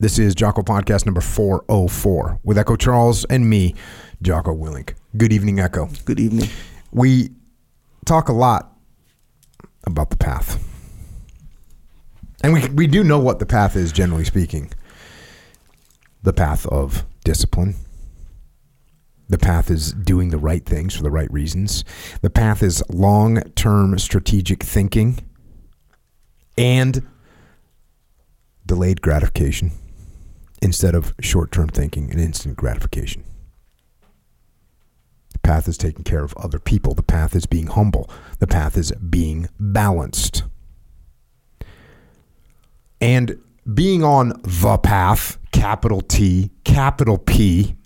This is Jocko Podcast number 404 with Echo Charles and me, Jocko Willink. Good evening, Echo. Good evening. We talk a lot about the path. And we, we do know what the path is, generally speaking the path of discipline. The path is doing the right things for the right reasons. The path is long term strategic thinking and delayed gratification instead of short term thinking and instant gratification. The path is taking care of other people. The path is being humble. The path is being balanced. And being on the path, capital T, capital P,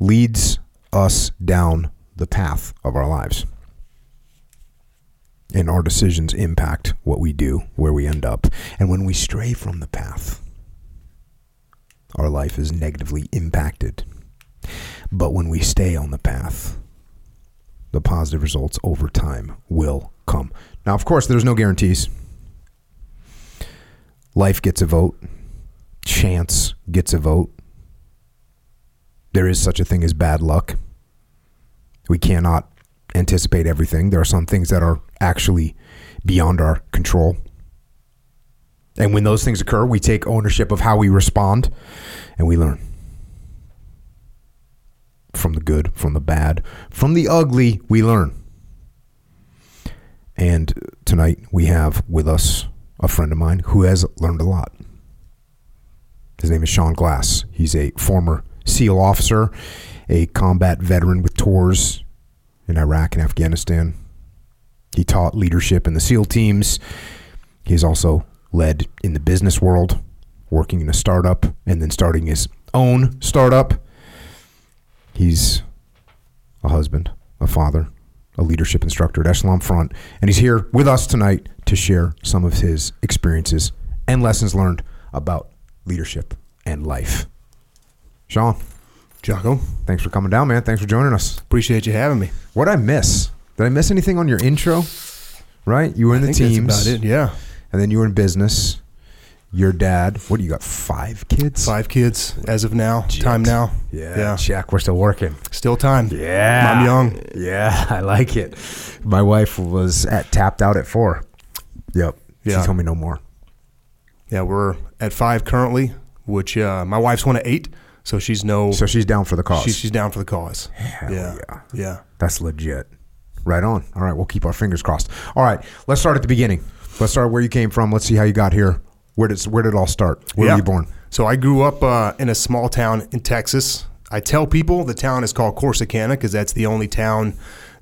leads us down the path of our lives. And our decisions impact what we do, where we end up. And when we stray from the path, our life is negatively impacted. But when we stay on the path, the positive results over time will come. Now, of course, there's no guarantees. Life gets a vote, chance gets a vote. There is such a thing as bad luck. We cannot anticipate everything. There are some things that are actually beyond our control. And when those things occur, we take ownership of how we respond and we learn from the good, from the bad, from the ugly, we learn. And tonight we have with us a friend of mine who has learned a lot. His name is Sean Glass. He's a former SEAL officer, a combat veteran with tours in Iraq and Afghanistan. He taught leadership in the SEAL teams. He's also led in the business world, working in a startup and then starting his own startup. He's a husband, a father, a leadership instructor at Echelon Front, and he's here with us tonight to share some of his experiences and lessons learned about leadership and life. Sean, Jocko, thanks for coming down, man. Thanks for joining us. appreciate you having me. What I miss? Did I miss anything on your intro? Right, you were in I the teams, That's about it. Yeah. And then you were in business. Your dad, what do you got? Five kids? Five kids as of now. Time now. Yeah, Yeah. check. We're still working. Still time. Yeah, I'm young. Yeah, I like it. My wife was at tapped out at four. Yep. Yeah. She told me no more. Yeah, we're at five currently, which uh, my wife's one of eight, so she's no. So she's down for the cause. she's, she's down for the cause. Hell yeah. yeah. Yeah. That's legit. Right on. All right, we'll keep our fingers crossed. All right, let's start at the beginning. Let's start where you came from. Let's see how you got here. Where did where did it all start? Where Yeah. were you born? So I grew up uh, in a small town in Texas. I tell people the town is called Corsicana because that's the only town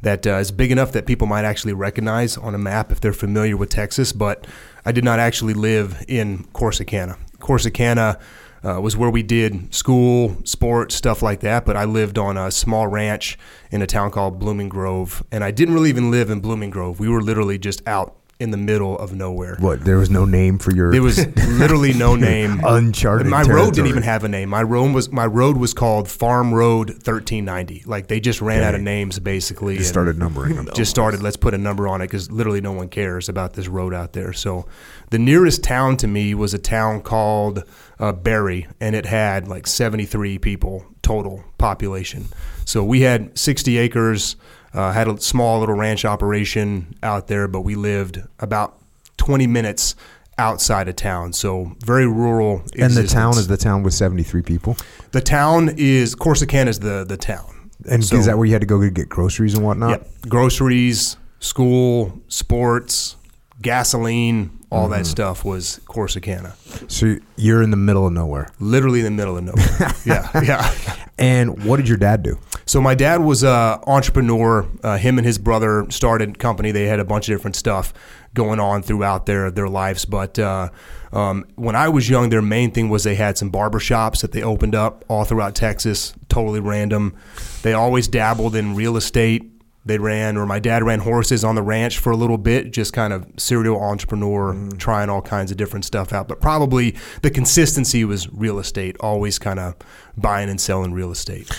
that uh, is big enough that people might actually recognize on a map if they're familiar with Texas. But I did not actually live in Corsicana. Corsicana uh, was where we did school, sports, stuff like that. But I lived on a small ranch in a town called Blooming Grove, and I didn't really even live in Blooming Grove. We were literally just out in the middle of nowhere. What? There was no name for your. There was literally no name. Uncharted My road didn't even have a name. My road was my road was called Farm Road 1390. Like they just ran out of names basically. Just started numbering them. Just started. Let's put a number on it because literally no one cares about this road out there. So, the nearest town to me was a town called uh, Barry, and it had like 73 people total population. So we had 60 acres. Uh, had a small little ranch operation out there, but we lived about 20 minutes outside of town. So very rural. and the town is the town with seventy three people. The town is Corsicana is the the town. And So- is that where you had to go get groceries and whatnot? Yep. Groceries, school, sports, gasoline, all Mm-hmm. that stuff was Corsicana. So you're in the middle of nowhere. Literally in the middle of nowhere. yeah, yeah. And what did your dad do? So my dad was an entrepreneur. Uh, him and his brother started a company. They had a bunch of different stuff going on throughout their their lives. But uh, um, when I was young, their main thing was they had some barber shops that they opened up all throughout Texas. Totally random. They always dabbled in real estate. They ran, or my dad ran horses on the ranch for a little bit, just kind of serial entrepreneur, mm-hmm. trying all kinds of different stuff out. But probably the consistency was real estate, always kind of buying and selling real estate.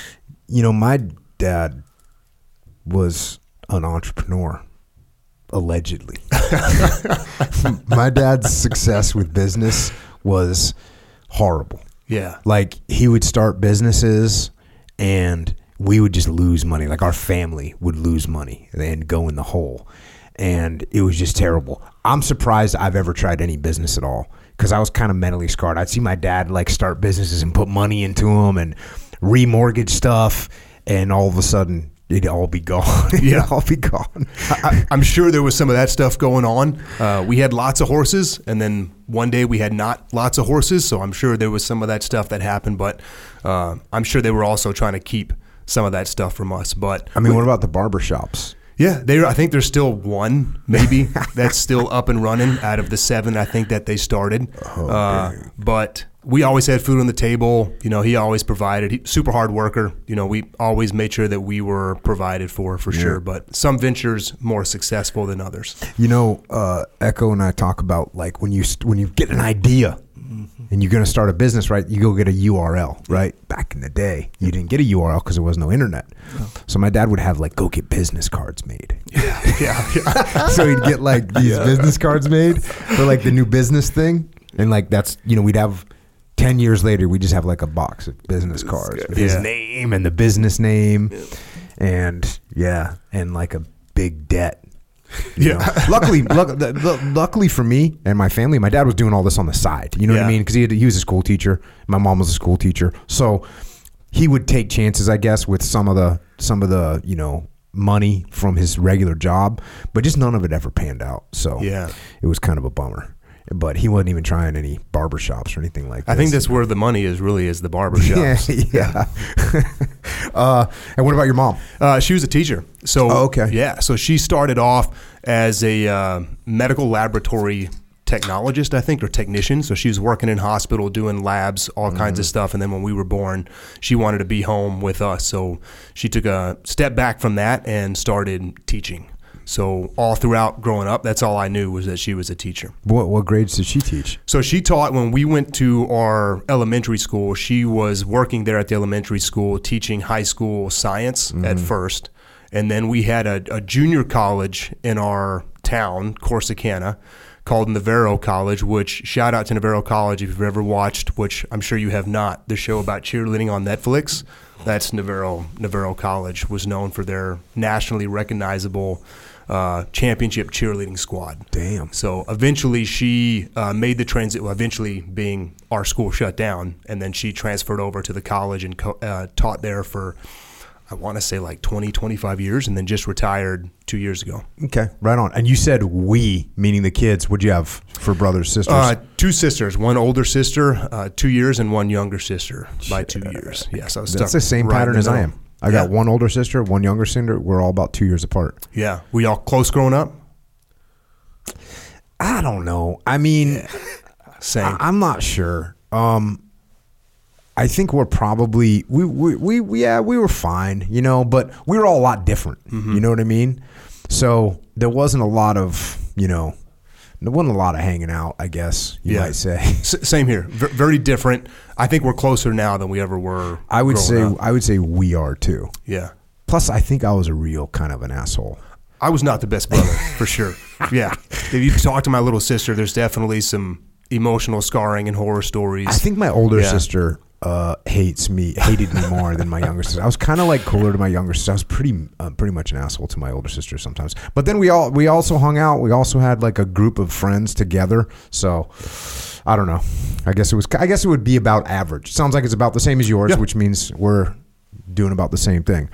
You know, my dad was an entrepreneur, allegedly. my dad's success with business was horrible. Yeah. Like he would start businesses and we would just lose money. Like our family would lose money and go in the hole. And it was just terrible. I'm surprised I've ever tried any business at all because I was kind of mentally scarred. I'd see my dad like start businesses and put money into them and remortgage stuff, and all of a sudden it'd all be gone. it'd Yeah. all be gone. I, I'm sure there was some of that stuff going on. Uh, we had lots of horses, and then one day we had not lots of horses. So I'm sure there was some of that stuff that happened. But uh, I'm sure they were also trying to keep some of that stuff from us. But I mean, what about the barber shops? yeah, they. I think there's still one maybe that's still up and running out of the seven. I think that they started. uh, but we always had food on the table. You know, he always provided. He, super hard worker. You know, we always made sure that we were provided for for sure. But some ventures more successful than others. You know, uh, Echo and I talk about like when you when you get an idea and you're going to start a business, right? You go get a URL, right? Back in the day, you didn't get a URL because there was no internet. So my dad would have like go get business cards made. yeah, yeah. so he'd get like these business cards made for like the new business thing, and like that's you know we'd have. 10 years later we just have like a box of business cards with his name and the business name and yeah and like a big debt Yeah. luckily luck, the, the, luckily for me and my family my dad was doing all this on the side you know what Yeah. i mean because he, had- he was a school teacher my mom was a school teacher so he would take chances i guess with some of the some of the you know money from his regular job but just none of it ever panned out so Yeah. it was kind of a bummer but he wasn't even trying any barber shops or anything like that I think that's where the money is. Really, is the barber shops. yeah, yeah. uh, and what about your mom Uh, she was a teacher. So Oh, okay. yeah. So she started off as a uh, medical laboratory technologist, I think, or technician. So she was working in hospital, doing labs, all kinds Mm-hmm. of stuff. And then when we were born, she wanted to be home with us. So she took a step back from that and started teaching. So all throughout growing up, that's all I knew was that she was a teacher. what, what grades did she teach So she taught when we went to our elementary school. She was working there at the elementary school, teaching high school science at mm-hmm. first, and then we had a, a junior college in our town, Corsicana, called Navarro College. Which shout out to Navarro College if you've ever watched, which I'm sure you have not, the show about cheerleading on Netflix. That's Navarro. Navarro College was known for their nationally recognizable uh, championship cheerleading squad. Damn. So eventually, she uh, made the transit. Well, eventually, being our school shut down, and then she transferred over to the college and co- uh, taught there for, I want to say like 20, 25 years, and then just retired two years ago. Okay, right on. And you said we, meaning the kids. What'd you have for brothers, sisters? Uh, two sisters, one older sister, uh, two years, and one younger sister by two years. Yes, I was That's the same right pattern as I am. I got one older sister, one younger sister. We're all about two years apart. Yeah, were y'all close growing up? I don't know. I mean, Same. I, am not sure. Um, I think we're probably we, we we we yeah we were fine, you know, but we were all a lot different. You know what I mean? So there wasn't a lot of you know, there wasn't a lot of hanging out. I guess you Yeah. might say. S- same here. V- very different. I think we're closer now than we ever were. I would say up. I would say we are too. yeah. Plus, I think I was a real kind of an asshole. I was not the best brother for sure. Yeah, if you talk to my little sister, there's definitely some emotional scarring and horror stories. I think my older Yeah. sister uh, hates me, hated me more than my younger sister. I was kind of like cooler to my younger sister. I was pretty, uh, pretty much an asshole to my older sister sometimes. But then we all, we also hung out. We also had like a group of friends together. So I don't know. I guess it was. I guess it would be about average. Sounds like it's about the same as yours, Yeah. which means we're doing about the same thing.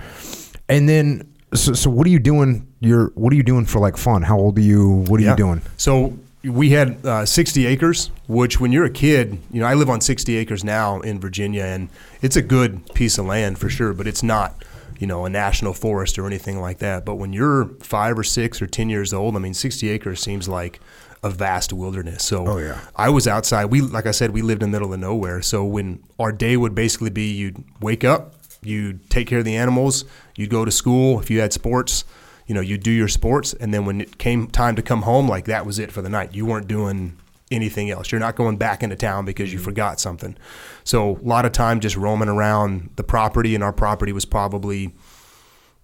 And then, so, so what are you doing? You're what are you doing for like fun? How old are you? What are Yeah. you doing? So we had uh, 60 acres, which when you're a kid, you know, I live on 60 acres now in Virginia, and it's a good piece of land for sure, but it's not, you know, a national forest or anything like that. But when you're five or six or 10 years old, I mean, 60 acres seems like a vast wilderness. So Oh, yeah. I was outside. We, like I said, we lived in the middle of nowhere. So when our day would basically be, you'd wake up, you'd take care of the animals, you'd go to school. If you had sports, you know, you'd do your sports, and then when it came time to come home, like that was it for the night. You weren't doing anything else. You're not going back into town because you mm-hmm. forgot something. So a lot of time just roaming around the property, and our property was probably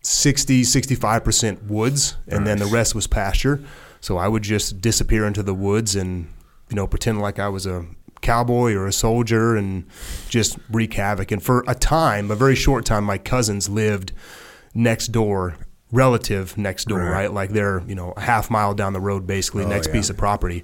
60, 65% woods, and then the rest was pasture. So I would just disappear into the woods and, you know, pretend like I was a cowboy or a soldier and just wreak havoc. And for a time, a very short time, my cousins lived next door, relative next door, Right. right? Like they're you know a half mile down the road, basically Oh, next yeah. piece of property.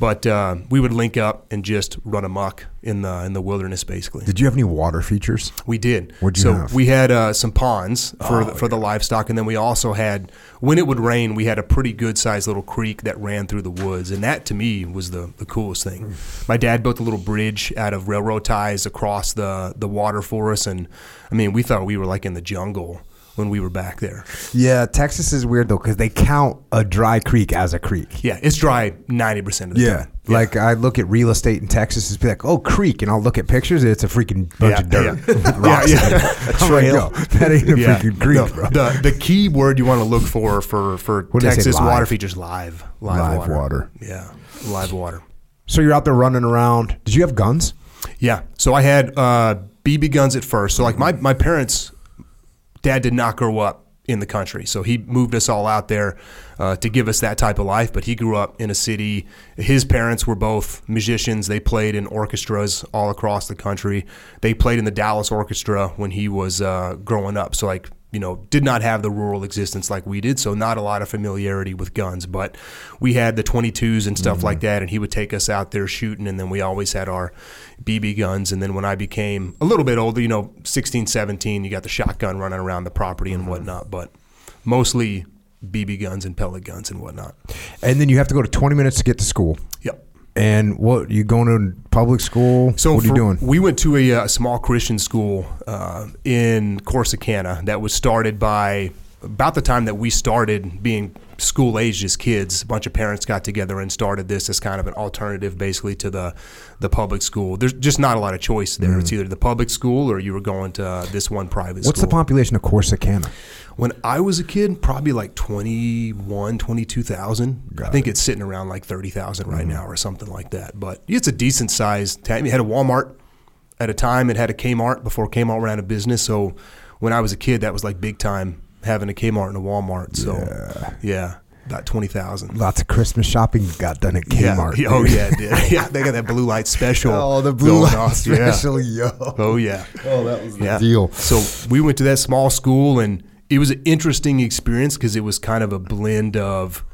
But uh, we would link up and just run amok in the in the wilderness, basically. Did you have any water features? We did. What'd you so have? we had uh, some ponds for Oh, the, for the livestock, and then we also had when it would rain, we had a pretty good sized little creek that ran through the woods, and that to me was the the coolest thing. Hmm. My dad built a little bridge out of railroad ties across the the water for us, and I mean we thought we were like in the jungle when we were back there. Yeah, Texas is weird though because they count a dry creek as a creek. Yeah, it's dry ninety percent of the Yeah. time. Like I look at real estate in Texas, it's be like, oh, creek, and I'll look at pictures, it's a freaking bunch Yeah, of dirt, yeah. rocks. Yeah, yeah. Like, trail. that ain't a Yeah. freaking creek, the, bro. The, the key word you want to look for for for What Texas water features live live, Live water. water. Yeah, live water. So you're out there running around. Did you have guns? Yeah. So I had uh, BB guns at first. So like my my parents, dad did not grow up in the country, so he moved us all out there uh, to give us that type of life. But he grew up in a city. His parents were both musicians. They played in orchestras all across the country. They played in the Dallas Orchestra when he was uh, growing up. So like you know, did not have the rural existence like we did, so not a lot of familiarity with guns. But we had the 22s and stuff like mm-hmm. that, and he would take us out there shooting, and then we always had our BB guns. And then when I became a little bit older, you know, 16, 17, you got the shotgun running around the property and mm-hmm. whatnot, but mostly BB guns and pellet guns and whatnot. And then you have to go to 20 minutes to get to school. Yep. And what you going to public school? So what are you doing? We went to a, uh small Christian school uh, in Corsicana that was started by about the time that we started being school aged as kids. A bunch of parents got together and started this as kind of an alternative, basically to the the public school. There's just not a lot of choice there. It's either the public school or you were going to uh, this one private Mm. What's the population of Corsicana? When I was a kid, probably like 21, 22,000. I think it's sitting around like 30,000 right now or something like that. But it's a decent sized town. It had a Walmart at a time. It had a Kmart before Kmart ran out of business. So when I was a kid, that was like big time having a Kmart and a Walmart. So yeah, about 20,000. Lots of Christmas shopping got done at Kmart. Yeah. Oh dude. yeah, it did. yeah. They got that blue light special. Oh, the blue light off. Yeah. special, yo. Oh yeah. Oh, that was the Yeah. deal. So we went to that small school, and it was an interesting experience because it was kind of a blend of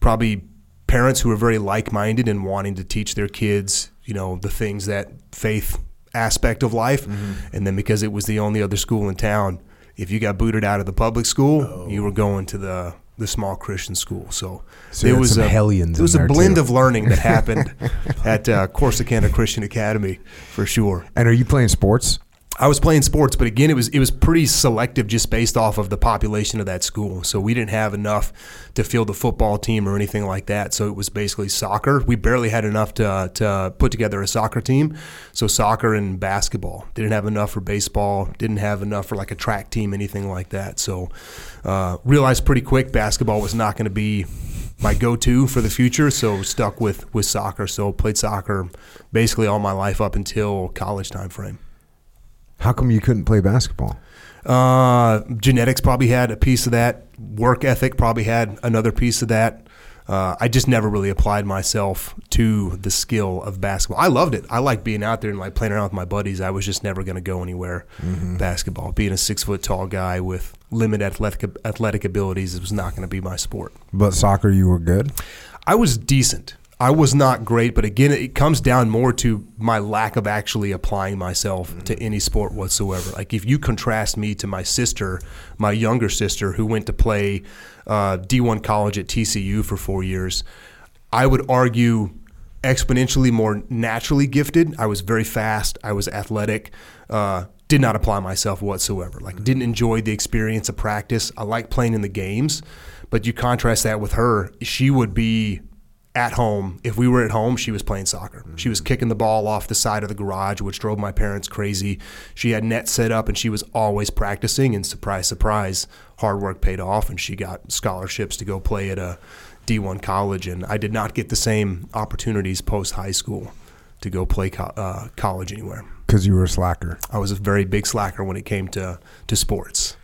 probably parents who were very like-minded and wanting to teach their kids, you know, the things that faith aspect of life, Mm-hmm. and then because it was the only other school in town, if you got booted out of the public school, Oh. you were going to the the small Christian school. So, So you had some a hellions It was a blend too. of learning that happened at uh, Corsicana Christian Academy for sure. And are you playing sports? I was playing sports, but again, it was it was pretty selective just based off of the population of that school. So we didn't have enough to field a football team or anything like that. So it was basically soccer. We barely had enough to to put together a soccer team. So soccer and basketball didn't have enough for baseball. Didn't have enough for like a track team, anything like that. So uh, realized pretty quick basketball was not going to be my go-to for the future. So stuck with with soccer. So played soccer basically all my life up until college time frame. How come you couldn't play basketball? Uh, genetics probably had a piece of that. Work ethic probably had another piece of that. Uh, I just never really applied myself to the skill of basketball. I loved it. I liked being out there and like playing around with my buddies. I was just never going to go anywhere. Basketball, being a six foot tall guy with limited athletic athletic abilities, it was not going to be my sport. But soccer, you were good. I was decent. I was not great, but again, it comes down more to my lack of actually applying myself to any sport whatsoever. Like if you contrast me to my sister, my younger sister, who went to play uh, D1 college at TCU for four years, I would argue exponentially more naturally gifted. I was very fast. I was athletic. Uh, did not apply myself whatsoever. Like didn't enjoy the experience of practice. I like playing in the games, but you contrast that with her. She would be at home. If we were at home, she was playing soccer. She was kicking the ball off the side of the garage, which drove my parents crazy. She had nets set up, and she was always practicing. And surprise, surprise, hard work paid off, and she got scholarships to go play at a D1 college. And I did not get the same opportunities post high school to go play co- uh, college anywhere. Because you were a slacker. I was a very big slacker when it came to to sports.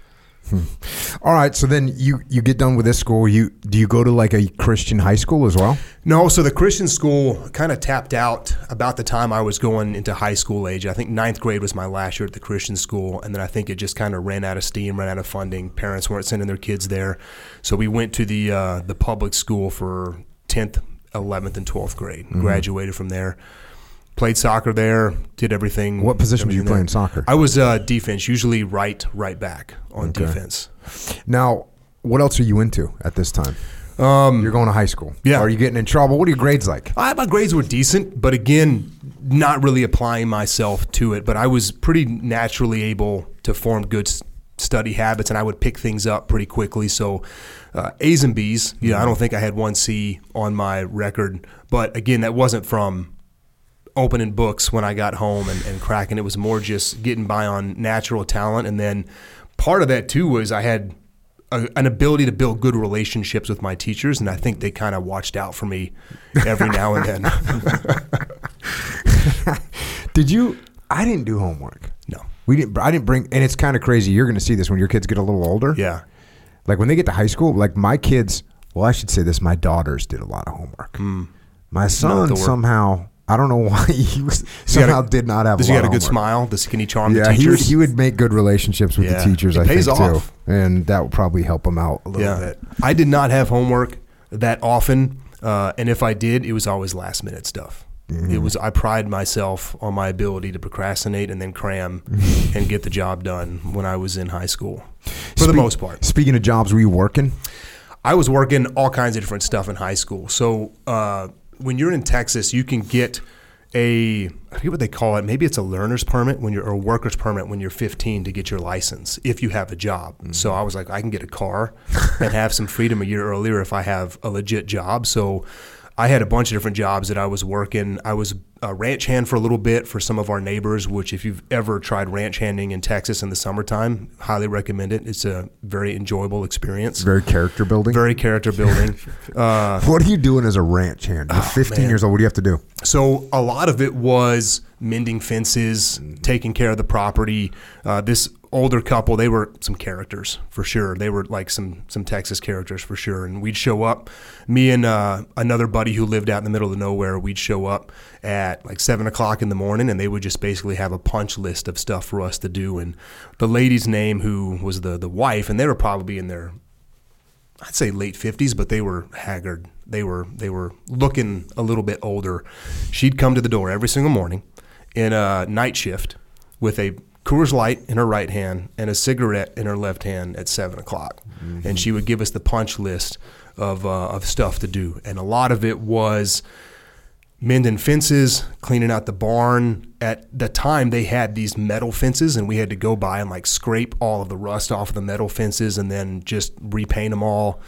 All right, so then you you get done with this school. You do you go to like a Christian high school as well? No, so the Christian school kind of tapped out about the time I was going into high school age. I think ninth grade was my last year at the Christian school, and then I think it just kind of ran out of steam, ran out of funding. Parents weren't sending their kids there, so we went to the uh, the public school for tenth, eleventh, and twelfth grade. Mm-hmm. Graduated from there. Played soccer there. Did everything. What position did you play in soccer? I was uh, defense, usually right, right back on Okay. defense. Now, what else are you into at this time? Um, You're going to high school. Yeah. Are you getting in trouble? What are your grades like? I, my grades were decent, but again, not really applying myself to it. But I was pretty naturally able to form good study habits, and I would pick things up pretty quickly. So, uh, A's and B's. Yeah, I don't think I had one C on my record, but again, that wasn't from opening books when I got home and, and cracking. It was more just getting by on natural talent, and then part of that too was I had a, an ability to build good relationships with my teachers, and I think they kind of watched out for me every now and then. Did you? I didn't do homework. no, We didn't. I didn't bring. And it's kind of crazy. You're going to see this when your kids get a little older. yeah, Like when they get to high school. Like my kids. Well, I should say this. My daughters did a lot of homework. Mm. My son somehow. I don't know why he was somehow a- did not have. does a he got a good homework. smile? Does can he charm Yeah, the he would, he would make good relationships with Yeah. the teachers. It I pays think off. too, and that would probably help him out a little yeah, bit. I did not have homework that often, uh, and if I did, it was always last minute stuff. Mm-hmm. It was I pride myself on my ability to procrastinate and then cram and get the job done when I was in high school, for the most part. Speaking of jobs, were you working? I was working all kinds of different stuff in high school. So uh, when you're in Texas, you can get a I forget what they call it. Maybe it's a learner's permit when you're or a worker's permit when you're 15 to get your license if you have a job. Mm. So I was like, I can get a car and have some freedom a year earlier if I have a legit job. So I had a bunch of different jobs that I was working. I was a ranch hand for a little bit for some of our neighbors, which if you've ever tried ranch handing in Texas in the summertime, highly recommend it. It's a very enjoyable experience Very character building. very character building. Uh, what are you doing as a ranch hand? You're 15 man. years old. What do you have to do? so a lot of it was mending fences, taking care of the property. Uh, this older couple, they were some characters for sure. They were like some some Texas characters for sure. And we'd show up, me and uh, another buddy who lived out in the middle of nowhere. We'd show up at like seven o'clock in the morning, and they would just basically have a punch list of stuff for us to do. And the lady's name, who was the the wife, and they were probably in their I'd say late fifties, but they were haggard. They were they were looking a little bit older. She'd come to the door every single morning in a night shift with a Coors Light in her right hand and a cigarette in her left hand at seven o'clock, and she would give us the punch list of uh, of stuff to do, and a lot of it was mending fences, cleaning out the barn. At the time, they had these metal fences, and we had to go by and like scrape all of the rust off of the metal fences and then just repaint them all.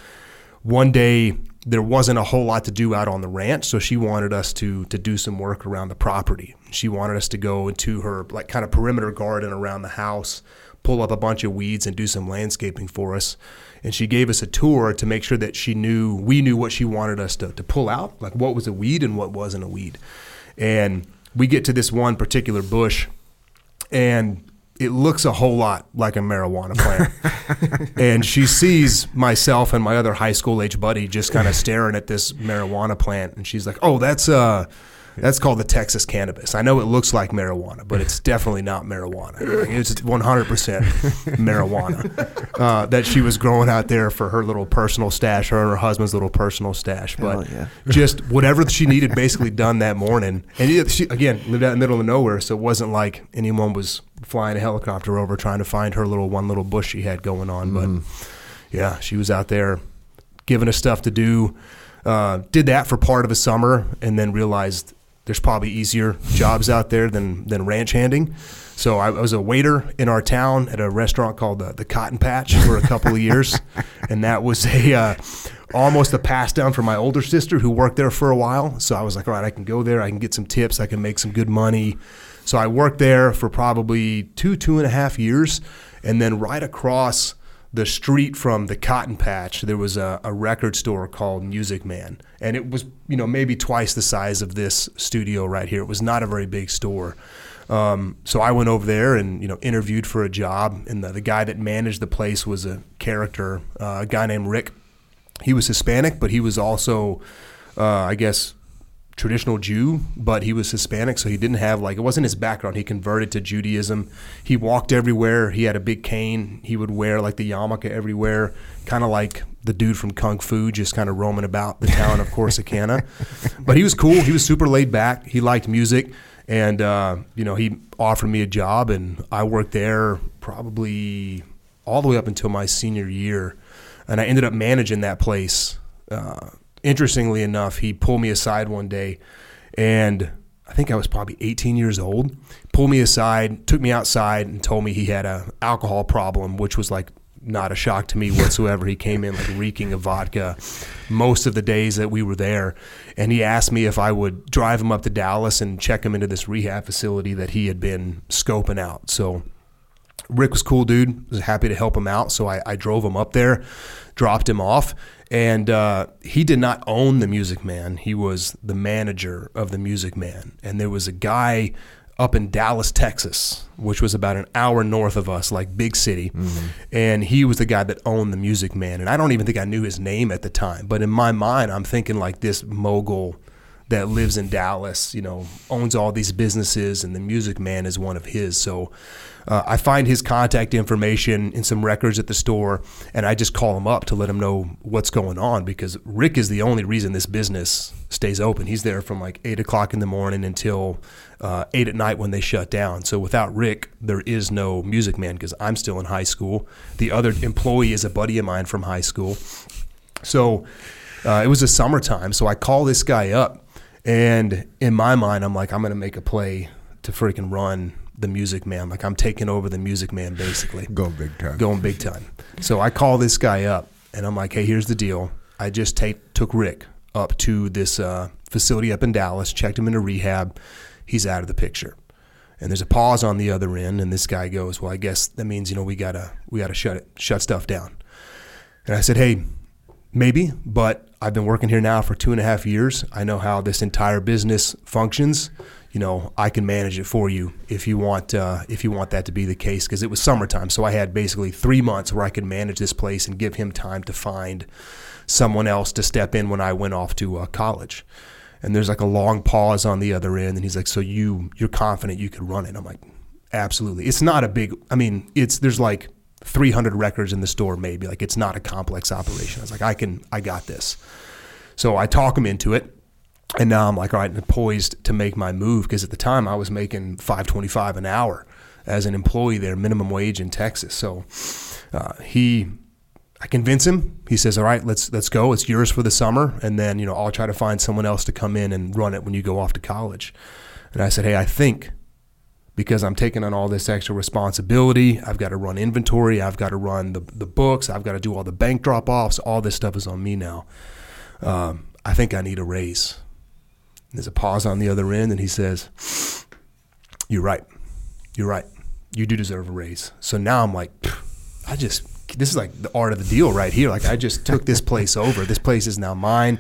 One day, there wasn't a whole lot to do out on the ranch, so she wanted us to to do some work around the property. She wanted us to go into her like kind of perimeter garden around the house, pull up a bunch of weeds and do some landscaping for us. And she gave us a tour to make sure that she knew we knew what she wanted us to, to pull out, like what was a weed and what wasn't a weed. And we get to this one particular bush and it looks a whole lot like a marijuana plant. and she sees myself and my other high school age buddy just kind of staring at this marijuana plant, and she's like, "Oh, that's uh." That's called the Texas cannabis. I know it looks like marijuana, but it's definitely not marijuana. Like, It's 100% marijuana uh, that she was growing out there for her little personal stash, her and her husband's little personal stash. But yeah. just whatever she needed basically done that morning. And she, again, lived out in the middle of nowhere, so it wasn't like anyone was flying a helicopter over trying to find her little one little bush she had going on. But yeah, she was out there giving us stuff to do. Uh, did that for part of a summer, and then realized there's probably easier jobs out there than than ranch handing. So I, I was a waiter in our town at a restaurant called the, the Cotton Patch for a couple of years, and that was a uh, almost a pass down from my older sister who worked there for a while. So I was like, all right, I can go there, I can get some tips, I can make some good money. So I worked there for probably two two and a half years, and then right across the street from the Cotton Patch, there was a, a record store called Music Man, and it was you know maybe twice the size of this studio right here. It was not a very big store. Um, so I went over there and you know interviewed for a job, and the, the guy that managed the place was a character, uh, a guy named Rick. He was Hispanic, but he was also, uh, I guess, traditional Jew, but he was Hispanic, so he didn't have like it wasn't his background. He converted to Judaism. He walked everywhere. He had a big cane. He would wear like the yarmulke everywhere, kind of like the dude from Kung Fu, just kind of roaming about the town of Corsicana. but he was cool. He was super laid back. He liked music, and uh, you know he offered me a job, and I worked there probably all the way up until my senior year, and I ended up managing that place. Uh, interestingly enough, he pulled me aside one day, and I think I was probably 18 years old. Pulled me aside, took me outside, and told me he had a alcohol problem, which was like not a shock to me whatsoever. he came in like reeking of vodka most of the days that we were there, and he asked me if I would drive him up to Dallas and check him into this rehab facility that he had been scoping out. So. Rick was cool, dude. Was happy to help him out, so I, I drove him up there, dropped him off, and uh, he did not own the Music Man. He was the manager of the Music Man. And there was a guy up in Dallas, Texas, which was about an hour north of us, like big city. Mm-hmm. And he was the guy that owned the Music Man. And I don't even think I knew his name at the time. But in my mind, I'm thinking like this mogul that lives in Dallas, you know, owns all these businesses, and the Music Man is one of his. So uh, I find his contact information in some records at the store, and I just call him up to let him know what's going on because Rick is the only reason this business stays open. He's there from like eight o'clock in the morning until uh, eight at night when they shut down. So without Rick, there is no Music Man because I'm still in high school. The other employee is a buddy of mine from high school. So uh, it was a summertime, so I call this guy up and in my mind, I'm like, I'm going to make a play to freaking run the Music Man. Like I'm taking over the Music Man, basically. Going big time. Going big time. So I call this guy up, and I'm like, Hey, here's the deal. I just take, took Rick up to this uh, facility up in Dallas, checked him into rehab. He's out of the picture. And there's a pause on the other end, and this guy goes, "Well, I guess that means you know we gotta we gotta shut it, shut stuff down." And I said, "Hey, maybe, but I've been working here now for two and a half years. I know how this entire business functions. You know, I can manage it for you if you want. Uh, if you want that to be the case, because it was summertime, so I had basically three months where I could manage this place and give him time to find someone else to step in when I went off to uh, college. And there's like a long pause on the other end, and he's like, "So you you're confident you could run it?" I'm like, "Absolutely." It's not a big. I mean, it's there's like 300 records in the store maybe like it's not a complex operation i was like i can i got this so i talk him into it and now i'm like all right I'm poised to make my move because at the time i was making 525 an hour as an employee there minimum wage in texas so uh, he I convince him. He says, "All right, let's let's go. It's yours for the summer, and then you know I'll try to find someone else to come in and run it when you go off to college." And I said, "Hey, I think because I'm taking on all this extra responsibility. I've got to run inventory. I've got to run the, the books. I've got to do all the bank drop offs. All this stuff is on me now. Um, I think I need a raise. There's a pause on the other end, and he says, You're right. You're right. You do deserve a raise. So now I'm like, I just this is like the art of the deal right here. Like I just took this place over. This place is now mine.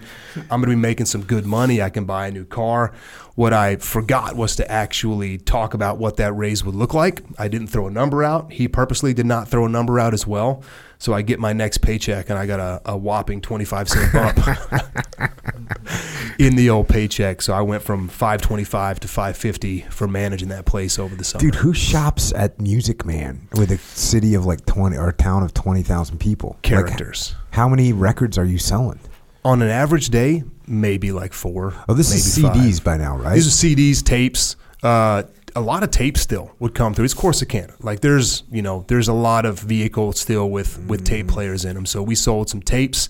I'm to be making some good money. I can buy a new car. What I forgot was to actually talk about what that raise would look like. I didn't throw a number out. He purposely did not throw a number out as well. So I get my next paycheck and I got a, a whopping 25 cent bump in the old paycheck. So I went from 525 to 550 for managing that place over the summer. Dude, who shops at Music Man with a city of like 20 or a town of 20,000 people? Characters. Like, how many records are you selling? On an average day, maybe like four. Oh, this is CDs five. by now, right? These are CDs, tapes. Uh, a lot of tape still would come through. It's Corsicana. Like there's, you know, there's a lot of vehicles still with with tape mm. players in them. So we sold some tapes,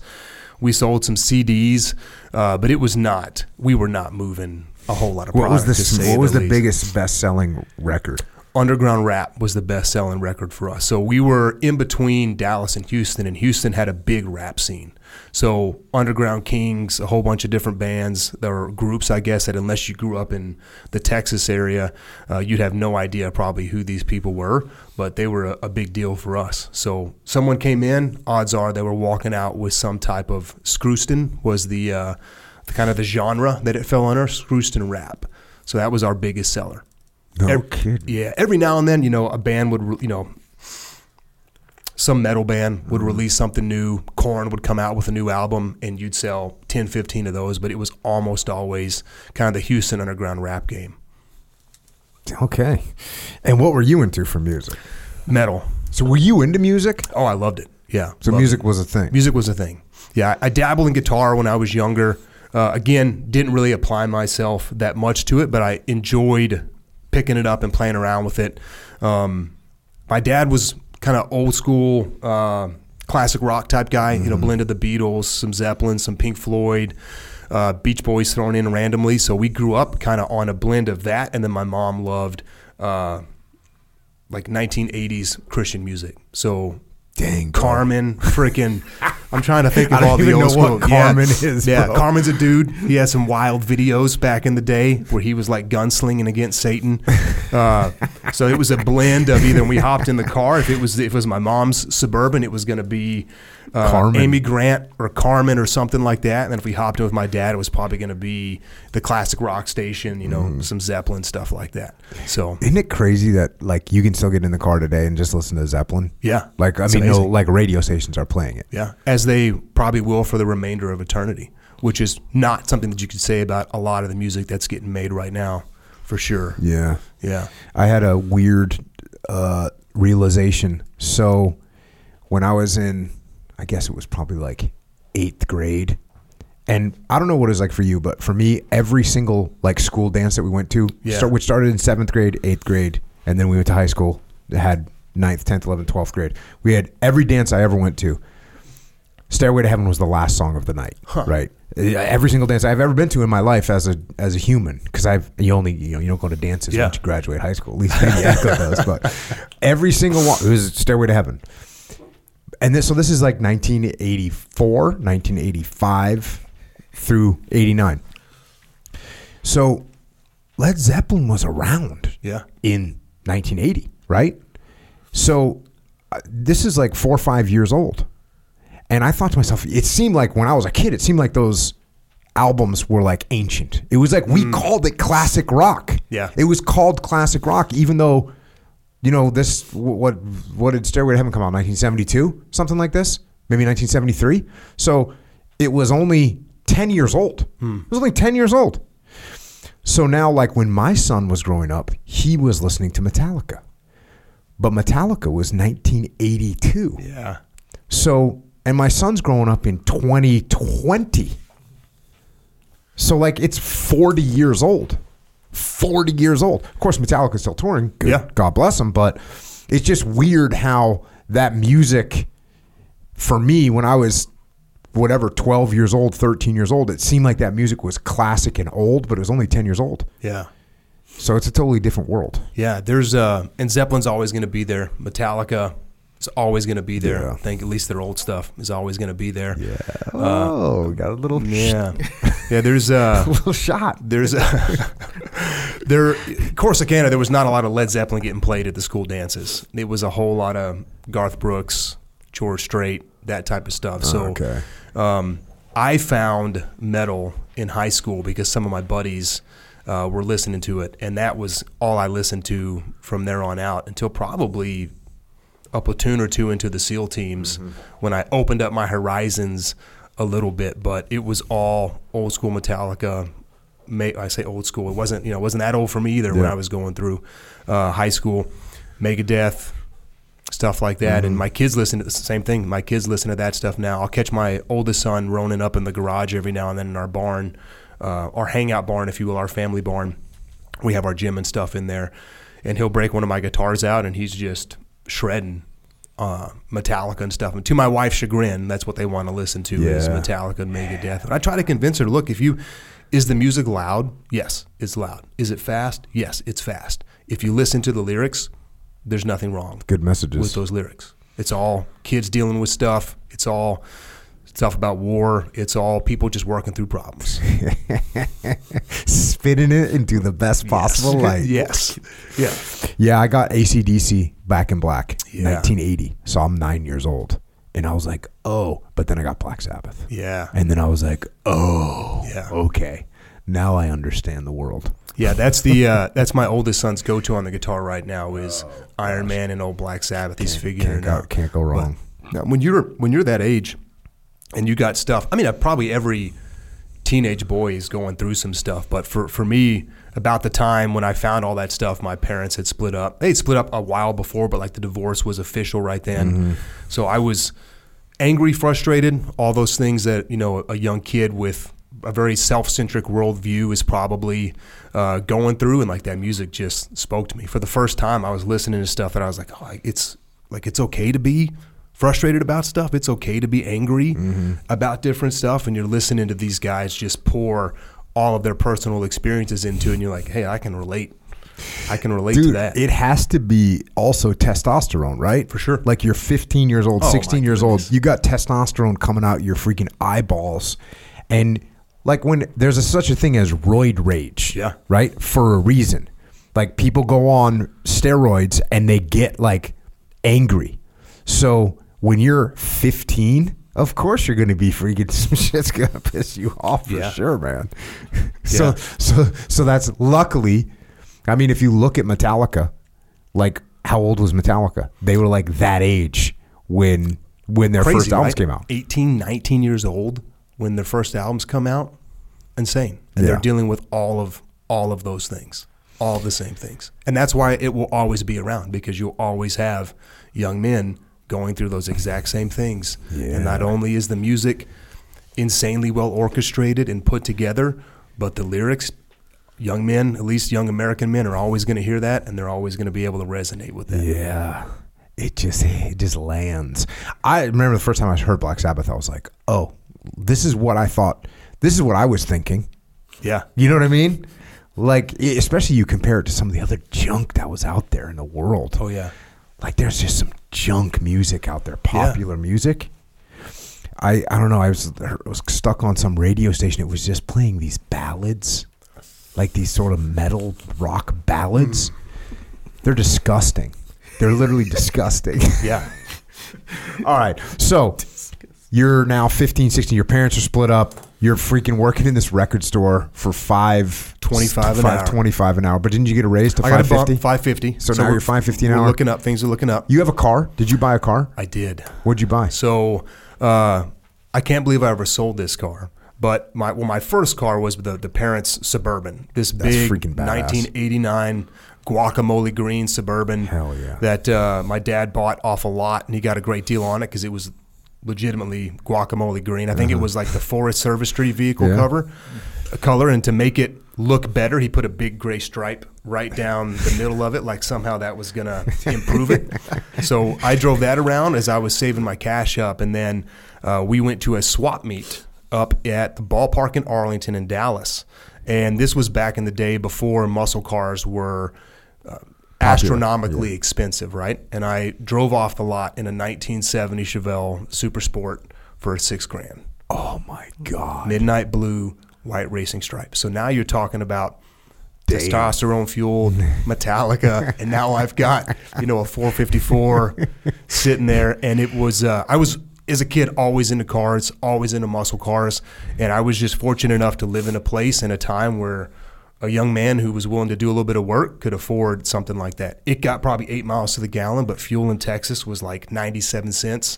we sold some CDs, uh, but it was not. We were not moving a whole lot of. What was the What was the least. biggest best selling record? underground rap was the best selling record for us. So we were in between Dallas and Houston, and Houston had a big rap scene. So Underground Kingz, a whole bunch of different bands. There were groups, I guess, that unless you grew up in the Texas area, uh, you'd have no idea probably who these people were. But they were a, a big deal for us. So someone came in. Odds are they were walking out with some type of Screwston was the, uh, the kind of the genre that it fell under, Screwston rap. So that was our biggest seller. No Ev- kidding. Yeah, every now and then, you know, a band would, you know, some metal band would release something new. Korn would come out with a new album, and you'd sell 10, 15 of those. But it was almost always kind of the Houston underground rap game. Okay. And what were you into for music? Metal. So were you into music? Oh, I loved it. Yeah. So music it. was a thing. Music was a thing. Yeah, I dabbled in guitar when I was younger. Uh, again, didn't really apply myself that much to it, but I enjoyed picking it up and playing around with it. Um, my dad was kind of old school, uh, classic rock type guy. You know, blended the Beatles, some Zeppelin, some Pink Floyd, uh, Beach Boys thrown in randomly. So we grew up kind of on a blend of that, and then my mom loved. Uh, like 1980s Christian music. So Dang. Carmen, freaking. I'm trying to think of all the old know school. what Yeah. Carmen is, Yeah, bro. Carmen's a dude. He had some wild videos back in the day where he was like gunslinging against Satan. Uh, so it was a blend of either we hopped in the car. If it was if it was my mom's suburban, it was going to be uh, Carmen. Amy Grant or Carmen or something like that. And then if we hopped in with my dad, it was probably going to be the classic rock station. You know, Mm. some Zeppelin stuff like that. So Isn't it crazy that like you can still get in the car today and just listen to Zeppelin? yeah, Like I It's mean, no, like radio stations are playing it. Yeah, as they probably will for the remainder of eternity, which is not something that you could say about a lot of the music that's getting made right now, for sure. Yeah. Yeah. I had a weird uh, realization. So when I was in, I guess it was probably like eighth grade, and I don't know what it was like for you, but for me, every single like school dance that we went to, Yeah. start, which started in seventh grade, eighth grade, and then we went to high school, that had ninth, tenth, eleventh, twelfth grade. We had every dance I ever went to. Stairway to Heaven was the last song of the night, right? Uh, Every single dance I've ever been to in my life as a as a human, because I've you only you know you don't go to dances Yeah. once you graduate high school. At least maybe Echo does, but every single one it was Stairway to Heaven. And this, so this is like 1984, 1985 through 89. So Led Zeppelin was around Yeah. in 1980, right? So uh, this is like four or five years old. And I thought to myself, it seemed like when I was a kid, it seemed like those albums were like ancient. It was like we called it classic rock. Yeah. It was called classic rock, even though, you know, this, what, what did Stairway to Heaven come out? 1972? Something like this? Maybe 1973? So it was only 10 years old. Hmm. It was only 10 years old. So now, like when my son was growing up, he was listening to Metallica. But Metallica was 1982. Yeah. So, and my son's growing up in 2020. So, like, it's 40 years old. 40 years old. Of course, Metallica's still touring. Good. Yeah. God bless them. But it's just weird how that music, for me, when I was whatever, 12 years old, 13 years old, it seemed like that music was classic and old, but it was only 10 years old. Yeah. So it's a totally different world. Yeah. There's uh and Zeppelin's always gonna be there. Metallica is always gonna be there. Yeah. I think at least their old stuff is always gonna be there. Yeah. Oh, got a little, Yeah. yeah, there's uh little shot. There's a there Corsicana. There was not a lot of Led Zeppelin getting played at the school dances. It was a whole lot of Garth Brooks, George Strait, that type of stuff. So Okay. um, I found metal in high school because some of my buddies uh, were listening to it, and that was all I listened to from there on out until probably a platoon or two into the SEAL teams when I opened up my horizons a little bit. But it was all old school Metallica. May, I say old school. It wasn't you know it wasn't that old for me either when I was going through uh, high school. Megadeth, stuff like that. And my kids listen to the same thing. My kids listen to that stuff now. I'll catch my oldest son roning up in the garage every now and then in our barn, uh, our hangout barn, if you will, our family barn. We have our gym and stuff in there, and he'll break one of my guitars out, and he's just shredding uh, Metallica and stuff. And to my wife's chagrin, that's what they want to listen to is Metallica and Megadeth. And I try to convince her, look, if you Is the music loud? Yes, it's loud. Is it fast? Yes, it's fast. If you listen to the lyrics, there's nothing wrong Good messages. with those lyrics. It's all kids dealing with stuff. It's all stuff about war. It's all people just working through problems. Spinning it into the best possible light. yes. Yeah. Yeah, I got ACDC back in black, Yeah. 1980. So I'm nine years old. And I was like, oh. But then I got Black Sabbath. Yeah. And then I was like, oh, Yeah. okay. Now I understand the world. Yeah, that's the uh, that's my oldest son's go to on the guitar right now is Iron Man and old Black Sabbath. He's figuring Can't it go, out. can't go wrong. Now, when you're when you're that age, and you got stuff. I mean, uh, probably every teenage boy is going through some stuff. But for for me, about the time when I found all that stuff, my parents had split up. They had split up a while before, but like the divorce was official right then. So I was angry, frustrated, all those things that you know a young kid with a very self-centric worldview is probably uh, going through, and like that music just spoke to me. For the first time, I was listening to stuff that I was like, oh, it's like it's okay to be frustrated about stuff. It's okay to be angry mm-hmm. about different stuff, and you're listening to these guys just pour all of their personal experiences into, it, and you're like, hey, I can relate. I can relate to that. it has to be also testosterone, right? For sure. Like you're 15 years old, Oh, 16 years goodness. old. You got testosterone coming out your freaking eyeballs, and like when there's a, such a thing as roid rage, Yeah. right? For a reason. Like people go on steroids and they get like angry. So when you're 15, of course you're going to be freaking some shit's going to piss you off for Yeah. sure, man. so so so that's luckily. I mean, if you look at Metallica, like how old was Metallica? They were like that age when when their Crazy, first albums right? came out. 18, 19 years old when their first albums come out. Insane. And Yeah. they're dealing with all of all of those things. All the same things. And that's why it will always be around because you'll always have young men going through those exact same things. Yeah. And not only is the music insanely well orchestrated and put together, but the lyrics young men, at least young American men are always going to hear that and they're always going to be able to resonate with that. Yeah. It just it just lands. I remember the first time I heard Black Sabbath, I was like, "Oh, this is what I thought. This is what I was thinking." Yeah. You know what I mean? Like, especially you compare it to some of the other junk that was out there in the world. Oh yeah. Like, there's just some junk music out there, popular music. I I don't know. I was I was stuck on some radio station. It was just playing these ballads, like these sort of metal rock ballads. Hmm. They're disgusting. They're literally disgusting. Yeah. All right. So you're now 15, 16. Your parents are split up. You're freaking working in this record store for five 25 an five hour. 25 an hour. But didn't you get a raise to I got a bump, 550? 550. So now we're- you're 550 an we're hour? looking up. Things are looking up. You have a car? Did you buy a car? I did. What'd you buy? So uh, I can't believe I ever sold this car. But my well, my first car was the the parents' suburban. This big freaking badass. 1989 guacamole green suburban. Hell yeah. That uh, my dad bought off a lot, and he got a great deal on it because it was legitimately guacamole green. I think it was like the Forest Service Street vehicle Uh-huh. Yeah. cover color, and to make it look better, he put a big gray stripe right down the middle of it, like somehow that was gonna improve it. So I drove that around as I was saving my cash up, and then uh, we went to a swap meet up at the ballpark in Arlington in Dallas, and this was back in the day before muscle cars were. Uh, astronomically expensive, right? And I drove off the lot in a 1970 Chevelle Super Sport for six grand Oh my god. midnight blue white racing stripe. So now you're talking about testosterone fueled Metallica, and now I've got you know a 454 sitting there, and it was uh, I was as a kid always into cars, always into muscle cars, and I was just fortunate enough to live in a place in a time where. A young man who was willing to do a little bit of work could afford something like that. It got probably eight miles to the gallon, but fuel in Texas was like 97 cents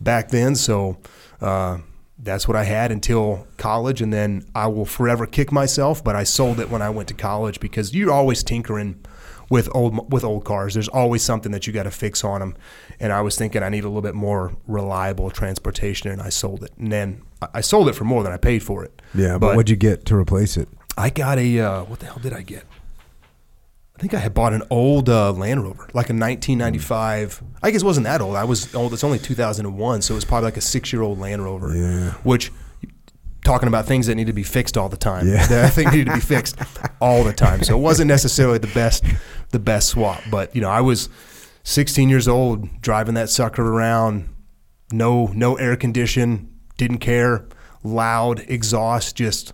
back then. So uh, that's what I had until college, and then I will forever kick myself. But I sold it when I went to college because you're always tinkering with old with old cars. There's always something that you got to fix on them, and I was thinking I need a little bit more reliable transportation, and I sold it. And then I- I sold it for more than I paid for it. Yeah, but, what'd you get to replace it? I got a uh, what the hell did I get? I think I had bought an old uh, Land Rover, like a 1995. I guess it wasn't that old. I was old. It's only 2001, so it was probably like a six-year-old Land Rover. Yeah. Which talking about things that need to be fixed all the time. Yeah. That I think needed to be fixed all the time. So it wasn't necessarily the best the best swap. But you know, I was 16 years old driving that sucker around, no no air condition, didn't care, loud exhaust, just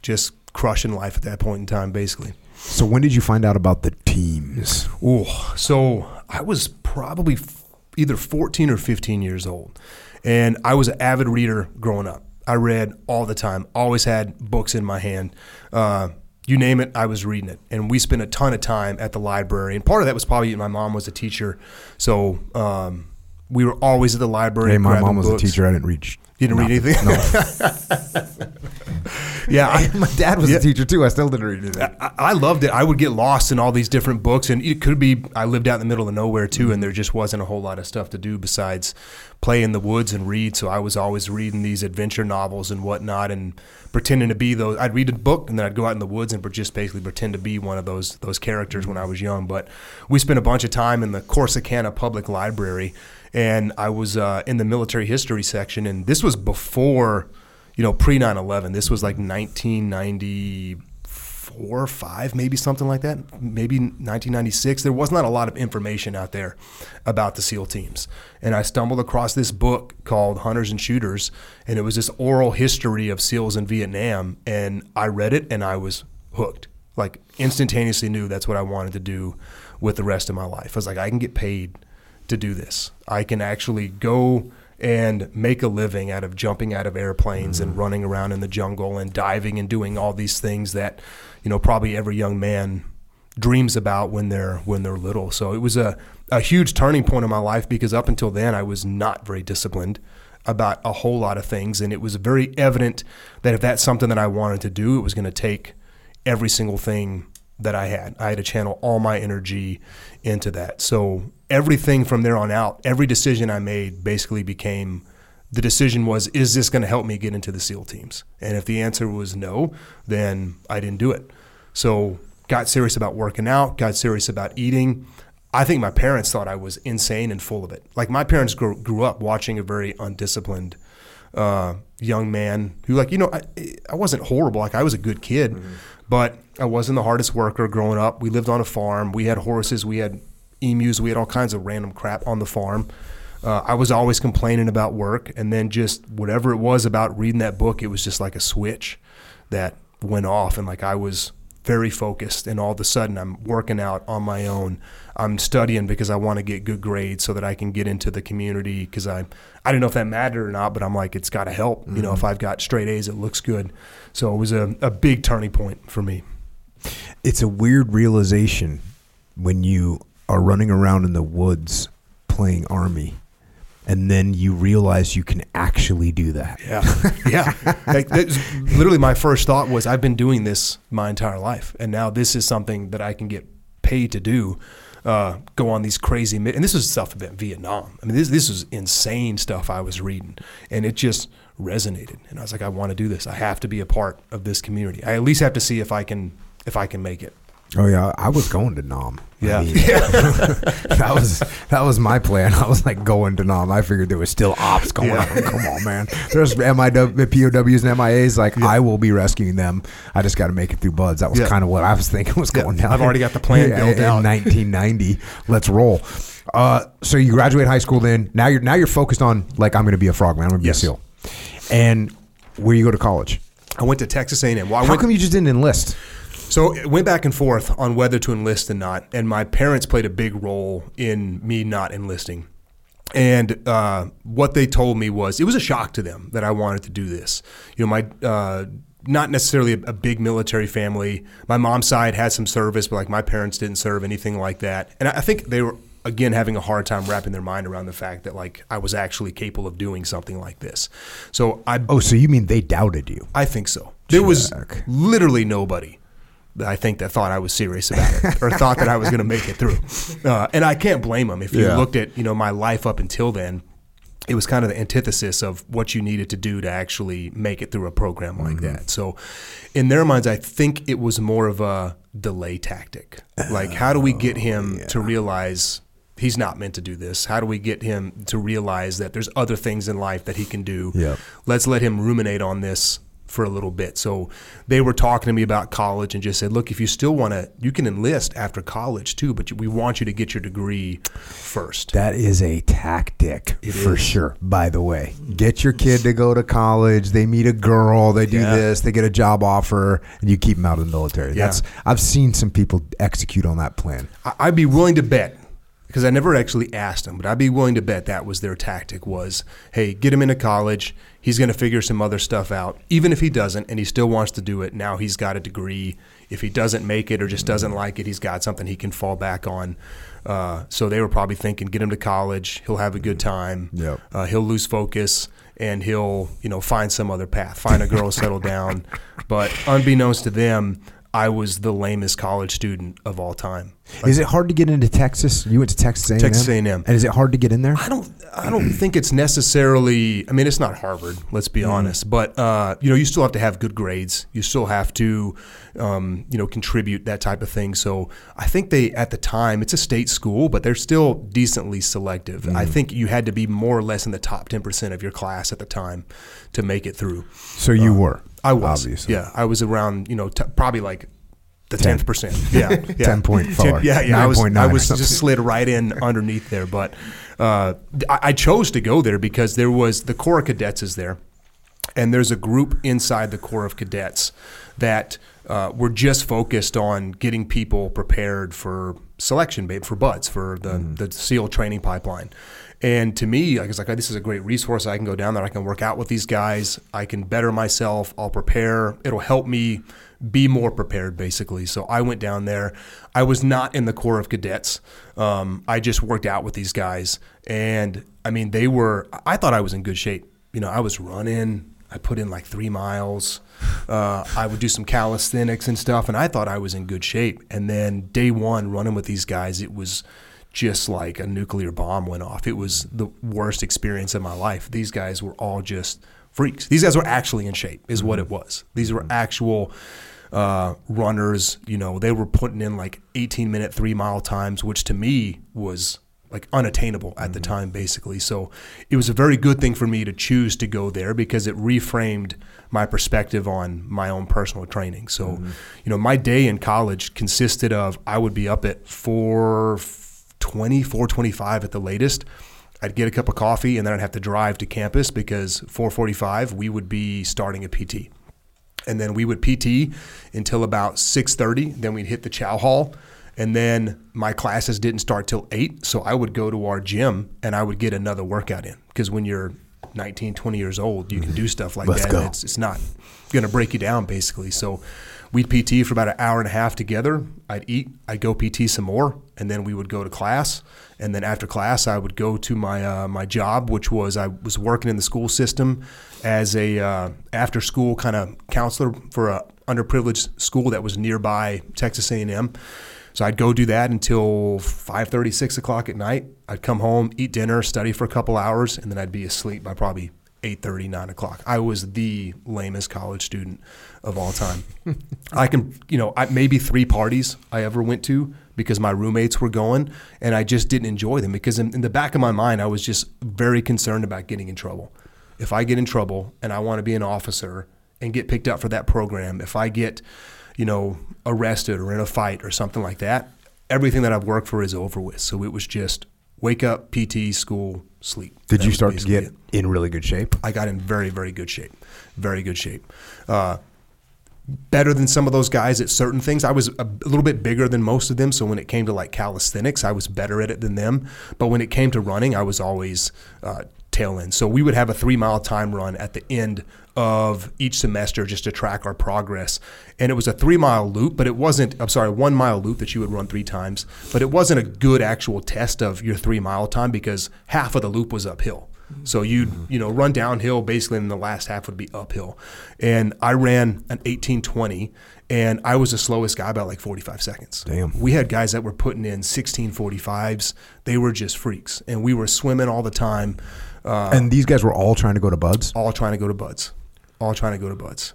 just crushing life at that point in time, basically. So when did you find out about the teams? Oh, so I was probably f- either 14 or 15 years old, and I was an avid reader growing up. I read all the time, always had books in my hand. Uh, you name it, I was reading it. And we spent a ton of time at the library. And part of that was probably my mom was a teacher, so um, we were always at the library. Hey, my mom was books. a teacher. I didn't read. You didn't read anything? yeah, I, my dad was Yeah. a teacher too. I still didn't read anything. I, I loved it. I would get lost in all these different books, and it could be I lived out in the middle of nowhere too, and there just wasn't a whole lot of stuff to do besides play in the woods and read. So I was always reading these adventure novels and whatnot, and pretending to be those. I'd read a book, and then I'd go out in the woods and just basically pretend to be one of those those characters when I was young. But we spent a bunch of time in the Corsicana Public Library, and I was uh, in the military history section, and this was before you know, pre 9 11. This was like 1994 or 5, maybe something like that. Maybe 1996. There was not a lot of information out there about the SEAL teams. And I stumbled across this book called Hunters and Shooters, and it was this oral history of SEALs in Vietnam. And I read it and I was hooked. Like, instantaneously knew that's what I wanted to do with the rest of my life. I was like, I can get paid to do this. I can actually go and make a living out of jumping out of airplanes and mm. running around in the jungle and diving and doing all these things that you know probably every young man dreams about when they're when they're little. So it was a, a huge turning point in my life because up until then I was not very disciplined about a whole lot of things and it was very evident that if that's something that I wanted to do, it was going to take every single thing that I had. I had to channel all my energy into that. So everything from there on out, every decision I made basically became the decision was is this going to help me get into the SEAL teams? And if the answer was no, then I didn't do it. So got serious about working out, got serious about eating. I think my parents thought I was insane and full of it. Like my parents grew, grew up watching a very undisciplined uh, young man who, like, you know, I, I wasn't horrible. Like I was a good kid, but I wasn't the hardest worker growing up. We lived on a farm. We had horses. We had emus. We had all kinds of random crap on the farm. Uh, I was always complaining about work, and then just whatever it was about reading that book, it was just like a switch that went off, and like I was very focused, and all of a sudden I'm working out on my own. I'm studying because I want to get good grades so that I can get into the community because I I don't know if that mattered or not, but I'm like it's got to help. You know, if I've got straight A's, it looks good. So it was a, a big turning point for me. It's a weird realization when you are running around in the woods playing army, and then you realize you can actually do that. Yeah, yeah. Like literally, my first thought was, I've been doing this my entire life, and now this is something that I can get paid to do. Uh, go on these crazy, and this was stuff about Vietnam. I mean, this this was insane stuff I was reading, and it just resonated. And I was like, I want to do this. I have to be a part of this community. I at least have to see if I can if I can make it. Oh yeah, I was going to Nam. I Yeah. mean, that was that was my plan. I was like going to Nam. I figured there was still ops going Yeah. on. Come on, man. There's MIW, POWs and MIAs. Like I will be rescuing them. I just got to make it through buds. That was Yeah. kind of what I was thinking was Yeah, going down. I've already got the plan Yeah, built in out. 1990. Let's roll. Uh, so you graduate high school. Then now you're now you're focused on like I'm going to be a frogman. I'm going to be Yes. a SEAL. And where you go to college? I went to Texas A&M. Well, I How went, come you just didn't enlist? So it went back and forth on whether to enlist or not, and my parents played a big role in me not enlisting. And uh, what they told me was it was a shock to them that I wanted to do this. You know, my uh, not necessarily a, a big military family. My mom's side had some service, but like my parents didn't serve anything like that. And I I think they were again having a hard time wrapping their mind around the fact that like I was actually capable of doing something like this. So I Oh, so you mean they doubted you? I think so. There was literally nobody I think that thought I was serious about it or thought that I was going to make it through. Uh, and I can't blame them. If you Yeah. looked at you know my life up until then, it was kind of the antithesis of what you needed to do to actually make it through a program like that. So, in their minds, I think it was more of a delay tactic. Like, how do we get him to realize he's not meant to do this? How do we get him to realize that there's other things in life that he can do? Yep. Let's let him ruminate on this for a little bit. So they were talking to me about college and just said, look, if you still want to, you can enlist after college too, but we want you to get your degree first. That is a tactic It for is. sure. By the way, get your kid to go to college. They meet a girl. They do Yeah. this. They get a job offer, and you keep them out of the military. Yeah. That's I've seen some people execute on that plan. I'd be willing to bet because I never actually asked them, but I'd be willing to bet that was their tactic was, hey, get him into college. He's going to figure some other stuff out. Even if he doesn't and he still wants to do it, now he's got a degree. If he doesn't make it or just doesn't like it, he's got something he can fall back on. Uh, so they were probably thinking, get him to college. He'll have a good time. Yep. Uh, he'll lose focus and he'll, you know, find some other path, find a girl, settle down. But unbeknownst to them, I was the lamest college student of all time. is it hard to get into Texas? You went to Texas A&M. Texas A&M. And is it hard to get in there? I don't. I don't think it's necessarily. I mean, it's not Harvard. Let's be honest. But uh, you know, you still have to have good grades. You still have to, um, you know, contribute that type of thing. So I think they at the time it's a state school, but they're still decently selective. I think you had to be more or less in the top ten percent of your class at the time to make it through. So you were. I was. Obviously. Yeah, I was around. You know, t- probably like. The 10. tenth percent, yeah, yeah. 10.4, yeah, yeah. I was, 9.9 I was just slid right in underneath there. But uh, I, I chose to go there because there was the Corps of Cadets is there, and there's a group inside the Corps of Cadets that uh, were just focused on getting people prepared for selection, babe, for buds, for the, the SEAL training pipeline. And to me, I was like, this is a great resource. I can go down there. I can work out with these guys. I can better myself. I'll prepare. It'll help me be more prepared, basically. So I went down there. I was not in the Corps of Cadets. Um, I just worked out with these guys. And I mean, they were, I thought I was in good shape. You know, I was running. I put in like three miles. Uh, I would do some calisthenics and stuff, and I thought I was in good shape. And then day one, running with these guys, it was just like a nuclear bomb went off. It was the worst experience of my life. These guys were all just freaks. These guys were actually in shape, is what mm-hmm. it was. These were mm-hmm. actual uh, runners. You know, they were putting in like 18 minute three mile times, which to me was like unattainable at the mm-hmm. time, basically. So it was a very good thing for me to choose to go there because it reframed my perspective on my own personal training. So, you know, my day in college consisted of I would be up at 420, 425 at the latest. I'd get a cup of coffee and then I'd have to drive to campus because 445 we would be starting a PT and then we would PT until about 6:30. Then we'd hit the chow hall, and then my classes didn't start till eight. So I would go to our gym and I would get another workout in because when you're 19, 20 years old, you can do mm-hmm. stuff like Let's that. go. And it's, it's not going to break you down, basically. So we'd PT for about an hour and a half together. I'd eat, I'd go PT some more, and then we would go to class. And then after class, I would go to my uh, my job, which was I was working in the school system as a uh, after school kind of counselor for a underprivileged school that was nearby Texas A&M. So I'd go do that until 5:30, 6 o'clock at night. I'd come home, eat dinner, study for a couple hours, and then I'd be asleep by probably 8:30, 9 o'clock. I was the lamest college student of all time. I can, you know, I, maybe three parties I ever went to because my roommates were going, and I just didn't enjoy them because in, in the back of my mind, I was just very concerned about getting in trouble. If I get in trouble and I want to be an officer and get picked up for that program, if I get, you know, arrested or in a fight or something like that, everything that I've worked for is over with. So it was just wake up, PT, school, sleep. Did That you start to get it. in really good shape? I got in very, very good shape. Very good shape. Uh, better than some of those guys at certain things. I was a little bit bigger than most of them, so when it came to like calisthenics, I was better at it than them. But when it came to running, I was always uh, tail end. So we would have a three mile time run at the end of each semester just to track our progress. And it was a three mile loop, but it wasn't, I'm sorry, one mile loop that you would run three times, but it wasn't a good actual test of your three mile time because half of the loop was uphill. So you'd you know run downhill basically, and the last half would be uphill. And I ran an 1820, and I was the slowest guy by like 45 seconds. Damn. We had guys that were putting in 1645s. They were just freaks, and we were swimming all the time, uh, and these guys were all trying to go to Buds. all trying to go to buds, all trying to go to buds.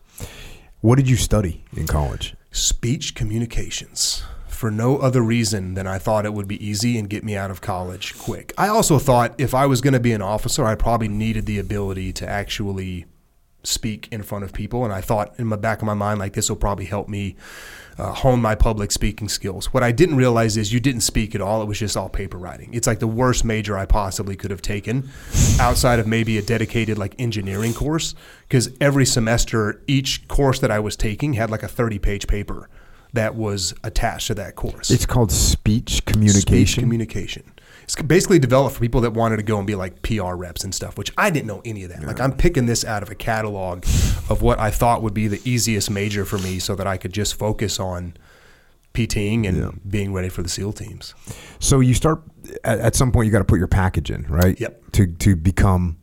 What did you study in college? Speech communications. For no other reason than I thought it would be easy and get me out of college quick. I also thought if I was going to be an officer, I probably needed the ability to actually speak in front of people, and I thought in the back of my mind like this will probably help me uh, hone my public speaking skills. What I didn't realize is you didn't speak at all; it was just all paper writing. It's like the worst major I possibly could have taken, outside of maybe a dedicated like engineering course, because every semester each course that I was taking had like a thirty page paper that was attached to that course. It's called speech communication. Speech communication. It's basically developed for people that wanted to go and be like PR reps and stuff, which I didn't know any of that. Like I'm picking this out of a catalog of what I thought would be the easiest major for me so that I could just focus on PTing and being ready for the SEAL teams. so you start at, at some point. You got to put your package in, right? Yep. To to become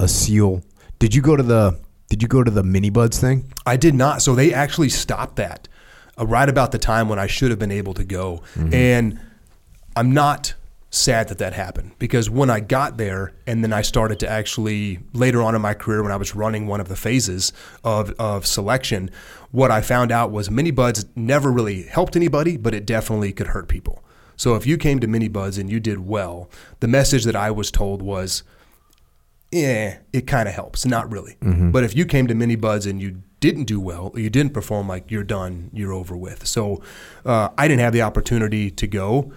a SEAL. Did you go to the Did you go to the mini buds thing? I did not. So they actually stopped that uh, right about the time when I should have been able to go. And I'm not sad that that happened because when I got there and then I started to actually later on in my career when I was running one of the phases of, of selection, what I found out was mini buds never really helped anybody, but it definitely could hurt people. So if you came to mini buds and you did well, the message that I was told was, yeah, it kind of helps. Not really. But if you came to mini buds and you didn't do well, or you didn't perform like you're done, you're over with. So uh, I didn't have the opportunity to go.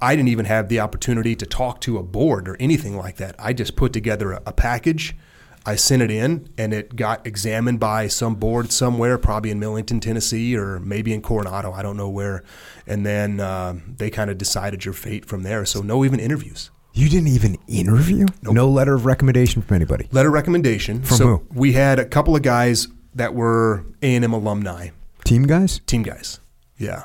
I didn't even have the opportunity to talk to a board or anything like that. I just put together a, a package. I sent it in, and it got examined by some board somewhere, probably in Millington, Tennessee, or maybe in Coronado. I don't know where. And then uh, they kind of decided your fate from there. So no even interviews. You didn't even interview. No letter of recommendation from anybody. letter of recommendation. From so who? we had a couple of guys that were A and M alumni, Team guys. team guys. Yeah,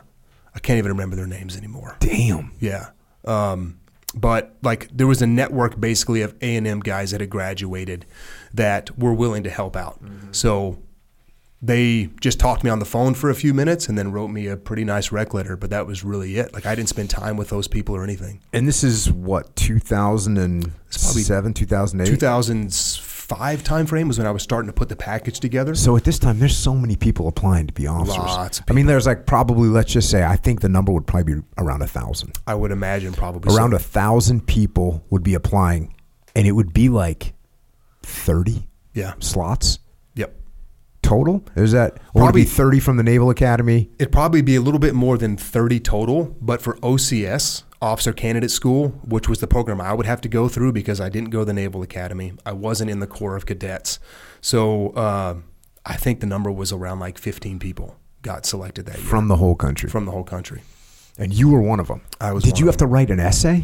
I can't even remember their names anymore. Damn. Yeah, um, but like there was a network basically of A and M guys that had graduated that were willing to help out. So they just talked me on the phone for a few minutes and then wrote me a pretty nice rec letter. But that was really it. Like I didn't spend time with those people or anything. And this is what 2007, 2008. 2005 timeframe was when I was starting to put the package together. So at this time, there's so many people applying to be officers. Lots of I mean, there's like probably let's just say I think the number would probably be around a thousand. I would imagine probably Around so. a thousand people would be applying, and it would be like thirty yeah. slots Total. Is that or would it be Probably- thirty from the Naval Academy? It'd probably be a little bit more than 30 total, but for OCS, Officer Candidate School, which was the program I would have to go through because I didn't go to the Naval Academy. I wasn't in the Corps of Cadets. So uh, I think the number was around like 15 people got selected that year From the whole country, from the whole country. and you were one of them. I was Did you have to write an essay?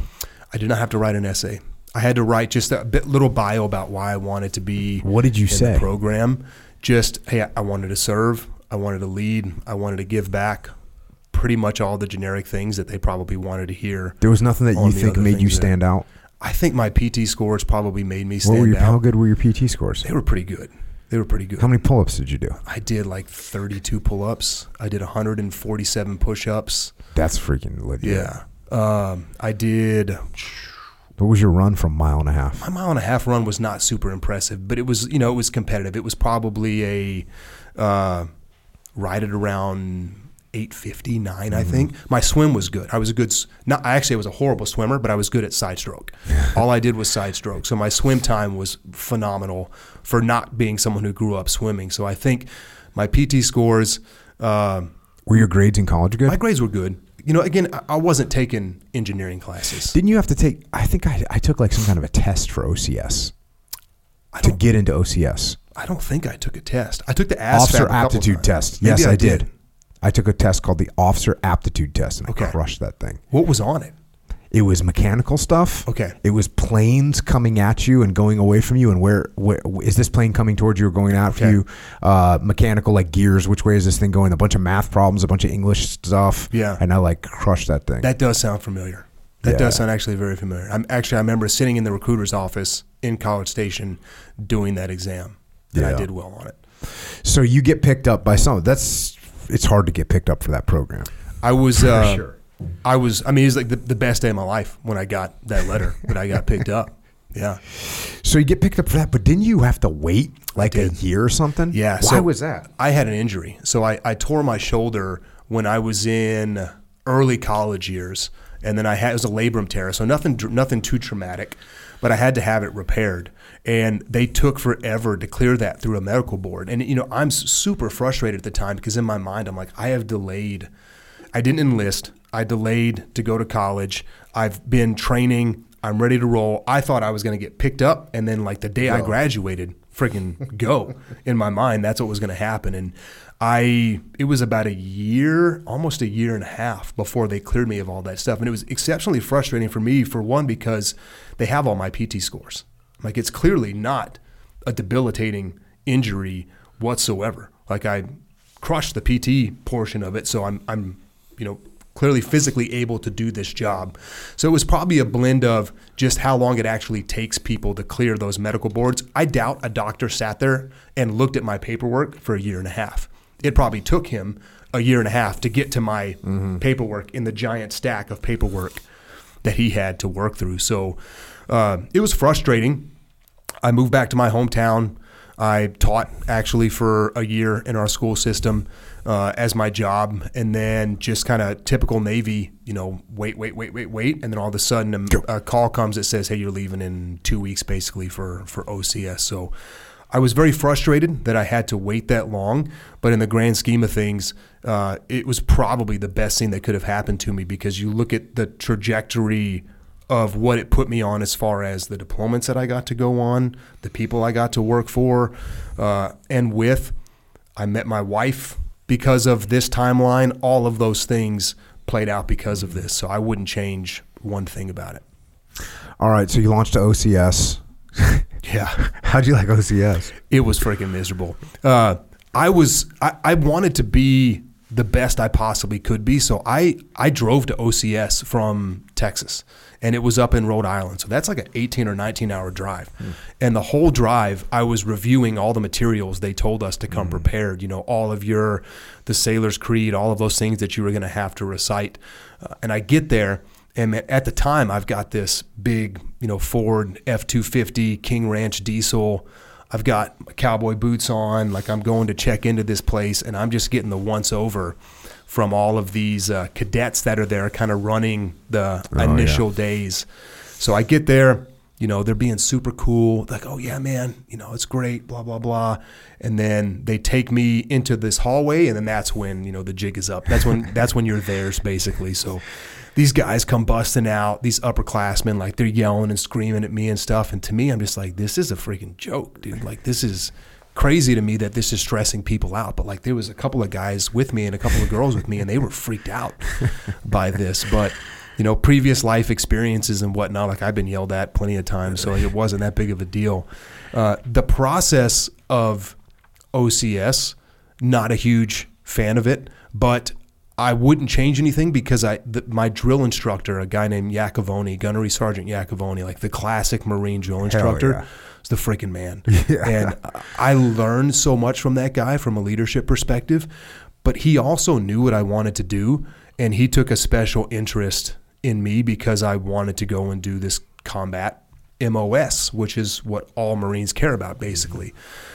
I did not have to write an essay. I had to write just a bit little bio about why I wanted to be. What did you in say? The program, just hey, I wanted to serve. I wanted to lead. I wanted to give back. Pretty much all the generic things that they probably wanted to hear. There was nothing that you think made you things that- stand out. I think my PT scores probably made me What stand were your, how good were your PT scores? They were pretty good. They were pretty good. How many pull-ups did you do? I did like 32 pull-ups. I did 147 push-ups. That's freaking legit. Yeah. Um, I did What was your run from mile and a half? my mile and a half run was not super impressive, but it was you know it was competitive. It was probably a uh, right at around 859, I think. My swim was good. I was a good not I actually was a horrible swimmer, but I was good at side stroke. All I did was side stroke. So my swim time was phenomenal for not being someone who grew up swimming. So I think my PT scores uh, Were your grades in college good? my grades were good. You know, again, I- I wasn't taking engineering classes. Didn't you have to take? I think I, I took like some kind of a test for OCS I to get into OCS. I don't think I took a test. I took the ASVAB Officer aptitude test. Maybe yes, I, did. I took a test called the Officer Aptitude Test, and I Okay. crushed that thing. What was on it? It was mechanical stuff. Okay. It was planes coming at you and going away from you, and where, where is this plane coming towards you or going after Okay. you? Uh, mechanical like gears. Which way is this thing going? A bunch of math problems, a bunch of English stuff. Yeah. and I like crushed that thing. That does sound familiar. That Yeah. does sound actually very familiar. I'm actually I remember sitting in the recruiter's office in College Station doing that exam, and I did well on it. so you get picked up by some. That's it's hard to get picked up for that program. I was uh, sure. I was I mean it was like the, the best day of my life when I got that letter that I got picked up. Yeah. So you get picked up for that, but didn't you have to wait like a year or something? Yeah. Why so was that? I had an injury. So I, I tore my shoulder when I was in early college years. and then I had it was a labrum tear, so nothing, nothing too traumatic, but I had to have it repaired, and they took forever to clear that through a medical board, and you know I'm super frustrated at the time because in my mind I'm like I have delayed, I didn't enlist, I delayed to go to college, I've been training, I'm ready to roll. I thought I was going to get picked up, and then like the day I graduated, freaking go in my mind. That's what was going to happen, and I it was about a year, almost a year and a half before they cleared me of all that stuff, and it was exceptionally frustrating for me. For one, because they have all my PT scores. Like it's clearly not a debilitating injury whatsoever. Like I crushed the PT portion of it, so I'm I'm you know clearly physically able to do this job. So it was probably a blend of just how long it actually takes people to clear those medical boards. I doubt a doctor sat there and looked at my paperwork for a year and a half. It probably took him a year and a half to get to my paperwork in the giant stack of paperwork that he had to work through. So uh, it was frustrating. I moved back to my hometown. I taught actually for a year in our school system uh, as my job, and then just kind of typical Navy, you know, wait, wait, wait, wait, wait, and then all of a sudden a, a call comes that says, "Hey, you're leaving in two weeks," basically for for OCS. So I was very frustrated that I had to wait that long, but in the grand scheme of things, uh, it was probably the best thing that could have happened to me because you look at the trajectory of what it put me on as far as the deployments that I got to go on, the people I got to work for, uh, and with. I met my wife because of this timeline. All of those things played out because of this. So I wouldn't change one thing about it. All right, so you launched to OCS. Yeah. How'd you like OCS? It was freaking miserable. Uh, I was I, I wanted to be the best I possibly could be, so I I drove to OCS from Texas, and it was up in Rhode Island. So that's like an 18 or 19 hour drive, and the whole drive I was reviewing all the materials they told us to come prepared. You know, all of your the sailor's creed, all of those things that you were going to have to recite, uh, and I get there. And at the time, I've got this big, you know, Ford F two fifty King Ranch diesel. I've got my cowboy boots on, like I'm going to check into this place, and I'm just getting the once over from all of these uh, cadets that are there, kind of running the initial days. So I get there, you know, they're being super cool, like, oh yeah, man, you know, it's great, blah blah blah, and then they take me into this hallway, and then that's when you know the jig is up. That's when that's when you're theirs, basically. So these guys come busting out, these upperclassmen, like they're yelling and screaming at me and stuff. And to me, I'm just like, this is a freaking joke, dude. Like, this is crazy to me that this is stressing people out. But like, there was a couple of guys with me and a couple of girls with me, and they were freaked out by this. But you know, previous life experiences and whatnot, like I've been yelled at plenty of times, so it wasn't that big of a deal. Uh, the process of OCS, not a huge fan of it, but I wouldn't change anything because I the, my drill instructor, a guy named Iacovoni, Gunnery Sergeant Iacovoni, like the classic Marine drill instructor, yeah. is the freaking man. Yeah. And I learned so much from that guy from a leadership perspective, but he also knew what I wanted to do, and he took a special interest in me because I wanted to go and do this combat MOS, which is what all Marines care about, basically.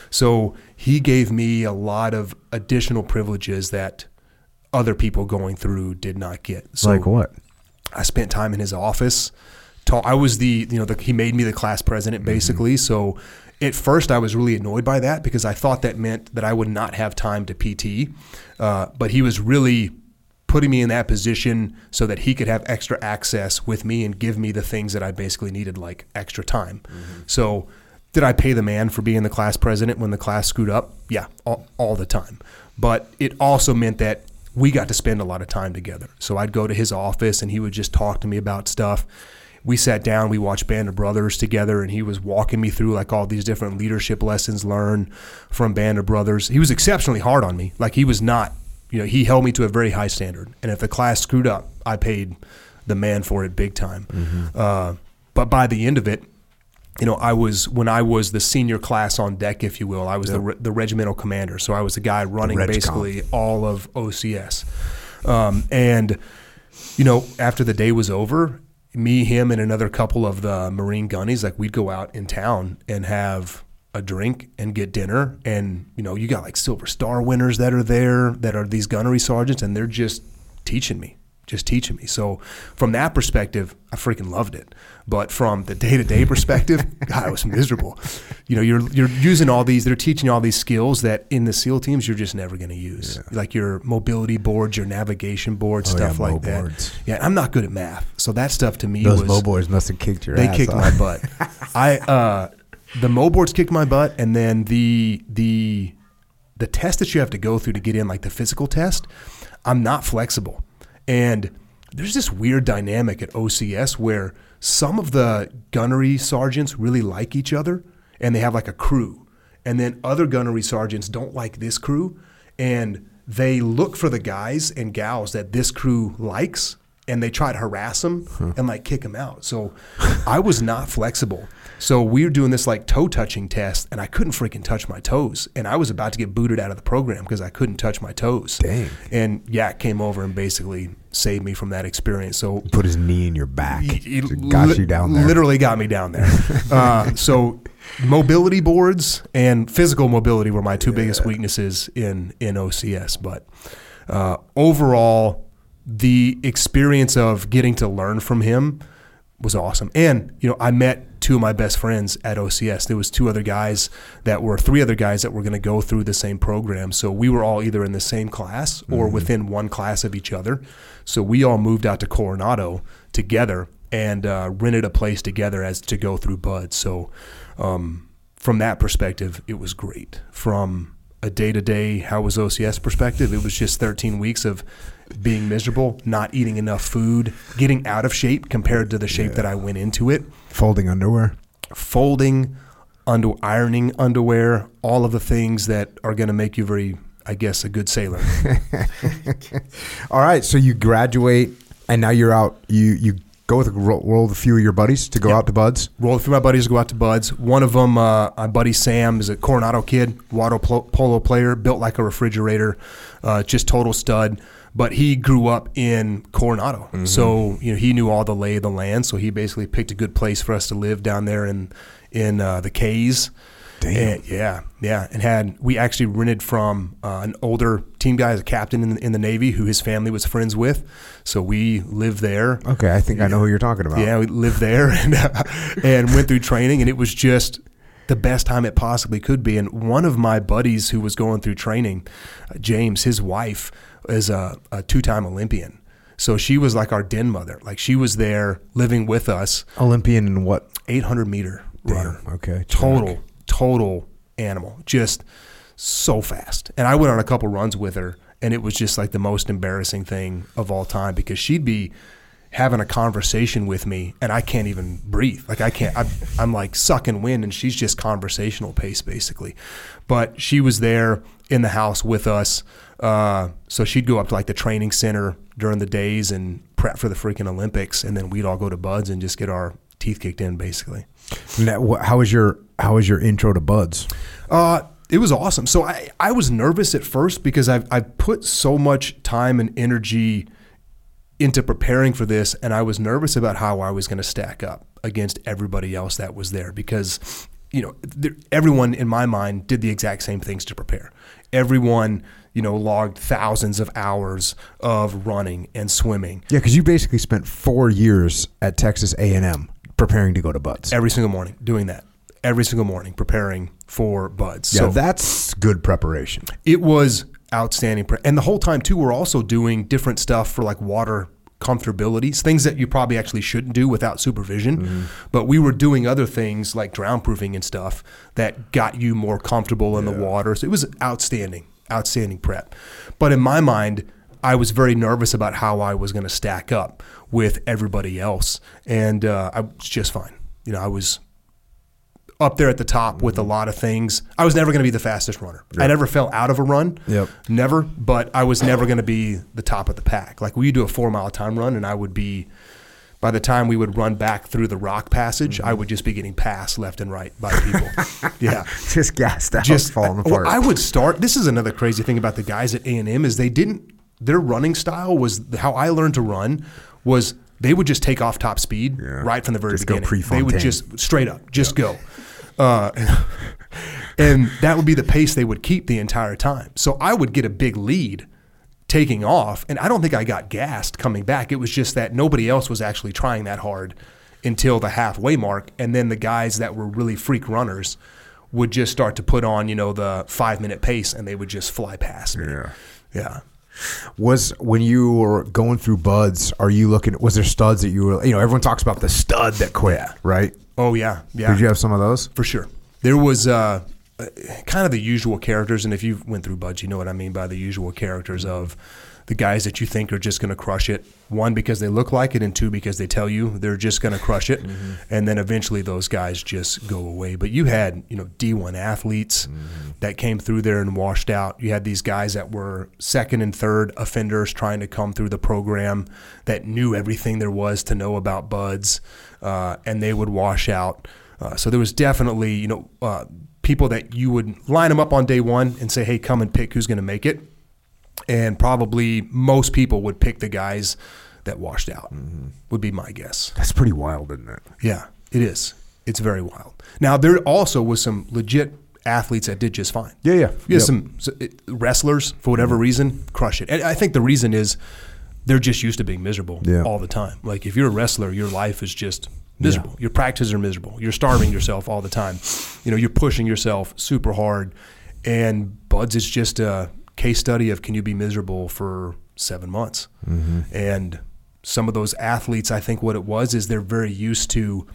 So he gave me a lot of additional privileges that other people going through did not get. So like what? I spent time in his office. Ta- I was the you know the, he made me the class president basically. So at first I was really annoyed by that because I thought that meant that I would not have time to PT. Uh, but he was really putting me in that position so that he could have extra access with me and give me the things that I basically needed, like extra time. So, did I pay the man for being the class president when the class screwed up? Yeah, all, all the time. But it also meant that we got to spend a lot of time together. So, I'd go to his office and he would just talk to me about stuff. We sat down, we watched Band of Brothers together, and he was walking me through like all these different leadership lessons learned from Band of Brothers. He was exceptionally hard on me. Like, he was not you know, he held me to a very high standard. And if the class screwed up, I paid the man for it big time. Uh, but by the end of it, you know, I was when I was the senior class on deck, if you will. I was the re- the regimental commander, so I was the guy running Regcom. basically all of OCS. Um, and you know, after the day was over, me, him, and another couple of the Marine gunnies, like we'd go out in town and have a drink and get dinner. And, you know, you got like Silver Star winners that are there that are these gunnery sergeants, and they're just teaching me, just teaching me. So from that perspective, I freaking loved it. But from the day to day perspective, God, I was miserable. You know, you're you're using all these, they're teaching you all these skills that in the SEAL teams you're just never going to use, like your mobility boards, your navigation boards, Oh, yeah, stuff like that. boards. Yeah, I'm not good at math, so that stuff to me Those was Mo boys must have kicked your they kicked huh? my butt. I uh, the Mo boards kicked my butt, and then the the the test that you have to go through to get in, like the physical test, I'm not flexible, and there's this weird dynamic at OCS where some of the gunnery sergeants really like each other, and they have like a crew, and then other gunnery sergeants don't like this crew, and they look for the guys and gals that this crew likes and they try to harass him and like kick them out. So I was not flexible. So we were doing this like toe touching test and I couldn't freaking touch my toes. And I was about to get booted out of the program because I couldn't touch my toes. Dang. And Yak came over and basically saved me from that experience. So Put his knee in your back. it So got lit- you down there. Literally got me down there. uh, so mobility boards and physical mobility were my two biggest weaknesses in in OCS. But uh, overall, the experience of getting to learn from him was awesome. And you know, I met two of my best friends at OCS. There was two other guys that were three other guys that were going to go through the same program. So we were all either in the same class or within one class of each other. So we all moved out to Coronado together and uh, rented a place together as to go through Bud. So um, from that perspective, it was great. From a day to day, how was OCS perspective? It was just 13 weeks of being miserable, not eating enough food, getting out of shape compared to the shape that I went into it, Folding underwear. folding, under ironing underwear, all of the things that are going to make you very, I guess, a good sailor. All right, so you graduate, and now you're out. You you go with a roll, roll with a few of your buddies to go out to buds. Rolled through my buddies to go out to Buds. One of them, uh, my buddy Sam, is a Coronado kid, water polo, polo player, built like a refrigerator, uh, just total stud. But he grew up in Coronado, so you know he knew all the lay of the land. So he basically picked a good place for us to live down there in in uh, the Cays. Damn. And- yeah, yeah, and had we actually rented from uh, an older team guy, as a captain in, in the Navy, who his family was friends with. So we lived there. Okay, I think I know who you're talking about. Yeah, we lived there and uh, and went through training, and it was just the best time it possibly could be. And one of my buddies who was going through training, uh, James, his wife is a, a two-time Olympian. So she was like our den mother. Like she was there living with us, Olympian in what? 800 meter runner. okay, total total animal. Just so fast. And i went on a couple runs with her and it was just like the most embarrassing thing of all time because she'd be having a conversation with me and i can't even breathe. Like i can't I'm, I'm like sucking wind and she's just conversational pace basically. But she was there in the house with us uh, so she'd go up to like the training center during the days and prep for the freaking olympics and then we'd all go to buds and just get our teeth kicked in basically Now, How was your How was your intro to buds? Uh, it was awesome. So I, I was nervous at first because I've, I've put so much time and energy into preparing for this, and I was nervous about how I was going to stack up against everybody else that was there because, you know, everyone in my mind did the exact same things to prepare. Everyone, you know, logged thousands of hours of running and swimming Yeah, because you basically spent four years at Texas A and M preparing to go to buds. every single morning doing that. Every single morning preparing for buds. Yeah, so that's good preparation. it was outstanding pre- and the whole time too we're also doing different stuff for like water comfortabilities things that you probably actually shouldn't do without supervision mm-hmm. but we were doing other things like drown proofing and stuff that got you more comfortable in the water so it was outstanding outstanding prep but in my mind i was very nervous about how i was going to stack up with everybody else and uh, i was just fine you know i was up there at the top with a lot of things. I was never going to be the fastest runner. I never fell out of a run. Yep. Never, but I was never going to be the top of the pack. Like we do a four mile time run, and I would be, by the time we would run back through the rock passage, I would just be getting passed left and right by people. yeah. Just gassed out, Just falling well, apart. I would start. This is another crazy thing about the guys at A and M is they didn't. Their running style was how I learned to run was they would just take off top speed Yeah. right from the very Just go beginning. they would just straight up, just go. Uh, and that would be the pace they would keep the entire time. So I would get a big lead taking off, and I don't think I got gassed coming back. It was just that nobody else was actually trying that hard until the halfway mark, and then the guys that were really freak runners would just start to put on, you know, the five minute pace, and they would just fly past me. Yeah. Yeah. Was when you were going through buds, are you looking? Was there studs that you were? You know, everyone talks about the stud that quit, right? Oh yeah, yeah. Did you have some of those? for sure. There was uh, uh, kind of the usual characters, and if you went through Buds, you know what I mean by the usual characters of the guys that you think are just going to crush it. One because they look like it, and two because they tell you they're just going to crush it, and then eventually those guys just go away. But you had you know D1 athletes that came through there and washed out. You had these guys that were second and third offenders trying to come through the program that knew everything there was to know about Buds, uh, and they would wash out. Uh, so there was definitely, you know, uh, people that you would line them up on day one and say, "Hey, come and pick who's going to make it," and probably most people would pick the guys that washed out. Mm-hmm. Would be my guess. That's pretty wild, isn't it? Yeah, it is. It's very wild. Now there also was some legit athletes that did just fine. Yeah, yeah. You Yep. some wrestlers for whatever mm-hmm. reason crush it. And I think the reason is they're just used to being miserable Yeah. all the time. Like if you're a wrestler, your life is just miserable. Your practices are miserable. You're starving yourself all the time. You know, you're pushing yourself super hard. And Buds is just a case study of can you be miserable for seven months? Mm-hmm. And some of those athletes, I think what it was is they're very used to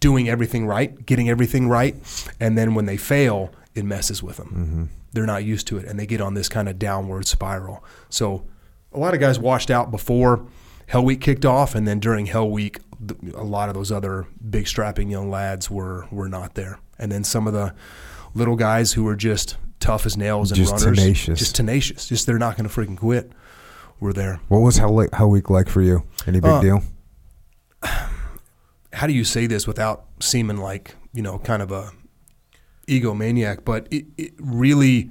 doing everything right, getting everything right, and then when they fail, it messes with them. Mm-hmm. They're not used to it, and they get on this kind of downward spiral. So, a lot of guys washed out before Hell Week kicked off, and then during Hell Week, a lot of those other big strapping young lads were were not there, and then some of the little guys who were just tough as nails and Just runners, tenacious. just tenacious, just they're not going to freaking quit. Were there. What was Hell, Li- Hell Week like for you? Any big Uh, deal? how do you say this without seeming like you know kind of a egomaniac but it, it really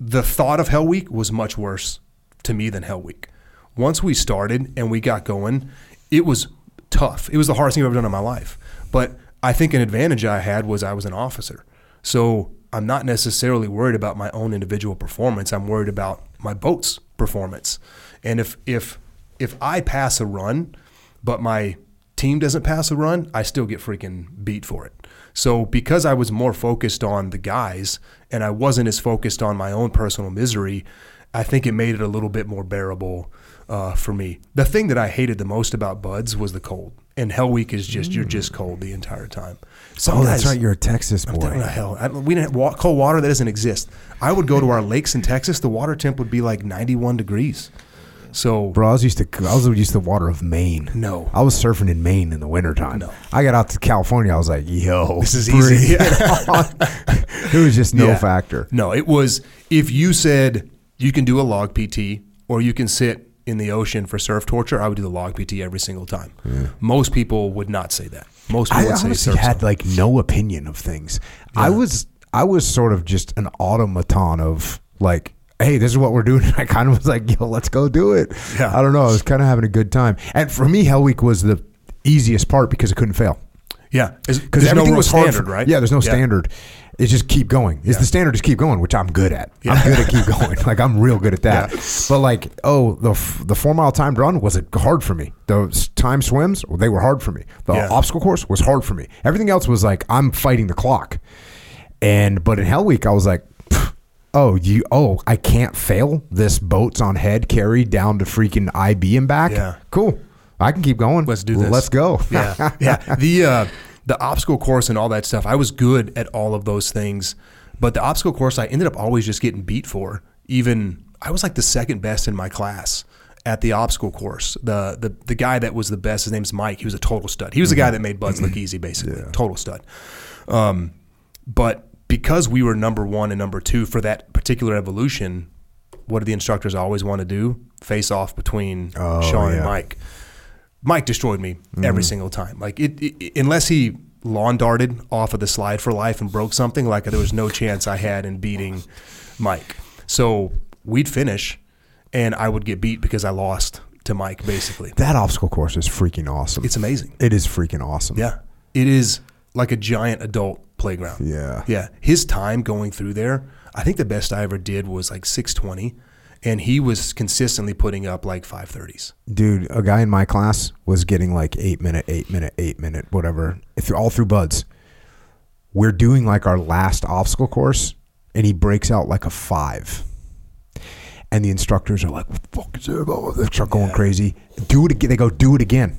the thought of hell week was much worse to me than hell week once we started and we got going it was tough. It was the hardest thing i've ever done in my life. But i think an advantage i had was i was an officer. So i'm not necessarily worried about my own individual performance. I'm worried about my boat's performance. And if if if i pass a run but my team doesn't pass a run, I still get freaking beat for it. So because I was more focused on the guys and I wasn't as focused on my own personal misery, I think it made it a little bit more bearable uh, for me. The thing that I hated the most about Buds was the cold. And Hell Week is just you're just cold the entire time. Some Oh, that's right. You're a Texas what the boy. hell? I, we didn't have wa- cold water that doesn't exist. I would go to our lakes in Texas. The water temp would be like 91 degrees. So Bro, I was used to I was used to the water of Maine. No. I was surfing in Maine in the wintertime. No. I got out to California. I was like, yo, This is easy. it it was just no Yeah. factor. No, it was if you said you can do a log PT or you can sit in the ocean for surf torture, I would do the log PT every single time. Most people would not say that. Most people I would say honestly surf. had like no opinion of things. I was I was sort of just an automaton of like, hey, this is what we're doing. And I kind of was like, yo, let's go do it. Yeah. I don't know. I was kind of having a good time. And for me, Hell Week was the easiest part because it couldn't fail. yeah, Because no everything real was hard standard, for- right? Yeah, there's no standard. It's just keep going. It's the standard just keep going, which I'm good at. I'm good at keep going. Like I'm real good at that. But like, oh, the f- the four mile timed run was it hard for me. The time swims they were hard for me. The Yeah. obstacle course was hard for me. Everything else was like I'm fighting the clock. And but in Hell Week, I was like, oh, you, oh, I can't fail. This boat's on head carry down to freaking IB and back. Yeah. cool. I can keep going. Let's do this. Let's go. yeah, yeah. The uh, the obstacle course and all that stuff. I was good at all of those things, but the obstacle course I ended up always just getting beat for. Even I was like the second best in my class at the obstacle course. The the the guy that was the best, his name's Mike. He was a total stud. He was the guy that made Buds look easy, basically. Total stud. Um, but because we were number one and number two for that particular evolution, what do the instructors always want to do? Face off between Oh, Sean and. Mike. Mike destroyed me every mm-hmm. single time. Like it, it, unless he lawn darted off of the slide for life and broke something, like there was no chance I had in beating Mike. So we'd finish, and I would get beat because I lost to Mike. Basically, That obstacle course is freaking awesome. it's amazing. It is freaking awesome. Yeah, it is like a giant adult playground. Yeah. yeah. His time going through there, I think the best I ever did was like six twenty, and he was consistently putting up like 530s. Dude, a guy in my class was getting like eight minute, eight minute, eight minute, whatever, all through buds. We're doing like our last obstacle course, and he breaks out like a five. And the instructors are like, "What the fuck is that?" About? They start going crazy. Do it again. They go, do it again.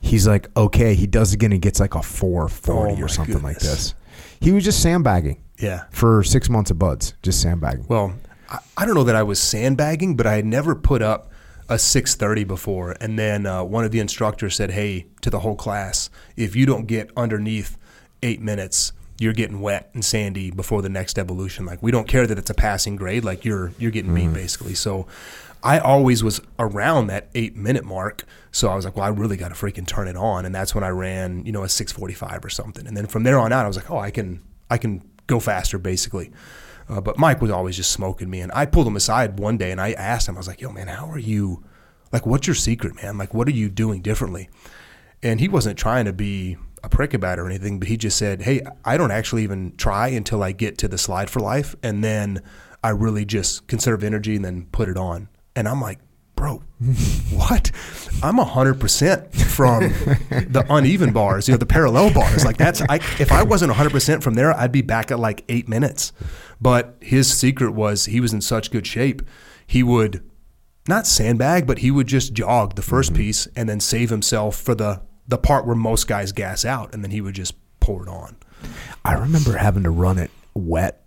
He's like, okay. He does it again. He gets like a four forty Oh my or something like this. He was just sandbagging Yeah. for six months of buds, just sandbagging. Well, I, I don't know that I was sandbagging, but I had never put up a 630 before. And then uh, one of the instructors said, hey, to the whole class, if you don't get underneath eight minutes, you're getting wet and sandy before the next evolution. Like we don't care that it's a passing grade. Like you're you're getting beat basically. So I always was around that eight minute mark. So I was like, well, I really got to freaking turn it on. And that's when I ran, you know, a 645 or something. And then from there on out, I was like, oh, I can I can go faster basically. Uh, but Mike was always just smoking me. And I pulled him aside one day and I asked him, I was like, yo, man, how are you? Like, what's your secret, man? Like, what are you doing differently? And he wasn't trying to be a prick about it or anything, but he just said, hey, I don't actually even try until I get to the slide for life. And then I really just conserve energy and then put it on. And I'm like, bro, what? I'm 100% from the uneven bars, you know, the parallel bars. Like that's, I, if I wasn't 100% from there, I'd be back at like eight minutes. But his secret was he was in such good shape. He would not sandbag, but he would just jog the 1st piece and then save himself for the, the part where most guys gas out. And then he would just pour it on. I remember having to run it wet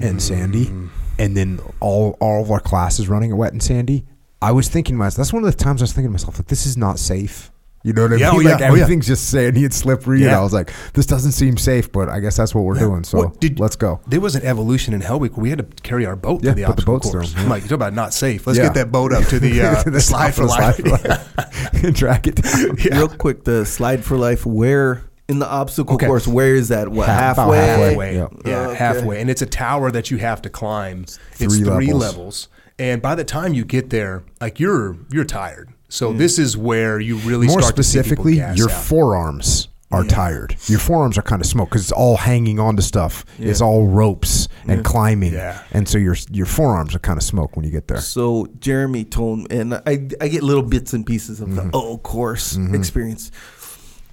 and sandy, Mm. and then all all of our classes running it wet and sandy. I was thinking to myself, that's one of the times I was thinking to myself, like, this is not safe. You know what I Yeah, mean? oh, yeah, like oh, yeah. everything's just sandy and slippery. And Yeah. I was like, this doesn't seem safe, but I guess that's what we're doing. So What did- let's go. There was an evolution in Hell Week where we had to carry our boat Yeah, to the put the obstacle boats course. through 'em, I'm like, you're talking about not safe. Let's Yeah. get that boat up to the, uh, the slide for life. life. and drag it down. Yeah. Real quick, the slide for life. Where in the obstacle Okay. course? Where is that? What Half- halfway? halfway. Yeah. Yeah, Oh, okay. halfway. And it's a tower that you have to climb. It's three three levels. levels. And by the time you get there, like you're you're tired. So Mm. this is where you really More start to see specifically, gas your out. forearms are tired. Your forearms are kind of smoked because it's all hanging on to stuff. It's all ropes and climbing, Yeah. and so your your forearms are kind of smoked when you get there. So Jeremy told me, and I I get little bits and pieces of Mm-hmm. the O course experience.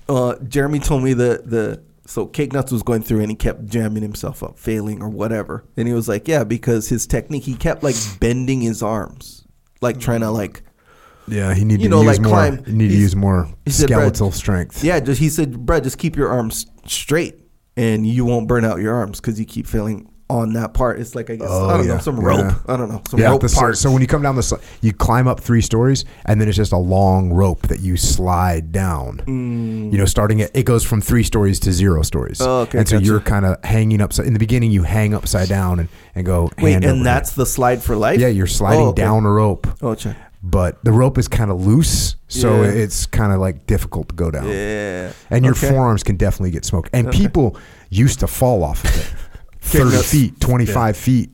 Uh, Jeremy told me the the so Cake Nuts was going through and he kept jamming himself up, failing or whatever, and he was like, yeah, because his technique, he kept like bending his arms, like mm. trying to like. Yeah, he needed You to know, use like more. climb- You need to use more he said, skeletal strength. Yeah, just he said, Brad, just keep your arms straight, and you won't burn out your arms because you keep failing on that part. It's like I guess Oh, I don't yeah. know some Yeah. rope. I don't know some Yeah, rope part. so when you come down the, sli- you climb up three stories, and then it's just a long rope that you slide down. You know, starting at it goes from three stories to zero stories. Mm. Oh, okay, and so gotcha. you're kind of hanging upside. In the beginning, you hang upside down and, and go. Wait, and that's the slide for life. yeah, you're sliding Oh, okay. down a rope, Oh, check. but the rope is kind of loose, so Yeah. it's kind of like difficult to go down. Yeah, And your Okay. forearms can definitely get smoked. And people used to fall off of it. Okay, 30 that's- feet, 25 feet,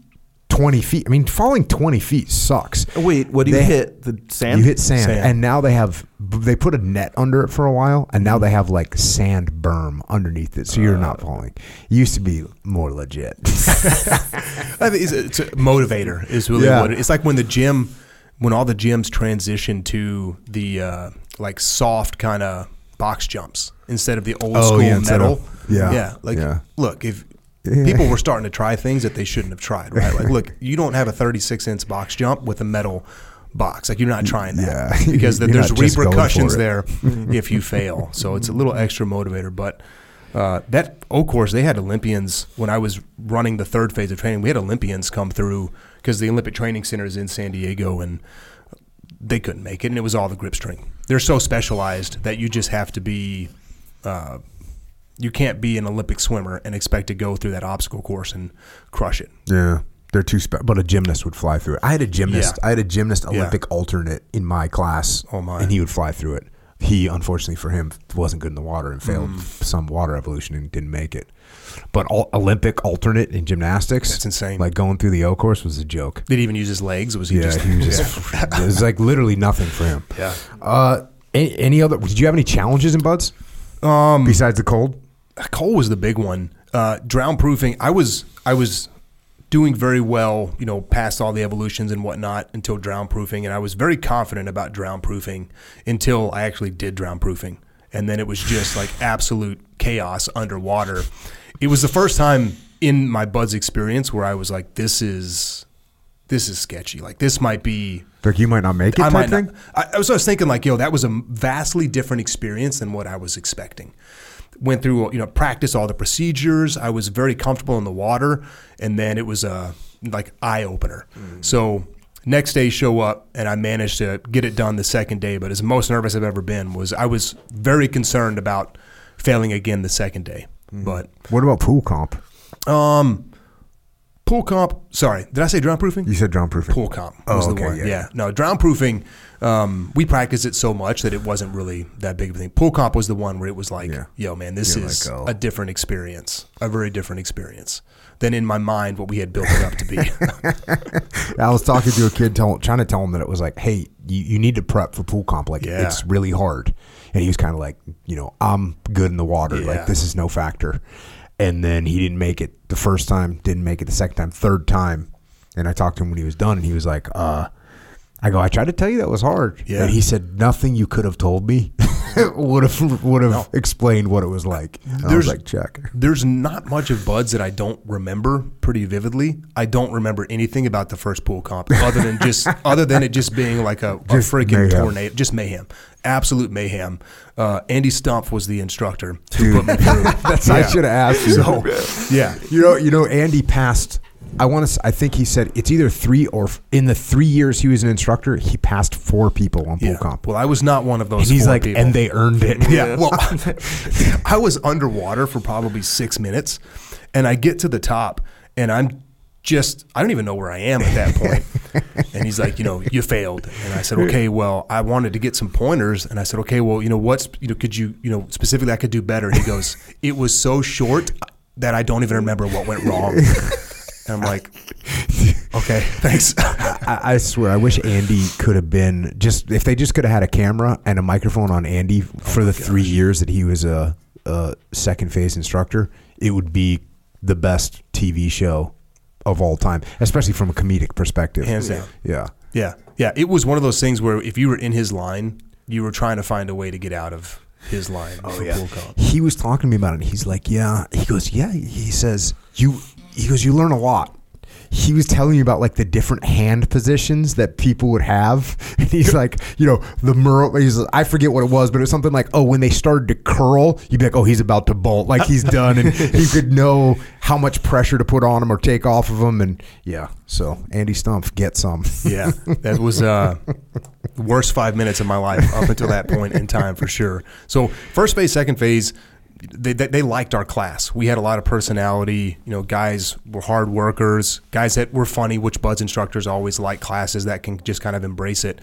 20 feet. I mean, falling 20 feet sucks. Wait, what do you They- hit? The sand? You hit sand, Sand. and now they have they put a net under it for a while, and now they have like sand berm underneath it, so you're not Uh. falling. It used to be more legit. I think it's a, it's a motivator is really Yeah. what it, it's like when the gym when all the gyms transition to the uh, like soft kind of box jumps instead of the old Oh, school yeah, metal. of- yeah, yeah. Like, yeah. look, if Yeah. people were starting to try things that they shouldn't have tried, right? Like, look, you don't have a 36 inch box jump with a metal box. Like, you're not trying that Yeah. because You're there's not just going for repercussions there if you fail. So it's a little extra motivator, but. Uh, that O course, they had Olympians when I was running the third phase of training. We had Olympians come through because the Olympic Training Center is in San Diego, and they couldn't make it, and it was all the grip string. They're so specialized that you just have to be, uh, you can't be an Olympic swimmer and expect to go through that obstacle course and crush it. yeah, they're too spe- But a gymnast would fly through it. I had a gymnast. Yeah. I had a gymnast Yeah. Olympic alternate in my class. Oh, my. And he would fly through it. He unfortunately for him wasn't good in the water and failed Mm. some water evolution and didn't make it. But all, Olympic alternate in gymnastics, That's insane. Like going through the O course was a joke. Did he even use his legs? Was he yeah, just? he was just. it was like literally nothing for him. Yeah. Uh, any, any other? Did you have any challenges in buds Um, besides the cold? Coal was the big one. Uh, drown proofing. I was I was doing very well, you know, past all the evolutions and whatnot until drown proofing. And I was very confident about drown proofing until I actually did drown proofing. And then it was just like absolute chaos underwater. It was the first time in my buds experience where I was like, this is this is sketchy. Like this might be Like you might not make it. I might thing. not. I, I was, I was thinking like, yo, that was a vastly different experience than what I was expecting. Went through, you know, practice all the procedures. I was very comfortable in the water, and then it was a like eye opener. So next day show up, and I managed to get it done the second day. But as most nervous I've ever been was I was very concerned about failing again the second day. But What about pool comp? um, pool comp. Sorry, did I say drown proofing? You said drown proofing. Pool comp Oh, was the okay, one. yeah. Yeah. No, drown proofing. Um, we practiced it so much that it wasn't really that big of a thing. Pool comp was the one where it was like, Yeah. yo, man, this You're is like, oh. a different experience, a very different experience than in my mind what we had built it up to be. I was talking to a kid, tell, trying to tell him that it was like, hey, you, you need to prep for pool comp. Like, Yeah. it's really hard. And he was kind of like, you know, I'm good in the water. Yeah. Like, this is no factor. And then he didn't make it the first time, didn't make it the second time, third time. And I talked to him when he was done, and he was like, uh, I go, I tried to tell you that was hard. Yeah. And he said, nothing you could have told me would have would have explained what it was like. And I was like, check. There's not much of buds that I don't remember pretty vividly. I don't remember anything about the first pool comp other than just other than it just being like a, a freaking mayhem. tornado, just mayhem, absolute mayhem. Uh, Andy Stumpf was the instructor who put me through. That's I should have asked you. So, yeah, You know, you know, Andy passed. I want to. I think he said it's either three or f- in the three years he was an instructor, he passed four people on pool yeah. comp. Well, I was not one of those. and he's four like, people. and they earned it. Yeah. Well, I was underwater for probably six minutes, and I get to the top, and I'm just I don't even know where I am at that point. and he's like, you know, you failed, and I said, okay, well, I wanted to get some pointers, and I said, okay, well, you know, what's you know, could you you know specifically I could do better. And he goes, it was so short that I don't even remember what went wrong. And I'm like, okay, thanks. I, I swear, I wish Andy could have been just if they just could have had a camera and a microphone on Andy oh for the three years that he was a, a second phase instructor. It would be the best TV show of all time, especially from a comedic perspective. Hands down. Yeah. Yeah, yeah. It was one of those things where if you were in his line, you were trying to find a way to get out of his line Oh, for pool he was talking to me about it. He's like, yeah. He goes, yeah. He says you. He goes, you learn a lot. He was telling me about like the different hand positions that people would have. And he's like, you know, the Merle. He's, I forget what it was, but it was something like, oh, when they started to curl, you'd be like, oh, he's about to bolt, like he's done, and he could know how much pressure to put on him or take off of him, and yeah. So Andy Stumpf, get some. Yeah, that was uh, the worst five minutes of my life up until that point in time for sure. So first phase, second phase, they, they, they liked our class. We had a lot of personality. You know, guys were hard workers. Guys that were funny, which Buds instructors always like classes that can just kind of embrace it.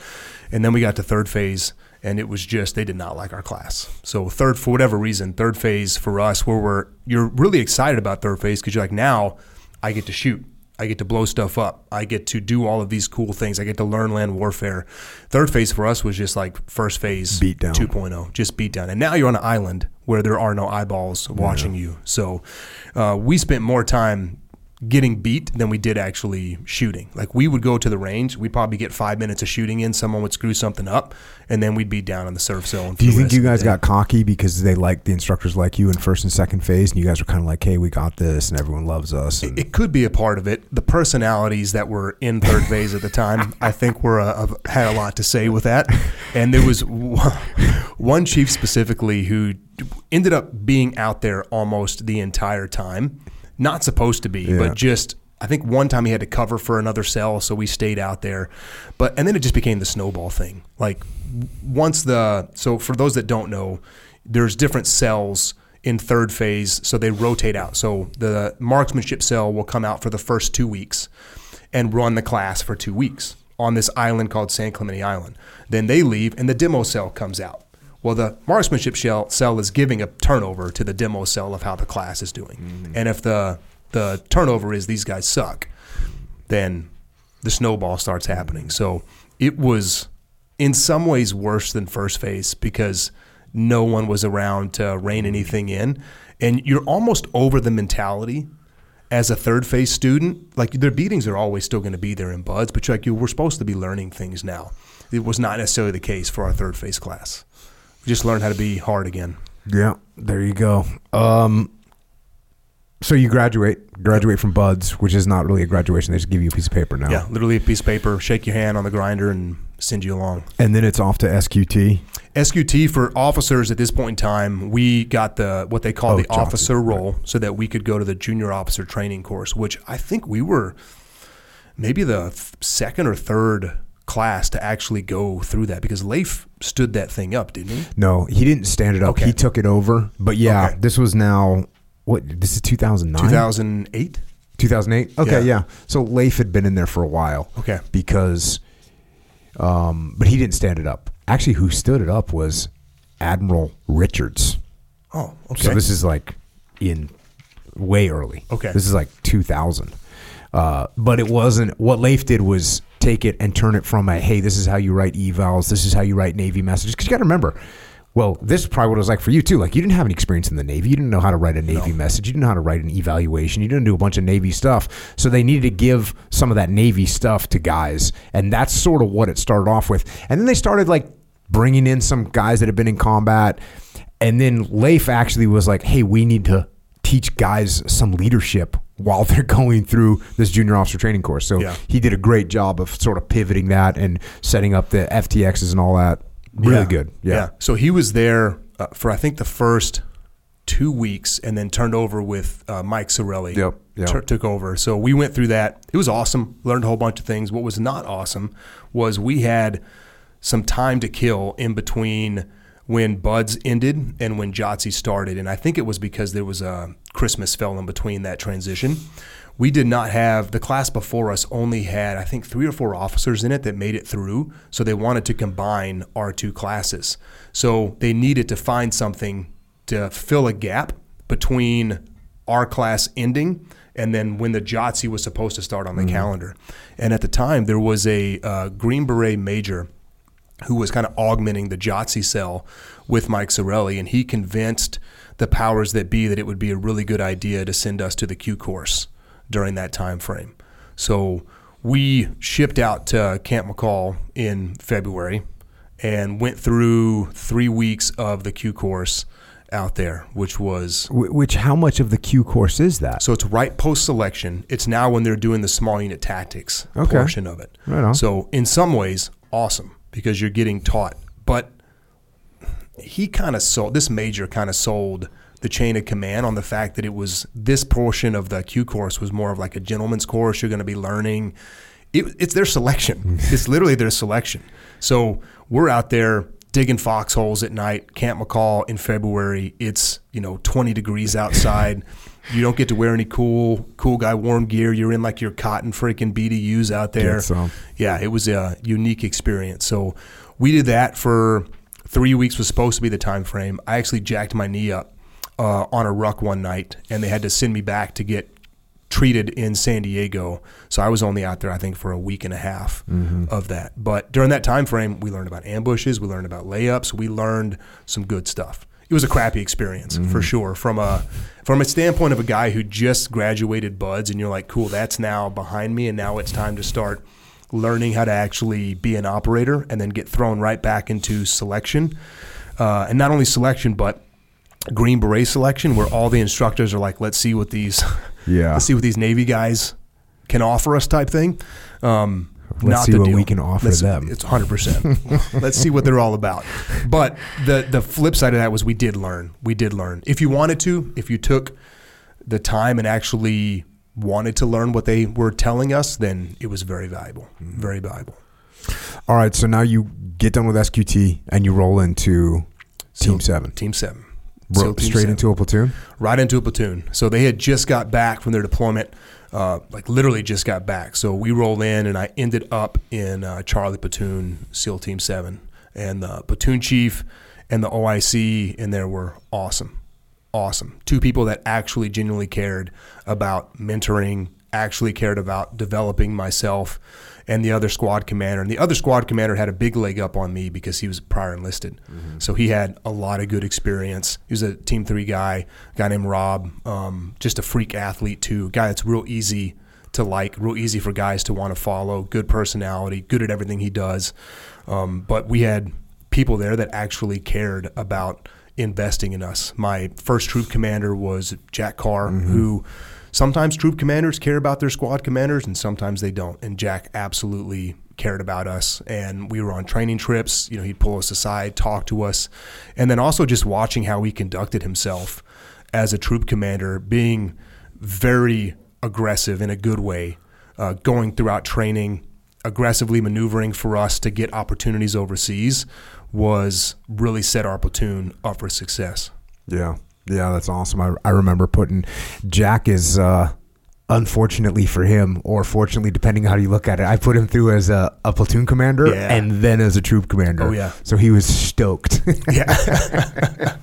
And then we got to third phase, and it was just they did not like our class. So third, for whatever reason, third phase for us, where we're you're really excited about third phase because you're like now I get to shoot. I get to blow stuff up. I get to do all of these cool things. I get to learn land warfare. Third phase for us was just like first phase Beat down. 2.0, just beat down. And now you're on an island where there are no eyeballs watching you. So uh, we spent more time getting beat than we did actually shooting. Like we would go to the range, we'd probably get five minutes of shooting in, someone would screw something up, and then we'd be down on the surf zone. Do you think you guys got cocky because they like the instructors like you in first and second phase, and you guys were kind of like, "Hey, we got this," and everyone loves us. And, It could be a part of it. The personalities that were in third phase at the time, I think, were uh, had a lot to say with that. And there was one- one chief specifically who ended up being out there almost the entire time. Not supposed to be, Yeah. but just I think one time he had to cover for another cell, so we stayed out there. But and then it just became the snowball thing. Like once the so for those that don't know, there's different cells in third phase, so they rotate out. So the marksmanship cell will come out for the first two weeks and run the class for two weeks on this island called San Clemente Island. Then they leave, and the demo cell comes out. Well, the marksmanship shell cell is giving a turnover to the demo cell of how the class is doing. Mm-hmm. And if the the turnover is these guys suck, then the snowball starts happening. So it was in some ways worse than first phase because no one was around to rein anything in. And you're almost over the mentality as a third phase student, like their beatings are always still going to be there in buds, but like you, we're supposed to be learning things now. It was not necessarily the case for our third phase class. Just learned how to be hard again. Yeah, there you go. Um, so you graduate, graduate from Buds, which is not really a graduation. They just give you a piece of paper now. Yeah, literally a piece of paper, shake your hand on the grinder, and send you along. And then it's off to SQT. SQT for officers at this point in time, we got the what they call Oh, the Johnson, officer role, so that we could go to the junior officer training course, which I think we were maybe the second or third class to actually go through that because Leif stood that thing up, didn't he? No, he didn't stand it up. Okay. He took it over. But yeah, Okay. this was now what? This is 2009? 2008. 2008? Okay, Yeah. yeah. So Leif had been in there for a while. Okay. Because, um, but he didn't stand it up. Actually, who stood it up was Admiral Richards. Oh, okay. So this is like in way early. Okay. This is like 2000. Uh, but it wasn't, what Leif did was take it and turn it from a, hey, this is how you write evals, this is how you write Navy messages. Because you got to remember, well, this is probably what it was like for you too. Like you didn't have any experience in the Navy. You didn't know how to write a Navy message. You didn't know how to write an evaluation. You didn't do a bunch of Navy stuff. So they needed to give some of that Navy stuff to guys. And that's sort of what it started off with. And then they started like bringing in some guys that had been in combat. And then Leif actually was like, hey, we need to teach guys some leadership while they're going through this junior officer training course. So Yeah. he did a great job of sort of pivoting that and setting up the FTXs and all that. Really Yeah. good. Yeah. So he was there uh, for I think the first two weeks, and then turned over with uh, Mike Sorelli. Yep, yep. tur- took over. So we went through that. It was awesome. Learned a whole bunch of things. What was not awesome was we had some time to kill in between when Buds ended and when JOTC started, and I think it was because there was a Christmas fell in between that transition. We did not have the class before us only had I think three or four officers in it that made it through, so they wanted to combine our two classes. So they needed to find something to fill a gap between our class ending and then when the JOTC was supposed to start on the calendar. And at the time, there was a uh, Green Beret major who was kind of augmenting the JOTC cell with Mike Sorelli, and he convinced the powers that be that it would be a really good idea to send us to the Q course during that time frame. So we shipped out to Camp McCall in February and went through three weeks of the Q course out there, which was Which, how much of the Q course is that? so it's right post selection. It's now when they're doing the small unit tactics Okay. portion of it. Right on. So in some ways, awesome because you're getting taught. But he kind of sold this major kind of sold the chain of command on the fact that it was this portion of the Q course was more of like a gentleman's course. You're going to be learning. It, it's their selection. it's literally their selection. So we're out there digging foxholes at night, Camp McCall in February. It's you know 20 degrees outside. you don't get to wear any cool cool guy warm gear. You're in like your cotton freaking BDUs out there. Yeah, it was a unique experience. So we did that for three weeks. Was supposed to be the time frame. I actually jacked my knee up uh, on a ruck one night, and they had to send me back to get treated in San Diego. So I was only out there, I think, for a week and a half of that. But during that time frame, we learned about ambushes, we learned about layups, we learned some good stuff. It was a crappy experience for sure. From a from a standpoint of a guy who just graduated buds, and you're like, cool, that's now behind me, and now it's time to start learning how to actually be an operator, and then get thrown right back into selection, uh, and not only selection, but Green Beret selection, where all the instructors are like, let's see what these Yeah. let's see what these Navy guys can offer us type thing. Um, Let's not see what deal. we can offer Let's- them. It's 100%. Let's see what they're all about. But the, the flip side of that was we did learn. We did learn. If you wanted to, if you took the time and actually wanted to learn what they were telling us, then it was very valuable. Mm-hmm. Very valuable. All right, so now you get done with SQT and you roll into Team So, Seven, Team 7. Ro- So Team straight seven. into a platoon. right into a platoon. So they had just got back from their deployment, uh, like literally just got back. So we rolled in, and I ended up in uh, Charlie Platoon, SEAL Team Seven, and the platoon chief and the OIC in there were awesome, awesome. Two people that actually genuinely cared about mentoring, actually cared about developing myself and the other squad commander. And the other squad commander had a big leg up on me because he was prior enlisted. Mm-hmm. So he had a lot of good experience. He was a Team 3 guy, a guy named Rob, um, just a freak athlete, too. A guy that's real easy to like, real easy for guys to want to follow, good personality, good at everything he does. Um, but we had people there that actually cared about investing in us. My first troop commander was Jack Carr, mm-hmm. who sometimes troop commanders care about their squad commanders and sometimes they don't. And Jack absolutely cared about us. And we were on training trips. You know, he'd pull us aside, talk to us. And then also just watching how he conducted himself as a troop commander, being very aggressive in a good way, uh, going throughout training, aggressively maneuvering for us to get opportunities overseas was really set our platoon up for success. Yeah. Yeah, that's awesome. I, I remember putting Jack is uh, unfortunately for him, or fortunately, depending how you look at it, I put him through as a, a platoon commander yeah. and then as a troop commander. Oh yeah, so he was stoked. yeah,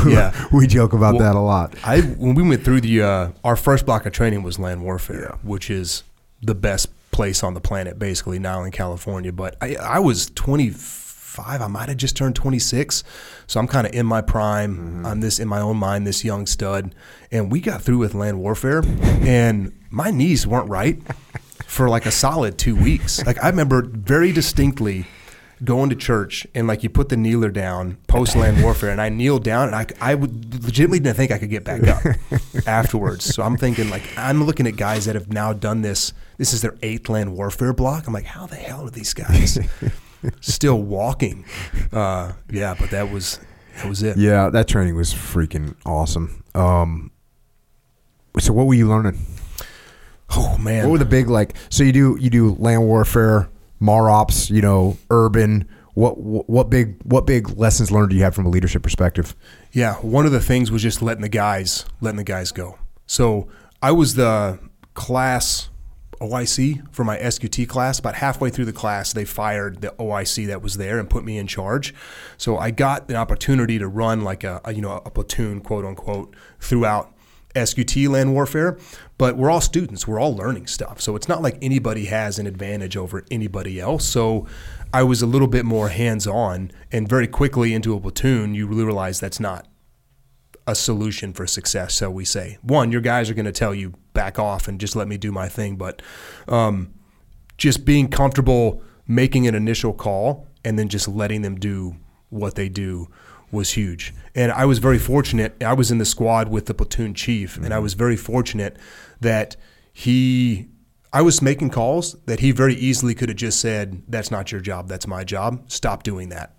yeah. We joke about well, that a lot. I when we went through the uh, our first block of training was land warfare, yeah. which is the best place on the planet, basically now in California. But I, I was twenty five. I might have just turned 26. So I'm kind of in my prime. Mm-hmm. I'm this in my own mind, this young stud. And we got through with land warfare, and my knees weren't right for like a solid two weeks. Like I remember very distinctly going to church and like you put the kneeler down post land warfare and I kneeled down and I, I would legitimately didn't think I could get back up afterwards. So I'm thinking like I'm looking at guys that have now done this. This is their eighth land warfare block. I'm like, how the hell are these guys still walking. Uh, yeah, but that was that was it. Yeah, that training was freaking awesome. Um, so what were you learning? Oh man, what were the big like? So you do you do land warfare, MAROPS, you know, urban. What what big what big lessons learned do you have from a leadership perspective? Yeah, one of the things was just letting the guys letting the guys go. So I was the class OIC for my SQT class. About halfway through the class, they fired the OIC that was there and put me in charge. So I got the opportunity to run like a, a you know a platoon, quote unquote, throughout SQT land warfare. But we're all students. We're all learning stuff. So it's not like anybody has an advantage over anybody else. So I was a little bit more hands on, and very quickly into a platoon, you realize that's not a solution for success. So we say, one, your guys are going to tell you back off and just let me do my thing, but um, just being comfortable making an initial call and then just letting them do what they do was huge. And I was very fortunate. I was in the squad with the platoon chief, mm-hmm. and I mm-hmm. was very fortunate that he. I was making calls that he very easily could have just said, "That's not your job. That's my job. Stop doing that."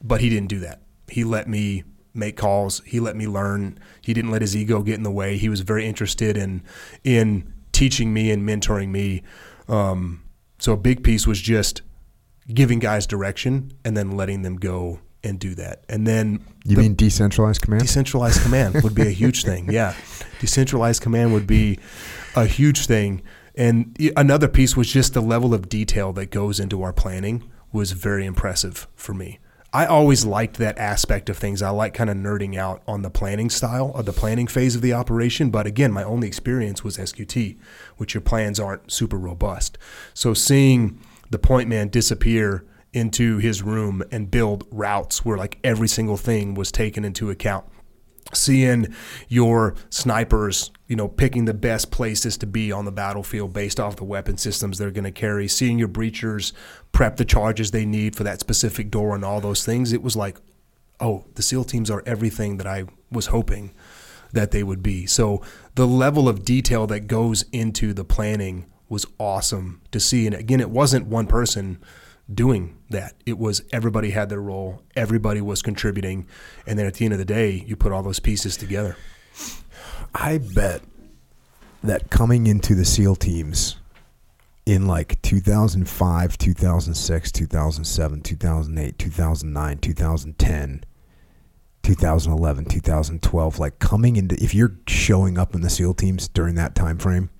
But he didn't do that. He let me make calls. He let me learn. He didn't let his ego get in the way. He was very interested in in teaching me and mentoring me. Um, so a big piece was just giving guys direction and then letting them go and do that. And then you the, mean decentralized command? Decentralized command would be a huge thing. Yeah, decentralized command would be a huge thing. And another piece was just the level of detail that goes into our planning was very impressive for me. I always liked that aspect of things. I like kind of nerding out on the planning style of the planning phase of the operation. But again, my only experience was SQT, which your plans aren't super robust. So seeing the point man disappear into his room and build routes where like every single thing was taken into account seeing your snipers, you know, picking the best places to be on the battlefield based off the weapon systems they're going to carry, seeing your breachers prep the charges they need for that specific door and all those things, it was like, oh, the SEAL teams are everything that I was hoping that they would be. So the level of detail that goes into the planning was awesome to see. And again, it wasn't one person doing that. It was everybody had their role, everybody was contributing, and then at the end of the day, you put all those pieces together. I bet that coming into the SEAL teams in like 2005, 2006, 2007, 2008, 2009, 2010, 2011, 2012, like coming into if you're showing up in the SEAL teams during that time frame,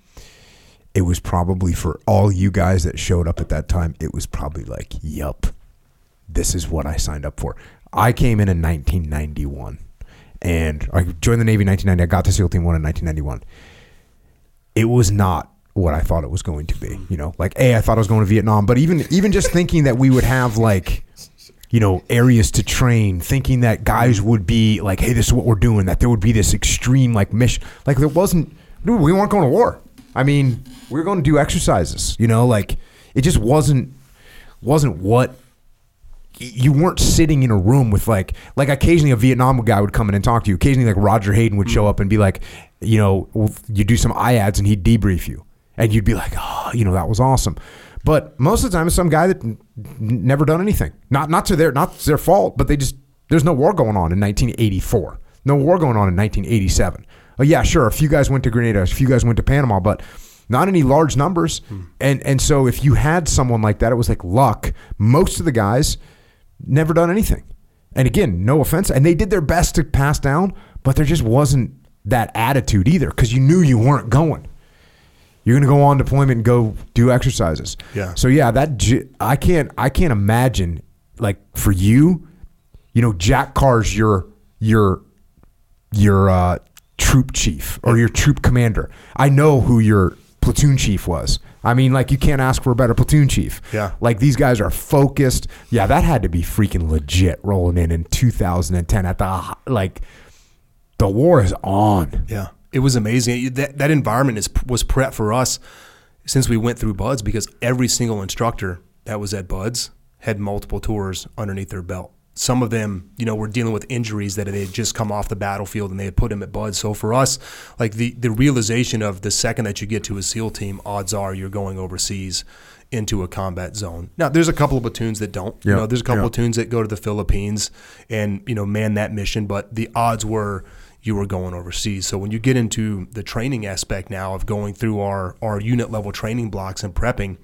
it was probably for all you guys that showed up at that time, it was probably like, yup, this is what I signed up for. I came in in 1991 and I joined the Navy in 1990. I got to SEAL Team 1 in 1991. It was not what I thought it was going to be. You know, like a I thought I was going to Vietnam, but even even just thinking that we would have like you know areas to train, thinking that guys would be like, hey, this is what we're doing. That there would be this extreme like mission. Like there wasn't. Dude, we weren't going to war. I mean, we were going to do exercises. You know, like it just wasn't wasn't what you weren't sitting in a room with like like occasionally a Vietnam guy would come in and talk to you. Occasionally like Roger Hayden would show up and be like, you know, you do some IADS and he'd debrief you, and you'd be like, oh, you know, that was awesome. But most of the time, it's some guy that n- never done anything. Not not to their not to their fault, but they just there's no war going on in 1984. No war going on in 1987. Oh yeah, sure, a few guys went to Grenada, a few guys went to Panama, but not any large numbers. And and so if you had someone like that, it was like luck. Most of the guys never done anything. And again, no offense, and they did their best to pass down, but there just wasn't that attitude either because you knew you weren't going. You're going to go on deployment and go do exercises. Yeah. So yeah, that I can't I can't imagine like for you, you know, Jack Carr's your your your uh, troop chief or your troop commander. I know who your platoon chief was. I mean, like you can't ask for a better platoon chief. Yeah. Like these guys are focused. Yeah, that had to be freaking legit rolling in in 2010 at the like the war is on. Yeah, it was amazing. That that environment is was prep for us since we went through Buds because every single instructor that was at Buds had multiple tours underneath their belt. Some of them, you know, were dealing with injuries that they had just come off the battlefield and they had put them at Bud. So for us, like the the realization of the second that you get to a SEAL team, odds are you're going overseas into a combat zone. Now, there's a couple of platoons that don't. You know, there's a couple of platoons that go to the Philippines and you know man that mission, but the odds were you were going overseas. So when you get into the training aspect now of going through our our unit level training blocks and prepping,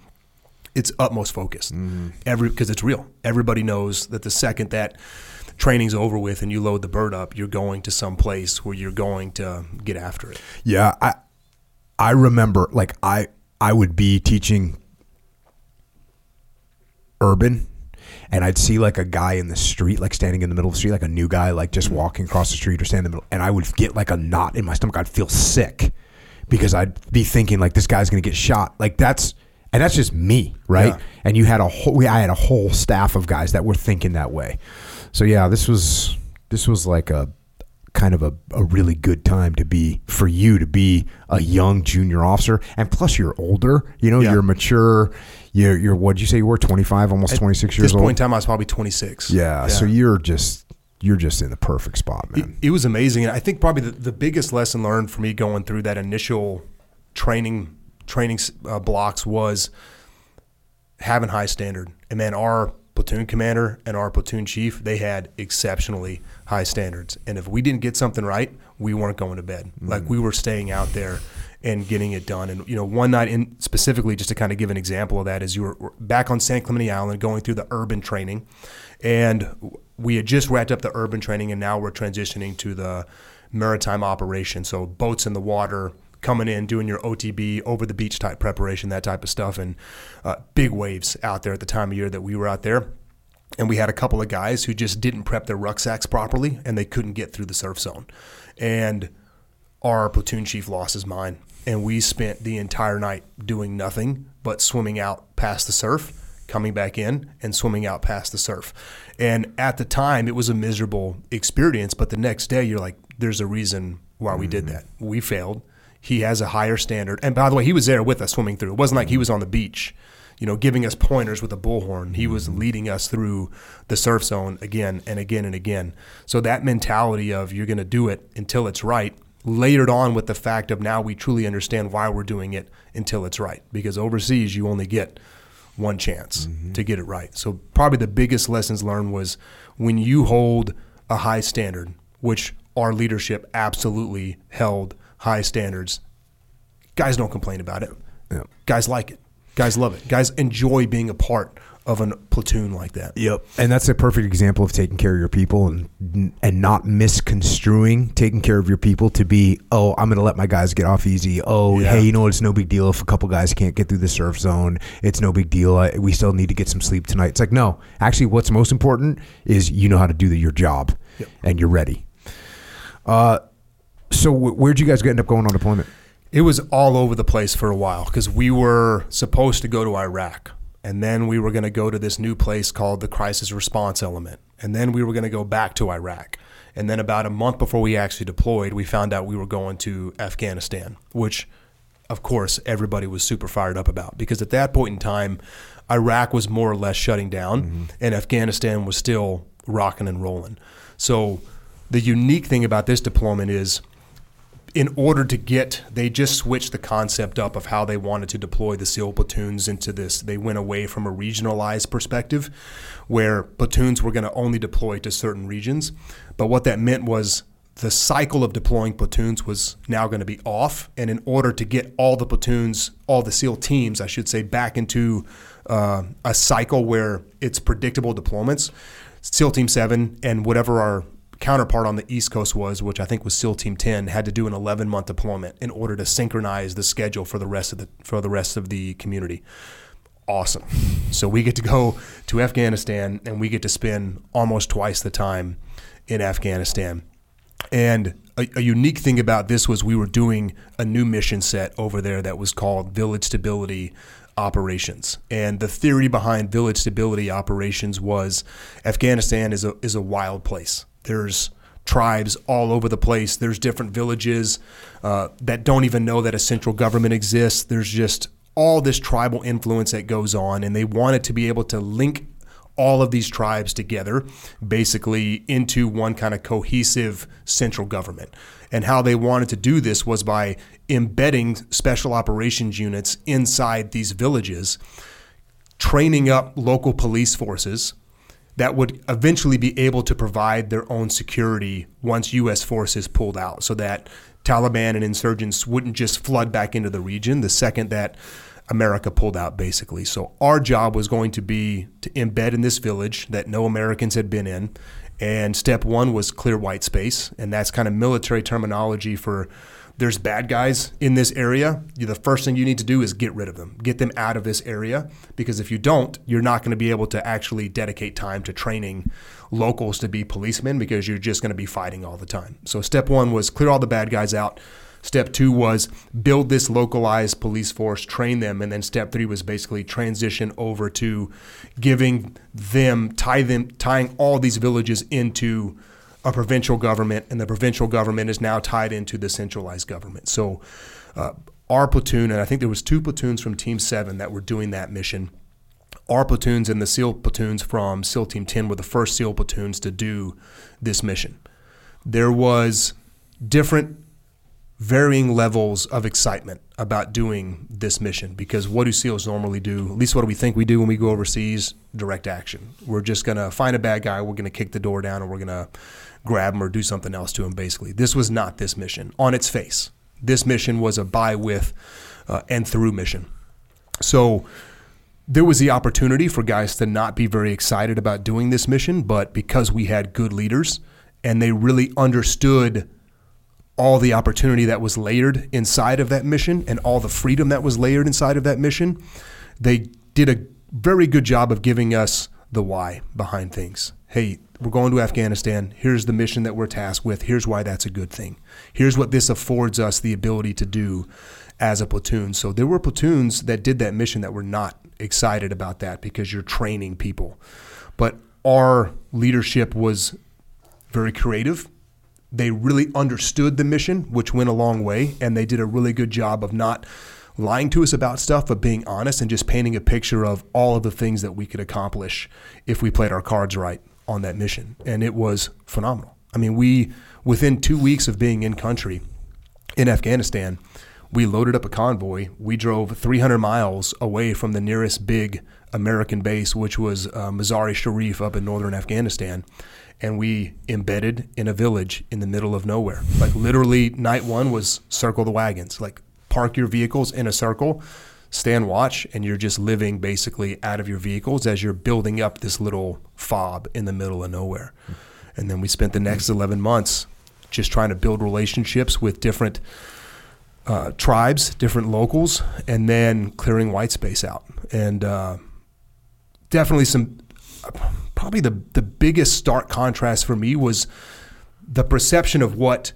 it's utmost focused. Mm-hmm. Every because it's real. Everybody knows that the second that training's over with and you load the bird up, you're going to some place where you're going to get after it. Yeah, I I remember like I I would be teaching urban and I'd see like a guy in the street like standing in the middle of the street like a new guy like just walking across the street or standing in the middle and I would get like a knot in my stomach. I'd feel sick because I'd be thinking like this guy's going to get shot. Like that's and that's just me, right? Yeah. And you had a whole I had a whole staff of guys that were thinking that way. So yeah, this was this was like a kind of a, a really good time to be for you to be a young junior officer and plus you're older you know Yeah. you're mature you're you're what'd you say you were 25 almost 26 At years this old point in time, I was probably 26. yeah, so you're just you're just in the perfect spot man It was amazing, and I think probably the, the biggest lesson learned for me going through that initial training training uh, blocks was having high standard. And man, our platoon commander and our platoon chief they had exceptionally high standards. And if we didn't get something right, we weren't going to bed. Like we were staying out there and getting it done. And you know, one night in specifically, just to kind of give an example of that, is you were back on San Clemente Island going through the urban training, and we had just wrapped up the urban training, and now we're transitioning to the maritime operation. So boats in the water, coming in, doing your OTB over the beach type preparation, that type of stuff, and uh, big waves out there at the time of year that we were out there. And we had a couple of guys who just didn't prep their rucksacks properly, and they couldn't get through the surf zone. And our platoon chief lost his mind, and we spent the entire night doing nothing but swimming out past the surf, coming back in, and swimming out past the surf. And at the time, it was a miserable experience, but the next day, you're like, there's a reason why we did that. We failed. He has a higher standard. And by the way, he was there with us swimming through. It wasn't like he was on the beach, you know, giving us pointers with a bullhorn. He was mm-hmm. leading us through the surf zone again and again and again. So that mentality of you're going to do it until it's right, layered on with the fact of now we truly understand why we're doing it until it's right. Because overseas, you only get one chance mm-hmm. to get it right. So probably the biggest lessons learned was when you hold a high standard, which our leadership absolutely held high standards. Guys don't complain about it. Yeah. Guys like it. Guys love it. Guys enjoy being a part of a platoon like that. Yep. And that's a perfect example of taking care of your people and and not misconstruing taking care of your people to be, oh, I'm going to let my guys get off easy. Oh, Yeah. hey, you know what? It's no big deal if a couple guys can't get through the surf zone. It's no big deal. I, we still need to get some sleep tonight. It's like, no, actually, what's most important is you know how to do the, your job and you're ready. Uh, so wh- where'd you guys end up going on deployment? It was all over the place for a while because we were supposed to go to Iraq. And then we were going to go to this new place called the Crisis Response Element. And then we were going to go back to Iraq. And then about a month before we actually deployed, we found out we were going to Afghanistan, which, of course, everybody was super fired up about because at that point in time, Iraq was more or less shutting down mm-hmm. and Afghanistan was still rocking and rolling. So the unique thing about this deployment is in order to get they just switched the concept up of how they wanted to deploy the SEAL platoons into this. They went away from a regionalized perspective where platoons were going to only deploy to certain regions. But what that meant was the cycle of deploying platoons was now going to be off. And in order to get all the platoons, all the SEAL teams, I should say, back into uh, a cycle where it's predictable deployments, SEAL Team 7 and whatever our counterpart on the East Coast was, which I think was SEAL Team 10, had to do an 11 month deployment in order to synchronize the schedule for the rest of the for the rest of the community. Awesome. So we get to go to Afghanistan and we get to spend almost twice the time in Afghanistan. And a, a, unique thing about this was we were doing a new mission set over there that was called Village Stability Operations. And the theory behind Village Stability Operations was Afghanistan is a is a wild place. There's tribes all over the place. There's different villages uh, that don't even know that a central government exists. There's just all this tribal influence that goes on, and they wanted to be able to link all of these tribes together, basically into one kind of cohesive central government. And how they wanted to do this was by embedding special operations units inside these villages, training up local police forces that would eventually be able to provide their own security once U.S. forces pulled out, so that Taliban and insurgents wouldn't just flood back into the region the second that America pulled out, basically. So our job was going to be to embed in this village that no Americans had been in. And step one was clear white space, and that's kind of military terminology for there's bad guys in this area, the first thing you need to do is get rid of them, get them out of this area. Because if you don't, you're not going to be able to actually dedicate time to training locals to be policemen because you're just going to be fighting all the time. So, step one was clear all the bad guys out. Step two was build this localized police force, train them, and then step three was basically transition over to giving them, tie them, tying all these villages into a provincial government, and the provincial government is now tied into the centralized government. So, uh, our platoon, and I think there was two platoons from Team Seven that were doing that mission. Our platoons and the SEAL platoons from SEAL Team 10 were the first SEAL platoons to do this mission. There was different varying levels of excitement about doing this mission because what do SEALs normally do? At least what do we think we do when we go overseas? Direct action. We're just to find a bad guy, we're to kick the door down, and we're to grab him or do something else to him, basically. This was not this mission on its face. This mission was a by, with, uh, and through mission. So there was the opportunity for guys to not be very excited about doing this mission, but because we had good leaders and they really understood all the opportunity that was layered inside of that mission and all the freedom that was layered inside of that mission, they did a very good job of giving us the why behind things. Hey, we're going to Afghanistan. Here's the mission that we're tasked with. Here's why that's a good thing. Here's what this affords us the ability to do as a platoon. So there were platoons that did that mission that were not excited about that because you're training people. But our leadership was very creative. They really understood the mission, which went a long way, and they did a really good job of not lying to us about stuff, but being honest and just painting a picture of all of the things that we could accomplish if we played our cards right on that mission, and it was phenomenal. I mean, we within two weeks of being in country in Afghanistan, we loaded up a convoy. We drove 300 miles away from the nearest big American base, which was uh, Mazar-e Sharif up in northern Afghanistan, and we embedded in a village in the middle of nowhere. Like literally, night one was circle the wagons, like park your vehicles in a circle stand watch and you're just living basically out of your vehicles as you're building up this little fob in the middle of nowhere. And then we spent the next 11 months just trying to build relationships with different uh, tribes, different locals, and then clearing white space out. And uh, definitely some, probably the, the biggest stark contrast for me was the perception of what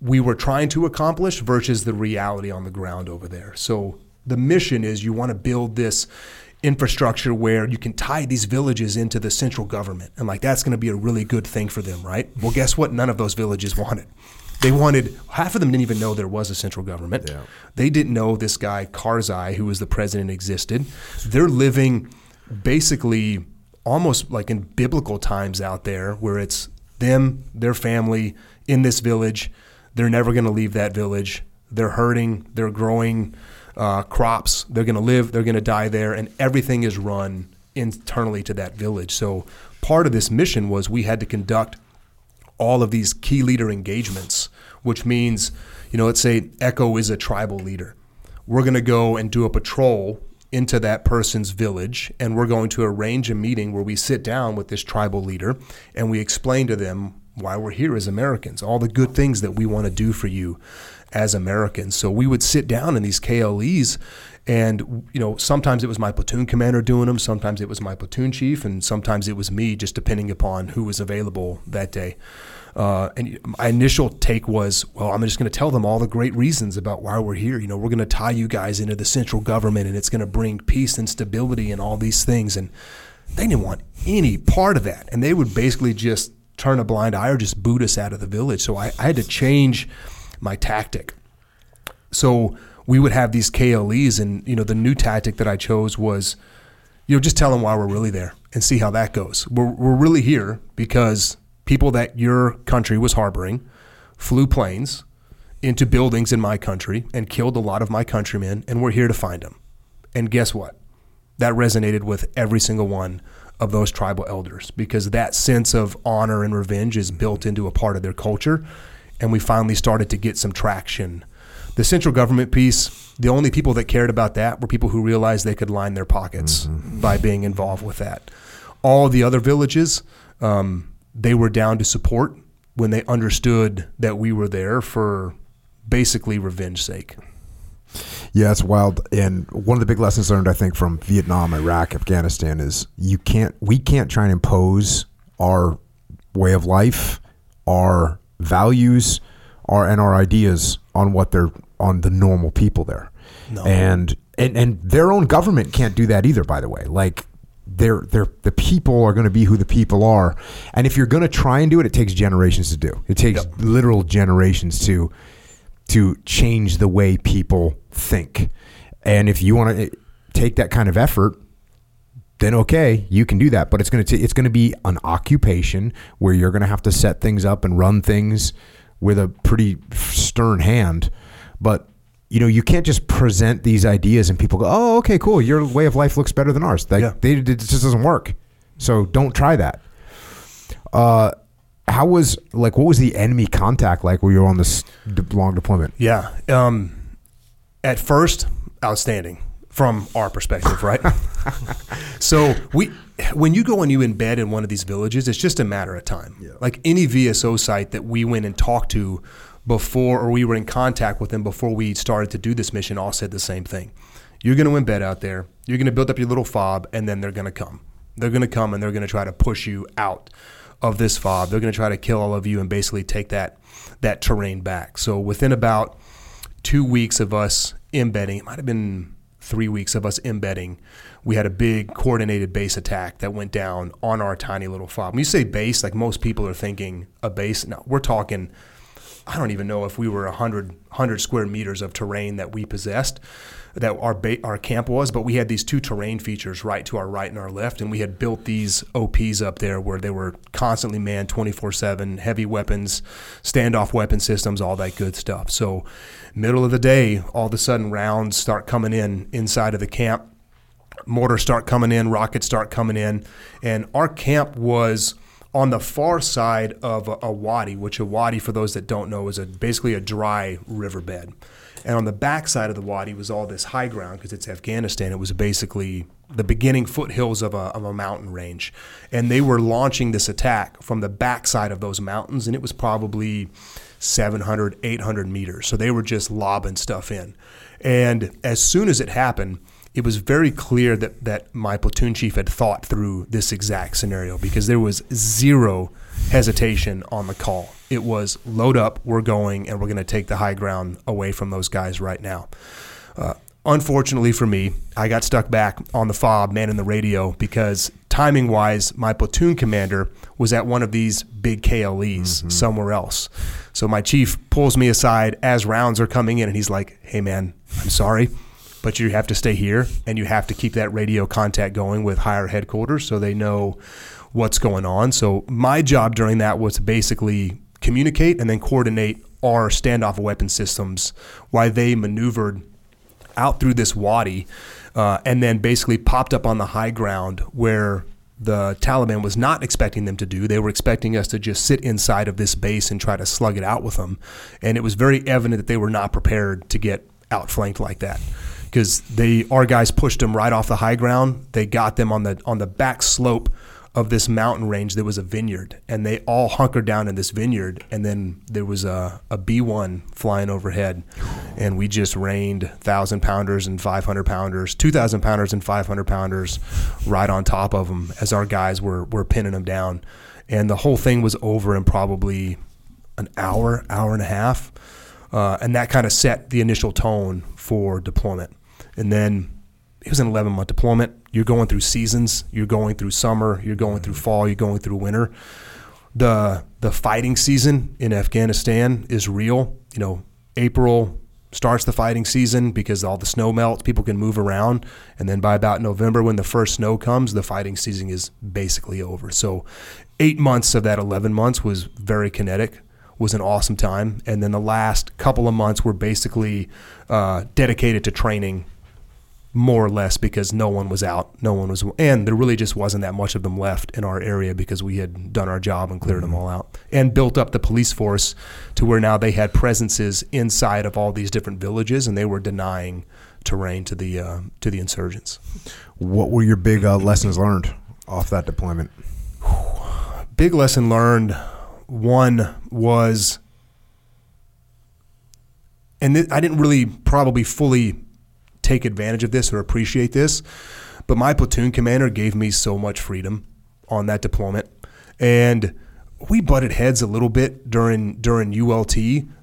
we were trying to accomplish versus the reality on the ground over there. So the mission is you want to build this infrastructure where you can tie these villages into the central government and like that's going to be a really good thing for them right? Well guess what? None of those villages wanted they wanted half of them didn't even know there was a central government. Yeah. they didn't know this guy karzai who was the president existed. They're living basically almost like in biblical times out there where it's them their family in this village. They're never going to leave that village. They're hurting. They're growing uh, crops. They're going to live they're going to die there and everything is run internally to that village. So part of this mission was we had to conduct all of these key leader engagements, which means, you know, let's say Echo is a tribal leader. We're going to go and do a patrol into that person's village, and we're going to arrange a meeting where we sit down with this tribal leader and we explain to them why we're here as Americans, all the good things that we want to do for you as Americans. So we would sit down in these KLEs and you know sometimes it was my platoon commander doing them sometimes it was my platoon chief and sometimes it was me just depending upon who was available that day. Uh, and my initial take was well i'm just going to tell them all the great reasons about why we're here. You know we're going to tie you guys into the central government and it's going to bring peace and stability and all these things. And they didn't want any part of that. And they would basically just turn a blind eye or just boot us out of the village. So i, I had to change my tactic so we would have these KLEs, and you know the new tactic that I chose was, you know, just tell them why we're really there and see how that goes. We're we're really here because people that your country was harboring flew planes into buildings in my country and killed a lot of my countrymen, and we're here to find them. And guess what? That resonated with every single one of those tribal elders because that sense of honor and revenge is built into a part of their culture. And we finally started to get some traction. The central government piece, the only people that cared about that were people who realized they could line their pockets by being involved with that. All the other villages, um, they were down to support when they understood that we were there for basically revenge sake. Yeah, it's wild. And one of the big lessons learned, I think, from Vietnam, Iraq, Afghanistan is you can't, we can't try and impose our way of life, our values, our and our ideas on what they're on the normal people there. No. And and and their own government can't do that either. By the way, like. They're, they're, the people are going to be who the people are. And if you're going to try and do it, it takes generations to do. It takes Yep. literal generations to to change the way people think. And if you want to eh, take that kind of effort, then okay, you can do that. But it's going to it's to be an occupation where you're going to have to set things up and run things with a pretty stern hand. But you know, you can't just present these ideas and people go, "Oh, okay, cool. Your way of life looks better than ours." Yeah. they, it just doesn't work. So don't try that. Uh, how was like what was the enemy contact like when you were on this long deployment? Yeah. Um, at first, outstanding from our perspective, right? so we, when you go and you embed in one of these villages, it's just a matter of time. Like any VSO site that we went and talked to before, or we were in contact with them before we started to do this mission, all said the same thing. You're going to embed out there. You're going to build up your little fob, and then they're going to come. They're going to come and they're going to try to push you out of this fob. They're going to try to kill all of you and basically take that that terrain back. So within about two weeks of us embedding, it might have been three weeks of us embedding, we had a big coordinated base attack that went down on our tiny little fob. When you say base, like most people are thinking a base. No, we're talking. I don't even know if we were 100, 100 square meters of terrain that we possessed, that our ba- our camp was, but we had these two terrain features right to our right and our left, and we had built these OPs up there where they were constantly manned 24 7, heavy weapons, standoff weapon systems, all that good stuff. So, middle of the day, all of a sudden rounds start coming in inside of the camp mortars start coming in, rockets start coming in, and our camp was on the far side of a, a wadi, which a wadi, for those that don't know, is a, basically a dry riverbed. And on the back side of the wadi was all this high ground because it's Afghanistan. It was basically the beginning foothills of a, of a mountain range. And they were launching this attack from the backside of those mountains, and it was probably 700, 800 meters. So they were just lobbing stuff in. And as soon as it happened, it was very clear that, that my platoon chief had thought through this exact scenario because there was zero hesitation on the call. It was load up, we're going, and we're going to take the high ground away from those guys right now. Uh, unfortunately for me, I got stuck back on the fob, man, in the radio because timing wise, my platoon commander was at one of these big KLEs mm-hmm. somewhere else. So my chief pulls me aside as rounds are coming in, and he's like, "Hey, man, I'm sorry." But you have to stay here and you have to keep that radio contact going with higher headquarters so they know what's going on. So my job during that was to basically communicate and then coordinate our standoff weapon systems while they maneuvered out through this wadi uh, and then basically popped up on the high ground where the Taliban was not expecting them to do. They were expecting us to just sit inside of this base and try to slug it out with them. And it was very evident that they were not prepared to get outflanked like that because they our guys pushed them right off the high ground. They got them on the on the back slope of this mountain range there was a vineyard and they all hunkered down in this vineyard and then there was a, a b1 flying overhead and we just rained 1000 pounders and 500 pounders 2000 pounders and 500 pounders right on top of them as our guys were, were pinning them down and the whole thing was over in probably an hour hour and a half uh, and that kind of set the initial tone for deployment and then it was an 11 month deployment. You're going through seasons. You're going through summer. You're going through fall. You're going through winter. The the fighting season in Afghanistan is real. You know, April starts the fighting season because all the snow melts. People can move around, and then by about November, when the first snow comes, the fighting season is basically over. So, eight months of that 11 months was very kinetic. Was an awesome time, and then the last couple of months were basically uh, dedicated to training more or less because no one was out, no one was, and there really just wasn't that much of them left in our area because we had done our job and cleared mm-hmm. them all out and built up the police force to where now they had presences inside of all these different villages and they were denying terrain to the uh, to the insurgents. What were your big uh, lessons learned off that deployment? Big lesson learned. One was, and th- I didn't really probably fully take advantage of this or appreciate this. But my platoon commander gave me so much freedom on that deployment. And we butted heads a little bit during during ULT,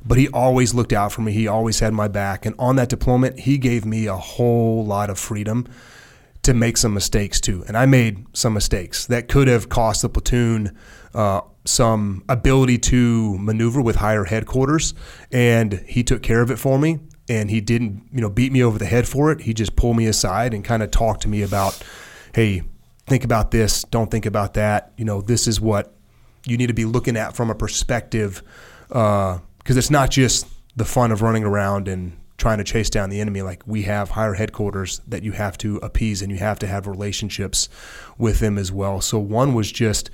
but he always looked out for me. He always had my back. And on that deployment, he gave me a whole lot of freedom to make some mistakes too. And I made some mistakes that could have cost the platoon uh, some ability to maneuver with higher headquarters. And he took care of it for me and he didn't you know beat me over the head for it. He just pulled me aside and kind of talked to me about hey think about this don't think about that. You know this is what you need to be looking at from a perspective because uh, it's not just the fun of running around and trying to chase down the enemy. Like we have higher headquarters that you have to appease and you have to have relationships with them as well. So one was just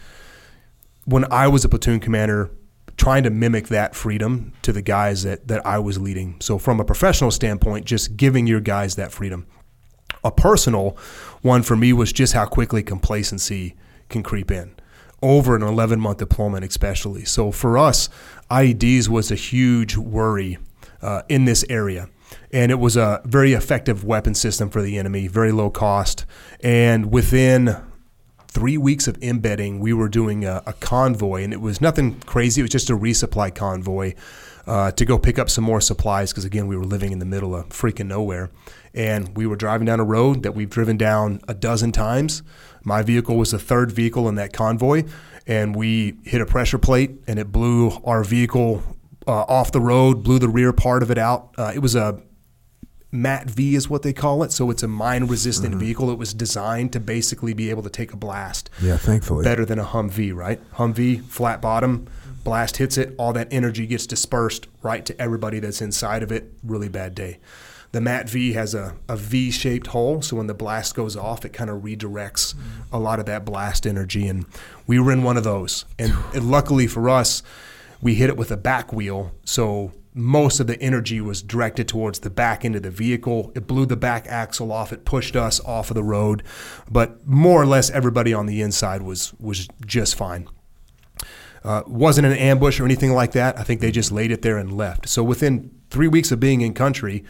when i was a platoon commander trying to mimic that freedom to the guys that, that I was leading. So, from a professional standpoint, just giving your guys that freedom. A personal one for me was just how quickly complacency can creep in over an 11 month deployment, especially. So, for us, IEDs was a huge worry uh, in this area. And it was a very effective weapon system for the enemy, very low cost. And within three weeks of embedding, we were doing a, a, convoy, and it was nothing crazy. It was just a resupply convoy uh, to go pick up some more supplies because, again, we were living in the middle of freaking nowhere. And we were driving down a road that we've driven down a dozen times. My vehicle was the third vehicle in that convoy, and we hit a pressure plate, and it blew our vehicle uh, off the road, blew the rear part of it out. Uh, it was a MATV is what they call it. So it's a mine resistant mm-hmm. vehicle. It was designed to basically be able to take a blast. Yeah, thankfully. Better than a Humvee, right? Humvee, flat bottom, blast hits it, all that energy gets dispersed right to everybody that's inside of it. Really bad day. The MATV has a, a V shaped hole, so when the blast goes off, it kind of redirects a lot of that blast energy. And we were in one of those. And, and luckily for us, we hit it with a back wheel. So most of the energy was directed towards the back end of the vehicle. It blew the back axle off. It pushed us off of the road, but more or less everybody on the inside was was just fine. Uh, wasn't an ambush or anything like that. I think they just laid it there and left. So within three weeks of being in country,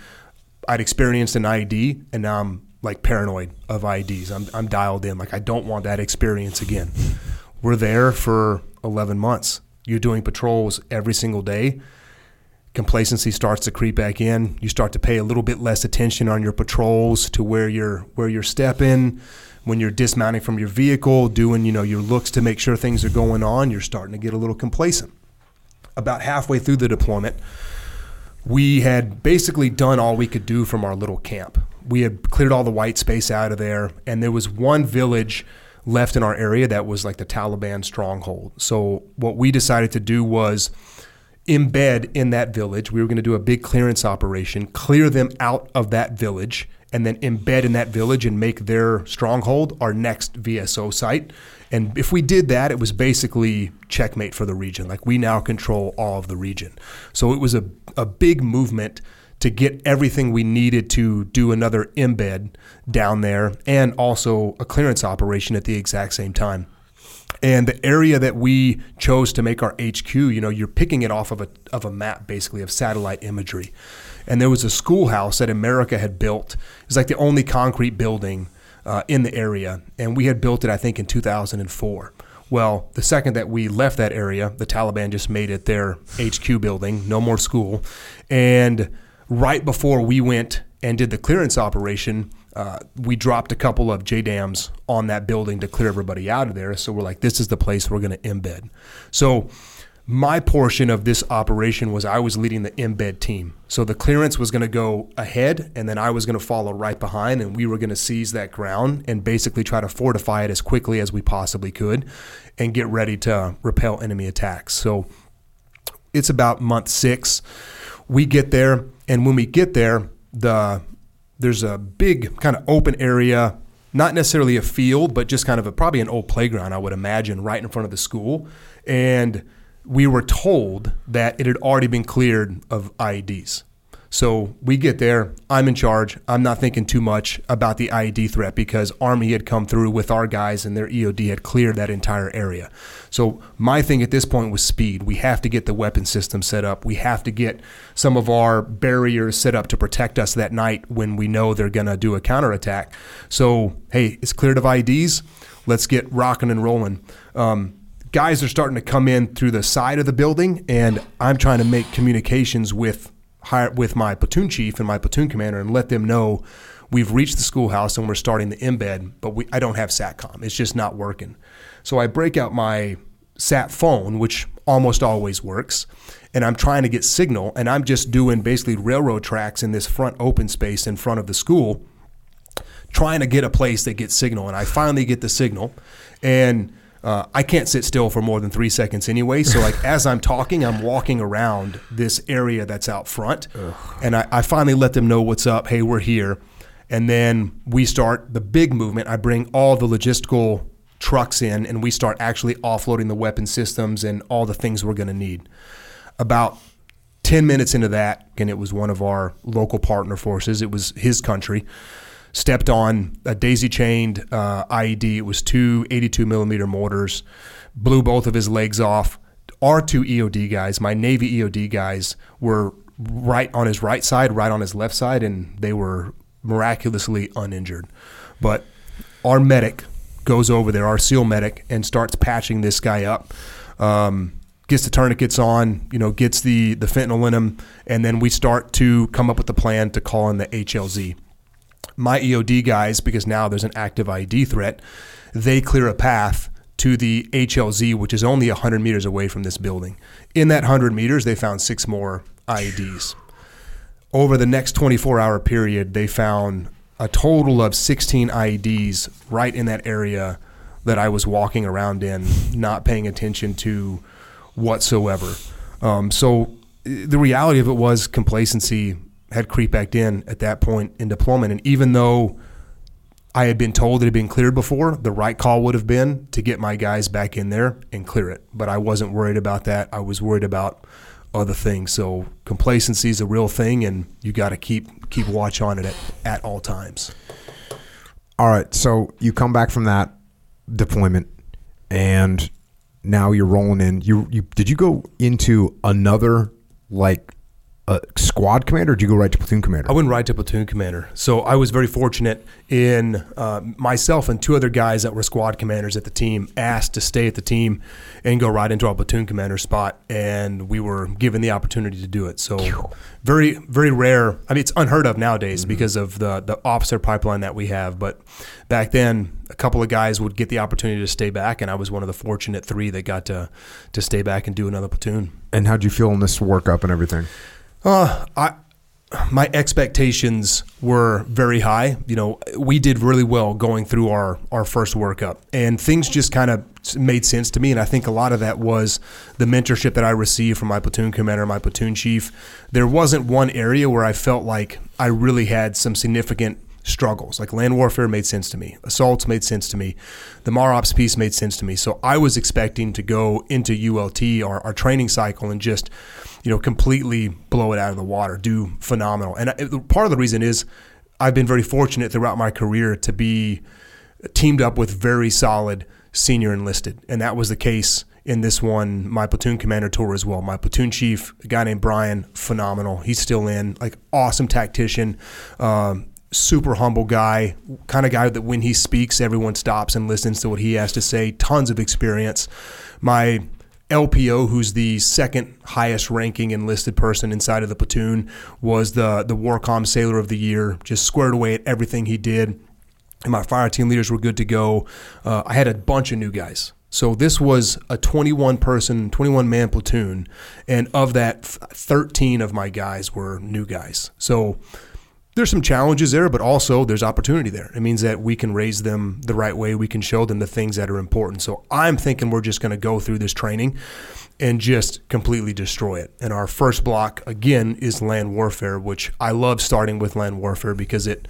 I'd experienced an IED, and now I'm like paranoid of IEDs. I'm I'm dialed in. Like I don't want that experience again. We're there for 11 months. You're doing patrols every single day. Complacency starts to creep back in. You start to pay a little bit less attention on your patrols to where you're where you're stepping. When you're dismounting from your vehicle, doing you know your looks to make sure things are going on, you're starting to get a little complacent. About halfway through the deployment, we had basically done all we could do from our little camp. We had cleared all the white space out of there, and there was one village left in our area that was like the Taliban stronghold. So what we decided to do was embed in that village. We were going to do a big clearance operation, clear them out of that village, and then embed in that village and make their stronghold our next VSO site. And if we did that, it was basically checkmate for the region. Like we now control all of the region. So it was a, a big movement to get everything we needed to do another embed down there and also a clearance operation at the exact same time. And the area that we chose to make our HQ, you know, you're picking it off of a, of a map basically of satellite imagery. And there was a schoolhouse that America had built. It's like the only concrete building uh, in the area. And we had built it, I think, in 2004. Well, the second that we left that area, the Taliban just made it their HQ building, no more school. And right before we went and did the clearance operation, uh, we dropped a couple of JDAMs on that building to clear everybody out of there. So we're like, this is the place we're going to embed. So my portion of this operation was I was leading the embed team. So the clearance was going to go ahead, and then I was going to follow right behind, and we were going to seize that ground and basically try to fortify it as quickly as we possibly could and get ready to repel enemy attacks. So it's about month six. We get there, and when we get there, the there's a big kind of open area, not necessarily a field, but just kind of a, probably an old playground, I would imagine, right in front of the school. And we were told that it had already been cleared of IEDs. So we get there. I'm in charge. I'm not thinking too much about the IED threat because Army had come through with our guys and their EOD had cleared that entire area. So my thing at this point was speed. We have to get the weapon system set up. We have to get some of our barriers set up to protect us that night when we know they're going to do a counterattack. So, hey, it's cleared of IEDs. Let's get rocking and rolling. Um, guys are starting to come in through the side of the building, and I'm trying to make communications with with my platoon chief and my platoon commander and let them know we've reached the schoolhouse and we're starting the embed, but we, I don't have SATCOM. It's just not working. So I break out my sat phone, which almost always works, and I'm trying to get signal, and I'm just doing basically railroad tracks in this front open space in front of the school, trying to get a place that gets signal. And I finally get the signal, and uh, I can't sit still for more than three seconds anyway. So like as I'm talking, I'm walking around this area that's out front, Ugh. and I, I finally let them know what's up. Hey, we're here, and then we start the big movement. I bring all the logistical trucks in, and we start actually offloading the weapon systems and all the things we're going to need. About 10 minutes into that, and it was one of our local partner forces, it was his country stepped on a daisy chained uh, IED. It was two 82 millimeter mortars, blew both of his legs off. Our two EOD guys, my Navy EOD guys, were right on his right side, right on his left side, and they were miraculously uninjured. But our medic goes over there, our SEAL medic, and starts patching this guy up. Um, gets the tourniquets on, you know, gets the the fentanyl in him, and then we start to come up with a plan to call in the HLZ my EOD guys, because now there's an active IED threat, they clear a path to the HLZ, which is only 100 meters away from this building. In that 100 meters, they found six more IEDs. Over the next 24 hour period, they found a total of 16 IEDs right in that area that I was walking around in, not paying attention to whatsoever. Um, so the reality of it was complacency had creeped back in at that point in deployment. And even though I had been told it had been cleared before, the right call would have been to get my guys back in there and clear it. But I wasn't worried about that. I was worried about other things. So complacency is a real thing, and you got to keep keep watch on it at, at all times. All right. So you come back from that deployment, and now you're rolling in. You you did you go into another like a squad commander? or Did you go right to platoon commander? I went right to platoon commander. So I was very fortunate in uh, myself and two other guys that were squad commanders at the team asked to stay at the team and go right into our platoon commander spot, and we were given the opportunity to do it. So very very rare. I mean, it's unheard of nowadays because of the the officer pipeline that we have. But back then, a couple of guys would get the opportunity to stay back, and I was one of the fortunate three that got to to stay back and do another platoon. and how'd you feel in this workup and everything? Uh, I my expectations were very high. You know, we did really well going through our our first workup, and things just kind of made sense to me. And I think a lot of that was the mentorship that I received from my platoon commander, my platoon chief. There wasn't one area where I felt like I really had some significant struggles. Like land warfare made sense to me. Assaults made sense to me. The MAROPS piece made sense to me. So I was expecting to go into ULT, our, our training cycle, and just, you know, completely blow it out of the water, do phenomenal. And part of the reason is I've been very fortunate throughout my career to be teamed up with very solid senior enlisted. And that was the case in this one, my platoon commander tour as well. My platoon chief, a guy named Brian, phenomenal. He's still in, like awesome tactician. Um, super humble guy, kind of guy that when he speaks, everyone stops and listens to what he has to say. Tons of experience. My LPO, who's the second highest ranking enlisted person inside of the platoon, was the the Warcom Sailor of the Year. Just squared away at everything he did. And my fire team leaders were good to go. Uh, I had a bunch of new guys. So this was a 21 person, 21 man platoon, and of that, 13 of my guys were new guys. So there's some challenges there, but also there's opportunity there. It means that we can raise them the right way. We can show them the things that are important. So I'm thinking we're just going to go through this training and just completely destroy it. And our first block, again, is land warfare, which I love starting with land warfare because it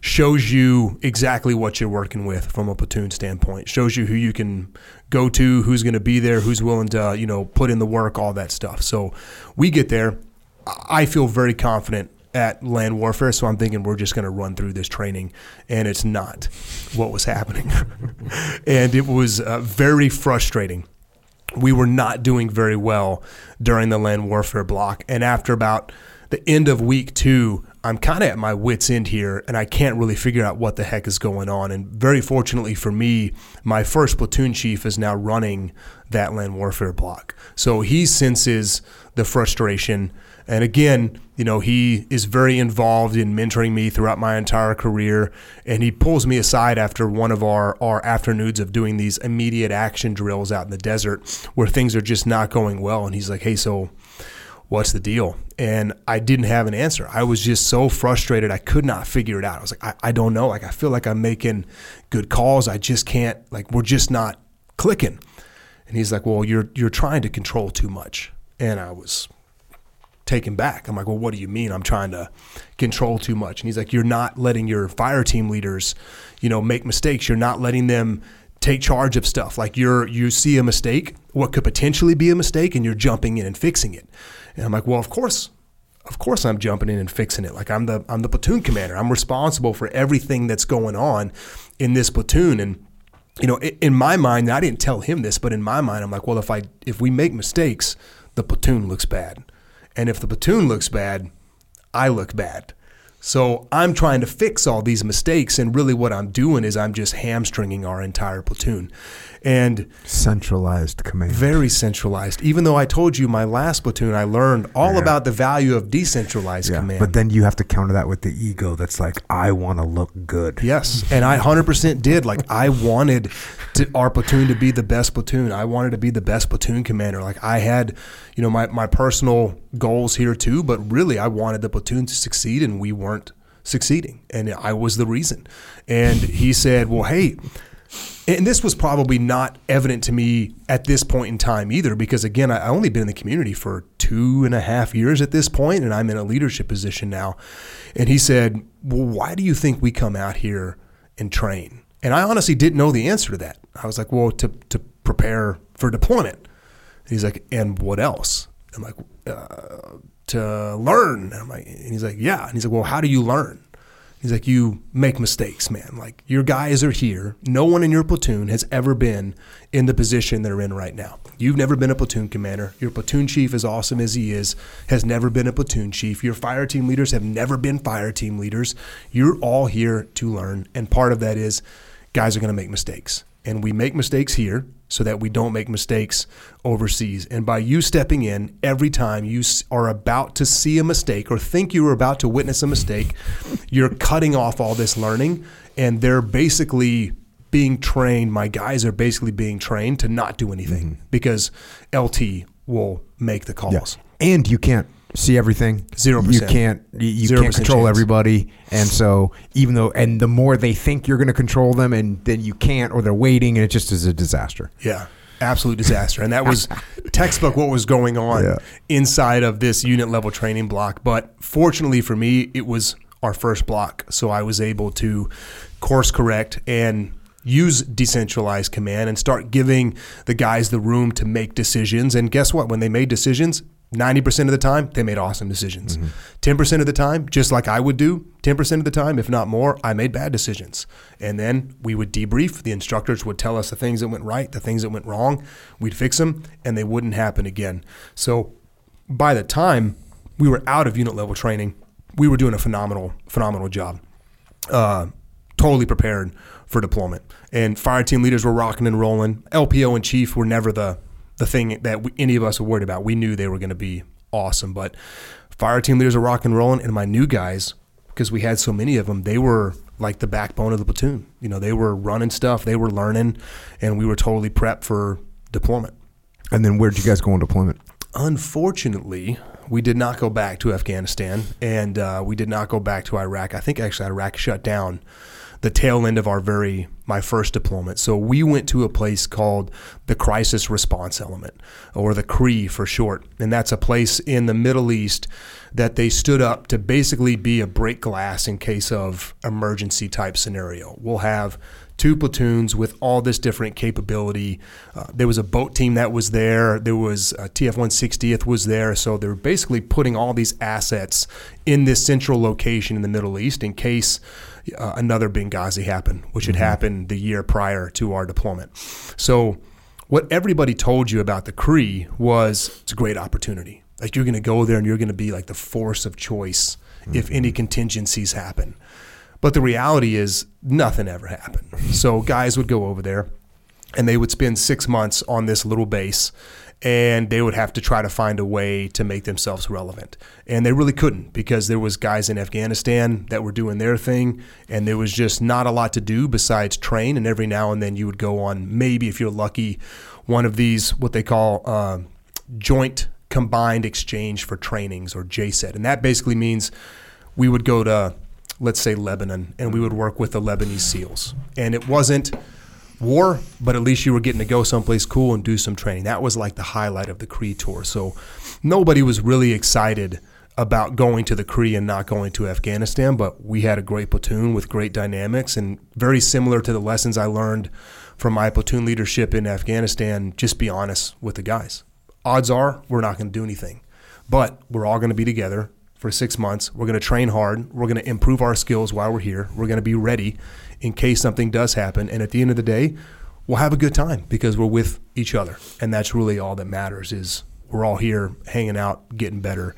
shows you exactly what you're working with from a platoon standpoint. Shows you who you can go to, who's going to be there, who's willing to, you know, put in the work, all that stuff. So we get there. I feel very confident at land warfare, so I'm thinking we're just going to run through this training, and it's not what was happening, and it was uh, very frustrating. We were not doing very well during the land warfare block, and after about the end of week two, I'm kind of at my wits' end here, and I can't really figure out what the heck is going on. And very fortunately for me, my first platoon chief is now running that land warfare block, so he senses the frustration. And again, you know, he is very involved in mentoring me throughout my entire career. And he pulls me aside after one of our, our afternoons of doing these immediate action drills out in the desert where things are just not going well. And he's like, hey, so what's the deal? And I didn't have an answer. I was just so frustrated. I could not figure it out. I was like, I, I don't know. Like, I feel like I'm making good calls. I just can't, like, we're just not clicking. And he's like, well, you're, you're trying to control too much. And I was taken back. I'm like, well, what do you mean? I'm trying to control too much. And he's like, you're not letting your fire team leaders, you know, make mistakes. You're not letting them take charge of stuff. Like you're you see a mistake, what could potentially be a mistake, and you're jumping in and fixing it. And I'm like, well, of course. Of course I'm jumping in and fixing it. Like I'm the I'm the platoon commander. I'm responsible for everything that's going on in this platoon. And you know, in my mind, I didn't tell him this, but in my mind, I'm like, well, if I if we make mistakes, the platoon looks bad. And if the platoon looks bad, I look bad. So I'm trying to fix all these mistakes, and really what I'm doing is I'm just hamstringing our entire platoon. And Centralized command. very centralized. Even though I told you my last platoon, I learned all Yeah. about the value of decentralized yeah. command. But then you have to counter that with the ego that's like, I want to look good. Yes, and I 100% did. Like I wanted to, our platoon to be the best platoon. I wanted to be the best platoon commander. Like I had, you know, my my personal goals here too, but really I wanted the platoon to succeed and we weren't succeeding. And I was the reason. And he said, "Well, hey, and this was probably not evident to me at this point in time either, because again, I only been in the community for two and a half years at this point, and I'm in a leadership position now. And he said, Well, why do you think we come out here and train? And I honestly didn't know the answer to that. I was like, Well, to, to prepare for deployment. And he's like, And what else? I'm like, uh, To learn. And I'm like, and he's like, Yeah. And he's like, Well, how do you learn? He's like, you make mistakes, man. Like your guys are here. No one in your platoon has ever been in the position they're in right now. You've never been a platoon commander. Your platoon chief, as awesome as he is, has never been a platoon chief. Your fire team leaders have never been fire team leaders. You're all here to learn, and part of that is guys are going to make mistakes, and we make mistakes here so that we don't make mistakes overseas. And by you stepping in every time you are about to see a mistake or think you are about to witness a mistake, you're cutting off all this learning, and they're basically being trained. My guys are basically being trained to not do anything mm-hmm. because LT will make the calls. Yeah. And you can't see everything. Zero percent. You can't. You can can't control chance. everybody, and so even though, and the more they think you're going to control them, and then you can't, or they're waiting, and it just is a disaster. Yeah, absolute disaster. And that was textbook what was going on yeah. inside of this unit level training block. But fortunately for me, it was our first block, so I was able to course correct and use decentralized command and start giving the guys the room to make decisions. And guess what? When they made decisions, 90% of the time, they made awesome decisions. Mm-hmm. 10% of the time, just like I would do, 10% of the time, if not more, I made bad decisions. And then we would debrief. The instructors would tell us the things that went right, the things that went wrong. We'd fix them, and they wouldn't happen again. So by the time we were out of unit level training, we were doing a phenomenal, phenomenal job. Uh, totally prepared for deployment. And fire team leaders were rocking and rolling. LPO and chief were never the the thing that we, any of us were worried about. We knew they were going to be awesome, but fire team leaders are rock and rolling, and my new guys, because we had so many of them, they were like the backbone of the platoon. You know, they were running stuff, they were learning, and we were totally prepped for deployment. And then where did you guys go on deployment? Unfortunately, we did not go back to Afghanistan, and uh, we did not go back to Iraq. I think actually Iraq shut down the tail end of our very my first deployment. So we went to a place called the Crisis Response Element, or the CRE for short, and that's a place in the Middle East that they stood up to basically be a break glass in case of emergency type scenario. We'll have two platoons with all this different capability. Uh, there was a boat team that was there. There was a TF 160th was there. So they're basically putting all these assets in this central location in the Middle East in case uh, another Benghazi happened, which had mm-hmm. happened the year prior to our deployment. So, what everybody told you about the CRE was it's a great opportunity. Like you're going to go there and you're going to be like the force of choice mm-hmm. if any contingencies happen. But the reality is nothing ever happened. So guys would go over there and they would spend six months on this little base and they would have to try to find a way to make themselves relevant. And they really couldn't because there was guys in afghanistan that were doing their thing and there was just not a lot to do besides train and every now and then you would go on maybe if you're lucky one of these what they call uh, joint combined exchange for trainings or JCET and that basically means we would go to let's say lebanon and we would work with the lebanese seals. And it wasn't war, but at least you were getting to go someplace cool and do some training. That was like the highlight of the CRE tour. So nobody was really excited about going to the CRE and not going to Afghanistan, but we had a great platoon with great dynamics and very similar to the lessons I learned from my platoon leadership in Afghanistan. Just be honest with the guys. Odds are we're not going to do anything, but we're all going to be together for six months. We're going to train hard. We're going to improve our skills while we're here. We're going to be ready in case something does happen. And at the end of the day, we'll have a good time because we're with each other. And that's really all that matters is we're all here hanging out, getting better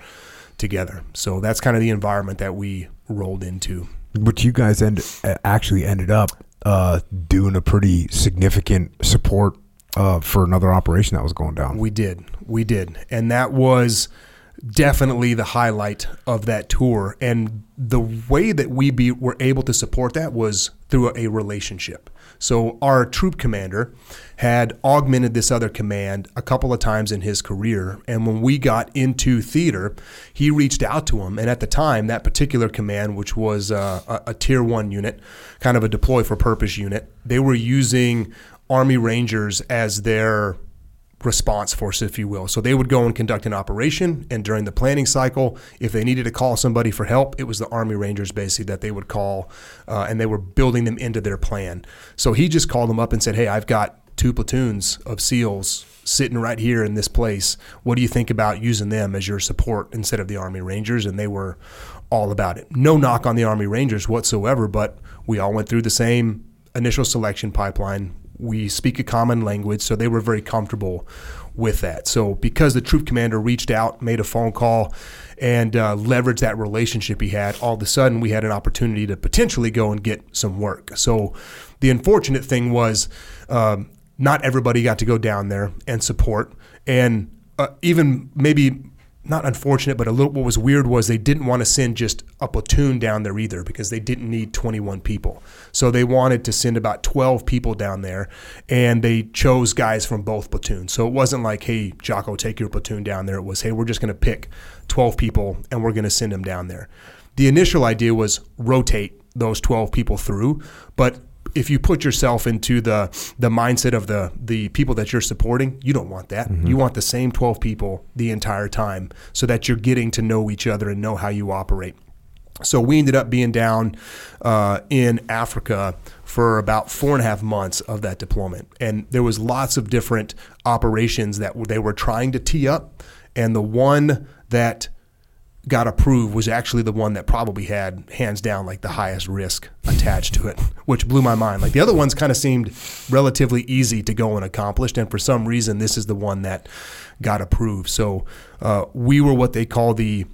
together. So that's kind of the environment that we rolled into. But you guys end, actually ended up uh, doing a pretty significant support uh, for another operation that was going down. We did. We did. And that was – definitely the highlight of that tour. And the way that we be, were able to support that was through a relationship. So our troop commander had augmented this other command a couple of times in his career. And when we got into theater, he reached out to him. And at the time, that particular command, which was uh, a, a tier one unit, kind of a deploy for purpose unit, they were using Army Rangers as their response force, if you will. So they would go and conduct an operation, and during the planning cycle, if they needed to call somebody for help, it was the Army Rangers basically that they would call, uh, and they were building them into their plan. So he just called them up and said, "Hey, I've got two platoons of SEALs." Sitting right here in this place, what do you think about using them as your support instead of the Army Rangers? And they were all about it. No knock on the Army Rangers whatsoever, but we all went through the same initial selection pipeline. We speak a common language, so they were very comfortable with that. So, because the troop commander reached out, made a phone call, and uh, leveraged that relationship he had, all of a sudden we had an opportunity to potentially go and get some work. So, the unfortunate thing was um, not everybody got to go down there and support. And uh, even maybe not unfortunate, but a little what was weird was they didn't want to send just a platoon down there either because they didn't need 21 people. So they wanted to send about 12 people down there, and they chose guys from both platoons. So it wasn't like, hey, Jocko, take your platoon down there. It was, hey, we're just going to pick 12 people and we're going to send them down there. The initial idea was rotate those 12 people through, but if you put yourself into the the mindset of the the people that you're supporting, you don't want that. Mm-hmm. You want the same 12 people the entire time so that you're getting to know each other and know how you operate. So we ended up being down uh, in Africa for about four and a half months of that deployment, and there was lots of different operations that they were trying to tee up, and the one that got approved was actually the one that probably had hands down like the highest risk attached to it, which blew my mind. Like the other ones kind of seemed relatively easy to go and accomplish, and for some reason this is the one that got approved. So uh, we were what they call the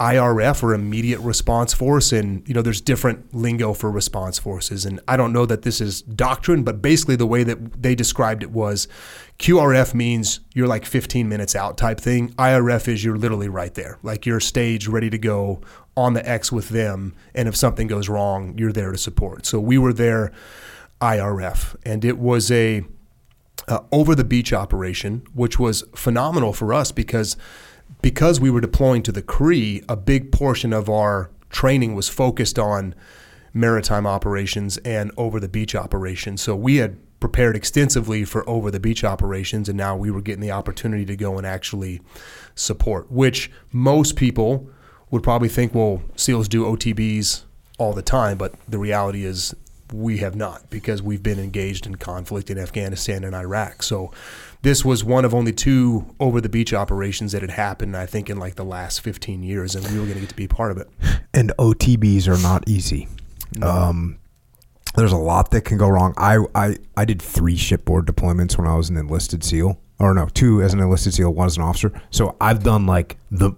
IRF or immediate response force and you know there's different lingo for response forces. And I don't know that this is doctrine but basically the way that they described it was QRF means you're like 15 minutes out type thing. IRF is you're literally right there. Like you're stage ready to go on the X with them and if something goes wrong you're there to support. So we were there IRF and it was a uh, over the beach operation which was phenomenal for us because because we were deploying to the CRE, a big portion of our training was focused on maritime operations and over the beach operations. So we had prepared extensively for over the beach operations, and now we were getting the opportunity to go and actually support, which most people would probably think, well, SEALs do OTBs all the time, but the reality is we have not because we've been engaged in conflict in Afghanistan and Iraq. So this was one of only two over the beach operations that had happened, I think, in like the last 15 years, and we were going to get to be part of it. And OTBs are not easy. No. Um, there's a lot that can go wrong. I, I, I did three shipboard deployments when I was an enlisted SEAL or no, two as an enlisted SEAL, one as an officer. So I've done like the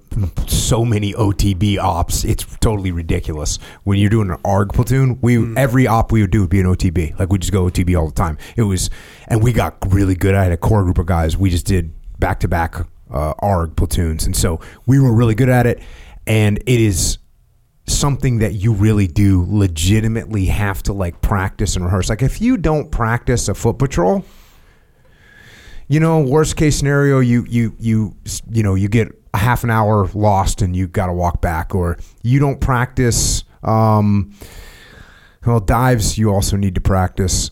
so many OTB ops. It's totally ridiculous. When you're doing an ARG platoon, we mm. every op we would do would be an OTB. Like we just go OTB all the time. It was, and we got really good. I had a core group of guys. We just did back to back ARG platoons, and so we were really good at it. And it is something that you really do legitimately have to like practice and rehearse. Like if you don't practice a foot patrol you know, worst case scenario, you you you you know you get a half an hour lost and you got to walk back, or you don't practice. Um, well, dives you also need to practice,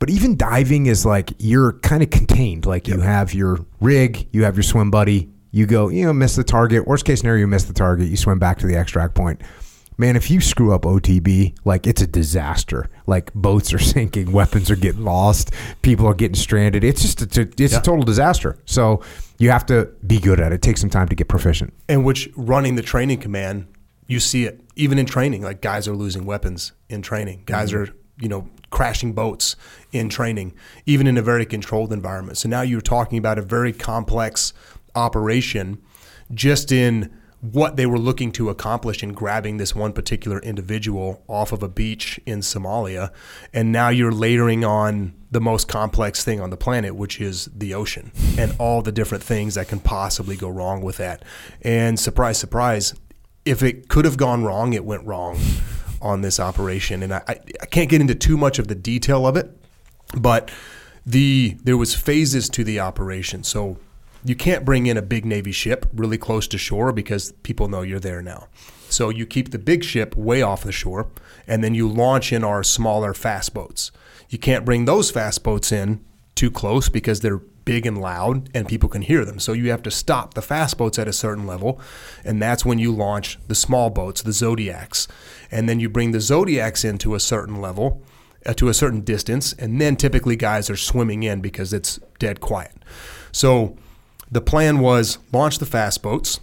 but even diving is like you're kind of contained. Like you have your rig, you have your swim buddy. You go, you know, miss the target. Worst case scenario, you miss the target. You swim back to the extract point man, if you screw up OTB, like it's a disaster. Like boats are sinking, weapons are getting lost, people are getting stranded. It's just a, it's yeah. a total disaster. So you have to be good at it. Take some time to get proficient. And which running the training command, you see it even in training. Like guys are losing weapons in training. Guys mm-hmm. are you know crashing boats in training, even in a very controlled environment. So now you're talking about a very complex operation just in what they were looking to accomplish in grabbing this one particular individual off of a beach in Somalia. And now you're layering on the most complex thing on the planet, which is the ocean and all the different things that can possibly go wrong with that. And surprise, surprise, if it could have gone wrong, it went wrong on this operation. And I, I can't get into too much of the detail of it, but the there was phases to the operation. So you can't bring in a big Navy ship really close to shore because people know you're there now. So you keep the big ship way off the shore, and then you launch in our smaller fast boats. You can't bring those fast boats in too close because they're big and loud and people can hear them. So you have to stop the fast boats at a certain level, and that's when you launch the small boats, the Zodiacs. And then you bring the Zodiacs into a certain level, uh, to a certain distance, and then typically guys are swimming in because it's dead quiet. So the plan was launch the fast boats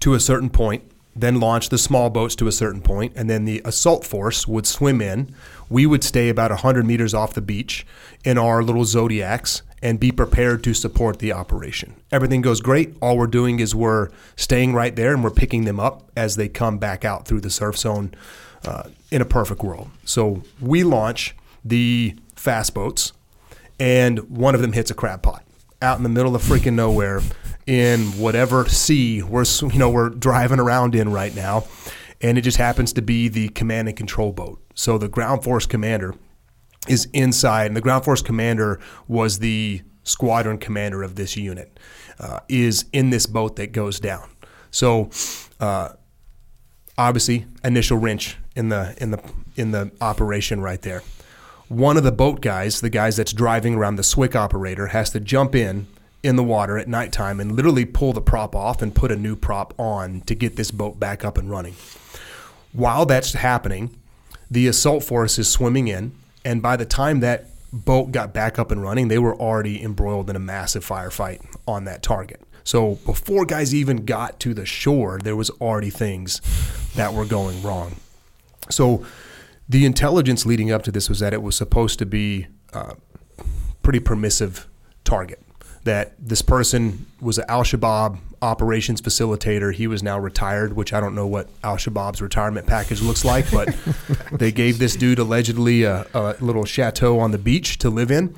to a certain point, then launch the small boats to a certain point, and then the assault force would swim in. We would stay about 100 meters off the beach in our little Zodiacs and be prepared to support the operation. Everything goes great. All we're doing is we're staying right there and we're picking them up as they come back out through the surf zone uh, in a perfect world. So we launch the fast boats, and one of them hits a crab pot out in the middle of freaking nowhere in whatever sea we're you know we're driving around in right now, and it just happens to be the command and control boat. So the ground force commander is inside, and the ground force commander was the squadron commander of this unit. Uh, is in this boat that goes down. So. Uh, obviously initial wrench in the in the in the operation right there. One of the boat guys, the guys that's driving around the SWCC operator, has to jump in in the water at nighttime and literally pull the prop off and put a new prop on to get this boat back up and running. While that's happening, the assault force is swimming in, and by the time that boat got back up and running, they were already embroiled in a massive firefight on that target. So before guys even got to the shore, there was already things that were going wrong. So the intelligence leading up to this was that it was supposed to be a pretty permissive target. That this person was an Al Shabaab operations facilitator. He was now retired, which I don't know what Al Shabaab's retirement package looks like, but they gave this dude allegedly a, a, little chateau on the beach to live in.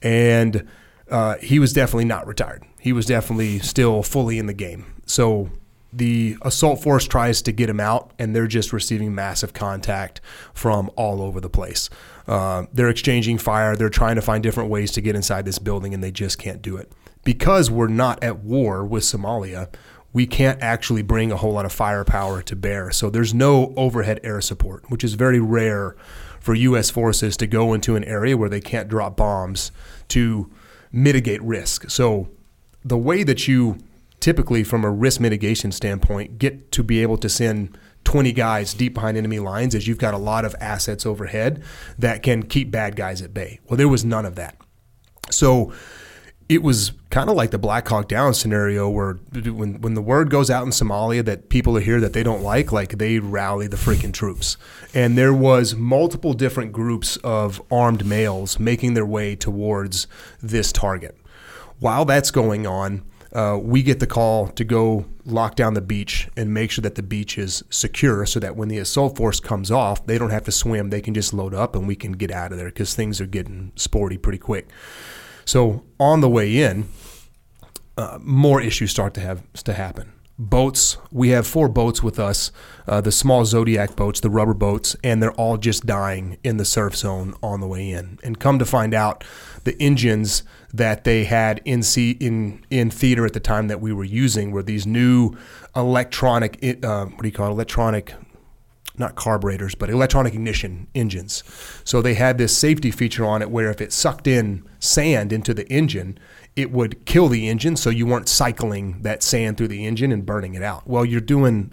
And uh, he was definitely not retired. He was definitely still fully in the game. So the assault force tries to get him out, and they're just receiving massive contact from all over the place. Uh, they're exchanging fire. They're trying to find different ways to get inside this building, and they just can't do it. Because we're not at war with Somalia, we can't actually bring a whole lot of firepower to bear. So there's no overhead air support, which is very rare for U.S. forces to go into an area where they can't drop bombs to mitigate risk. So the way that you typically, from a risk mitigation standpoint, get to be able to send 20 guys deep behind enemy lines is you've got a lot of assets overhead that can keep bad guys at bay. Well, there was none of that. So it was kind of like the Black Hawk Down scenario where when, when the word goes out in Somalia that people are here that they don't like, like they rally the freaking troops. And there was multiple different groups of armed males making their way towards this target. While that's going on, uh, we get the call to go lock down the beach and make sure that the beach is secure so that when the assault force comes off, they don't have to swim. They can just load up and we can get out of there because things are getting sporty pretty quick. So on the way in, uh, more issues start to have to happen. Boats, we have four boats with us, uh, the small Zodiac boats, the rubber boats, and they're all just dying in the surf zone on the way in. And come to find out, the engines that they had in in in theater at the time that we were using were these new electronic uh, what do you call it? Electronic not carburetors but electronic ignition engines. So they had this safety feature on it where if it sucked in sand into the engine it would kill the engine so you weren't cycling that sand through the engine and burning it out. Well you're doing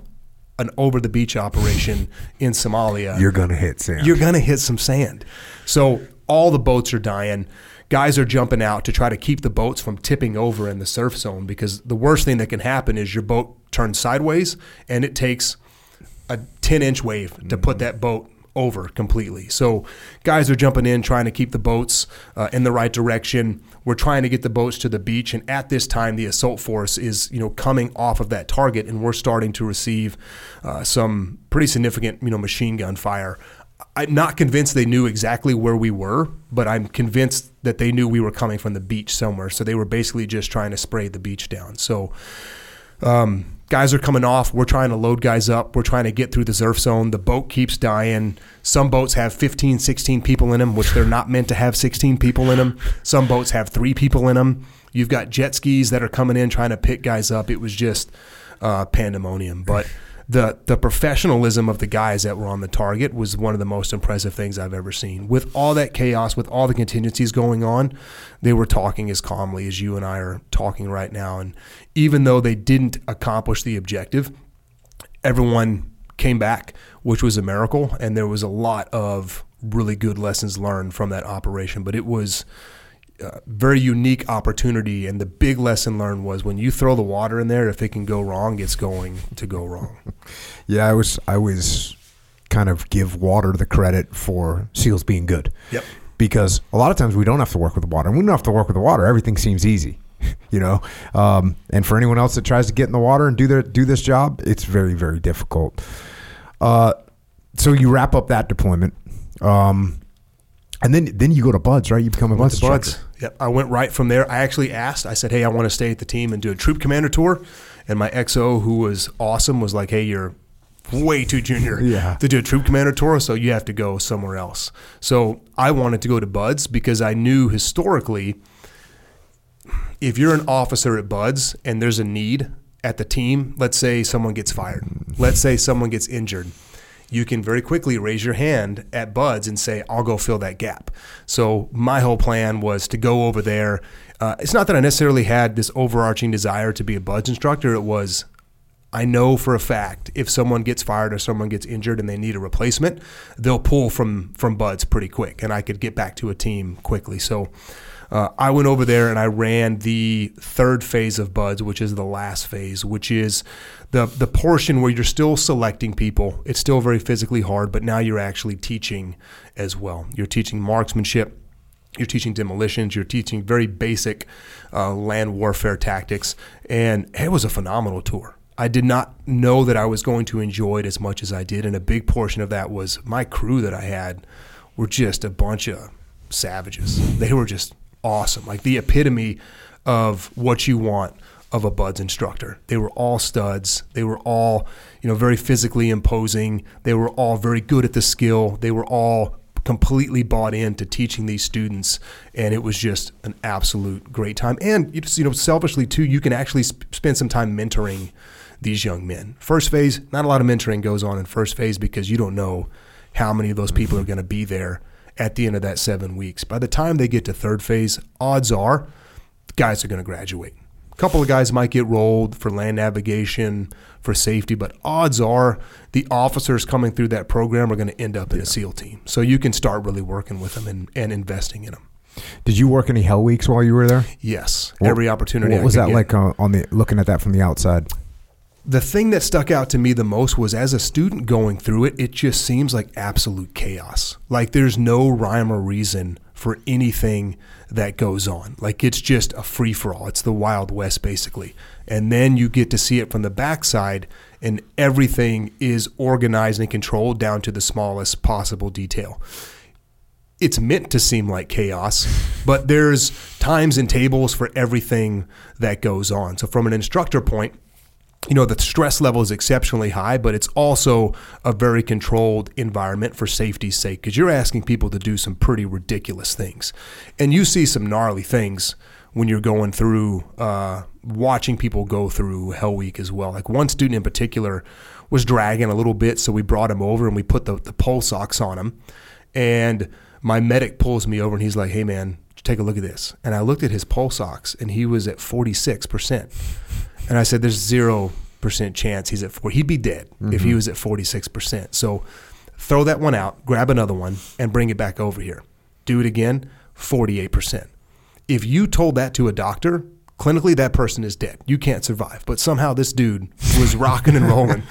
an over the beach operation in Somalia. You're going to hit sand. You're going to hit some sand. So all the boats are dying guys are jumping out to try to keep the boats from tipping over in the surf zone because the worst thing that can happen is your boat turns sideways and it takes a 10 inch wave to put that boat over completely. So guys are jumping in trying to keep the boats uh, in the right direction. We're trying to get the boats to the beach and at this time the assault force is, you know, coming off of that target and we're starting to receive uh, some pretty significant, you know, machine gun fire I'm not convinced they knew exactly where we were, but I'm convinced that they knew we were coming from the beach somewhere. So they were basically just trying to spray the beach down. So um, guys are coming off. We're trying to load guys up. We're trying to get through the surf zone. The boat keeps dying. Some boats have 15, 16 people in them, which they're not meant to have 16 people in them. Some boats have three people in them. You've got jet skis that are coming in trying to pick guys up. It was just uh, pandemonium. But the the professionalism of the guys that were on the target was one of the most impressive things I've ever seen. With all that chaos, with all the contingencies going on, they were talking as calmly as you and I are talking right now. And even though they didn't accomplish the objective, everyone came back, which was a miracle. And there was a lot of really good lessons learned from that operation. But it was uh, very unique opportunity. And the big lesson learned was when you throw the water in there, if it can go wrong, it's going to go wrong. Yeah, I was I was kind of give water the credit for seals being good. Yep. Because a lot of times we don't have to work with the water. And we don't have to work with the water. Everything seems easy. You know, um, and for anyone else that tries to get in the water and do their do this job, it's very very difficult. Uh, so you wrap up that deployment, um, and then then you go to Buds, right? You become a Buds. Buds. Yep. I went right from there. I actually asked. I said, "Hey, I want to stay at the team and do a troop commander tour." And my XO, who was awesome, was like, "Hey, you're way too junior Yeah. to do a troop commander tour, so you have to go somewhere else." So I wanted to go to Buds because I knew historically, if you're an officer at Buds and there's a need at the team, let's say someone gets fired, let's say someone gets injured, you can very quickly raise your hand at Buds and say, I'll go fill that gap. So my whole plan was to go over there. Uh, it's not that I necessarily had this overarching desire to be a Buds instructor. It was, I know for a fact if someone gets fired or someone gets injured and they need a replacement, they'll pull from from Buds pretty quick, and I could get back to a team quickly. So uh, I went over there and I ran the third phase of Buds, which is the last phase, which is the the portion where you're still selecting people. It's still very physically hard, but now you're actually teaching as well. You're teaching marksmanship. You're teaching demolitions. You're teaching very basic uh, land warfare tactics, and it was a phenomenal tour. I did not know that I was going to enjoy it as much as I did, and a big portion of that was my crew that I had were just a bunch of savages. They were just awesome, like the epitome of what you want of a buds instructor. They were all studs. They were all, you know, very physically imposing. They were all very good at the skill. They were all completely bought into teaching these students and it was just an absolute great time and you just you know selfishly too you can actually sp- spend some time mentoring these young men first phase not a lot of mentoring goes on in first phase because you don't know how many of those people are going to be there at the end of that seven weeks by the time they get to third phase odds are guys are going to graduate a couple of guys might get rolled for land navigation, for safety, but odds are the officers coming through that program are going to end up in a SEAL team. So you can start really working with them and, and investing in them. Did you work any Hell Weeks while you were there? Yes, What- every opportunity. What I was that get. like uh, on the looking at that from the outside? The thing that stuck out to me the most was as a student going through it, it just seems like absolute chaos. Like there's no rhyme or reason for anything that goes on. Like it's just a free for all. It's the Wild West basically. And then you get to see it from the backside and everything is organized and controlled down to the smallest possible detail it's meant to seem like chaos, but there's times and tables for everything that goes on. So, from an instructor point, you know, the stress level is exceptionally high, but it's also a very controlled environment for safety's sake because you're asking people to do some pretty ridiculous things. And you see some gnarly things when you're going through, uh, watching people go through Hell Week as well. Like one student in particular was dragging a little bit, so we brought him over and we put the, the pulse ox on him. And my medic pulls me over and he's like, hey, man, take a look at this. And I looked at his pulse ox and he was at 46%. And I said, there's 0% chance he's at 40. He'd be dead if he mm-hmm. was at 46%. So throw that one out, grab another one, and bring it back over here. Do it again, 48%. If you told that to a doctor, clinically that person is dead. You can't survive. But somehow this dude was rocking and rolling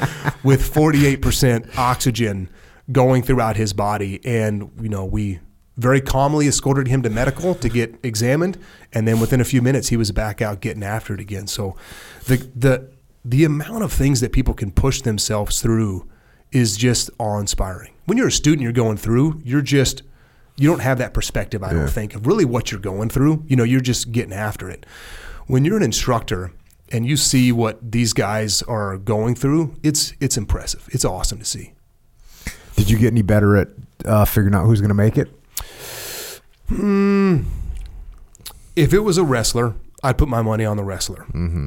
with 48% oxygen going throughout his body. And, you know, we very calmly escorted him to medical to get examined. And then within a few minutes, he was back out getting after it again. So the, the, the amount of things that people can push themselves through is just awe inspiring. When you're a student, you're going through, you're just, you don't have that perspective, I don't think, of really what you're going through. You know, you're just getting after it. When you're an instructor and you see what these guys are going through, it's it's impressive. It's awesome to see. Did you get any better at uh, figuring out who's going to make it? If it was a wrestler, I'd put my money on the wrestler.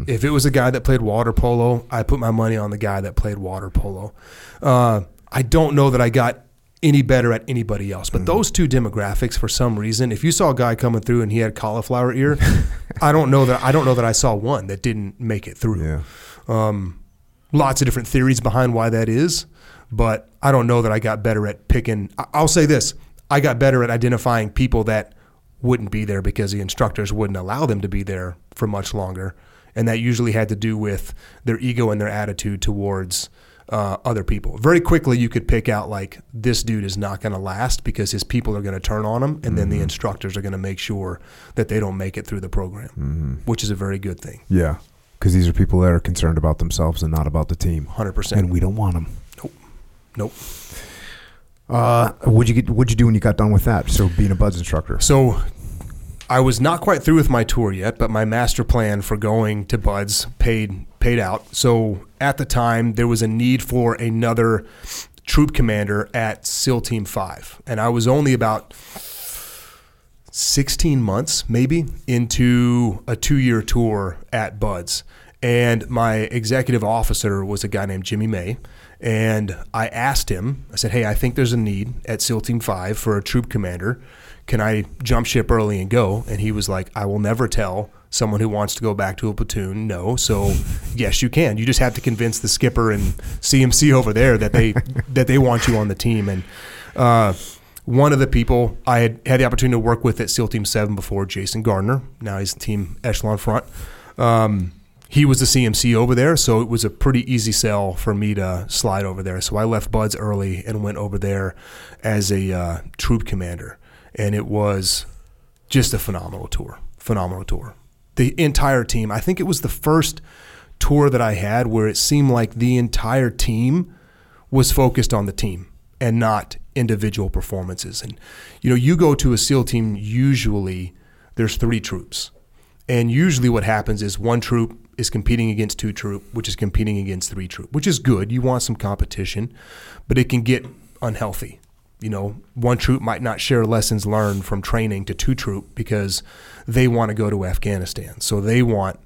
If it was a guy that played water polo, I'd put my money on the guy that played water polo. Uh, I don't know that I got any better at anybody else, but those two demographics, for some reason, if you saw a guy coming through and he had cauliflower ear, I don't know that I don't know that I saw one that didn't make it through. Yeah. Um, lots of different theories behind why that is, but I don't know that I got better at picking. I- I'll say this: I got better at identifying people that wouldn't be there because the instructors wouldn't allow them to be there for much longer. And that usually had to do with their ego and their attitude towards uh, other people. Very quickly, you could pick out like this dude is not going to last because his people are going to turn on him, and then the instructors are going to make sure that they don't make it through the program, which is a very good thing. Yeah, because these are people that are concerned about themselves and not about the team, Hundred percent. and we don't want them. Nope. Nope. Uh, what'd you get? What'd you do when you got done with that? So being a buds instructor. So I was not quite through with my tour yet, but my master plan for going to Buds paid paid out. So at the time, there was a need for another troop commander at SEAL Team Five, and I was only about. 16 months maybe into a two year tour at Buds. And my executive officer was a guy named Jimmy May. And I asked him, I said, Hey, I think there's a need at SEAL Team 5 for a troop commander. Can I jump ship early and go? And he was like, I will never tell someone who wants to go back to a platoon no. So, yes, you can. You just have to convince the skipper and CMC over there that they that they want you on the team. And uh, one of the people I had had the opportunity to work with at SEAL Team 7 before, Jason Gardner. Now he's Team Echelon Front. Um, he was the CMC over there, so it was a pretty easy sell for me to slide over there. So I left Buds early and went over there as a uh, troop commander. And it was just a phenomenal tour. Phenomenal tour. The entire team, I think it was the first tour that I had where it seemed like the entire team was focused on the team and not individual performances. And you know, you go to a SEAL team usually there's three troops. And usually what happens is one troop is competing against two troop, which is competing against three troop, which is good. You want some competition, but it can get unhealthy. You know, one troop might not share lessons learned from training to two troop because they want to go to Afghanistan. So they want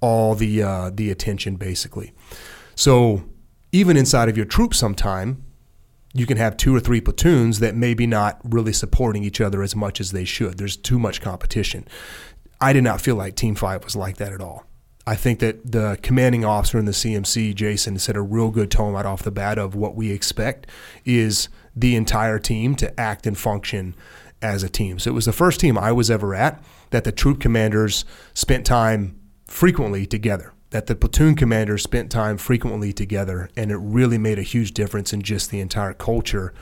all the uh, the attention basically. So even inside of your troop sometime you can have two or three platoons that maybe not really supporting each other as much as they should. There's too much competition. I did not feel like Team Five was like that at all. I think that the commanding officer in the CMC, Jason, set a real good tone right off the bat of what we expect is the entire team to act and function as a team. So it was the first team I was ever at that the troop commanders spent time frequently together that the platoon commanders spent time frequently together, and it really made a huge difference in just the entire culture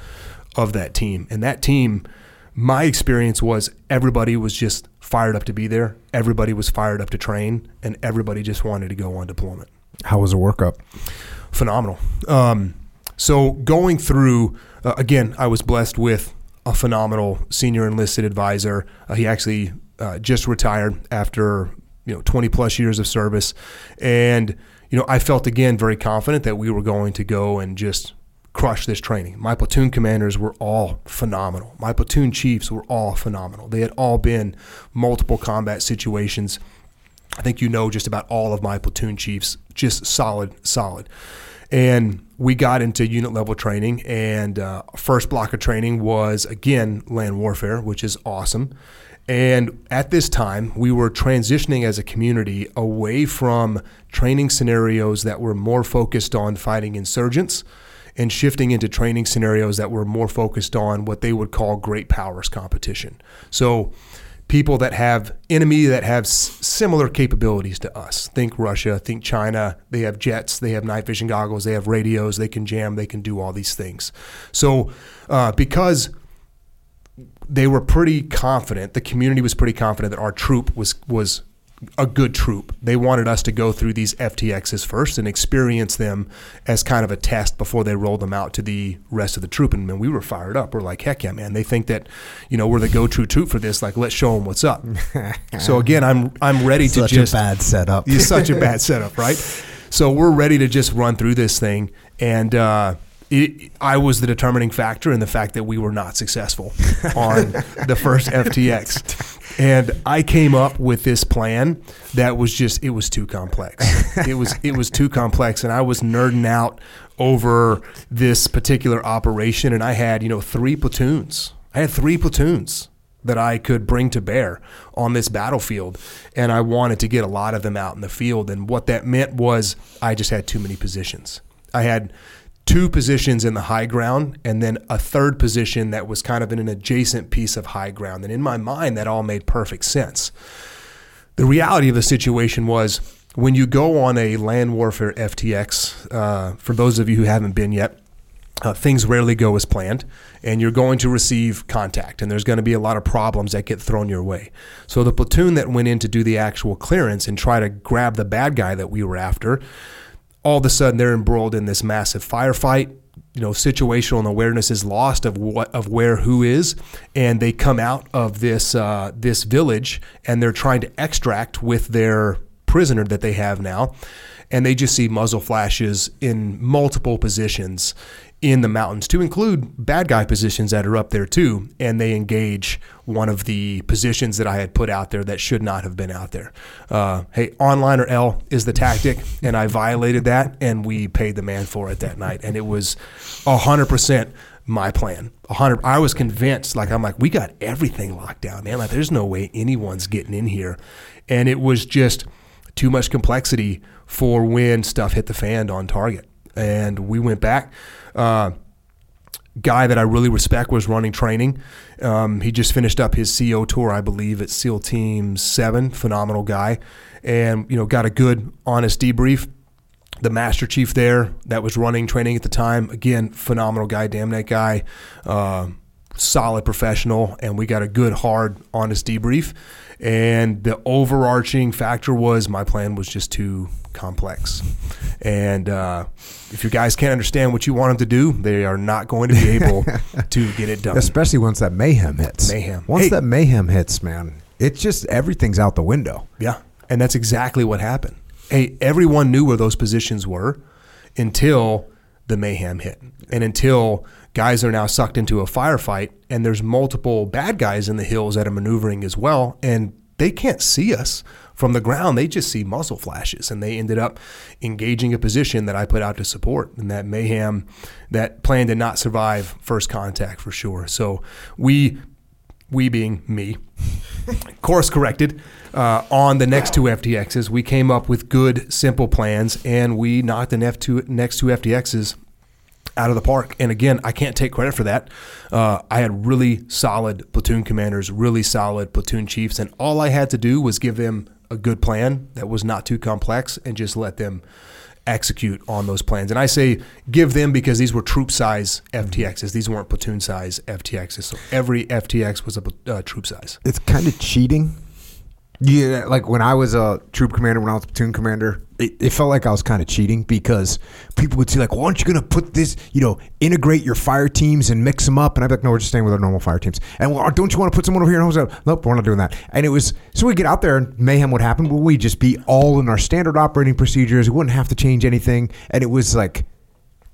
of that team. And that team, my experience was everybody was just fired up to be there, everybody was fired up to train, and everybody just wanted to go on deployment. How was the workup? Phenomenal. Um, so going through, uh, again, I was blessed with a phenomenal senior enlisted advisor. Uh, he actually uh, just retired after you know 20 plus years of service and you know i felt again very confident that we were going to go and just crush this training. My platoon commanders were all phenomenal. My platoon chiefs were all phenomenal. They had all been multiple combat situations. I think you know just about all of my platoon chiefs. Just solid solid. And we got into unit level training and uh, first block of training was again land warfare which is awesome. And at this time, we were transitioning as a community away from training scenarios that were more focused on fighting insurgents and shifting into training scenarios that were more focused on what they would call great powers competition. So, people that have enemy that have s- similar capabilities to us. Think Russia, think China. They have jets, they have night vision goggles, they have radios, they can jam, they can do all these things. So, uh, because they were pretty confident. The community was pretty confident that our troop was was a good troop. They wanted us to go through these FTXs first and experience them as kind of a test before they rolled them out to the rest of the troop. And man, we were fired up. We're like, heck yeah, man! They think that you know we're the go-to troop for this. Like, let's show them what's up. so again, I'm I'm ready to Such just a bad setup. it's such a bad setup, right? So we're ready to just run through this thing, and uh, it, I was the determining factor in the fact that we were not successful on the first FTX, and I came up with this plan that was just it was too complex. It was it was too complex, and I was nerding out over this particular operation, and I had you know three platoons. I had three platoons that I could bring to bear on this battlefield. And I wanted to get a lot of them out in the field. And what that meant was I just had too many positions. I had two positions in the high ground and then a third position that was kind of in an adjacent piece of high ground. And in my mind, that all made perfect sense. The reality of the situation was when you go on a land warfare FTX, uh, for those of you who haven't been yet, uh, things rarely go as planned, and you're going to receive contact, and there's going to be a lot of problems that get thrown your way. So, the platoon that went in to do the actual clearance and try to grab the bad guy that we were after, all of a sudden they're embroiled in this massive firefight. You know, situational awareness is lost of what of where who is, and they come out of this uh, this village and they're trying to extract with their prisoner that they have now, and they just see muzzle flashes in multiple positions in the mountains to include bad guy positions that are up there too. And they engage one of the positions that I had put out there that should not have been out there. Uh, hey, online or L is the tactic. And I violated that and we paid the man for it that night. And it was 100% my plan. 100 I was convinced like I'm like we got everything locked down, man. Like there's no way anyone's getting in here. And it was just too much complexity for when stuff hit the fan on target. And we went back uh, guy that I really respect was running training. Um, he just finished up his CO tour, I believe, at SEAL Team Seven. Phenomenal guy, and you know got a good, honest debrief. The Master Chief there that was running training at the time, again, phenomenal guy, damn that guy, uh, solid professional, and we got a good, hard, honest debrief. And the overarching factor was my plan was just too complex. And uh, if you guys can't understand what you want them to do, they are not going to be able to get it done. Especially once that mayhem hits. Mayhem. Once Hey. that mayhem hits, man, it's just everything's out the window. Yeah. And that's exactly what happened. Hey, everyone knew where those positions were until the mayhem hit. And until guys are now sucked into a firefight and there's multiple bad guys in the hills that are maneuvering as well and they can't see us from the ground. They just see muzzle flashes and they ended up engaging a position that I put out to support. And that mayhem, that plan did not survive first contact for sure. So we we being me, course corrected uh, on the next two FTXs. We came up with good, simple plans, and we knocked the next two, next two FTXs out of the park. And again, I can't take credit for that. Uh, I had really solid platoon commanders, really solid platoon chiefs, and all I had to do was give them a good plan that was not too complex and just let them execute on those plans. And I say give them because these were troop size FTXs. These weren't platoon size FTXs. So every FTX was a uh, troop size. It's kind of cheating. Yeah, like when I was a troop commander, when I was a platoon commander, it, it felt like I was kind of cheating because people would say like, "Well, aren't you going to put this, you know, integrate your fire teams and mix them up?" And I'd be like, "No, we're just staying with our normal fire teams." And well, don't you want to put someone over here? And I was like, "Nope, we're not doing that." And it was so we get out there and mayhem would happen, but we'd just be all in our standard operating procedures. We wouldn't have to change anything, and it was like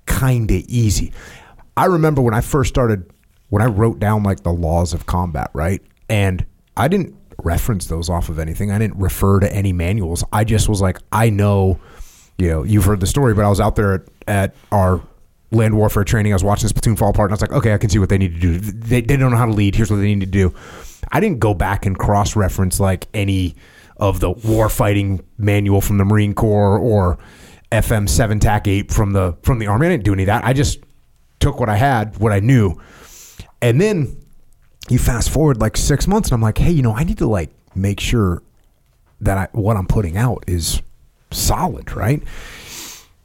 kind of easy. I remember when I first started, when I wrote down like the laws of combat, right? And I didn't reference those off of anything. I didn't refer to any manuals. I just was like, I know, you know, you've heard the story, but I was out there at, at our land warfare training. I was watching this platoon fall apart, and I was like, okay, I can see what they need to do. They, they don't know how to lead. Here's what they need to do. I didn't go back and cross reference like any of the war fighting manual from the Marine Corps or FM seven TAC eight from the from the Army. I didn't do any of that. I just took what I had, what I knew, and then you fast forward like six months, and I'm like, hey, you know, I need to like make sure that I, what I'm putting out is solid, right?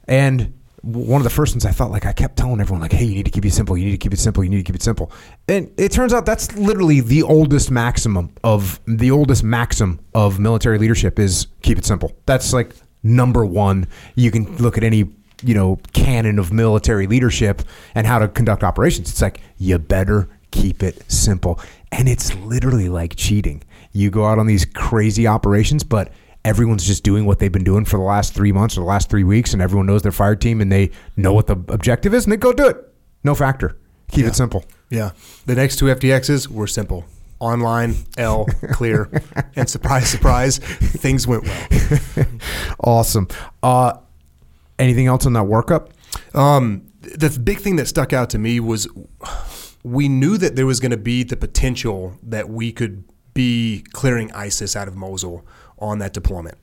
And one of the first ones I felt like I kept telling everyone like, "Hey, you need to keep it simple. You need to keep it simple. You need to keep it simple." And it turns out that's literally the oldest maximum of the oldest maxim of military leadership is keep it simple. That's like number one. You can look at any you know canon of military leadership and how to conduct operations. It's like you better keep it simple, and it's literally like cheating. You go out on these crazy operations, but everyone's just doing what they've been doing for the last three months or the last three weeks, and everyone knows their fire team and they know what the objective is, and they go do it. No factor. Keep it simple. Yeah. The next two FTXs were simple. Online, L, clear, and surprise, surprise, things went well. Awesome. Uh, anything else on that workup? Um, the big thing that stuck out to me was we knew that there was going to be the potential that we could be clearing ISIS out of Mosul on that deployment.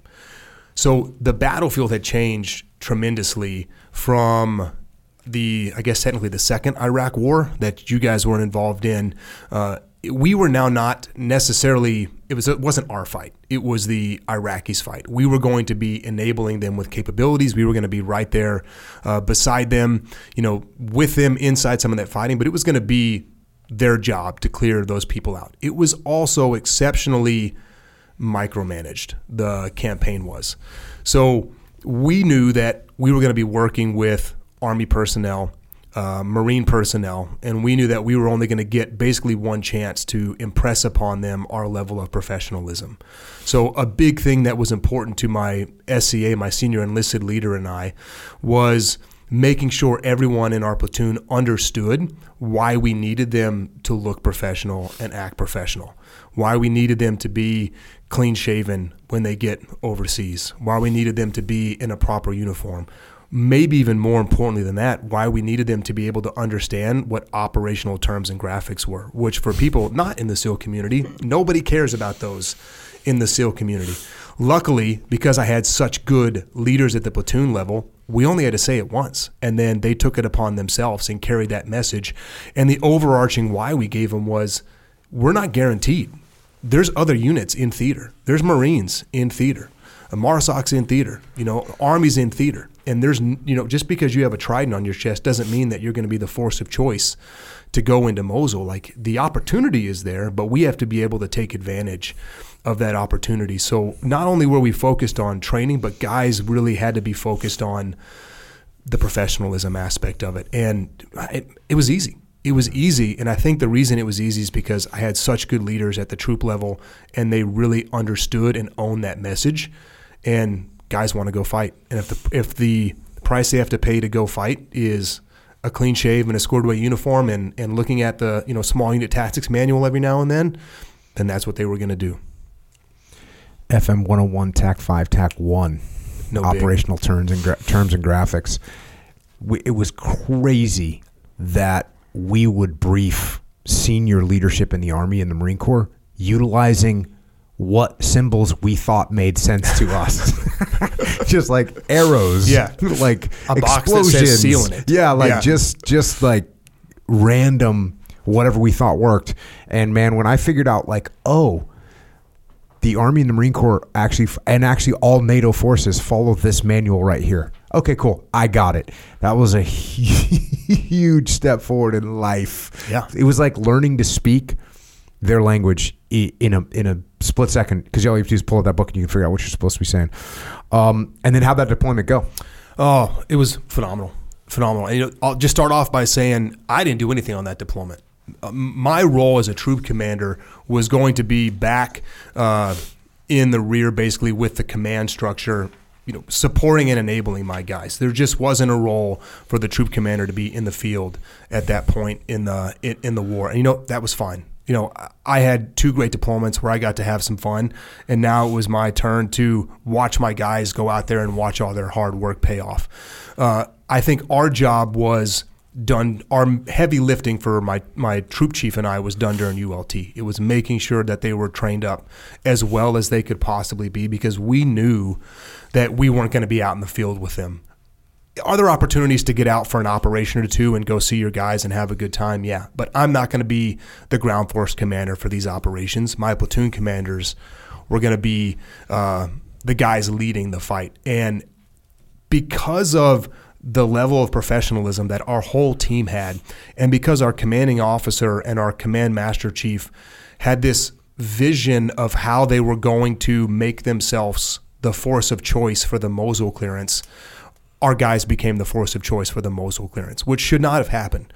So the battlefield had changed tremendously from the, I guess technically the second Iraq war that you guys weren't involved in, uh, we were now not necessarily it was it wasn't our fight. It was the iraqis fight. We were going to be enabling them with capabilities. We were going to be right there uh, beside them you know with them inside some of that fighting but it was going to be their job to clear those people out. It was also exceptionally micromanaged the campaign was. So we knew that we were going to be working with army personnel uh, Marine personnel, and we knew that we were only going to get basically one chance to impress upon them our level of professionalism. So, a big thing that was important to my SEA, my senior enlisted leader, and I was making sure everyone in our platoon understood why we needed them to look professional and act professional, why we needed them to be clean shaven when they get overseas, why we needed them to be in a proper uniform maybe even more importantly than that, why we needed them to be able to understand what operational terms and graphics were, which for people not in the SEAL community, nobody cares about those in the SEAL community. Luckily, because I had such good leaders at the platoon level, we only had to say it once. And then they took it upon themselves and carried that message. And the overarching why we gave them was we're not guaranteed. There's other units in theater, there's Marines in theater. a MARSOC's in theater, you know, Army's in theater and there's you know just because you have a trident on your chest doesn't mean that you're going to be the force of choice to go into Mosul. Like the opportunity is there, but we have to be able to take advantage of that opportunity. So not only were we focused on training, but guys really had to be focused on the professionalism aspect of it, and it, it was easy. It was easy, and I think the reason it was easy is because I had such good leaders at the troop level, and they really understood and owned that message. And guys want to go fight. And if the if the price they have to pay to go fight is a clean shave and a scored away uniform and, and looking at the you know small unit tactics manual every now and then, then that's what they were going to do. FM 101 TAC 5 TAC 1 no operational big. terms and gra- terms and graphics. We, it was crazy that we would brief senior leadership in the Army and the Marine Corps utilizing what symbols we thought made sense to us. just like arrows. Yeah. Like a explosions. sealing it. Yeah, like yeah. just just like random whatever we thought worked. And man, when I figured out like, oh, the Army and the Marine Corps actually and actually all NATO forces follow this manual right here. Okay, cool. I got it. That was a huge step forward in life. Yeah. It was like learning to speak their language in a in a split second because all you have to do is pull out that book and you can figure out what you're supposed to be saying. Um, and then how that deployment go? Oh, it was phenomenal, phenomenal. And, you know, I'll just start off by saying I didn't do anything on that deployment. Uh, my role as a troop commander was going to be back uh, in the rear, basically with the command structure you know, supporting and enabling my guys. There just wasn't a role for the troop commander to be in the field at that point in the in, in the war. And you know that was fine you know, I had two great deployments where I got to have some fun, and now it was my turn to watch my guys go out there and watch all their hard work pay off. Uh, I think our job was done. Our heavy lifting for my my troop chief and I was done during ULT. It was making sure that they were trained up as well as they could possibly be because we knew that we weren't going to be out in the field with them are there opportunities to get out for an operation or two and go see your guys and have a good time? Yeah, but I'm not going to be the ground force commander for these operations. My platoon commanders were going to be uh, the guys leading the fight, and because of the level of professionalism that our whole team had, and because our commanding officer and our command master chief had this vision of how they were going to make themselves the force of choice for the Mosul clearance our guys became the force of choice for the Mosul clearance, which should not have happened.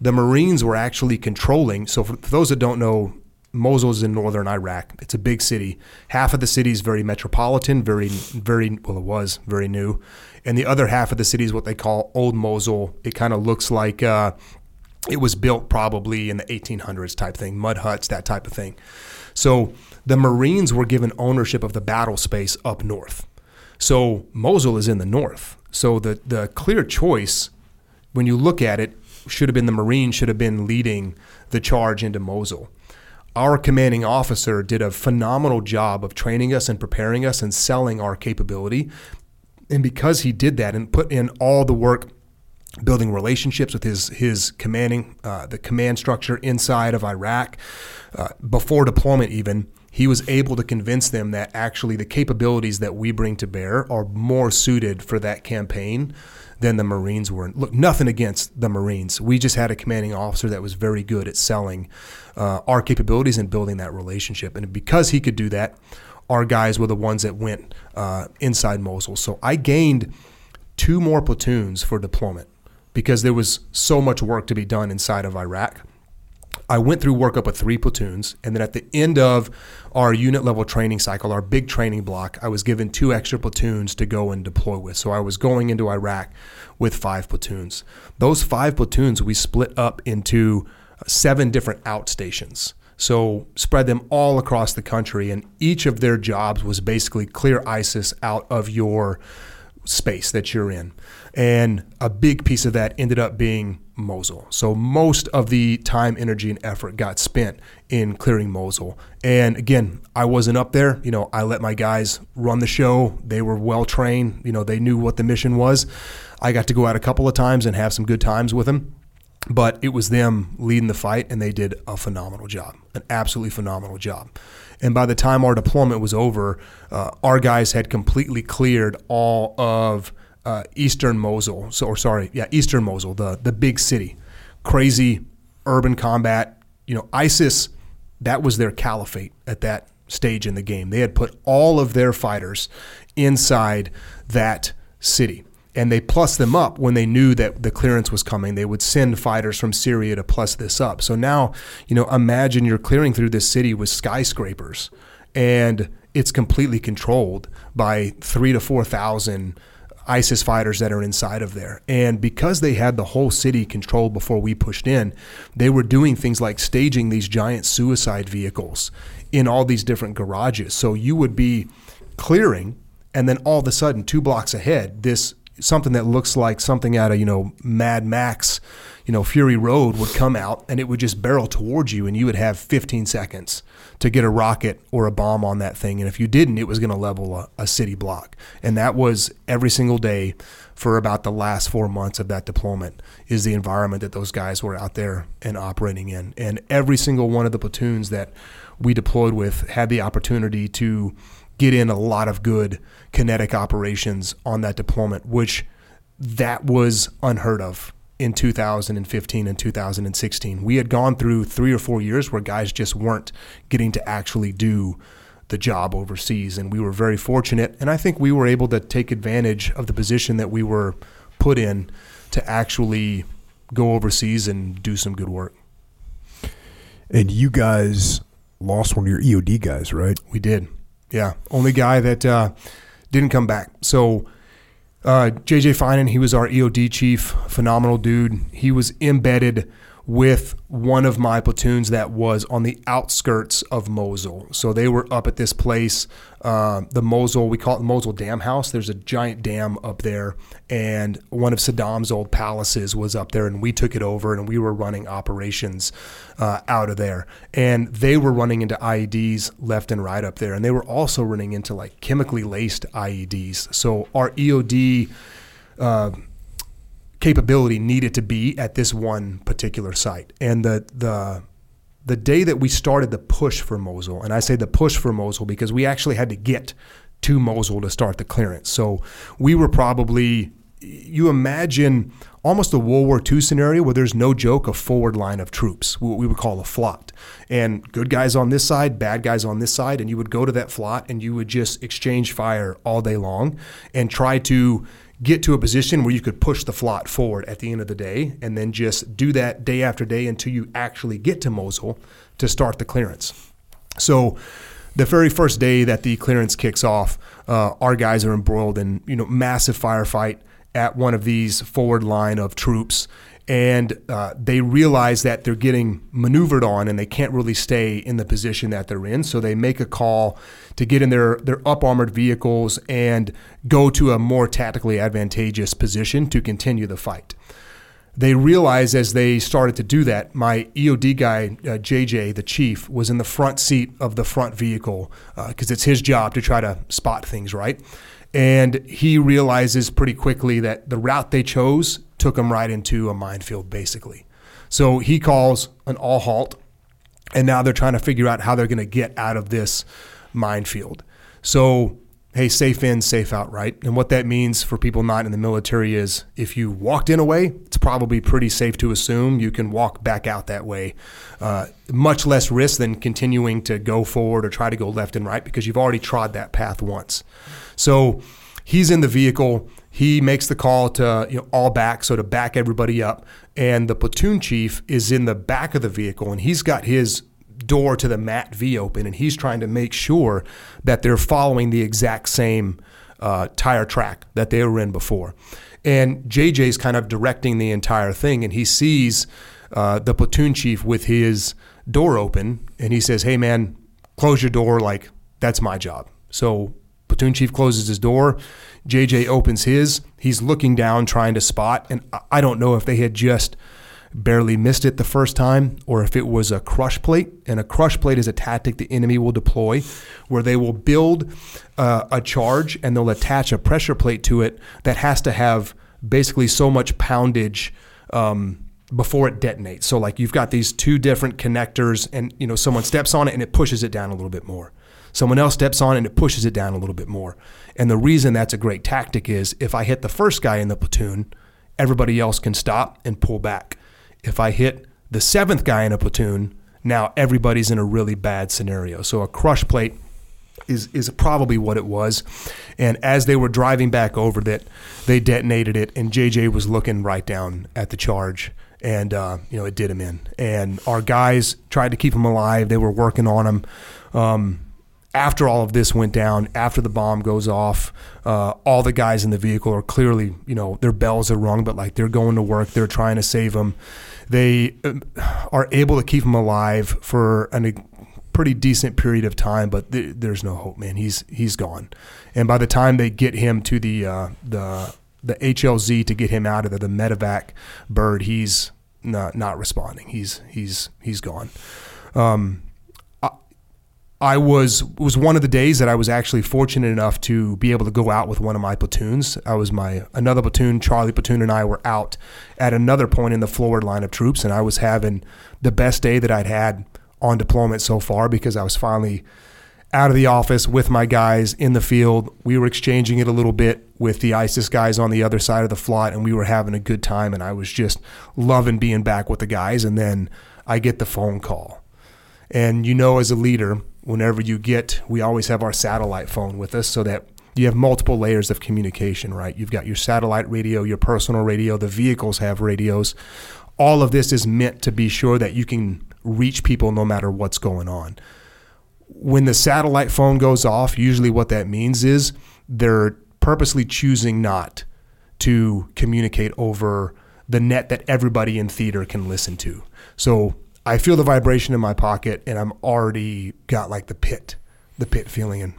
The Marines were actually controlling. So, for, those that don't know, Mosul is in northern Iraq. It's a big city. Half of the city is very metropolitan, very, very well, it was very new, and the other half of the city is what they call Old Mosul. It kind of looks like uh, it was built probably in the 1800s type thing, mud huts, that type of thing. So the Marines were given ownership of the battle space up north. So Mosul is in the north. So the the clear choice, when you look at it, should have been the Marines should have been leading the charge into Mosul. Our commanding officer did a phenomenal job of training us and preparing us and selling our capability. And because he did that and put in all the work building relationships with his his commanding uh, the command structure inside of Iraq uh, before deployment even he was able to convince them that actually the capabilities that we bring to bear are more suited for that campaign than the Marines were. Look, nothing against the Marines. We just had a commanding officer that was very good at selling uh, our capabilities and building that relationship. And because he could do that, our guys were the ones that went uh, inside Mosul. So I gained two more platoons for deployment because there was so much work to be done inside of Iraq. I went through workup with three platoons, and then at the end of our unit level training cycle, our big training block, I was given two extra platoons to go and deploy with. So I was going into Iraq with five platoons. Those five platoons we split up into seven different outstations. So spread them all across the country, and each of their jobs was basically clear ISIS out of your space that you're in. And a big piece of that ended up being Mosul. So most of the time, energy, and effort got spent in clearing Mosul. And again, I wasn't up there. You know, I let my guys run the show. They were well trained. You know, they knew what the mission was. I got to go out a couple of times and have some good times with them. But it was them leading the fight, and they did a phenomenal job, an absolutely phenomenal job. And by the time our deployment was over, uh, our guys had completely cleared all of uh, eastern Mosul. So, or sorry, yeah, eastern Mosul, the the big city. Crazy urban combat. You know, ISIS. That was their caliphate at that stage in the game. They had put all of their fighters inside that city. And they plus them up when they knew that the clearance was coming. They would send fighters from Syria to plus this up. So now, you know, imagine you're clearing through this city with skyscrapers and it's completely controlled by three to 4,000 ISIS fighters that are inside of there. And because they had the whole city controlled before we pushed in, they were doing things like staging these giant suicide vehicles in all these different garages. So you would be clearing, and then all of a sudden, two blocks ahead, this something that looks like something out of you know Mad Max, you know Fury Road would come out, and it would just barrel towards you, and you would have 15 seconds to get a rocket or a bomb on that thing. And if you didn't, it was going to level a, a city block. And that was every single day for about the last four months of that deployment is the environment that those guys were out there and operating in. And every single one of the platoons that we deployed with had the opportunity to get in a lot of good kinetic operations on that deployment, which that was unheard of in 2015 and 2016. We had gone through three or four years where guys just weren't getting to actually do the job overseas. And we were very fortunate. And I think we were able to take advantage of the position that we were put in to actually go overseas and do some good work. And you guys lost one of your EOD guys, right? We did. Yeah. Only guy that uh, didn't come back. So uh, JJ Finan, he was our EOD chief, phenomenal dude. He was embedded with one of my platoons that was on the outskirts of Mosul. So they were up at this place, uh, the Mosul, we call it the Mosul Dam House. There's a giant dam up there, and one of Saddam's old palaces was up there, and we took it over, and we were running operations uh, out of there. And they were running into IEDs left and right up there, and they were also running into like chemically laced IEDs. So our EOD. Uh, capability needed to be at this one particular site. And the the the day that we started the push for Mosul, and I say the push for Mosul because we actually had to get to Mosul to start the clearance. So we were probably you imagine almost a World War II scenario where there's no joke a forward line of troops, what we would call a flot. And good guys on this side, bad guys on this side, and you would go to that flot and you would just exchange fire all day long and try to get to a position where you could push the flot forward at the end of the day and then just do that day after day until you actually get to Mosul to start the clearance. So the very first day that the clearance kicks off, uh, our guys are embroiled in you know massive firefight at one of these forward line of troops and uh, they realize that they're getting maneuvered on and they can't really stay in the position that they're in. So they make a call to get in their, their up armored vehicles and go to a more tactically advantageous position to continue the fight. They realize as they started to do that, my EOD guy, uh, JJ, the chief, was in the front seat of the front vehicle because uh, it's his job to try to spot things, right? And he realizes pretty quickly that the route they chose took them right into a minefield, basically. So he calls an all halt, and now they're trying to figure out how they're going to get out of this minefield. So hey, safe in, safe out, right? And what that means for people not in the military is if you walked in a way, it's probably pretty safe to assume you can walk back out that way. Uh, much less risk than continuing to go forward or try to go left and right because you've already trod that path once. So he's in the vehicle. He makes the call to you know, all back, so to back everybody up. And the platoon chief is in the back of the vehicle, and he's got his door to the MATV open, and he's trying to make sure that they're following the exact same uh, tire track that they were in before. And JJ's kind of directing the entire thing, and he sees uh, the platoon chief with his door open, and he says, "Hey, man, close your door. Like that's my job." So platoon chief closes his door. JJ opens his. He's looking down, trying to spot, and I don't know if they had just barely missed it the first time, or if it was a crush plate. And a crush plate is a tactic the enemy will deploy where they will build uh, a charge and they'll attach a pressure plate to it that has to have basically so much poundage. Um, before it detonates. So like you've got these two different connectors and you know someone steps on it and it pushes it down a little bit more. Someone else steps on and it pushes it down a little bit more. And the reason that's a great tactic is if I hit the first guy in the platoon, everybody else can stop and pull back if I hit the seventh guy in a platoon, now everybody's in a really bad scenario. So a crush plate is is probably what it was. And as they were driving back over that, they detonated it, and JJ was looking right down at the charge, and uh, you know it did him in. And our guys tried to keep him alive. They were working on him. Um, after all of this went down, after the bomb goes off, uh, all the guys in the vehicle are clearly, you know, their bells are rung, but like they're going to work, they're trying to save him they um, are able to keep him alive for an, a pretty decent period of time, but th- there's no hope, man. He's he's gone, and by the time they get him to the uh, the the HLZ to get him out of the, the medevac bird, he's not not responding. He's he's he's gone. Um, I was was one of the days that I was actually fortunate enough to be able to go out with one of my platoons. I was my another platoon, Charlie platoon, and I were out at another point in the forward line of troops, and I was having the best day that I'd had on deployment so far because I was finally out of the office with my guys in the field. We were exchanging it a little bit with the ISIS guys on the other side of the flot, and we were having a good time. And I was just loving being back with the guys. And then I get the phone call, and you know, as a leader whenever you get, we always have our satellite phone with us so that you have multiple layers of communication, right? You've got your satellite radio, your personal radio, the vehicles have radios. All of this is meant to be sure that you can reach people no matter what's going on. When the satellite phone goes off, usually what that means is they're purposely choosing not to communicate over the net that everybody in theater can listen to. So I feel the vibration in my pocket, and I'm already got like the pit, the pit feeling. And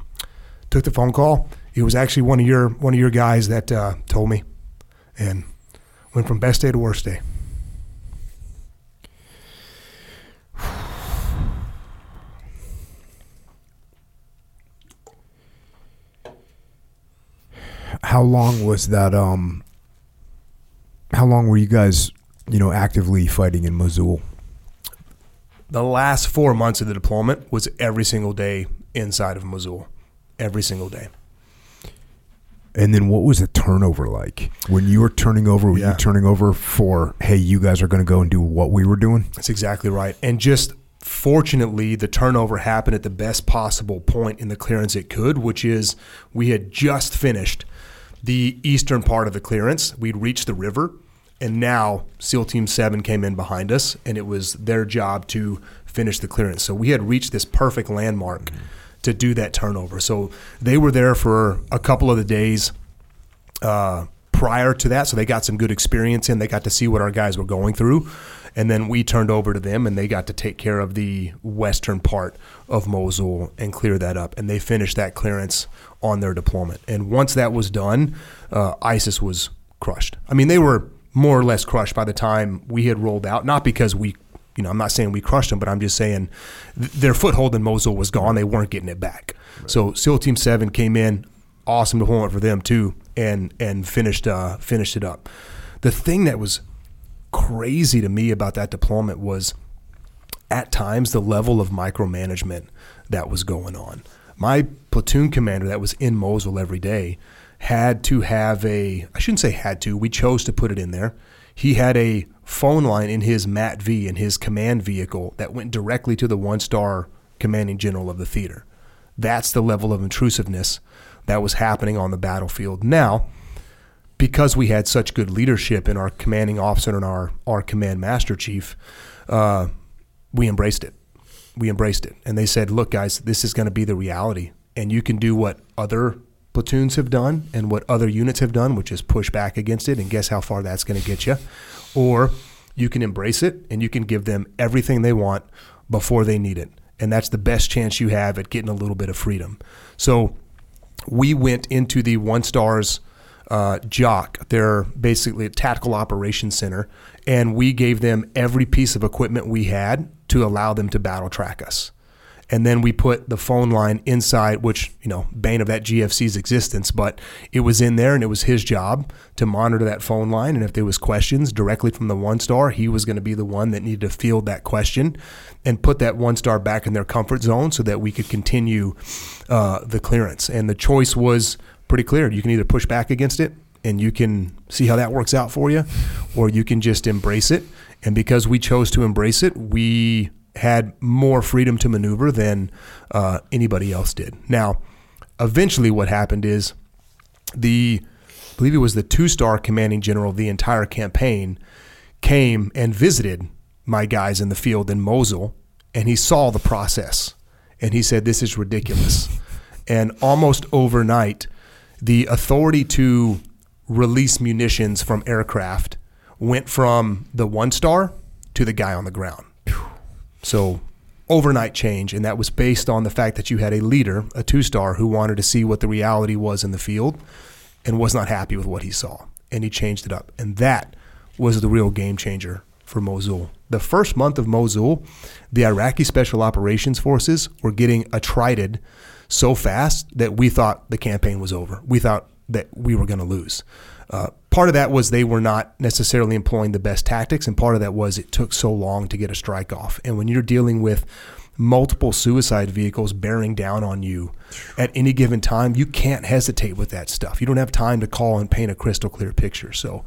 took the phone call. It was actually one of your one of your guys that uh, told me, and went from best day to worst day. How long was that? Um, how long were you guys, you know, actively fighting in Mosul? The last four months of the deployment was every single day inside of Mosul, every single day. And then what was the turnover like when you were turning over? Were yeah. you turning over for, hey, you guys are going to go and do what we were doing? That's exactly right. And just fortunately, the turnover happened at the best possible point in the clearance it could, which is we had just finished the eastern part of the clearance. We'd reached the river and now SEAL Team 7 came in behind us, and it was their job to finish the clearance. So we had reached this perfect landmark mm-hmm. to do that turnover. So they were there for a couple of the days uh, prior to that. So they got some good experience in. They got to see what our guys were going through. And then we turned over to them, and they got to take care of the western part of Mosul and clear that up. And they finished that clearance on their deployment. And once that was done, uh, ISIS was crushed. I mean, they were more or less crushed by the time we had rolled out. Not because we, you know, I'm not saying we crushed them, but I'm just saying th- their foothold in Mosul was gone. They weren't getting it back. Right. So SEAL Team Seven came in, awesome deployment for them too, and and finished uh, finished it up. the thing that was crazy to me about that deployment was at times the level of micromanagement that was going on. My platoon commander that was in Mosul every day had to have a I shouldn't say had to, we chose to put it in there. He had a phone line in his MATV in his command vehicle that went directly to the one star commanding general of the theater. That's the level of intrusiveness that was happening on the battlefield. Now, because we had such good leadership in our commanding officer and our, our command master chief, uh, we embraced it. We embraced it. And they said, look, guys, this is going to be the reality. And you can do what other platoons have done and what other units have done, which is push back against it and guess how far that's going to get you. Or you can embrace it and you can give them everything they want before they need it. And that's the best chance you have at getting a little bit of freedom. So we went into the one stars uh, JOC, their basically a tactical operations center, and we gave them every piece of equipment we had to allow them to battle track us. And then we put the phone line inside, which, you know, bane of that GFC's existence, but it was in there and it was his job to monitor that phone line. And if there was questions directly from the one star, he was going to be the one that needed to field that question and put that one star back in their comfort zone so that we could continue uh, the clearance. And the choice was pretty clear. You can either push back against it and you can see how that works out for you, or you can just embrace it. And because we chose to embrace it, we had more freedom to maneuver than uh, anybody else did. Now, eventually, what happened is the, I believe it was the two star commanding general of the entire campaign, came and visited my guys in the field in Mosul, and he saw the process. And he said, This is ridiculous. And almost overnight, the authority to release munitions from aircraft went from the one star to the guy on the ground. So overnight change, and that was based on the fact that you had a leader, a two star, who wanted to see what the reality was in the field and was not happy with what he saw. And he changed it up. And that was the real game changer for Mosul. The first month of Mosul, the Iraqi Special Operations Forces were getting attrited so fast that we thought the campaign was over. We thought that we were going to lose. Uh, part of that was they were not necessarily employing the best tactics, and part of that was it took so long to get a strike off. And when you're dealing with multiple suicide vehicles bearing down on you at any given time, you can't hesitate with that stuff. You don't have time to call and paint a crystal clear picture. So,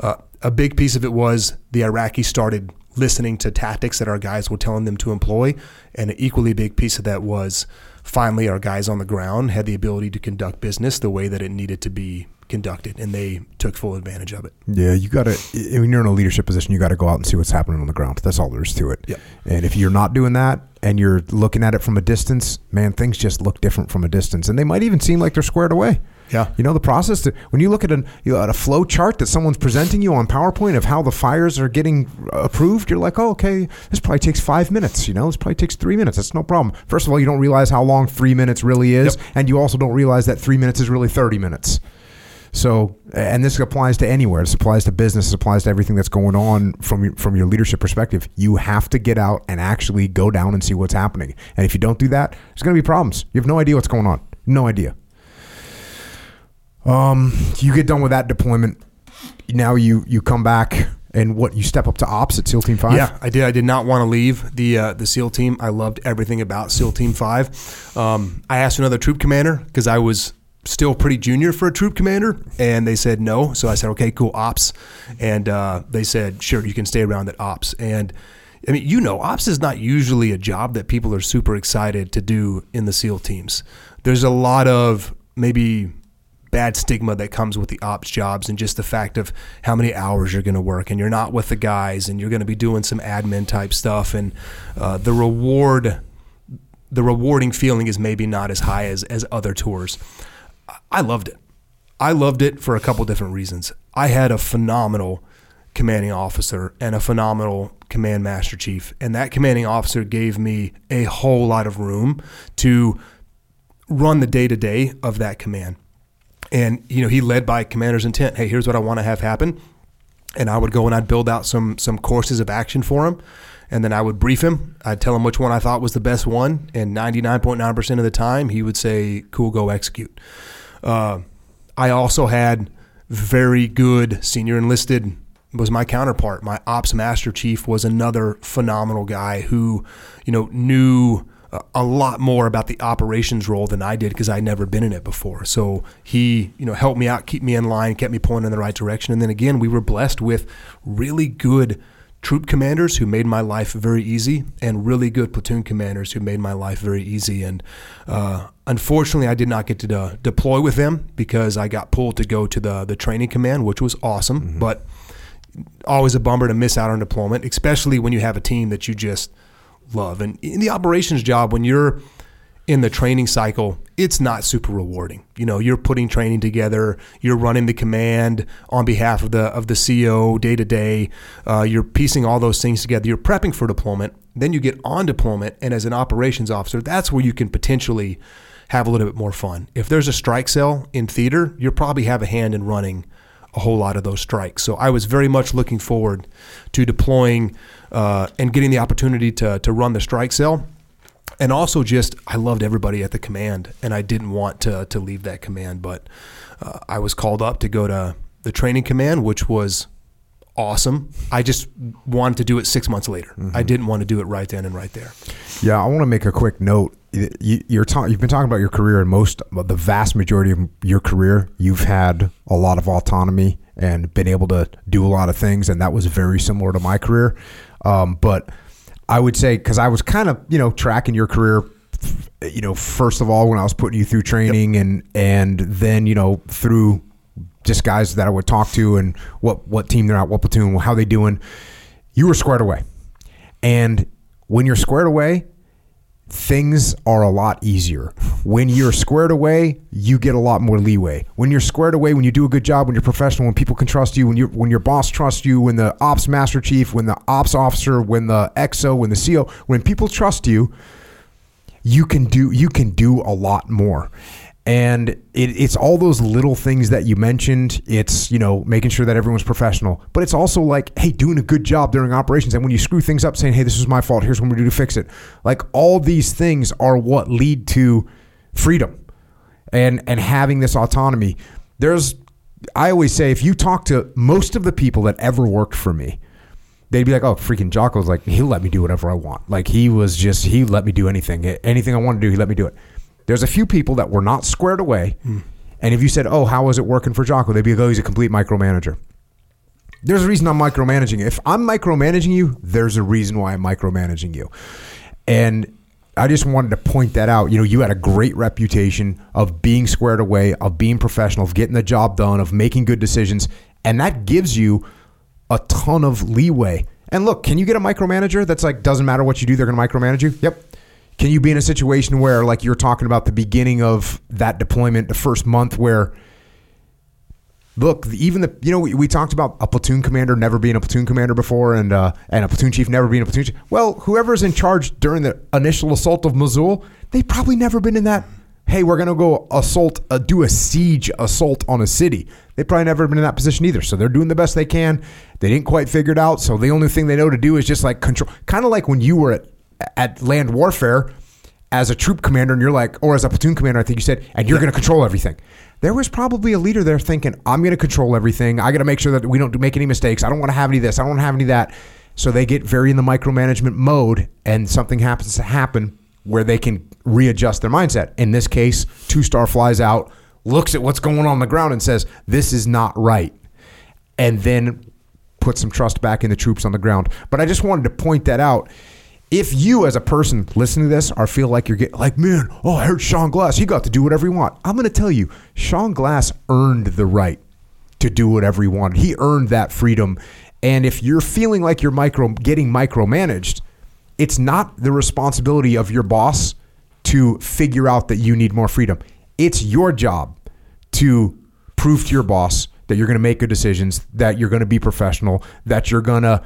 uh, a big piece of it was the Iraqis started listening to tactics that our guys were telling them to employ, and an equally big piece of that was finally our guys on the ground had the ability to conduct business the way that it needed to be conducted and they took full advantage of it Yeah, you got to. When you're in a leadership position, you got to go out and see what's happening on the ground. That's all there is to it. Yep. And if you're not doing that and you're looking at it from a distance, man, things just look different from a distance, and they might even seem like they're squared away. Yeah. You know the process. To, when you look at, an, you know, at a flow chart that someone's presenting you on PowerPoint of how the fires are getting approved, you're like, oh, okay, this probably takes five minutes. You know, this probably takes three minutes. That's no problem. First of all, you don't realize how long three minutes really is, Yep. and you also don't realize that three minutes is really thirty minutes. So, and this applies to anywhere. This applies to business. This applies to everything that's going on from your, from your leadership perspective. You have to get out and actually go down and see what's happening. And if you don't do that, there's going to be problems. You have no idea what's going on. No idea. Um, you get done with that deployment. Now you you come back and what you step up to ops at SEAL Team Five. Yeah, I did. I did not want to leave the uh, the SEAL team. I loved everything about SEAL Team Five. Um, I asked another troop commander because I was still pretty junior for a troop commander, and they said no. So I said, okay, cool, ops, and uh, they said, sure, you can stay around at ops. And I mean, you know, ops is not usually a job that people are super excited to do in the SEAL teams. There's a lot of maybe bad stigma that comes with the ops jobs and just the fact of how many hours you're going to work and you're not with the guys and you're going to be doing some admin type stuff and uh, the reward the rewarding feeling is maybe not as high as, as other tours i loved it. I loved it for a couple different reasons. I had a phenomenal commanding officer and a phenomenal command master chief and that commanding officer gave me a whole lot of room to run the day to day of that command. And you know he led by commander's intent. Hey here's what i want to have happen. And i would go and i'd build out some some courses of action for him and then i would brief him i'd tell him which one i thought was the best one and 99.9% of the time he would say cool go execute uh, i also had very good senior enlisted was my counterpart. My ops master chief was another phenomenal guy who, you know, knew a lot more about the operations role than I did because I'd never been in it before. So he, you know, helped me out, keep me in line, kept me pulling in the right direction. And then again, we were blessed with really good troop commanders who made my life very easy, and really good platoon commanders who made my life very easy. And uh, unfortunately, I did not get to uh, deploy with them because I got pulled to go to the the training command, which was awesome, mm-hmm. but always a bummer to miss out on deployment, especially when you have a team that you just love. And in the operations job, when you're in the training cycle, it's not super rewarding. You know, you're putting training together, you're running the command on behalf of the of the CO day to day. You're piecing all those things together. You're prepping for deployment. Then you get on deployment, and as an operations officer, that's where you can potentially have a little bit more fun. If there's a strike cell in theater, you'll probably have a hand in running a whole lot of those strikes. So I was very much looking forward to deploying uh, and getting the opportunity to to run the strike cell. And also, just I loved everybody at the command, and I didn't want to to leave that command. But uh, I was called up to go to the training command, which was awesome. I just wanted to do it six months later. Mm-hmm. I didn't want to do it right then and right there. Yeah, I want to make a quick note. You, are ta- you've been talking about your career, and most, the vast majority of your career, you've had a lot of autonomy and been able to do a lot of things, and that was very similar to my career. Um, but I would say because I was kind of you know tracking your career you know, first of all, when I was putting you through training, yep. and and then you know through just guys that I would talk to and what what team they're at, what platoon, how they doing. You were squared away, and when you're squared away, things are a lot easier. When you're squared away, you get a lot more leeway. When you're squared away, when you do a good job, when you're professional, when people can trust you, when you when your boss trusts you, when the ops master chief, when the ops officer, when the XO, when the CO, when people trust you, you can do you can do a lot more and it, it's all those little things that you mentioned. It's you know making sure that everyone's professional. But it's also like hey doing a good job during operations. And when you screw things up saying hey this is my fault. Here's what we do to fix it. Like all these things are what lead to freedom and and having this autonomy. There's i always say if you talk to most of the people that ever worked for me they'd be like, "Oh, freaking Jocko's like he'll let me do whatever I want. Like he was just he let me do anything, anything I want to do, he let me do it." There's a few people that were not squared away, mm. and if you said, "Oh, how is it working for Jocko?" They'd be like, "Oh, he's a complete micromanager." There's a reason I'm micromanaging. If I'm micromanaging you, there's a reason why I'm micromanaging you, and I just wanted to point that out. You know, you had a great reputation of being squared away, of being professional, of getting the job done, of making good decisions, and that gives you a ton of leeway. And look, can you get a micromanager that's like doesn't matter what you do, they're going to micromanage you? Yep. Can you be in a situation where, like you're talking about the beginning of that deployment, the first month, where look, even the you know we, we talked about a platoon commander never being a platoon commander before, and uh, and a platoon chief never being a platoon chief. Well, whoever's in charge during the initial assault of Mosul, they've probably never been in that. Hey, we're gonna go assault, uh, do a siege assault on a city. They probably never been in that position either. So they're doing the best they can. They didn't quite figure it out. So the only thing they know to do is just like control, kind of like when you were at at land warfare as a troop commander and you're like, or as a platoon commander, I think you said, and you're yeah. going to control everything. There was probably a leader there thinking, I'm going to control everything. I got to make sure that we don't make any mistakes. I don't want to have any of this. I don't want to have any of that. So they get very in the micromanagement mode, and something happens to happen where they can readjust their mindset. In this case, two star flies out, looks at what's going on, on the ground, and says, This is not right. And then put some trust back in the troops on the ground. But I just wanted to point that out if you as a person listening to this are feel like you're getting like man oh i heard sean glass. He got to do whatever he want. I'm going to tell you sean glass earned the right to do whatever he wanted. He earned that freedom. And if you're feeling like you're micro getting micromanaged it's not the responsibility of your boss to figure out that you need more freedom. It's your job to prove to your boss that you're going to make good decisions that you're going to be professional that you're going to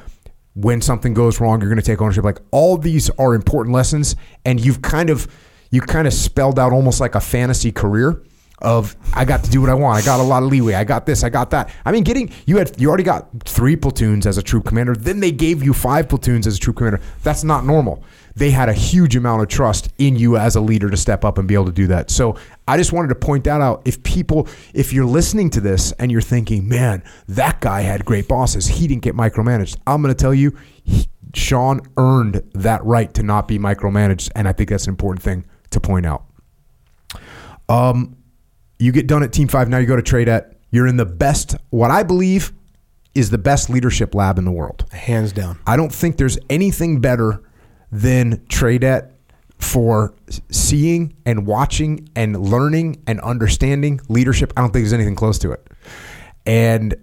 when something goes wrong, you're going to take ownership. Like all these are important lessons, and you've kind of you kind of spelled out almost like a fantasy career of I got to do what I want. I got a lot of leeway. I got this. I got that. I mean, getting you had you already got three platoons as a troop commander. Then they gave you five platoons as a troop commander. That's not normal. They had a huge amount of trust in you as a leader to step up and be able to do that. So I just wanted to point that out. If people, if you're listening to this and you're thinking, man, that guy had great bosses, he didn't get micromanaged. I'm going to tell you, he, Sean earned that right to not be micromanaged, and I think that's an important thing to point out. Um, you get done at Team Five. Now you go to TRADET. You're in the best, what I believe is the best leadership lab in the world. Hands down. I don't think there's anything better than TRADET for seeing and watching and learning and understanding leadership. I don't think there's anything close to it. And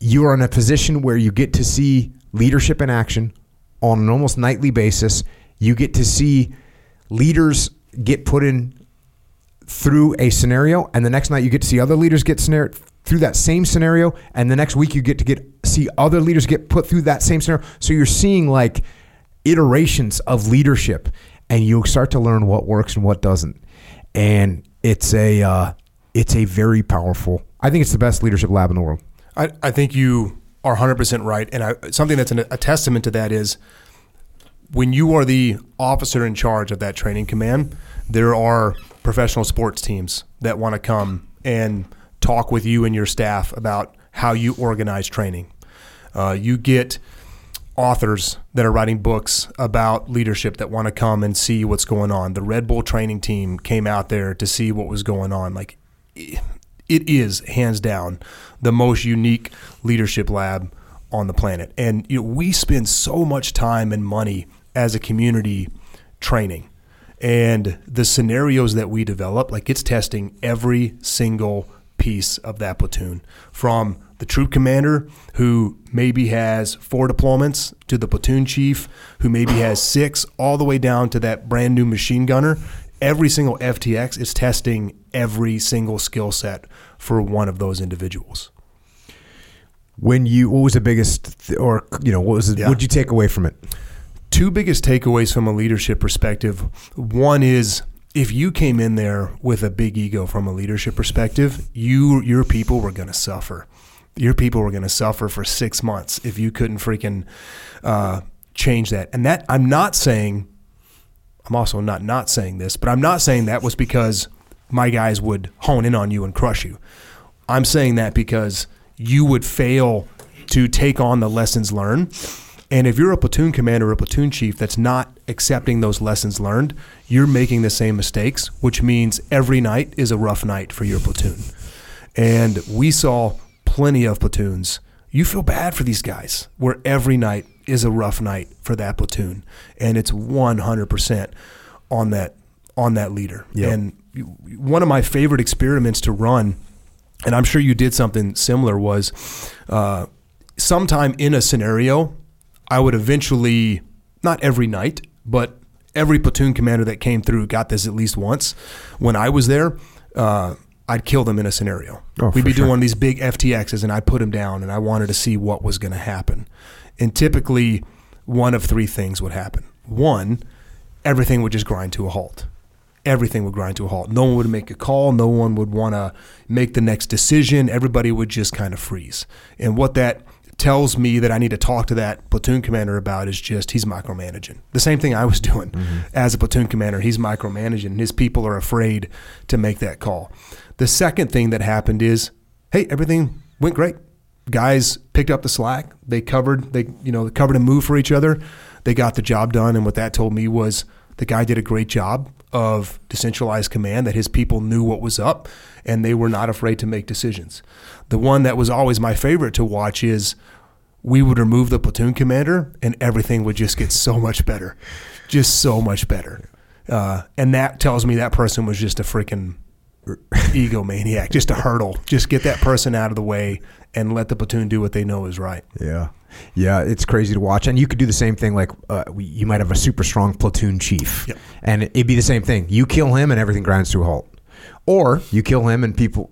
you are in a position where you get to see leadership in action on an almost nightly basis. You get to see leaders get put in through a scenario, and the next night you get to see other leaders get scenario through that same scenario, and the next week you get to get see other leaders get put through that same scenario. So you're seeing like iterations of leadership, and you start to learn what works and what doesn't. And it's a uh, it's a very powerful. I think it's the best leadership lab in the world. I, I think you are 100% right. And I, something that's an, a testament to that is when you are the officer in charge of that training command, there are professional sports teams that want to come and talk with you and your staff about how you organize training. Uh, you get authors that are writing books about leadership that want to come and see what's going on. The Red Bull training team came out there to see what was going on. Like, it is hands down the most unique leadership lab on the planet. And you know, we spend so much time and money as a community training. And the scenarios that we develop, like it's testing every single piece of that platoon from the troop commander who maybe has four deployments to the platoon chief who maybe has six all the way down to that brand new machine gunner every single ftx is testing every single skill set for one of those individuals When you, what was the biggest, th- or you know, what was, the, Yeah. what did you take away from it? two biggest takeaways from a leadership perspective. One is if you came in there with a big ego from a leadership perspective, you your people were going to suffer. Your people were going to suffer for six months if you couldn't freaking uh, change that. And that I'm not saying. I'm also not not saying this, but I'm not saying that was because my guys would hone in on you and crush you. I'm saying that because you would fail to take on the lessons learned. And if you're a platoon commander or a platoon chief that's not accepting those lessons learned, you're making the same mistakes, which means every night is a rough night for your platoon. And we saw plenty of platoons. You feel bad for these guys where every night is a rough night for that platoon. And it's 100% on that on that leader. Yep. And one of my favorite experiments to run and I'm sure you did something similar was uh, sometime in a scenario, I would eventually, not every night, but every platoon commander that came through got this at least once. When I was there, uh, I'd kill them in a scenario. Oh, We'd be sure. doing these big FTXs, and I'd put them down, and I wanted to see what was going to happen. And typically, one of three things would happen. One, everything would just grind to a halt everything would grind to a halt. No one would make a call. No one would want to make the next decision. Everybody would just kind of freeze. And what that tells me that I need to talk to that platoon commander about is just he's micromanaging. The same thing I was doing mm-hmm. as a platoon commander. He's micromanaging. and His people are afraid to make that call. The second thing that happened is, hey, everything went great. Guys picked up the slack. They covered. They you know covered and move for each other. They got the job done. And what that told me was the guy did a great job of decentralized command. That his people knew what was up, and they were not afraid to make decisions. The one that was always my favorite to watch is we would remove the platoon commander, and everything would just get so much better, just so much better. Uh, and that tells me that person was just a freaking egomaniac, just a hurdle. Just get that person out of the way and let the platoon do what they know is right. Yeah. Yeah, it's crazy to watch. And you could do the same thing. Like, uh, we, you might have a super strong platoon chief. Yep. And it'd be the same thing. You kill him and everything grinds to a halt. Or you kill him and people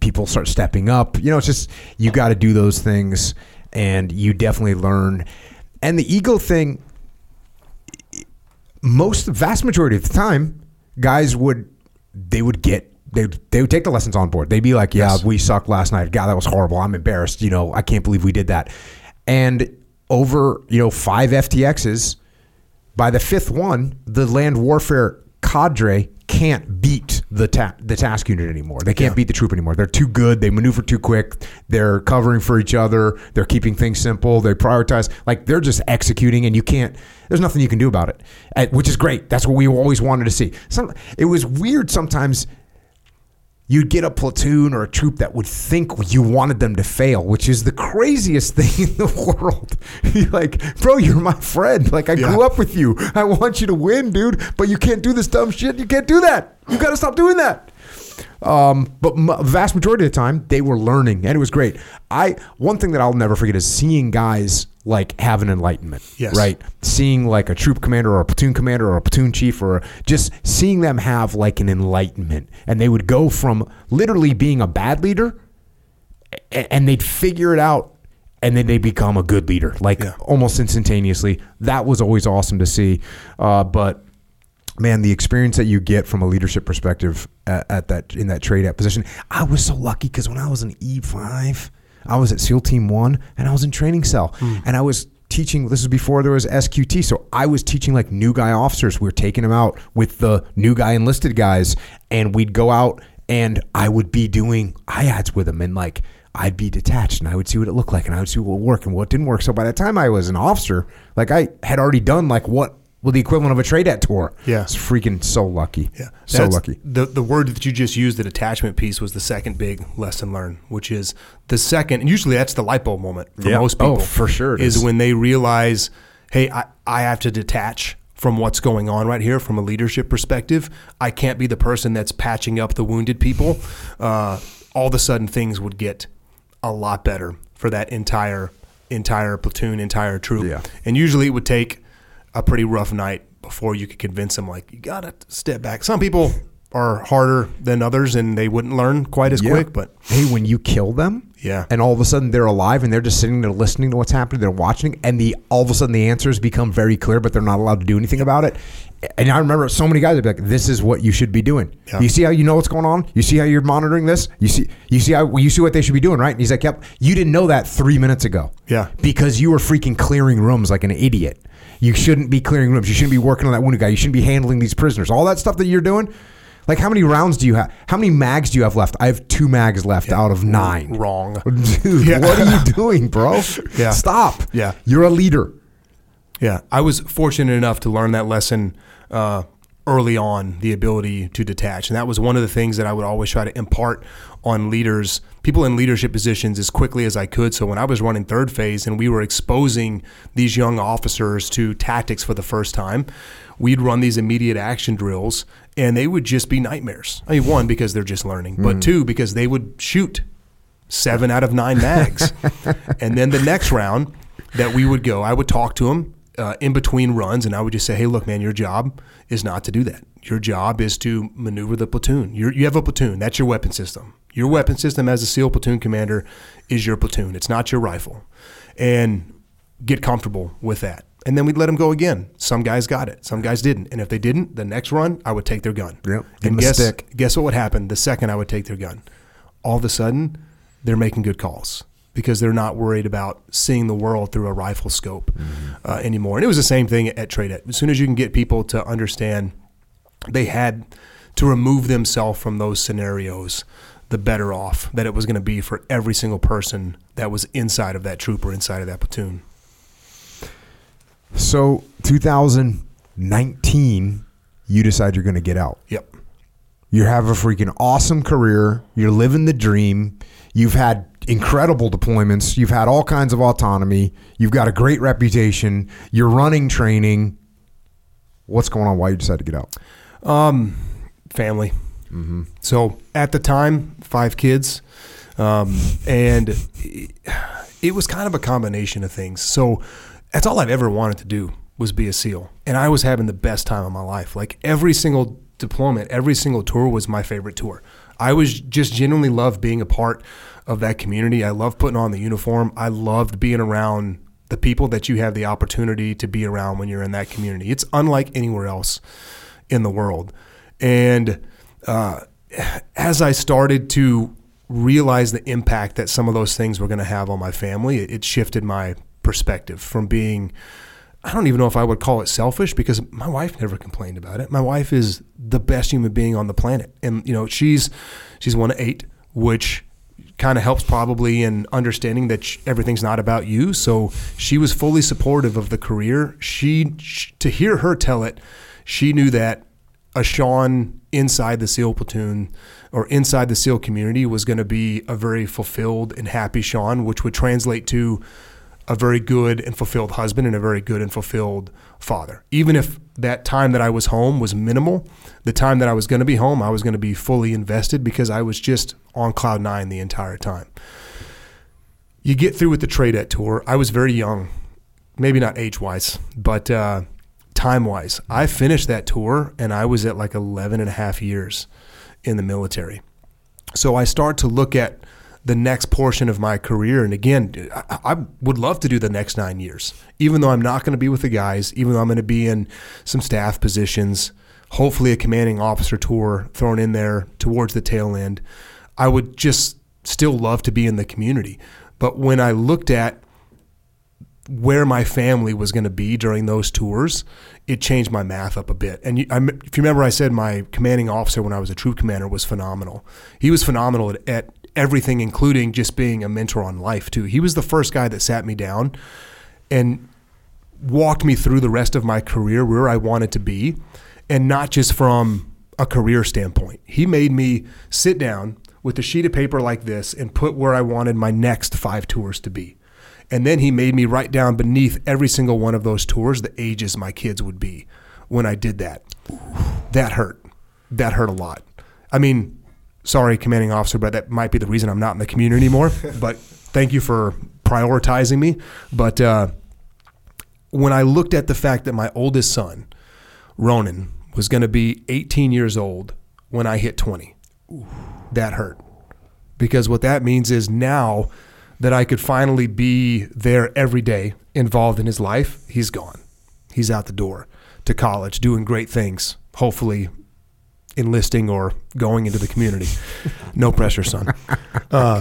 people start stepping up. You know, it's just, you got to do those things and you definitely learn. And the ego thing, most, vast majority of the time, guys would, they would get they they would take the lessons on board. They'd be like, "Yeah, Yes. we sucked last night. God, that was horrible. I'm embarrassed. You know, I can't believe we did that." And over you know five FTXs, by the fifth one, the land warfare cadre can't beat the ta- the task unit anymore. They can't beat the troop anymore. They're too good. They maneuver too quick. They're covering for each other. They're keeping things simple. They prioritize. Like they're just executing, and you can't. There's nothing you can do about it, which is great. That's what we always wanted to see. Some it was weird sometimes you'd get a platoon or a troop that would think you wanted them to fail, which is the craziest thing in the world. You're like, bro, you're my friend. Like, I Yeah. grew up with you. I want you to win, dude. But you can't do this dumb shit. You can't do that. You got to stop doing that. Um, but m- vast majority of the time, they were learning, and it was great. I one thing that I'll never forget is seeing guys like have an enlightenment. Yes. Right seeing like a troop commander or a platoon commander or a platoon chief or just seeing them have like an enlightenment and they would go from literally being a bad leader and they'd figure it out and then they become a good leader like Yeah. almost instantaneously that was always awesome to see uh, but man the experience that you get from a leadership perspective at, at that in that TRADET position i was so lucky because when i was an e5 i was at seal team 1 and i was in training cell. Hmm. And i was teaching this is before there was sqt so i was teaching like new guy officers. We were taking them out with the new guy enlisted guys and we'd go out and i would be doing iads with them and like I'd be detached and I would see what it looked like and I would see what worked and what didn't work. So by the time I was an officer, like I had already done like what well the equivalent of a TRADET tour. Yeah. It's freaking so lucky. Yeah, So That's- lucky. The the word that you just used, the detachment piece, was the second big lesson learned, which is the second. And usually that's the light bulb moment for Yeah. most Oh, people. for sure it is, is. when they realize, hey, I, I have to detach from what's going on right here from a leadership perspective. I can't be the person that's patching up the wounded people. Uh, all of a sudden, things would get a lot better for that entire entire platoon, entire troop. Yeah. And usually it would take a pretty rough night before you could convince them like you gotta step back. Some people are harder than others and they wouldn't learn quite as Yeah. quick, but hey, when you kill them, Yeah. and all of a sudden they're alive and they're just sitting there listening to what's happening, they're watching, and the all of a sudden the answers become very clear, but they're not allowed to do anything about it. And I remember so many guys would be like, "This is what you should be doing. Yeah. You see how you know what's going on? You see how you're monitoring this? You see, you see how you see what they should be doing, right?" And he's like, "Yep, you didn't know that three minutes ago. Yeah. because you were freaking clearing rooms like an idiot. You shouldn't be clearing rooms. You shouldn't be working on that wounded guy. You shouldn't be handling these prisoners. All that stuff that you're doing." Like how many rounds do you have? How many mags do you have left? I have two mags left out of nine. wrong. Dude, Yeah. what are you doing, bro? Yeah. Stop. Yeah. You're a leader. Yeah, I was fortunate enough to learn that lesson uh, early on, the ability to detach, and that was one of the things that I would always try to impart on leaders, people in leadership positions, as quickly as I could. So when I was running third phase and we were exposing these young officers to tactics for the first time, we'd run these immediate action drills, and they would just be nightmares. I mean, one because they're just learning, but two because they would shoot seven out of nine mags. and then the next round that we would go, I would talk to them uh, in between runs, and I would just say, "Hey, look, man, your job is not to do that. Your job is to maneuver the platoon. You're, you have a platoon. That's your weapon system. Your weapon system as a SEAL platoon commander is your platoon. It's not your rifle." And get comfortable with that. And then we'd let them go again. Some guys got it, some guys didn't. And if they didn't, the next run, I would take their gun. Yep. And guess, stick. guess what would happen the second I would take their gun? All of a sudden, they're making good calls because they're not worried about seeing the world through a rifle scope uh, anymore. And it was the same thing at TRADET As soon as you can get people to understand they had to remove themselves from those scenarios, the better off that it was going to be for every single person that was inside of that troop or inside of that platoon. So 2019, you decide you're going to get out. Yep. You have a freaking awesome career. You're living the dream. You've had incredible deployments. You've had all kinds of autonomy. You've got a great reputation. You're running training. What's going on? Why you decide to get out? Um, family. So at the time, five kids, um, and it was kind of a combination of things. So that's all I've ever wanted to do was be a SEAL, and I was having the best time of my life. Like every single deployment, every single tour was my favorite tour. I was just genuinely loved being a part of that community. I loved putting on the uniform. I loved being around the people that you have the opportunity to be around when you're in that community. It's unlike anywhere else in the world. And uh, as I started to realize the impact that some of those things were going to have on my family, it, it shifted my perspective from being I don't even know if I would call it selfish because my wife never complained about it. My wife is the best human being on the planet, and you know she's she's one of eight, which kind of helps probably in understanding that sh- everything's not about you. So she was fully supportive of the career. She, sh- to hear her tell it, she knew that a Sean inside the SEAL platoon or inside the SEAL community was going to be a very fulfilled and happy Sean, which would translate to a very good and fulfilled husband and a very good and fulfilled father. Even if that time that I was home was minimal, the time that I was going to be home, I was going to be fully invested because I was just on cloud nine the entire time. You get through with the TRADET tour. I was very young, maybe not age wise, but uh, time wise. I finished that tour and I was at like 11 and a half years in the military. So I start to look at the next portion of my career. And again, I, I, would love to do the next nine years, even though I'm not going to be with the guys, even though I'm going to be in some staff positions, hopefully a commanding officer tour thrown in there towards the tail end. I would just still love to be in the community. But when I looked at where my family was going to be during those tours, it changed my math up a bit. And you, I, if you remember, I said my commanding officer when I was a troop commander was phenomenal. He was phenomenal at, at everything, including just being a mentor on life too. He was the first guy that sat me down and walked me through the rest of my career where I wanted to be, and not just from a career standpoint. He made me sit down with a sheet of paper like this and put where I wanted my next five tours to be. And then he made me write down beneath every single one of those tours the ages my kids would be when I did that. That hurt. That hurt a lot. I mean, sorry, commanding officer, but that might be the reason I'm not in the community anymore. but thank you for prioritizing me. But uh, when I looked at the fact that my oldest son, Ronan, was going to be 18 years old when I hit 20, that hurt. Because what that means is now that I could finally be there every day, involved in his life, he's gone. He's out the door to college, doing great things, hopefully enlisting or going into the community. No pressure, son. Uh,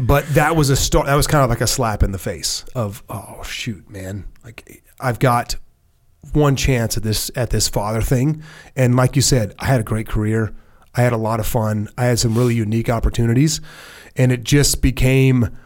but that was a start. That was kind of like a slap in the face of, oh shoot, man! Like I've got one chance at this at this father thing, and like you said, I had a great career. I had a lot of fun. I had some really unique opportunities, and it just became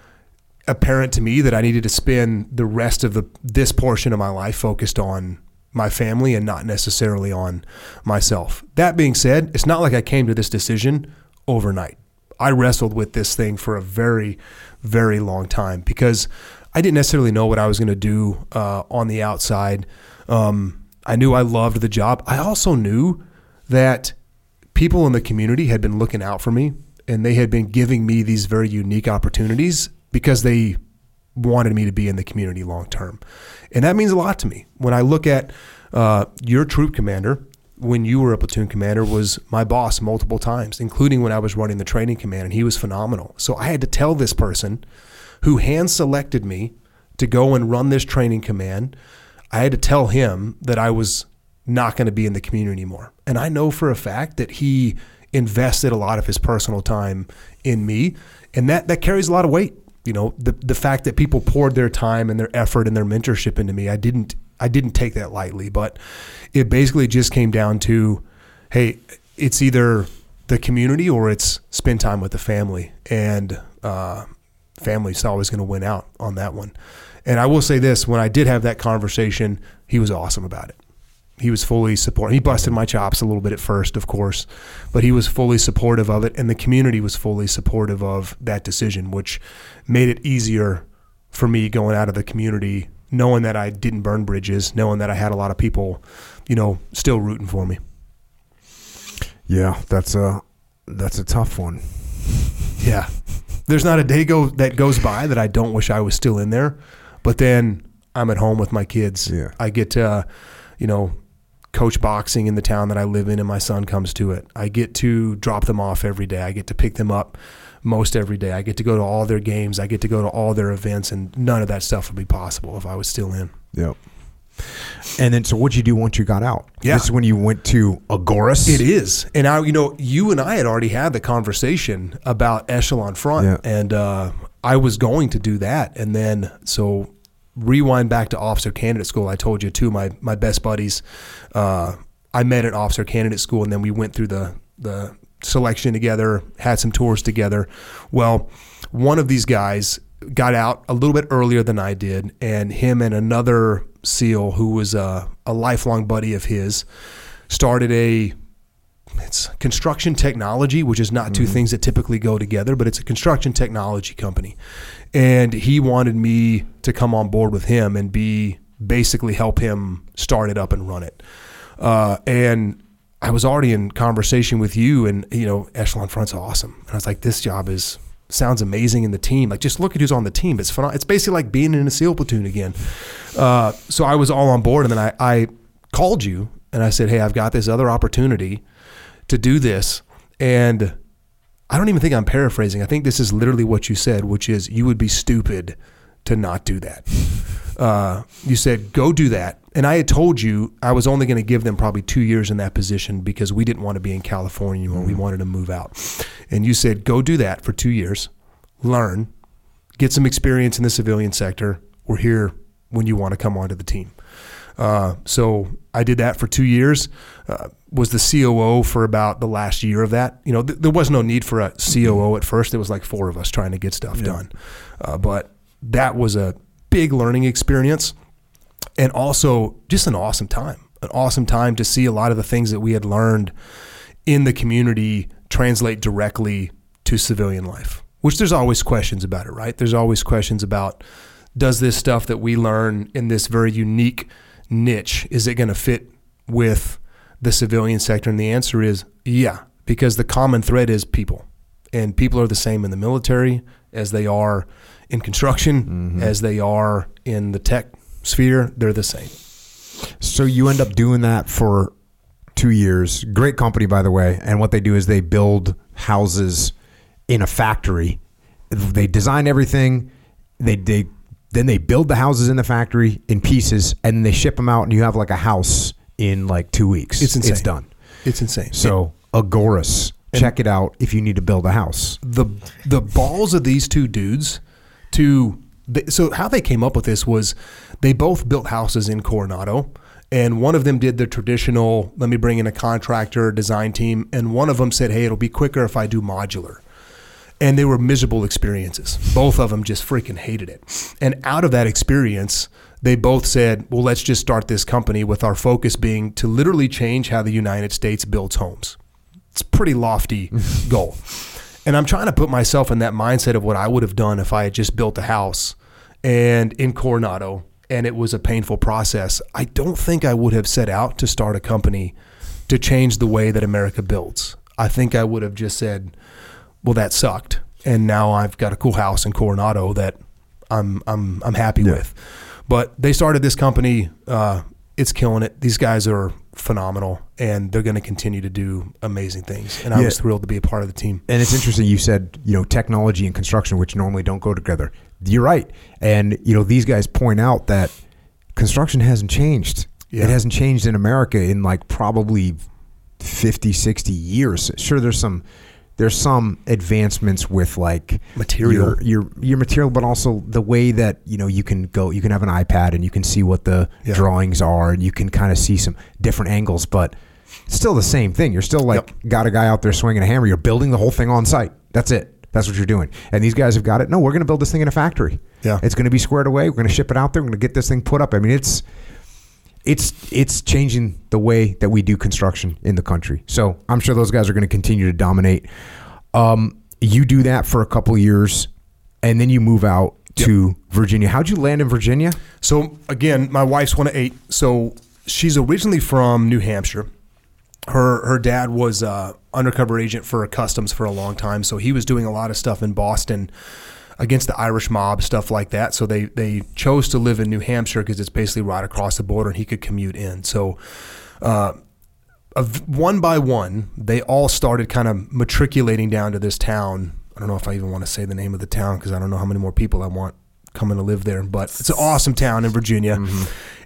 apparent to me that I needed to spend the rest of the this portion of my life focused on my family and not necessarily on myself. That being said, it's not like I came to this decision overnight. I wrestled with this thing for a very, very long time because I didn't necessarily know what I was going to do uh, on the outside. Um, I knew I loved the job. I also knew that people in the community had been looking out for me and they had been giving me these very unique opportunities because they wanted me to be in the community long term. And that means a lot to me. When I look at uh, your troop commander, when you were a platoon commander, was my boss multiple times, including when I was running the training command, and he was phenomenal. So I had to tell this person who hand selected me to go and run this training command, I had to tell him that I was not going to be in the community anymore. And I know for a fact that he invested a lot of his personal time in me, and that, that carries a lot of weight. You know the the fact that people poured their time and their effort and their mentorship into me i didn't i didn't take that lightly. But it basically just came down to hey it's either the community or it's spend time with the family. And uh, family's always going to win out on that one. And i will say this when i did have that conversation he was awesome about it he was fully supportive. He busted my chops a little bit at first, of course, but he was fully supportive of it, and the community was fully supportive of that decision, which made it easier for me going out of the community, knowing that I didn't burn bridges, knowing that I had a lot of people, you know, still rooting for me. Yeah, that's a that's a tough one. Yeah, there's not a day go that goes by that I don't wish I was still in there, but then I'm at home with my kids. Yeah. I get to, you know, coach boxing in the town that I live in, and my son comes to it. I get to drop them off every day. I get to pick them up most every day. I get to go to all their games. I get to go to all their events, and none of that stuff would be possible if I was still in. Yep. And then, so what'd you do once you got out? Yeah. This is when you went to Agoras. It is, and I, you know, you and I had already had the conversation about Echelon Front, Yeah. and uh, I was going to do that, and then so rewind back to officer candidate school. I told you two of my my best buddies. Uh, I met at officer candidate school, and then we went through the the selection together, had some tours together. Well, one of these guys got out a little bit earlier than I did, and him and another SEAL who was a, a lifelong buddy of his started a it's construction technology, which is not two things that typically go together, but it's a construction technology company. And he wanted me to come on board with him and be basically help him start it up and run it. Uh, and I was already in conversation with you, and you know, Echelon Front's awesome. And I was like, this job is sounds amazing in the team. Like, just look at who's on the team. It's fun. It's basically like being in a SEAL platoon again. Uh, so I was all on board, and then I, I called you and I said, hey, I've got this other opportunity to do this. And I don't even think I'm paraphrasing. I think this is literally what you said, which is you would be stupid to not do that. Uh, you said, go do that. And I had told you I was only going to give them probably two years in that position because we didn't want to be in California anymore. We wanted to move out. And you said, go do that for two years, learn, get some experience in the civilian sector. We're here when you want to come onto the team. Uh, so I did that for two years. Uh, was the COO for about the last year of that. You know, th- there was no need for a COO at first. It was like four of us trying to get stuff done. Uh, but that was a big learning experience, and also just an awesome time. An awesome time to see a lot of the things that we had learned in the community translate directly to civilian life. Which there's always questions about it, right? There's always questions about does this stuff that we learn in this very unique niche is it going to fit with the civilian sector and the answer is yeah because the common thread is people and people are the same in the military as they are in construction mm-hmm. as they are in the tech sphere they're the same So you end up doing that for two years. Great company, by the way. And what they do is they build houses in a factory. They design everything. They they then they build the houses in the factory in pieces, and they ship them out, and you have like a house in like two weeks. It's insane. It's done. it's insane So Agoras, check it out if you need to build a house. the the balls of these two dudes to so how they came up with this was they both built houses in Coronado and one of them did the traditional let me bring in a contractor design team and one of them said hey it'll be quicker if I do modular and they were miserable experiences both of them just freaking hated it and out of that experience they both said well let's just start this company with our focus being to literally change how the United States builds homes it's a pretty lofty goal. And I'm trying to put myself in that mindset of what I would have done if I had just built a house and in Coronado and it was a painful process. I don't think I would have set out to start a company to change the way that America builds. I think I would have just said, well, that sucked. And now I've got a cool house in Coronado that I'm I'm I'm happy with. But they started this company. Uh, it's killing it. These guys are phenomenal, and they're going to continue to do amazing things. And I Yeah. was thrilled to be a part of the team. And it's interesting you said, you know, technology and construction, which normally don't go together. You're right. And, you know, these guys point out that construction hasn't changed. Yeah. It hasn't changed in America in like probably 50, 60 years. Sure, there's some there's some advancements with like Material. your, your your material, but also the way that you know you can go. You can have an iPad and you can see what the Yeah. drawings are, and you can kind of see some different angles, but it's still the same thing. You're still like got a guy out there swinging a hammer. You're building the whole thing on site. That's it. That's what you're doing. And these guys have got it. No, we're going to build this thing in a factory. Yeah. it's going to be squared away. We're going to ship it out there. We're going to get this thing put up. I mean, it's it's it's changing the way that we do construction in the country. So I'm sure those guys are going to continue to dominate. Um, you do that for a couple years, and then you move out to Virginia. How'd you land in Virginia? So again, my wife's one of eight. So she's originally from New Hampshire. Her her dad was uh, undercover agent for customs for a long time, so he was doing a lot of stuff in Boston against the Irish mob, stuff like that. So they they chose to live in New Hampshire because it's basically right across the border, and he could commute in. So. Uh, of one by one, they all started kind of matriculating down to this town. I don't know if I even want to say the name of the town because I don't know how many more people I want coming to live there. But it's an awesome town in Virginia,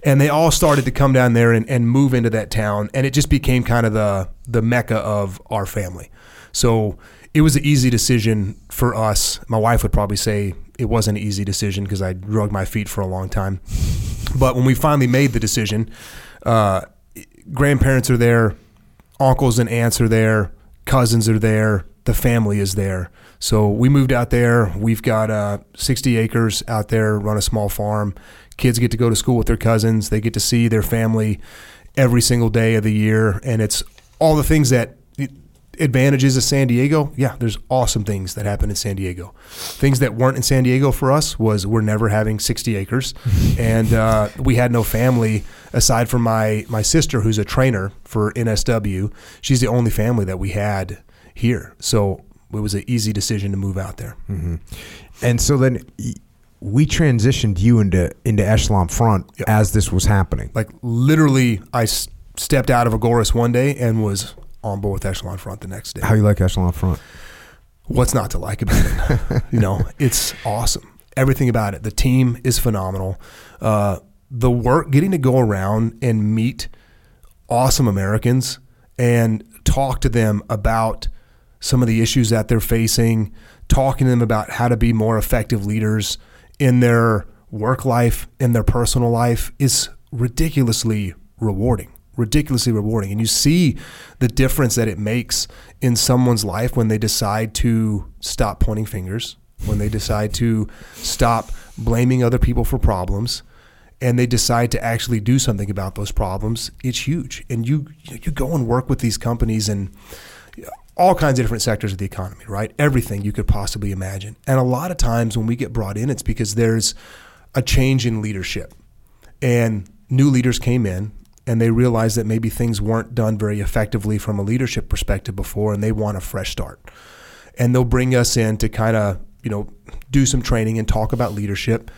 and they all started to come down there and, and move into that town, and it just became kind of the the mecca of our family. So it was an easy decision for us. My wife would probably say it wasn't an easy decision because I drug my feet for a long time. But when we finally made the decision, uh, grandparents are there, uncles and aunts are there, cousins are there, the family is there. So we moved out there. We've got uh, 60 acres out there, run a small farm. Kids get to go to school with their cousins. They get to see their family every single day of the year. And it's all the things that advantages of San Diego. Yeah, there's awesome things that happen in San Diego. Things that weren't in San Diego for us was we're never having 60 acres. and uh, we had no family aside from my, my sister, who's a trainer for NSW. She's the only family that we had here. So it was an easy decision to move out there. Mm-hmm. And so then we transitioned you into into Echelon Front yep. as this was happening. Like literally, I s- stepped out of Agoras one day and was on board with Echelon Front the next day. How you like Echelon Front? What's not to like about it? you know, it's awesome. Everything about it. The team is phenomenal. Uh, the work, getting to go around and meet awesome Americans and talk to them about some of the issues that they're facing, talking to them about how to be more effective leaders in their work life, in their personal life is ridiculously rewarding. Ridiculously rewarding. And you see the difference that it makes in someone's life when they decide to stop pointing fingers, when they decide to stop blaming other people for problems, and they decide to actually do something about those problems, it's huge. And you you go and work with these companies and all kinds of different sectors of the economy, right? Everything you could possibly imagine. And a lot of times when we get brought in, it's because there's a change in leadership. And new leaders came in and they realize that maybe things weren't done very effectively from a leadership perspective before and they want a fresh start. And they'll bring us in to kind of, you know, do some training and talk about leadership.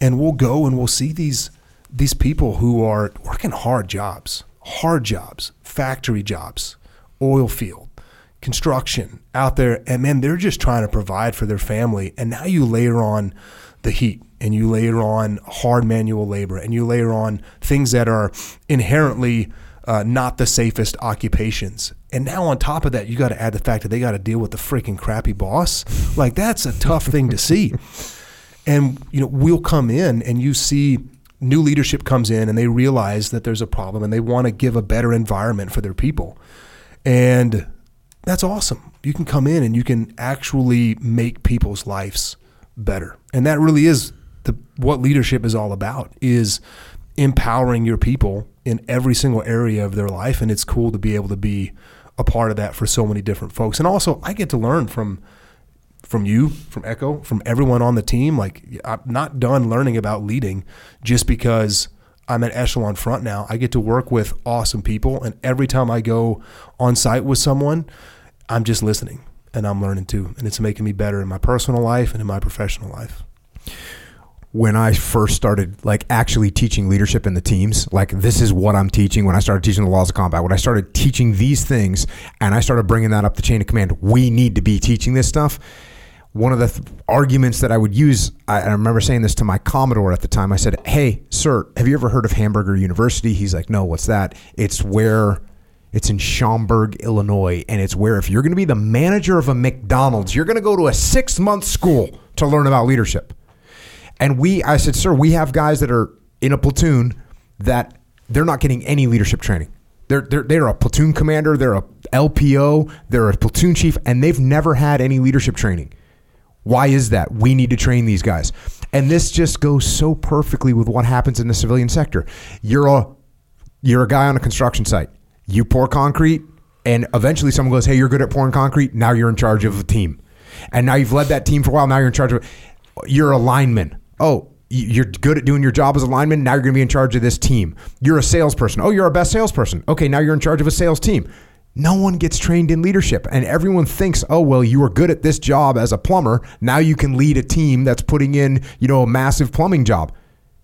And we'll go and we'll see these these people who are working hard jobs, hard jobs, factory jobs, oil field construction out there, and man, they're just trying to provide for their family. And now you layer on the heat and you layer on hard manual labor and you layer on things that are inherently uh, not the safest occupations. And now on top of that, you got to add the fact that they got to deal with the freaking crappy boss. Like that's a tough thing to see. And you know, we'll come in and you see new leadership comes in and they realize that there's a problem and they want to give a better environment for their people. And that's awesome. You can come in and you can actually make people's lives better. And that really is the what leadership is all about is empowering your people in every single area of their life and it's cool to be able to be a part of that for so many different folks. And also I get to learn from from you, from Echo, from everyone on the team. Like I'm not done learning about leading just because I'm at Echelon Front now. I get to work with awesome people and every time I go on site with someone, I'm just listening and I'm learning too. And it's making me better in my personal life and in my professional life. When I first started like actually teaching leadership in the teams, like this is what I'm teaching when I started teaching the laws of combat. When I started teaching these things and I started bringing that up the chain of command, we need to be teaching this stuff. One of the th- arguments that I would use, I, I remember saying this to my Commodore at the time. I said, Hey, sir, have you ever heard of Hamburger University? He's like, No, what's that? It's where it's in Schaumburg, Illinois, and it's where if you're going to be the manager of a McDonald's, you're going to go to a six month school to learn about leadership. And we, I said, sir, we have guys that are in a platoon that they're not getting any leadership training. They're, they're, they're a platoon commander, they're a LPO, they're a platoon chief, and they've never had any leadership training. Why is that? We need to train these guys. And this just goes so perfectly with what happens in the civilian sector. You're a you're a guy on a construction site. You pour concrete, and eventually someone goes, "Hey, you're good at pouring concrete. Now you're in charge of a team, and now you've led that team for a while. Now you're in charge of. You're a lineman. Oh, you're good at doing your job as a lineman. Now you're going to be in charge of this team. You're a salesperson. Oh, you're our best salesperson. Okay, now you're in charge of a sales team. No one gets trained in leadership, and everyone thinks, "Oh, well, you are good at this job as a plumber. Now you can lead a team that's putting in, you know, a massive plumbing job."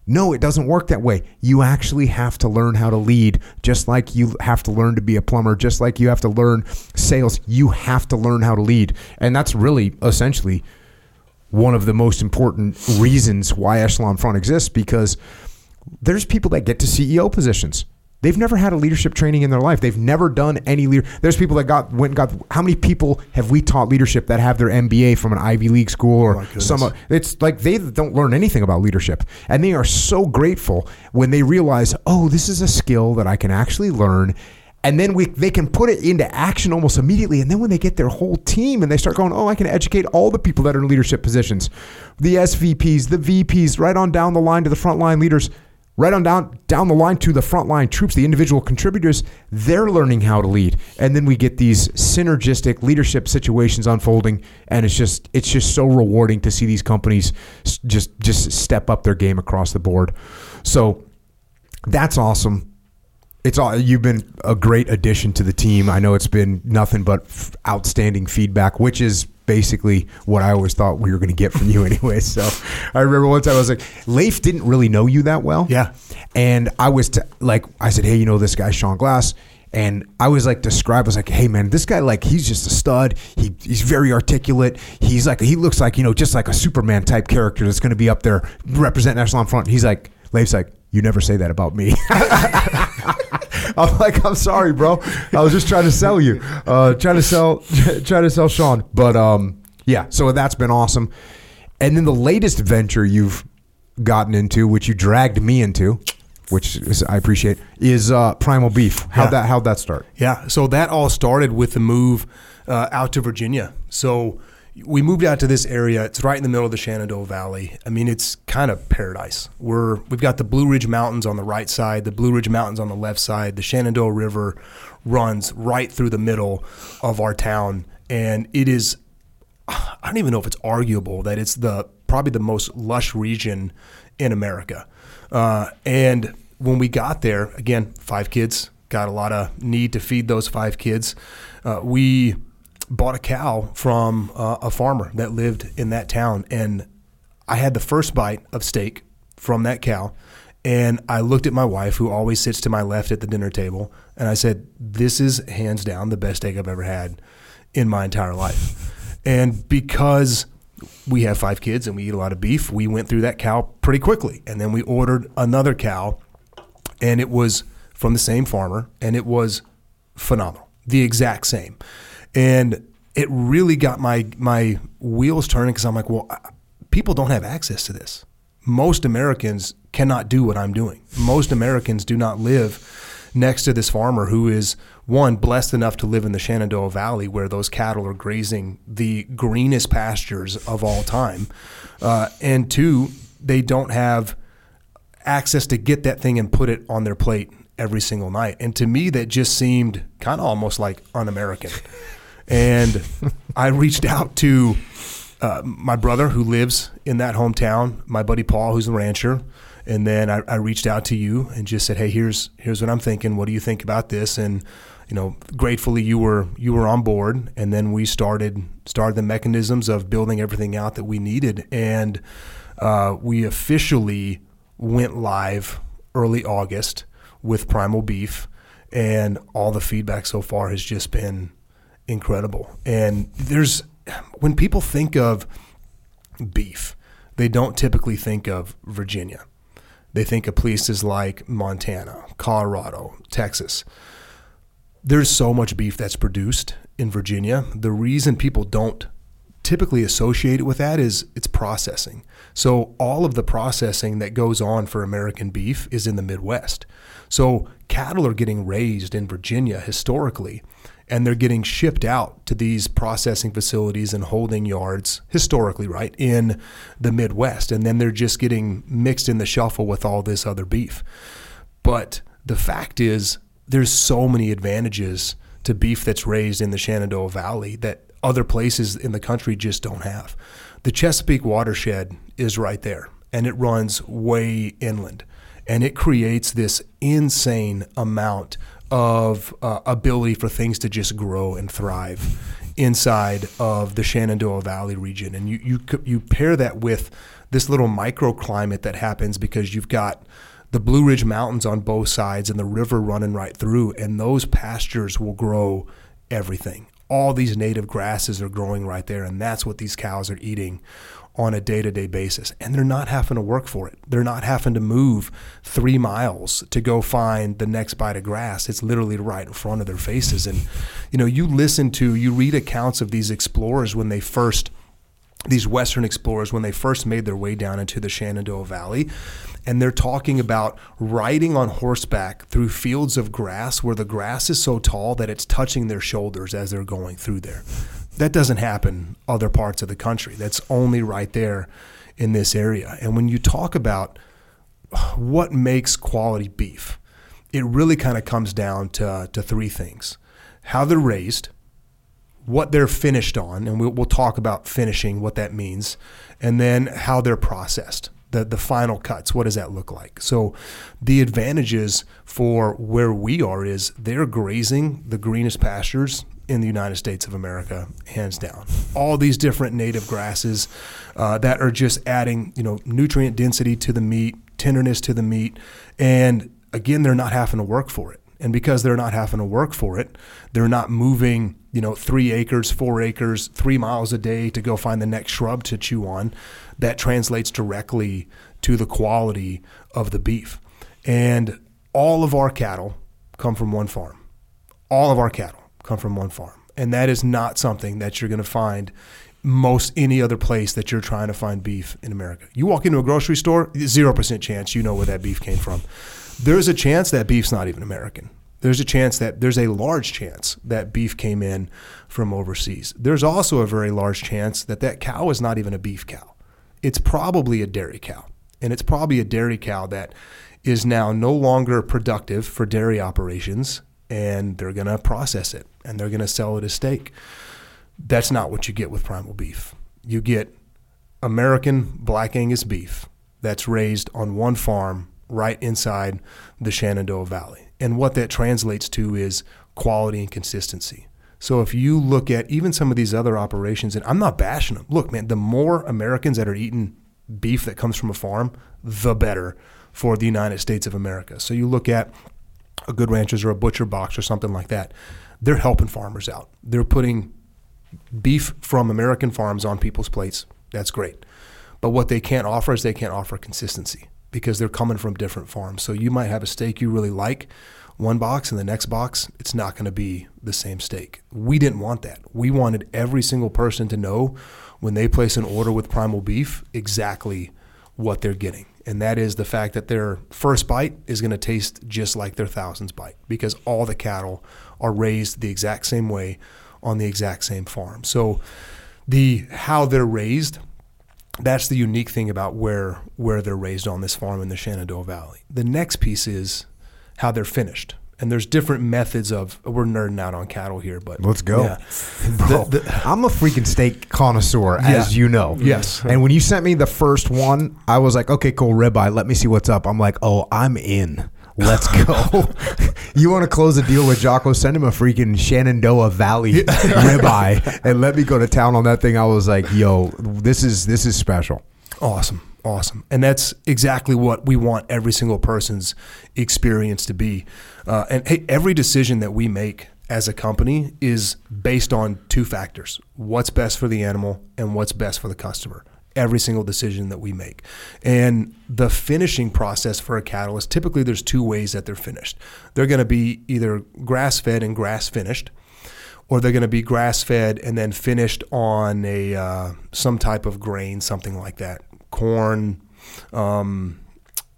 No, it doesn't work that way. You actually have to learn how to lead, just like you have to learn to be a plumber, just like you have to learn sales. You have to learn how to lead. And that's really essentially one of the most important reasons why Echelon Front exists because there's people that get to CEO positions. They've never had a leadership training in their life. They've never done any leader. There's people that got went and got. How many people have we taught leadership that have their MBA from an Ivy League school oh or my goodness. some? It's like they don't learn anything about leadership, and they are so grateful when they realize, oh, this is a skill that I can actually learn. And then we they can put it into action almost immediately. And then when they get their whole team and they start going, oh, I can educate all the people that are in leadership positions, the SVPs, the VPs, right on down the line to the frontline leaders right on down down the line to the frontline troops, the individual contributors, they're learning how to lead. And then we get these synergistic leadership situations unfolding and it's just it's just so rewarding to see these companies just just step up their game across the board. So that's awesome. It's all you've been a great addition to the team. I know it's been nothing but f- outstanding feedback, which is basically what I always thought we were going to get from you anyway. So I remember one time I was like, Leif didn't really know you that well. Yeah. And I was t- like, I said, hey, you know this guy, Sean Glass. And I was like, describe, I was like, hey, man, this guy, like, he's just a stud. He, he's very articulate. He's like, he looks like, you know, just like a Superman type character that's going to be up there representing Echelon Front. He's like, Leif's like, you never say that about me. I'm like, I'm sorry, bro. I was just trying to sell you, uh, trying to sell, trying to sell Sean. But um, yeah, so that's been awesome. And then the latest venture you've gotten into, which you dragged me into, which is, I appreciate, is uh, Primal Beef. How'd Yeah. that How'd that start? Yeah, so that all started with the move uh, out to Virginia. So we moved out to this area. It's right in the middle of the Shenandoah Valley. I mean, it's kind of paradise. We're we've got the Blue Ridge Mountains on the right side, the Blue Ridge Mountains on the left side. The Shenandoah River runs right through the middle of our town, and it is I don't even know if it's arguable that it's the probably the most lush region in America. Uh, and when we got there, again, five kids, got a lot of need to feed those five kids. Uh, we bought a cow from uh, a farmer that lived in that town, and I had the first bite of steak from that cow. And I looked at my wife, who always sits to my left at the dinner table, and I said, This is hands down the best steak I've ever had in my entire life. And because we have five kids and we eat a lot of beef, we went through that cow pretty quickly. And then we ordered another cow, and it was from the same farmer, and it was phenomenal, the exact same. And it really got my my wheels turning because I'm like, well, people don't have access to this. Most Americans cannot do what I'm doing. Most Americans do not live next to this farmer who is one blessed enough to live in the Shenandoah Valley where those cattle are grazing the greenest pastures of all time, uh, and two, they don't have access to get that thing and put it on their plate every single night. And to me, that just seemed kind of almost like un-American. And I reached out to uh, my brother who lives in that hometown, my buddy Paul, who's a rancher, and then I, I reached out to you and just said, "Hey, here's here's what I'm thinking. What do you think about this?" And you know, gratefully you were you were on board, and then we started started the mechanisms of building everything out that we needed, and uh, we officially went live early August with Primal Beef, and all the feedback so far has just been incredible. And there's when people think of beef, they don't typically think of Virginia. They think of places like Montana, Colorado, Texas. There's so much beef that's produced in Virginia. The reason people don't typically associate it with that is it's processing. So all of the processing that goes on for American beef is in the Midwest. So cattle are getting raised in Virginia historically and they're getting shipped out to these processing facilities and holding yards historically right in the Midwest and then they're just getting mixed in the shuffle with all this other beef. But the fact is there's so many advantages to beef that's raised in the Shenandoah Valley that other places in the country just don't have. The Chesapeake watershed is right there, and it runs way inland, and it creates this insane amount of uh, ability for things to just grow and thrive inside of the Shenandoah Valley region. And you you you pair that with this little microclimate that happens because you've got the Blue Ridge Mountains on both sides and the river running right through, and those pastures will grow everything. All these native grasses are growing right there, and that's what these cows are eating on a day to day basis. And they're not having to work for it. They're not having to move three miles to go find the next bite of grass. It's literally right in front of their faces. And, you know, you listen to, you read accounts of these explorers when they first, these Western explorers, when they first made their way down into the Shenandoah Valley. And they're talking about riding on horseback through fields of grass where the grass is so tall that it's touching their shoulders as they're going through there. That doesn't happen other parts of the country. That's only right there in this area. And when you talk about what makes quality beef, it really kind of comes down to, to three things how they're raised, what they're finished on, and we'll, we'll talk about finishing, what that means, and then how they're processed. The, the final cuts, what does that look like? So, the advantages for where we are is they're grazing the greenest pastures in the United States of America, hands down. All these different native grasses uh, that are just adding, you know, nutrient density to the meat, tenderness to the meat, and again, they're not having to work for it. And because they're not having to work for it, they're not moving, you know, three acres, four acres, three miles a day to go find the next shrub to chew on. That translates directly to the quality of the beef. And all of our cattle come from one farm. All of our cattle come from one farm. And that is not something that you're going to find most any other place that you're trying to find beef in America. You walk into a grocery store, 0% chance you know where that beef came from. There's a chance that beef's not even American. There's a chance that there's a large chance that beef came in from overseas. There's also a very large chance that that cow is not even a beef cow. It's probably a dairy cow. And it's probably a dairy cow that is now no longer productive for dairy operations and they're going to process it and they're going to sell it as steak. That's not what you get with primal beef. You get American black Angus beef that's raised on one farm right inside the Shenandoah Valley. And what that translates to is quality and consistency. So if you look at even some of these other operations, and I'm not bashing them. Look, man, the more Americans that are eating beef that comes from a farm, the better for the United States of America. So you look at a Good Ranchers or a Butcher Box or something like that, they're helping farmers out. They're putting beef from American farms on people's plates. That's great. But what they can't offer is they can't offer consistency because they're coming from different farms. So you might have a steak you really like one box and the next box it's not going to be the same steak. We didn't want that. We wanted every single person to know when they place an order with Primal Beef exactly what they're getting and that is the fact that their first bite is going to taste just like their thousands bite because all the cattle are raised the exact same way on the exact same farm. So the how they're raised that's the unique thing about where where they're raised on this farm in the Shenandoah Valley. The next piece is how they're finished and there's different methods of we're nerding out on cattle here but let's go yeah. Bro, the, the, i'm a freaking steak connoisseur yeah. as you know yes and when you sent me the first one i was like okay cool ribeye let me see what's up i'm like oh i'm in Let's go. you want to close the deal with Jocko? Send him a freaking Shenandoah Valley ribeye and let me go to town on that thing. I was like, yo, this is this is special. Awesome. Awesome. And that's exactly what we want every single person's experience to be. Uh, and hey, every decision that we make as a company is based on two factors what's best for the animal and what's best for the customer. Every single decision that we make. And the finishing process for a cattle is typically there's two ways that they're finished. They're going to be either grass fed and grass finished, or they're going to be grass fed and then finished on a uh, some type of grain, something like that corn, um,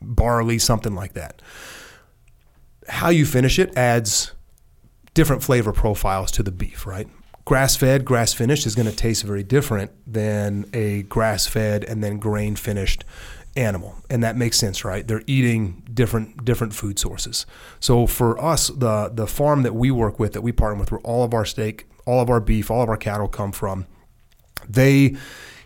barley, something like that. How you finish it adds different flavor profiles to the beef, right? Grass fed, grass finished is going to taste very different than a grass fed and then grain finished animal and that makes sense right? They're eating different different food sources. So for us the the farm that we work with that we partner with where all of our steak all of our beef all of our cattle come from they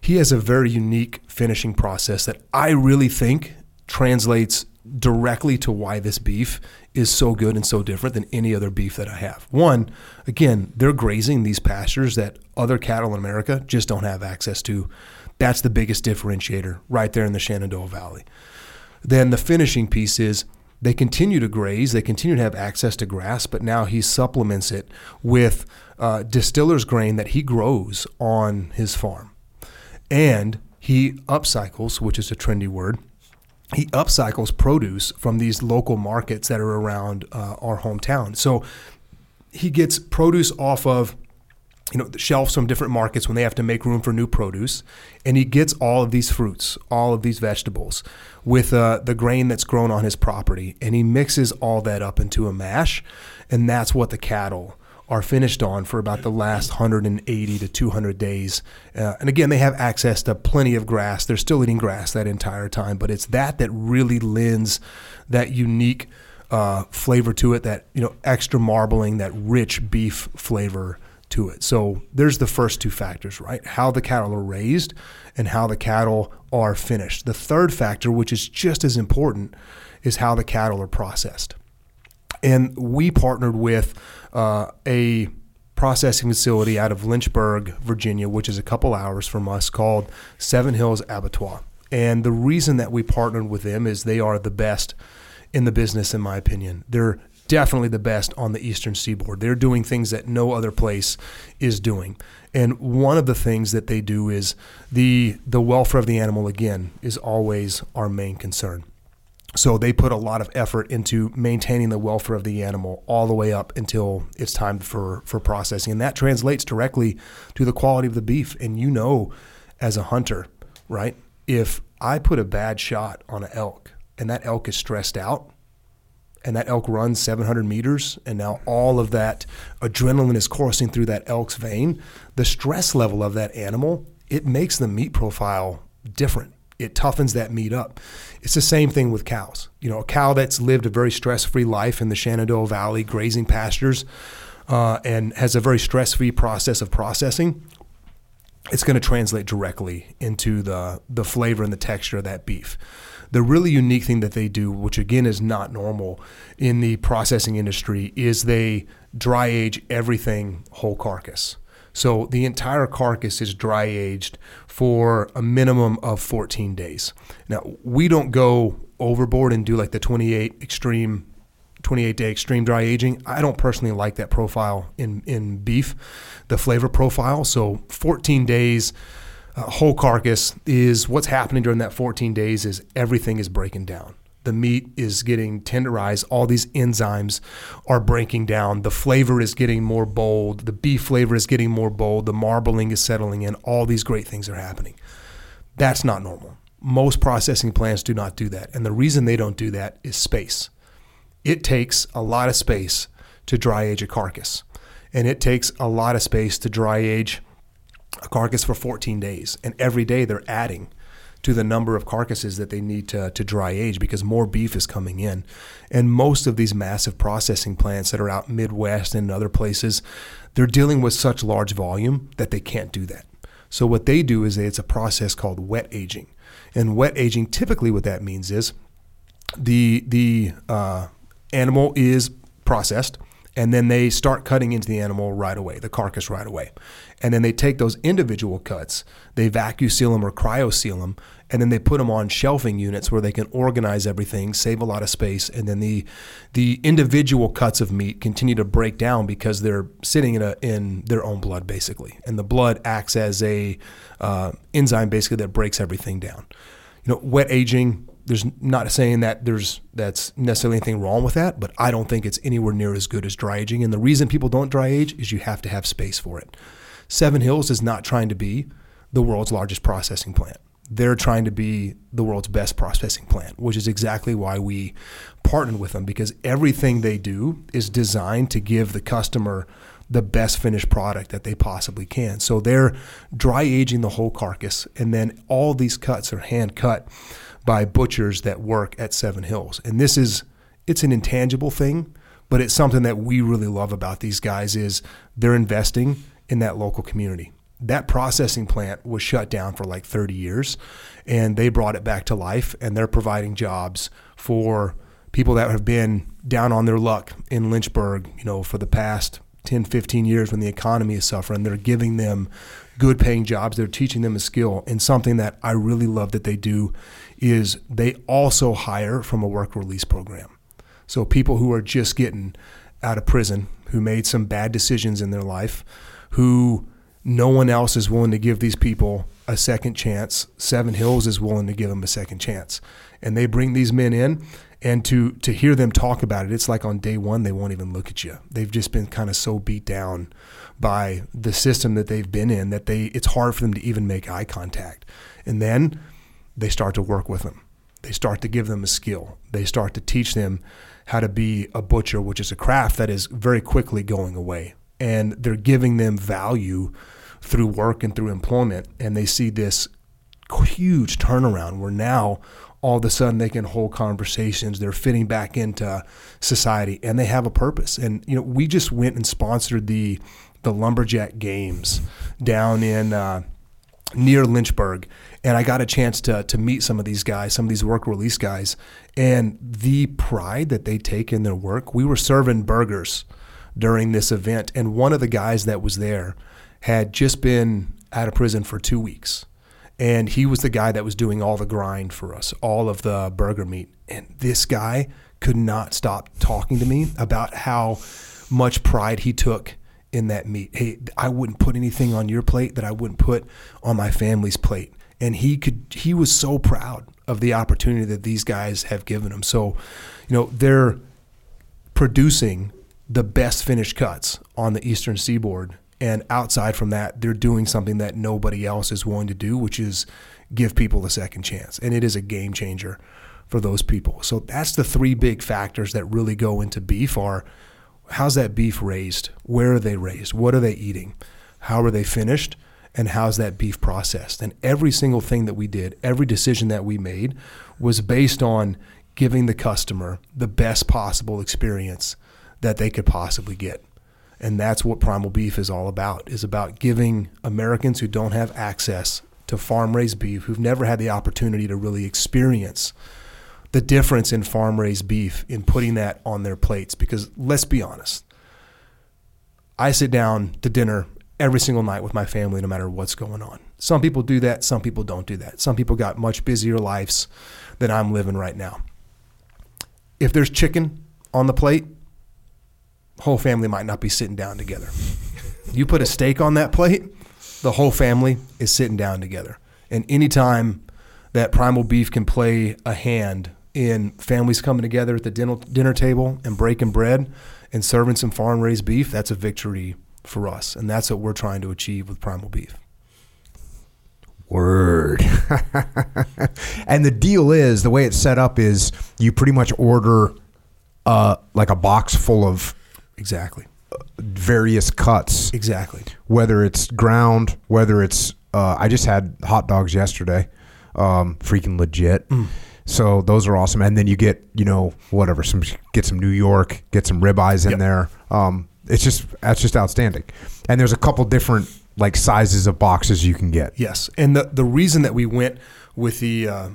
he has a very unique finishing process that I really think translates directly to why this beef is so good and so different than any other beef that I have. One, again, they're grazing these pastures that other cattle in America just don't have access to. That's the biggest differentiator right there in the Shenandoah Valley. Then the finishing piece is they continue to graze, they continue to have access to grass, but now he supplements it with uh, distiller's grain that he grows on his farm. And he upcycles, which is a trendy word. He upcycles produce from these local markets that are around uh, our hometown. So he gets produce off of you know the shelves from different markets when they have to make room for new produce and he gets all of these fruits all of these vegetables with uh, the grain that's grown on his property and he mixes all that up into a mash and that's what the cattle are finished on for about the last 180 to 200 days uh, and again they have access to plenty of grass they're still eating grass that entire time but it's that that really lends that unique uh, flavor to it that you know extra marbling that rich beef flavor to it. So there's the first two factors, right? How the cattle are raised and how the cattle are finished. The third factor, which is just as important, is how the cattle are processed. And we partnered with uh, a processing facility out of Lynchburg, Virginia, which is a couple hours from us, called Seven Hills Abattoir. And the reason that we partnered with them is they are the best in the business, in my opinion. They're definitely the best on the eastern seaboard. They're doing things that no other place is doing. And one of the things that they do is the the welfare of the animal again is always our main concern. So they put a lot of effort into maintaining the welfare of the animal all the way up until it's time for, for processing. And that translates directly to the quality of the beef. And you know, as a hunter, right? If I put a bad shot on an elk and that elk is stressed out, and that elk runs 700 meters, and now all of that adrenaline is coursing through that elk's vein, the stress level of that animal, it makes the meat profile different. It toughens that meat up. It's the same thing with cows. You know, a cow that's lived a very stress free life in the Shenandoah Valley, grazing pastures, uh, and has a very stress free process of processing, it's going to translate directly into the, the flavor and the texture of that beef the really unique thing that they do, which again is not normal in the processing industry, is they dry age everything whole carcass. So the entire carcass is dry aged for a minimum of 14 days. Now, we don't go overboard and do like the 28 extreme 28 day extreme dry aging. I don't personally like that profile in in beef, the flavor profile. So 14 days uh, whole carcass is what's happening during that 14 days is everything is breaking down. The meat is getting tenderized. All these enzymes are breaking down. The flavor is getting more bold. The beef flavor is getting more bold. The marbling is settling in. All these great things are happening. That's not normal. Most processing plants do not do that. And the reason they don't do that is space. It takes a lot of space to dry age a carcass. And it takes a lot of space to dry age a carcass for 14 days, and every day they're adding to the number of carcasses that they need to, to dry age because more beef is coming in. And most of these massive processing plants that are out Midwest and other places, they're dealing with such large volume that they can't do that. So what they do is it's a process called wet aging. And wet aging, typically what that means is the the uh, animal is processed and then they start cutting into the animal right away, the carcass right away. And then they take those individual cuts, they vacuum seal them or cryo seal them, and then they put them on shelving units where they can organize everything, save a lot of space, and then the the individual cuts of meat continue to break down because they're sitting in a in their own blood basically, and the blood acts as a uh, enzyme basically that breaks everything down. You know, wet aging there's not saying that there's that's necessarily anything wrong with that, but I don't think it's anywhere near as good as dry aging. And the reason people don't dry age is you have to have space for it. Seven Hills is not trying to be the world's largest processing plant. They're trying to be the world's best processing plant, which is exactly why we partnered with them because everything they do is designed to give the customer the best finished product that they possibly can. So they're dry aging the whole carcass, and then all these cuts are hand cut by butchers that work at Seven Hills. And this is it's an intangible thing, but it's something that we really love about these guys is they're investing in that local community. That processing plant was shut down for like 30 years and they brought it back to life and they're providing jobs for people that have been down on their luck in Lynchburg, you know, for the past 10, 15 years when the economy is suffering. They're giving them good paying jobs. They're teaching them a skill. And something that I really love that they do is they also hire from a work release program. So people who are just getting out of prison, who made some bad decisions in their life, who no one else is willing to give these people a second chance. Seven Hills is willing to give them a second chance, and they bring these men in. And to to hear them talk about it, it's like on day one they won't even look at you. They've just been kind of so beat down by the system that they've been in that they it's hard for them to even make eye contact. And then they start to work with them. They start to give them a skill. They start to teach them how to be a butcher, which is a craft that is very quickly going away. And they're giving them value through work and through employment. And they see this huge turnaround where now all of a sudden they can hold conversations. They're fitting back into society and they have a purpose. And, you know, we just went and sponsored the, the Lumberjack Games down in, uh, near Lynchburg, and I got a chance to to meet some of these guys, some of these work release guys, and the pride that they take in their work. We were serving burgers during this event, and one of the guys that was there had just been out of prison for two weeks, and he was the guy that was doing all the grind for us, all of the burger meat, and this guy could not stop talking to me about how much pride he took in that meat. Hey, I wouldn't put anything on your plate that I wouldn't put on my family's plate. And he could he was so proud of the opportunity that these guys have given him. So, you know, they're producing the best finished cuts on the eastern seaboard and outside from that, they're doing something that nobody else is willing to do, which is give people a second chance. And it is a game changer for those people. So that's the three big factors that really go into beef are how's that beef raised? Where are they raised? What are they eating? How are they finished? And how's that beef processed? And every single thing that we did, every decision that we made was based on giving the customer the best possible experience that they could possibly get. And that's what Primal Beef is all about, is about giving Americans who don't have access to farm raised beef, who've never had the opportunity to really experience the difference in farm raised beef in putting that on their plates. Because let's be honest, I sit down to dinner every single night with my family, no matter what's going on. Some people do that, some people don't do that. Some people got much busier lives than I'm living right now. If there's chicken on the plate, whole family might not be sitting down together. You put a steak on that plate, the whole family is sitting down together. And anytime that primal beef can play a hand in families coming together at the dinner, dinner table and breaking bread and serving some farm raised beef, that's a victory for us. And that's what we're trying to achieve with primal beef. Word. and the deal is the way it's set up is you pretty much order uh, like a box full of Exactly. various cuts, Exactly. whether it's ground, whether it's. Uh, I just had hot dogs yesterday, um, freaking legit. So those are awesome. And then you get you know whatever some get some New York, get some ribeyes in Yep. there. Um, it's just that's just outstanding. And there's a couple different like sizes of boxes you can get. Yes, and the the reason that we went with the uh,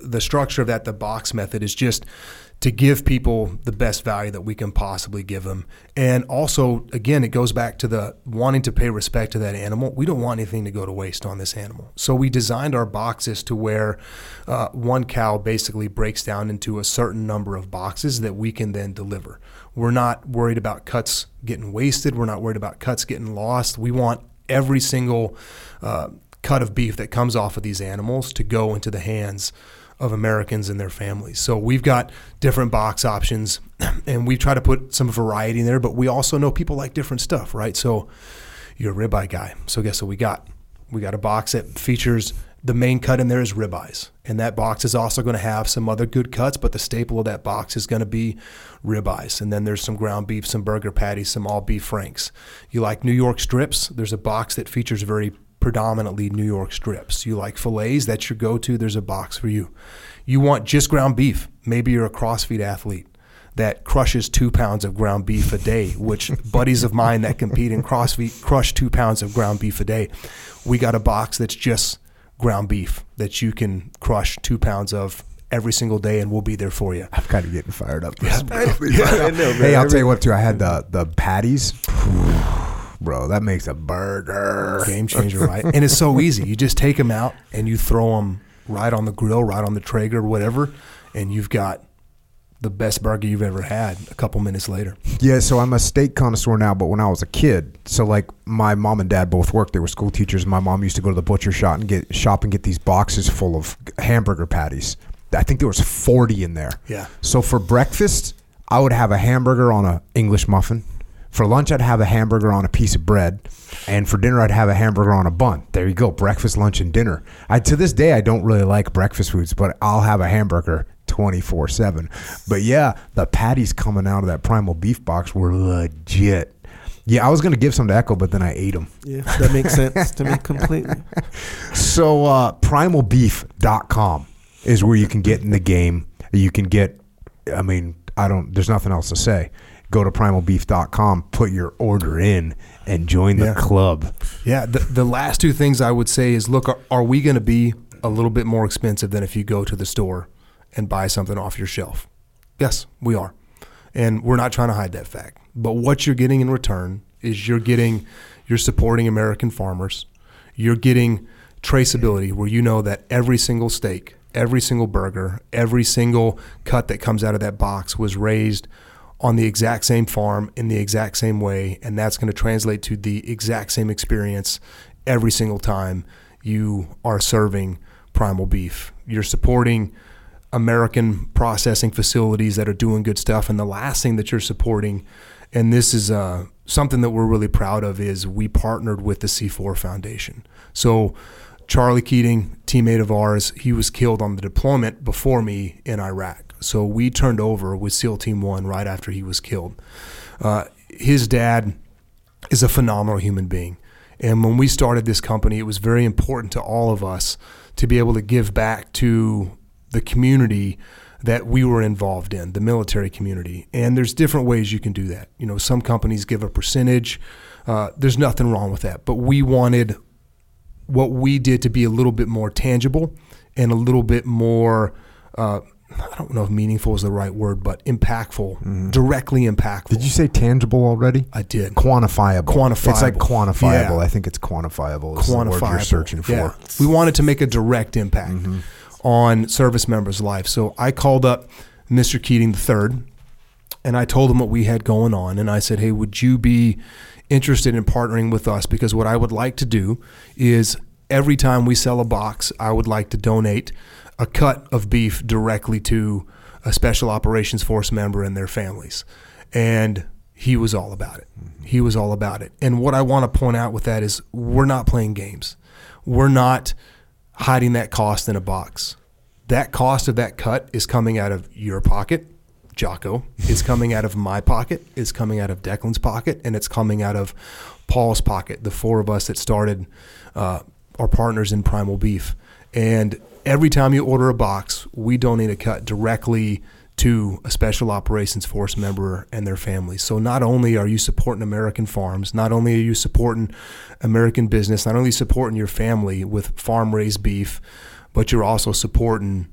the structure of that the box method is just to give people the best value that we can possibly give them, and also again it goes back to the wanting to pay respect to that animal. We don't want anything to go to waste on this animal, so we designed our boxes to where uh, one cow basically breaks down into a certain number of boxes that we can then deliver. We're not worried about cuts getting wasted. We're not worried about cuts getting lost. We want every single uh, cut of beef that comes off of these animals to go into the hands of Americans and their families. So we've got different box options and we try to put some variety in there, but we also know people like different stuff, right? So you're a ribeye guy. So guess what we got? We got a box that features the main cut in there is ribeyes. And that box is also going to have some other good cuts, but the staple of that box is going to be ribeyes. And then there's some ground beef, some burger patties, some all beef franks. You like New York strips? There's a box that features very predominantly New York strips. You like fillets? That's your go to. There's a box for you. You want just ground beef? Maybe you're a CrossFit athlete that crushes two pounds of ground beef a day, which buddies of mine that compete in CrossFit crush two pounds of ground beef a day. We got a box that's just ground beef that you can crush two pounds of every single day, and we'll be there for you. I'm kind of getting fired up. I know, Hey. I'll tell you what too. I had the the patties. Bro, that makes a burger. Game changer, right? And it's so easy. You just take them out and you throw them right on the grill, right on the Traeger, whatever, and you've got the best burger you've ever had a couple minutes later. Yeah, so I'm a steak connoisseur now, but when I was a kid, so like my mom and dad both worked. They were school teachers. My mom used to go to the butcher shop and get shop and get these boxes full of hamburger patties. I think there was 40 in there. Yeah. So for breakfast, I would have a hamburger on a English muffin. For lunch, I'd have a hamburger on a piece of bread, and for dinner, I'd have a hamburger on a bun. There you go, breakfast, lunch, and dinner. I to this day, I don't really like breakfast foods, but I'll have a hamburger 24 7. But yeah, the patties coming out of that primal beef box were legit. Yeah, I was gonna give some to Echo, but then I ate them. Yeah, that makes sense to me completely. So uh, primalbeef.com is where you can get in the game. You can get I mean, I don't there's nothing else to say. Go to primalbeef.com, put your order in and join the Yeah. club. Yeah, the, the last two things I would say is look, are, are we going to be a little bit more expensive than if you go to the store and buy something off your shelf? Yes, we are. And we're not trying to hide that fact. But what you're getting in return is you're getting, you're supporting American farmers. You're getting traceability where you know that every single steak, every single burger, every single cut that comes out of that box was raised on the exact same farm in the exact same way, and that's going to translate to the exact same experience every single time you are serving primal beef. You're supporting American processing facilities that are doing good stuff, and the last thing that you're supporting, and this is uh, something that we're really proud of, is we partnered with the C4 Foundation. So. Charlie Keating, teammate of ours, he was killed on the deployment before me in Iraq. So we turned over with SEAL Team One right after he was killed. Uh, his dad is a phenomenal human being. And when we started this company, it was very important to all of us to be able to give back to the community that we were involved in, the military community. And there's different ways you can do that. You know, some companies give a percentage. Uh, there's nothing wrong with that. But we wanted what we did to be a little bit more tangible and a little bit more uh, I don't know if meaningful is the right word, but impactful, directly impactful. Did you say tangible already? I did. Quantifiable. Quantifiable. It's like Quantifiable. quantifiable. Yeah. I think it's quantifiable. Is the word quantifiable. you're searching for. Yeah. We wanted to make a direct impact Mm-hmm. on service members' life. So I called up Mr. Keating III and I told him what we had going on. And I said, hey, would you be interested in partnering with us? Because what I would like to do is every time we sell a box, I would like to donate a cut of beef directly to a special operations force member and their families. And he was all about it. He was all about it. And what I want to point out with that is we're not playing games. We're not hiding that cost in a box. That cost of that cut is coming out of your pocket, Jocko. It's coming out of my pocket. It's coming out of Declan's pocket, and it's coming out of Paul's pocket. The four of us that started uh, our partners in Primal Beef. And every time you order a box, we donate a cut directly to a special operations force member and their families. So not only are you supporting American farms, not only are you supporting American business, not only supporting your family with farm raised beef, but you're also supporting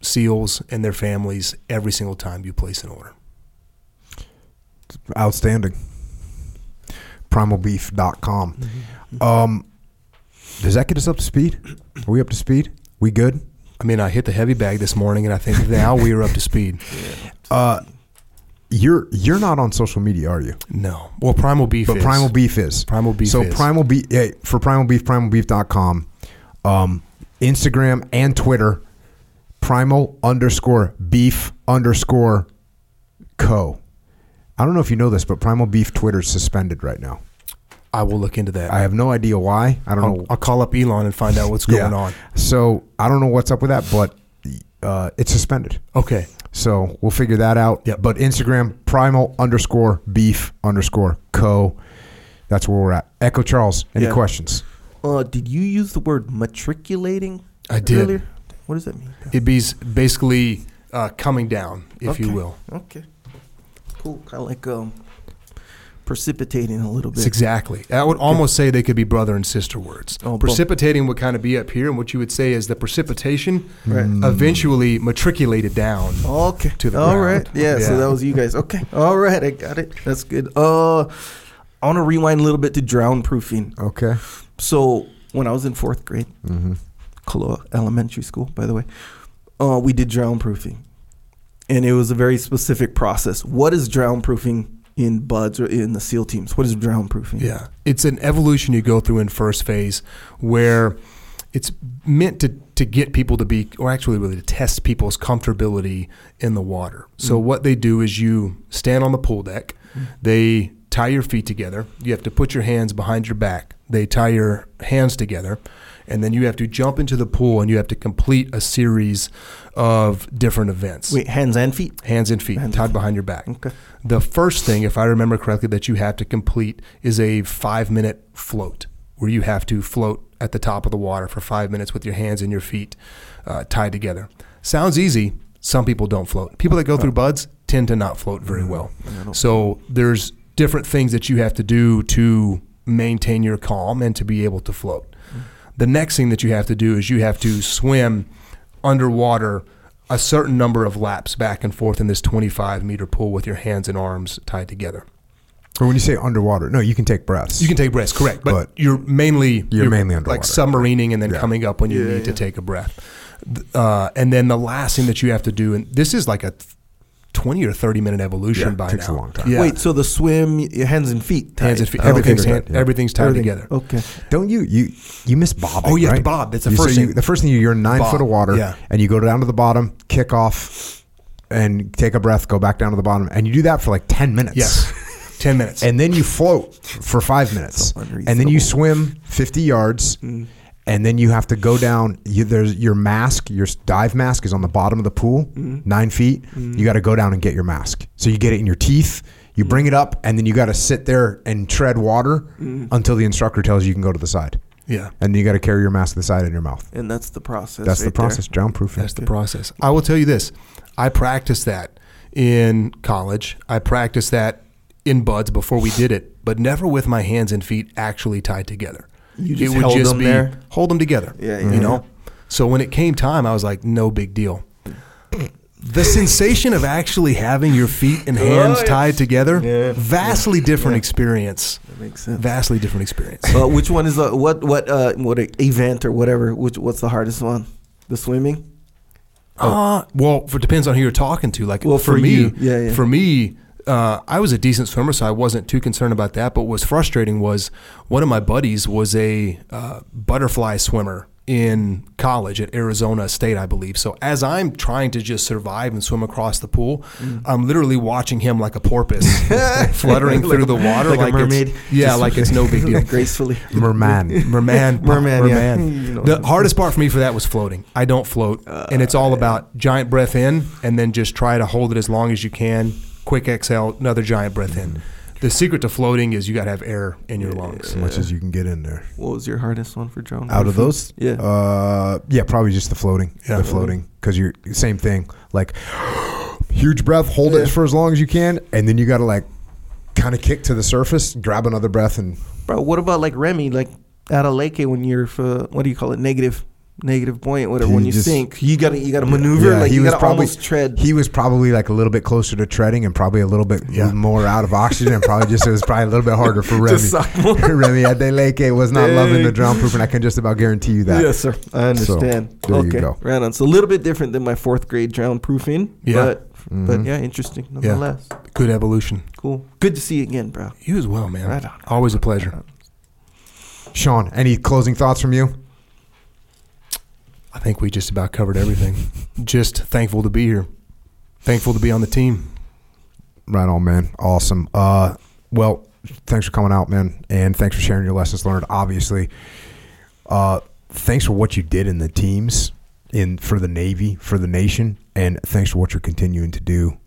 SEALs and their families every single time you place an order. Outstanding. Primalbeef.com. Um, does that get us up to speed? Are we up to speed? We good? I mean, I hit the heavy bag this morning, and I think now we are up to speed. Uh, you're you're not on social media, are you? No, well, Primal Beef, But is. Primal Beef is. Primal Beef So is. Primal Beef yeah, for Primal Beef, primalbeef.com, um, Instagram and Twitter, primal underscore beef underscore co. I don't know if you know this, but Primal Beef Twitter is suspended right now. I will look into that. I have no idea why. I don't I'll, know. I'll call up Elon and find out what's going on. So I don't know what's up with that, but uh, it's suspended. Okay. So we'll figure that out. Yep. But Instagram, primal underscore beef underscore co. That's where we're at. Echo Charles, any Yeah. questions? Uh, did you use the word matriculating? I did. Earlier? What does that mean? It'd be basically uh, coming down, if you will. Okay. Cool. Kind of like um, precipitating a little bit. It's exactly. I would almost say they could be brother and sister words. Oh, both. Precipitating would kind of be up here, and what you would say is the precipitation Right. eventually matriculated down. Okay. To the All ground. right. Yeah, Yeah. So that was you guys. Okay. All right. I got it. That's good. Uh, I want to rewind a little bit to drown proofing. Okay. So when I was in fourth grade, Mm-hmm. Kaloa Elementary School, by the way, uh, we did drown proofing, and it was a very specific process. What is drown proofing in BUD/S or in the SEAL teams? What is drown proofing? Yeah, it's an evolution you go through in first phase, where it's meant to to get people to be, or actually really to test people's comfortability in the water. So mm. what they do is you stand on the pool deck, mm. they tie your feet together. You have to put your hands behind your back. They tie your hands together, and then you have to jump into the pool and you have to complete a series of different events. Wait, hands and feet. Hands and feet Hands and tied feet. behind your back. Okay. The first thing, if I remember correctly, that you have to complete is a five minute float where you have to float at the top of the water for five minutes with your hands and your feet uh, tied together. Sounds easy. Some people don't float. People that go through BUD/S tend to not float very well. So there's different things that you have to do to maintain your calm and to be able to float. The next thing that you have to do is you have to swim underwater a certain number of laps back and forth in this 25 meter pool with your hands and arms tied together. Or when you say underwater, no, you can take breaths. You can take breaths, correct, but, But you're mainly you're mainly underwater, like submarining and then Yeah. coming up when you Yeah, need to take a breath. Uh, and then the last thing that you have to do, and this is like a 20 or 30 minute evolution Yeah, by takes a now. long time. Yeah. Wait, so the swim, your hands and feet, hands and feet, oh, Okay, everything's, good, hand, yeah. everything's tied Everything. together. Okay. Don't you you you miss bobbing? Oh, you have to right? bob. That's the You- so first you- thing. the first thing you, you're in nine Bob, foot of water, yeah. and you go down to the bottom, kick off, and take a breath, go back down to the bottom, and you do that for like ten minutes. Yes, 10 minutes. and then you float for five minutes, So and then you swim fifty yards, mm. And then you have to go down. You, there's your mask, your dive mask is on the bottom of the pool, mm-hmm. nine feet. You got to go down and get your mask. So you get it in your teeth. You mm-hmm. bring it up, and then you got to sit there and tread water mm-hmm. until the instructor tells you you can go to the side. yeah. And you got to carry your mask to the side in your mouth. And that's the process. That's the right there. process. Drown proofing. That's the process. I will tell you this: I practiced that in college. I practiced that in BUD/S before we did it, but never with my hands and feet actually tied together. You just held them there? hold them together. Yeah, you know. So when it came time, I was like, no big deal. The sensation of actually having your feet and hands Oh, tied together, Yeah. vastly different experience. That makes sense. Vastly different experience. Uh, which one is the what what uh what event or whatever? Which what's the hardest one? The swimming. Uh, well, it depends on who you're talking to. Like, Well, for, for me, you, yeah, yeah. for me, uh, I was a decent swimmer, so I wasn't too concerned about that. But what was frustrating was one of my buddies was a uh, butterfly swimmer in college at Arizona State, I believe. So as I'm trying to just survive and swim across the pool, Mm. I'm literally watching him like a porpoise fluttering Like through a- the water, like a it's- mermaid. Yeah, Just- like it's no big deal. gracefully. Merman. Merman, Merman, yeah. merman. You know. The hardest part for me for that was floating. I don't float, and it's all about giant breath in, and then just try to hold it as long as you can. Quick exhale, another giant breath in. The secret to floating is you got to have air in your lungs. as much as you can get in there. What was your hardest one for drone? Out of those, Yeah. uh, yeah, probably just the floating. Yeah. the floating, because you're same thing. Like huge breath, hold Yeah. it for as long as you can, and then you got to like kind of kick to the surface, grab another breath, and Bro, what about like Remi, like at a lake when you're for what do you call it, negative, negative buoyant, whatever. He when you just- sink, you gotta you gotta maneuver, Yeah, like he you was gotta probably- tread. he was probably like a little bit closer to treading and probably a little bit Yeah. more out of oxygen and probably just it was probably a little bit harder for Remi. Just suck more. Remi Adeleke was not loving the Dang. drown proof, and I can just about guarantee you that. Yes, sir. I understand. you okay, right on. So a little bit different than my fourth grade drown proofing. Yeah. but but Mhm. yeah, interesting nonetheless. Good evolution. Cool. Good to see you again, bro. You as well, man. Right on. Always a pleasure. Sean, any closing thoughts from you? I think we just about covered everything. just thankful to be here. Thankful to be on the team. Right on, man. Awesome. Uh, well, thanks for coming out, man, and thanks for sharing your lessons learned. Obviously, uh, thanks for what you did in the teams, in for the Navy, for the nation, and thanks for what you're continuing to do,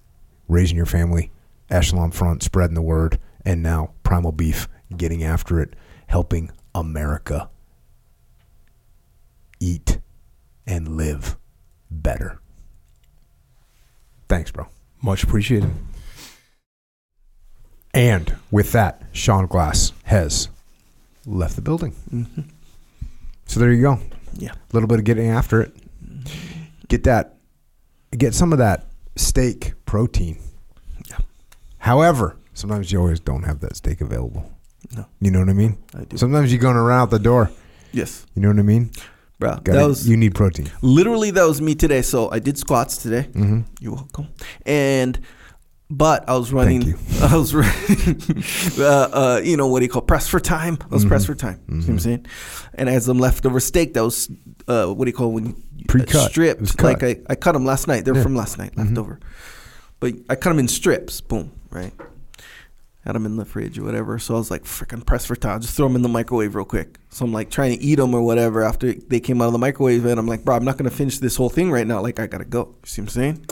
raising your family, echelon front, spreading the word, and now Primal Beef, getting after it, helping America eat and live better. Thanks, bro. Much appreciated. And with that, Sean Glass has left the building. Mm-hmm. So there you go. Yeah. A little bit of getting after it. Get that, get some of that steak protein. Yeah. However, sometimes you always don't have that steak available. No. You know what I mean? I do. Sometimes you're going to run out the door. yes. You know what I mean? Bro. Gotta- That was you need protein. literally that was me today. So I did squats today. Mm-hmm. You're welcome. And but I was running. you. I was running. uh, uh, you know what do you call press for time? I was press for time. See what I'm saying? And I had some leftover steak that was uh, what do you call when Pre-cut. uh, It was stripped? Like I, I cut them last night. They're Yeah. from last night, leftover. But I cut them in strips. Boom. Right. Had them in the fridge or whatever. So I was like, freaking press for time. Just throw them in the microwave real quick. So I'm like trying to eat them or whatever after they came out of the microwave. And I'm like, bro, I'm not going to finish this whole thing right now. Like, I got to go. You see what I'm saying?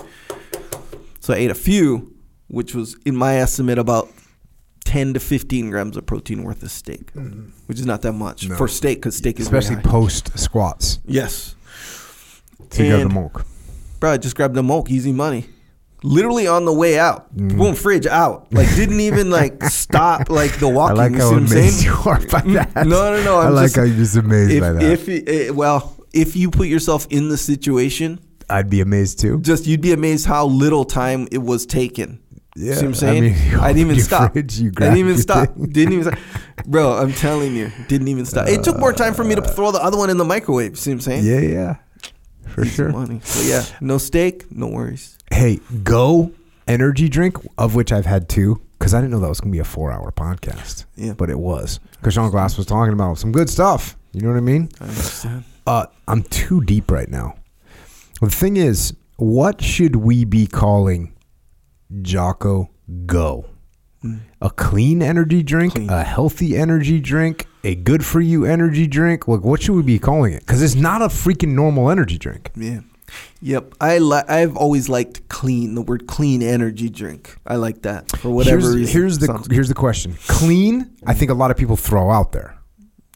So I ate a few, which was, in my estimate, about 10 to 15 grams of protein worth of steak, which is not that much Mm-hmm. No. for steak because steak is Especially post squats. Yes. So you got the And- milk. Bro, I just grabbed the milk, easy money. Literally on the way out, Mm. boom, fridge out. Like didn't even like stop like the walking. I like you how see what I'm amazed you are by that. No, no, no. I I'm like just- how you're just amazed If, by that. if it- well, if you put yourself in the situation, I'd be amazed too. just you'd be amazed how little time it was taken. Yeah, See what I'm I mean, I, didn't even stop. fridge, I didn't even stop. thing. Didn't even stop. Bro, I'm telling you, didn't even stop. It took more time for me to throw the other one in the microwave. See what I'm saying? Yeah, yeah, for Easy sure. Money. So yeah, no steak, no worries. Hey, Go energy drink, of which I've had two, because I didn't know that was going to be a four-hour podcast. Yeah. but it was. Because Sean Glass was talking about some good stuff. You know what I mean? I understand. Uh, I'm too deep right now. The thing is, what should we be calling Jocko Go? A clean energy drink, Clean. a healthy energy drink, a good for you energy drink. Like, what should we be calling it? Because it's not a freaking normal energy drink. Yeah. Yep. I li- I've always liked clean. The word clean energy drink. I like that for whatever here's, reason. here's the Sounds here's the question. Clean, I think a lot of people throw out there.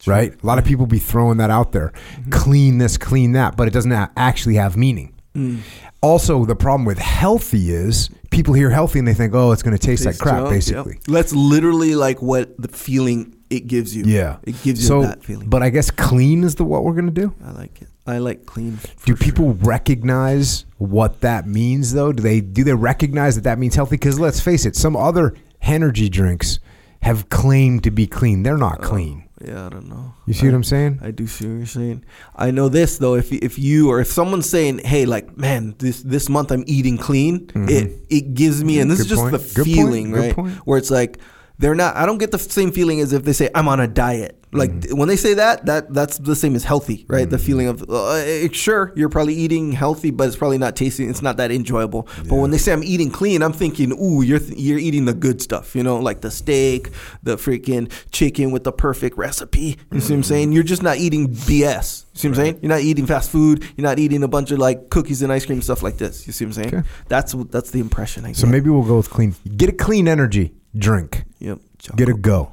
Right? A lot of people be throwing that out there. Mm-hmm. Clean this, clean that, but it doesn't actually have meaning. Mm. Also, the problem with healthy is people hear healthy and they think, "Oh, it's going to taste like crap," junk, basically. yep. That's literally like what the feeling it gives you. Yeah, It gives you so, that feeling. But I guess clean is the what we're going to do. I like it. I like clean. Do people recognize what that means, though? Do they do they recognize that that means healthy? Because let's face it, some other energy drinks have claimed to be clean. They're not sure. clean. Yeah, I don't know. You see I, what I'm saying? I do see what you're saying. I know this though. If if you or if someone's saying, "Hey, like, man, this this month I'm eating clean," it it gives me, and this Mm-hmm. Good is just point. the Good point. feeling, Good right? point. Where it's like they're not. I don't get the same feeling as if they say I'm on a diet. Like Mm-hmm. when they say that, that that's the same as healthy, right? The feeling of uh, eh, sure you're probably eating healthy, but it's probably not tasting. It's not that enjoyable. But when they say I'm eating clean, I'm thinking, ooh, you're th- you're eating the good stuff, you know, like the steak, the freaking chicken with the perfect recipe. You see what I'm saying? You're just not eating BS. You see what I'm saying? You're not eating fast food. You're not eating a bunch of like cookies and ice cream stuff like this. You see what I'm saying? Okay. That's that's the impression I get. So maybe we'll go with clean. Get a clean energy drink. yep. Get a go.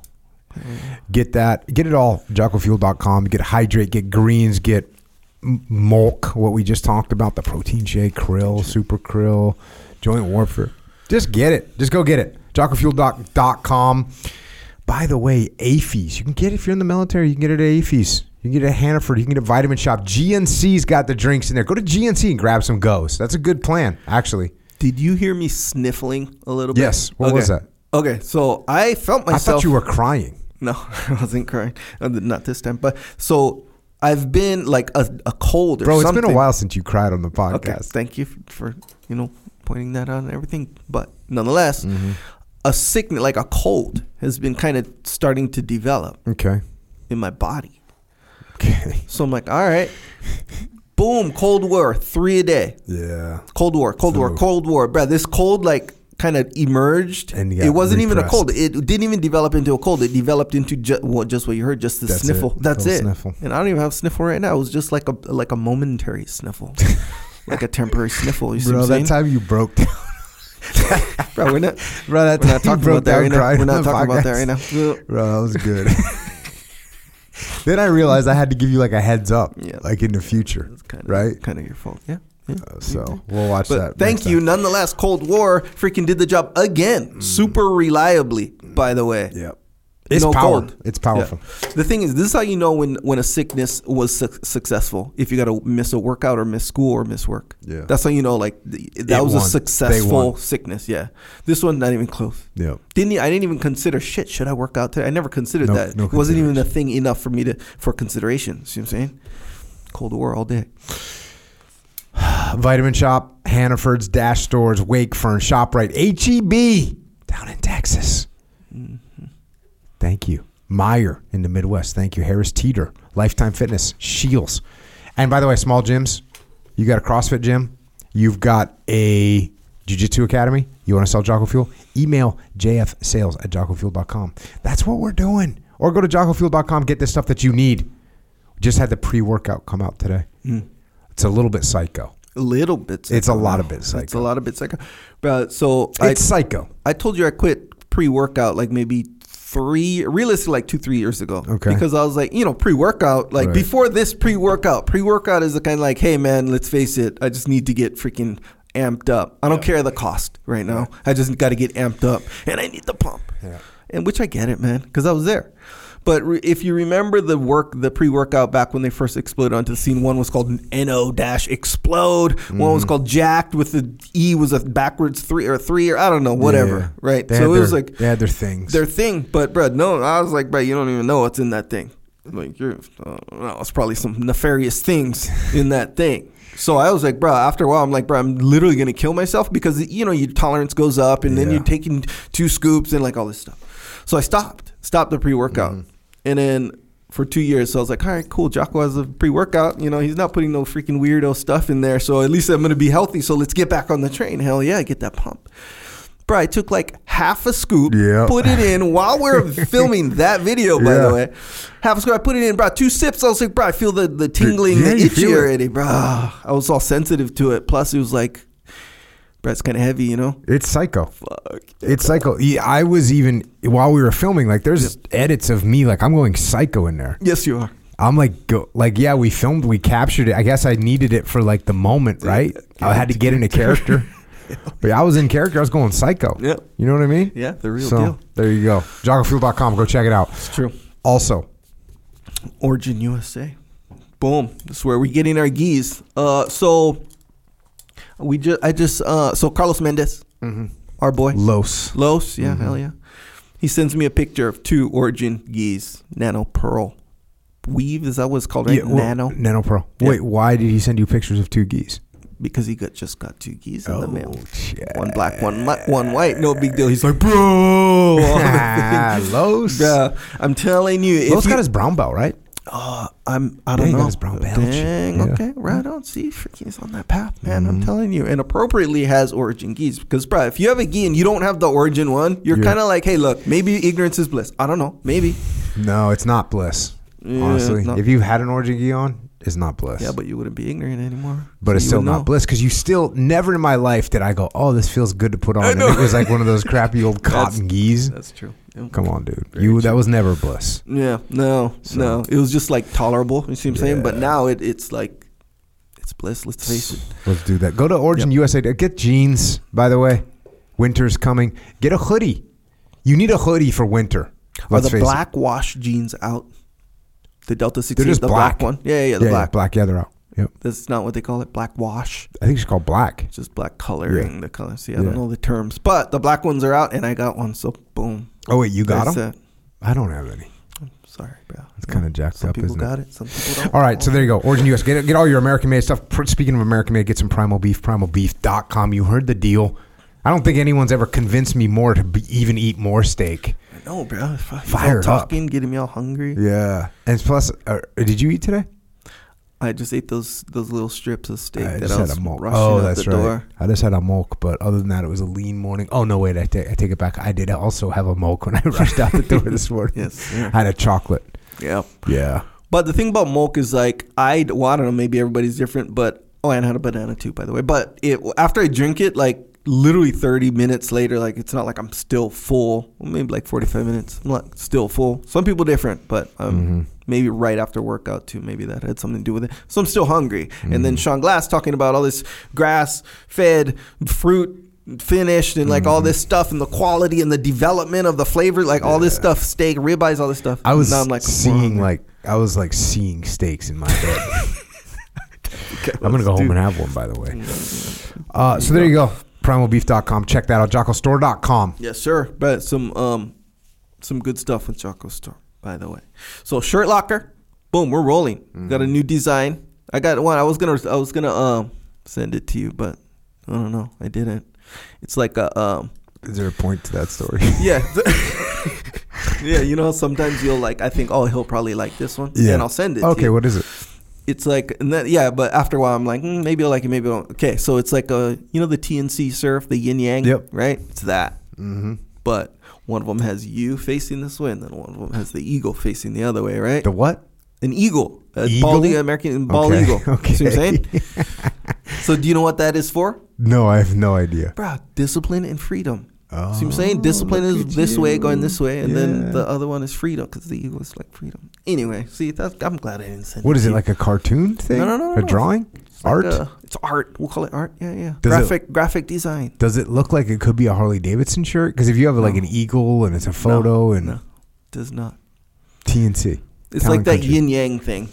Get that. Get it all. JockoFuel.com. Get hydrate. Get greens. Get m- milk. What we just talked about. The protein shake. Krill. Super Krill. Joint warfare. Just get it. Just go get it. JockoFuel.com. By the way, AAFES. You can get it if you're in the military. You can get it at AAFES. You can get it at Hannaford. You can get it at Vitamin Shoppe. GNC's got the drinks in there. Go to GNC and grab some goes. That's a good plan, actually. Did you hear me sniffling a little bit? Yes. What was that? Okay, so I felt myself. I thought you were crying. No, I wasn't crying. Uh, Not this time. But so I've been like a, a cold or Bro, it's something. been a while since you cried on the Okay, podcast. thank you for, you know pointing that out and everything. But nonetheless, Mm-hmm. a sickness like a cold has been kind of starting to develop Okay. in my body. Okay. So I'm like, all right, boom, Cold War, three a day. Yeah. Cold War, Cold War. Cold War. Bro, this cold like kind of emerged. And it wasn't even a cold. It didn't even develop into a cold. It developed into ju- well, just what you heard, just the That's sniffle. it. That's it. sniffle. And I don't even have a sniffle right now. It was just like a like a momentary sniffle, like a temporary sniffle. You see Bro, what I'm that saying? time you broke down. Bro, we're not. Bro, that We're time not you talking about that right now. We're not talking about that right now. Bro, that was good. then I realized I had to give you like a heads up, Yeah. like in the future, kind of right? kind of your fault. Yeah. Yeah. Uh, so we'll watch But that. thank you, time. nonetheless. Cold War freaking did the job again, super reliably. By the way, Yep. It's No power. cold. It's powerful. Yeah. The thing is, this is how you know when when a sickness was su- successful. If you got to miss a workout or miss school or miss work, Yeah. that's how you know like th- that It was won. a successful sickness. Yeah, this one not even close. Yep. Didn't I didn't even consider shit. Should I work out today? I never considered No- that. no it wasn't even a thing enough for me to for consideration. See what I'm saying? Cold War all day. Vitamin Shoppe, Hannaford's, Dash Stores, Wakefern, ShopRite, HEB down in Texas. Mm-hmm. Thank you. Meijer in the Midwest. Thank you. Harris Teeter, Lifetime Fitness, Shields. And by the way, small gyms, you got a CrossFit gym, you've got a Jiu Jitsu Academy, you want to sell Jocko Fuel, email jfsales at jockofuel.com. That's what we're doing. Or go to jockofuel.com, get the stuff that you need. Just had the pre workout come out today. Mm. It's a little bit psycho. A little bit. It's a lot of bit psycho. It's a lot of bit psycho. But so I, It's psycho. I told you I quit pre workout like maybe three, realistically like two, three years ago. Okay. Because I was like, you know, pre workout, like Right. before this pre workout, pre workout is the kind of like, hey man, let's face it, I just need to get freaking amped up. I don't care the cost right now. I just got to get amped up and I need the pump. Yeah. And which I get it, man, because I was there. But re- if you remember the work, the pre-workout back when they first exploded onto the scene, one was called No Dash Explode. One was Mm-hmm. called Jacked with the E was a backwards three or three or I don't know, whatever. Yeah. Right. They so it was like they had their things. their thing. But bro, no, I was like, bro, you don't even know what's in that thing. Like you're, uh, well, it's probably some nefarious things in that thing. So I was like, bro. After a while, I'm like, bro, I'm literally gonna kill myself because you know your tolerance goes up, and then you're taking two scoops and like all this stuff. So I stopped, stopped the pre workout, Mm-hmm. and then for two years, so I was like, all right, cool. Jocko has a pre workout. You know, he's not putting no freaking weirdo stuff in there. So at least I'm gonna be healthy. So let's get back on the train. Hell yeah, get that pump. Bro, I took like half a scoop, Yeah. put it in while we are filming that video, by Yeah. the way. Half a scoop, I put it in, bro. Two sips, I was like, bro, I feel the, the tingling, Yeah, the itchy already, bro. I was all sensitive to it. Plus, it was like, it's kind of heavy, you know? It's psycho. Fuck. It's psycho. Yeah, I was even while we were filming. Like, there's edits of me. Like, I'm going psycho in there. Yes, you are. I'm like, go, like, yeah, we filmed, we captured it. I guess I needed it for like the moment, right? I had to get into character. But I was in character. I was going psycho. Yep. You know what I mean? Yeah, the real so deal. there you go. JockoFuel.com. Go check it out. It's true. Also, Origin USA. Boom. That's where we're getting our gis. Uh, so we just, I just, uh, so Carlos Mendez, our boy, Los. Los, yeah, Mm-hmm. hell yeah. He sends me a picture of two Origin gis, nano pearl weave. Is that what it's called, right? Yeah, well, nano. Nano pearl. Yeah. Wait, why did he send you pictures of two gis? because he got just got two gis in the mail. Oh, shit. One black, one one white. No big deal. He's like, bro, Los. Bruh, I'm telling you, Los you, got his brown belt, right? Uh, I'm, I don't know. his brown badge. Dang, Yeah. Mm-hmm. okay, right on. See, freaking, he's on that path, man. I'm telling you, and appropriately has origin gis because, bro, if you have a gi and you don't have the origin one, you're Yeah. kind of like, hey, look, maybe ignorance is bliss. I don't know, maybe. No, it's not bliss. Yeah, honestly, no. if you had an origin gi on, it's not bliss. Yeah, but you wouldn't be ignorant anymore. but So it's still not know. bliss because you still never in my life did I go, oh, this feels good to put on. And it was like one of those crappy old cotton gis. That's true. Yeah. Come on, dude. Very You true. that was never bliss. Yeah, no, So- no. It was just like tolerable. You see what I'm saying? But now it, it's like it's bliss. Let's face it. Let's do that. Go to Origin USA. Get jeans. By the way, winter's coming. Get a hoodie. You need a hoodie for winter. Are Let's the face black wash jeans out? The Delta 16, just the black. black. one. Yeah, yeah, yeah the Yeah, yeah, black. black. Yeah, they're out. Yep. That's not what they call it. Black wash. I think it's called black. It's just black coloring. The color. See, I Yeah. don't know the terms, but the black ones are out, and I got one. So boom. Oh wait, you got That's them? it. I don't have any. Sorry, bro. It's kinda jacked Some up, people isn't it? got it? Some people don't. All right, so there you go. Origin US. Get, get all your American made stuff. Speaking of American made, get some Primal Beef, primalbeef.com. You heard the deal. I don't think anyone's ever convinced me more to be, even eat more steak. Know, bro. Up. talking, getting me all hungry. Yeah. And plus, uh, did you eat today? I just ate those those little strips of steak I that I had a moke. rushing Oh, out that's the right. door. I just had a moke, but other than that, it was a lean morning. Oh no, wait, I take I take it back. I did also have a moke when I rushed out the door this morning. Yes, sir. I had a chocolate. Yeah. Yeah. But the thing about milk is like I well I don't know maybe everybody's different but oh and I had a banana too by the way but it after I drink it like literally 30 minutes later like it's not like I'm still full well, maybe like 45 minutes I'm not still full some people different but um, Mm-hmm. maybe right after workout too maybe that had something to do with it so I'm still hungry and Mm-hmm. then Sean Glass talking about all this grass fed fruit finished and like Mm-hmm. all this stuff and the quality and the development of the flavor like all this stuff steak ribeyes all this stuff I was Now I'm like seeing "Wow." like I was like seeing steaks in my head. I'm gonna go home and have one, by the way. Uh, so there you go. Primalbeef.com. Check that out. JockoStore.com. Yes, sir. But some um some good stuff with Jocko Store, by the way. So shirt locker, boom, we're rolling. Got a new design. I got one. I was gonna I was gonna um send it to you, but I don't know. I didn't. It's like a um Is there a point to that story? yeah. yeah, you know sometimes you'll like I think oh he'll probably like this one. Yeah. And I'll send it to okay, what is it? It's like and then, yeah, but after a while I'm like mm, maybe I'll like it, maybe I won't. Okay, so it's like a you know the T&C surf, the yin yang, Yep. right? It's that. Mm-hmm. But one of them has you facing this way, and then one of them has the eagle facing the other way, right? The what? An eagle, a Eagle? bald American bald Okay, eagle. okay. See what I'm saying? so do you know what that is for? No, I have no idea. Bro, discipline and freedom. Oh, See what I'm saying? Oh, Discipline is this way, going this way, and Yeah. then the other one is freedom because the eagle is like freedom. Anyway, see, I'm glad I didn't send What is it you. like a cartoon thing? No, no, no, A no, no. drawing? It's like Art? a- it's art. We'll call it art. Yeah, yeah. Does it- graphic, graphic design. Does it look like it could be a Harley Davidson shirt? Because if you have like an eagle and it's a photo and No, does not. T&C, It's Town like that yin yang thing.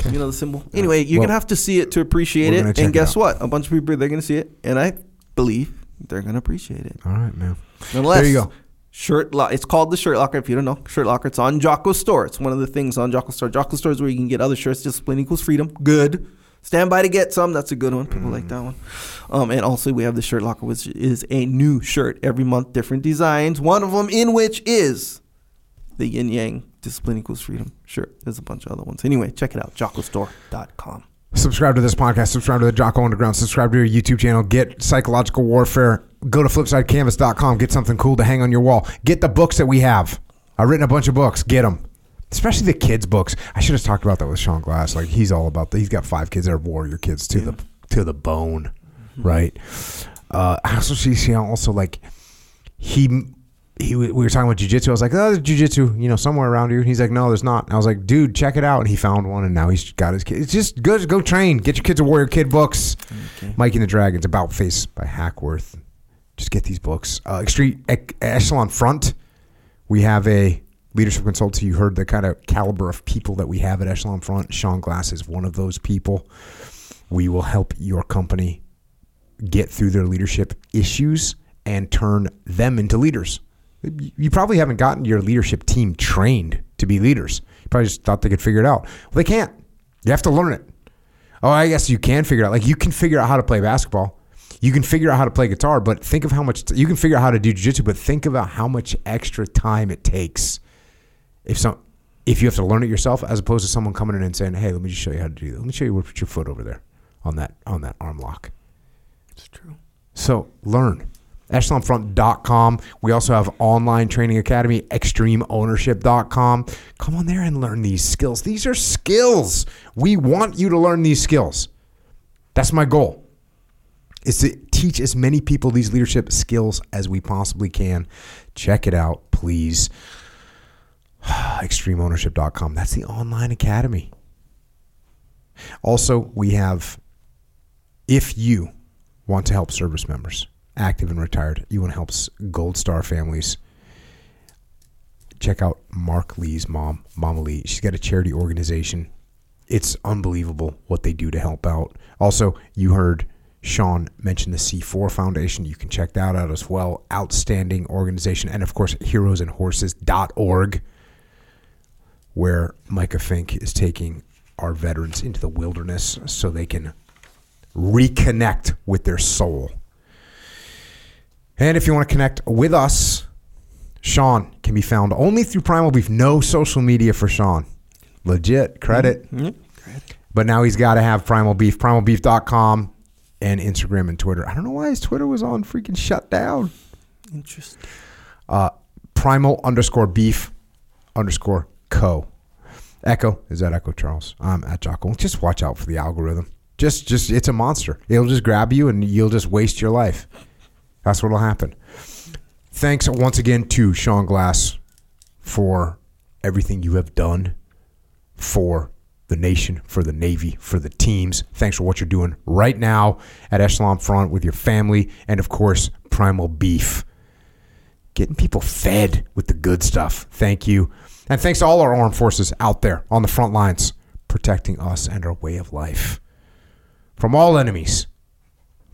Okay. You know the symbol. Anyway, you're Well, gonna have to see it to appreciate it. And guess out. what? A bunch of people they're gonna see it, and I believe they're gonna appreciate it. All right, man. Unless There you go. Shirt lock. It's called the Shirt Locker. If you don't know, Shirt Locker. It's on Jocko Store. It's one of the things on Jocko Store. Jocko Store is where you can get other shirts. Discipline equals freedom. Good. Stand by to get some. That's a good one. People like that one. Um, and also we have the Shirt Locker, which is a new shirt every month, different designs. One of them in which is the Yin Yang Discipline equals freedom shirt. There's a bunch of other ones. Anyway, check it out. JockoStore.com. Subscribe to this podcast. Subscribe to the Jocko Underground. Subscribe to your YouTube channel. Get psychological warfare. Go to flipsidecanvas.com. Get something cool to hang on your wall. Get the books that we have. I've written a bunch of books. Get them. Especially the kids' books. I should have talked about that with Sean Glass. Like he's all about that. He's got five kids that are warrior kids to the to the bone, right? Uh, I also see, see also like he he we were talking about jujitsu. I was like, oh, there's jujitsu, you know, somewhere around here. He's like, no, there's not. And I was like, dude, check it out. And he found one, and now he's got his kid. It's just good. Go train. Get your kids a warrior kid books. Mikey and the Dragons, About Face by Hackworth. Just get these books. Uh, Extreme Ec- Echelon Front. We have a leadership consultant. You heard the kind of caliber of people that we have at Echelon Front. Sean Glass is one of those people. We will help your company get through their leadership issues and turn them into leaders. You probably haven't gotten your leadership team trained to be leaders. You probably just thought they could figure it out. Well, they can't. You have to learn it. Oh, I guess you can figure it out. Like you can figure out how to play basketball. You can figure out how to play guitar, but think of how much you can figure out how to do jiu-jitsu, but think about how much extra time it takes if some if you have to learn it yourself as opposed to someone coming in and saying, "Hey, let me just show you how to do that. Let me show you where to put your foot over there on that on that arm lock." It's true. So learn. EchelonFront.com. We also have online training academy, extremeownership.com. Come on there and learn these skills. These are skills. We want you to learn these skills. That's my goal. Is to teach as many people these leadership skills as we possibly can. Check it out, please. extremeownership.com. That's the online academy. Also, we have if you want to help service members, active and retired, you want to help Gold Star families, check out Marc Lee's mom, Mama Lee. She's got a charity organization. It's unbelievable what they do to help out. Also, you heard Sean mention the C4 Foundation. You can check that out as well. Outstanding organization. And of course, heroesandhorses.org, where Micah Fink is taking our veterans into the wilderness so they can reconnect with their soul. And if you want to connect with us, Sean can be found only through Primal Beef. No social media for Sean. Legit credit. But now he's got to have Primal Beef. Primalbeef.com and Instagram and Twitter. I don't know why his Twitter was on freaking shut down. Interesting. Uh, primal underscore beef underscore co. Echo is that Echo Charles. I'm at Jocko. Just watch out for the algorithm. Just, just it's a monster. It'll just grab you and you'll just waste your life. That's what'll happen. Thanks once again to Sean Glass for everything you have done for the nation, for the Navy, for the teams. Thanks for what you're doing right now at Echelon Front with your family, and of course, Primal Beef. Getting people fed with the good stuff. Thank you. And thanks to all our armed forces out there on the front lines, protecting us and our way of life from all enemies,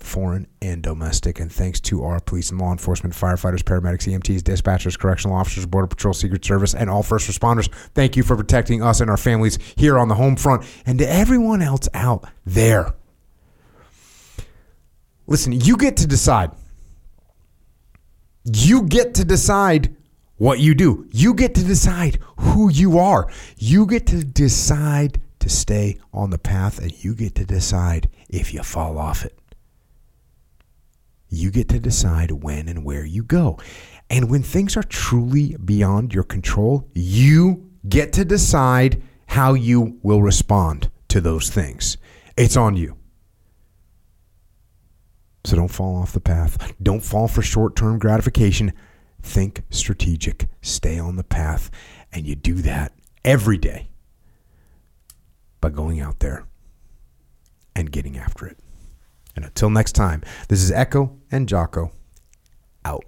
foreign and domestic. And thanks to our police and law enforcement, firefighters, paramedics, EMTs, dispatchers, correctional officers, Border Patrol, Secret Service, and all first responders. Thank you for protecting us and our families here on the home front and to everyone else out there. Listen, you get to decide. You get to decide what you do. You get to decide who you are. You get to decide to stay on the path, and you get to decide if you fall off it. You get to decide when and where you go. And when things are truly beyond your control, you get to decide how you will respond to those things. It's on you. So don't fall off the path. Don't fall for short term gratification. Think strategic. Stay on the path. And you do that every day by going out there and getting after it. And until next time, this is Echo and Jocko out.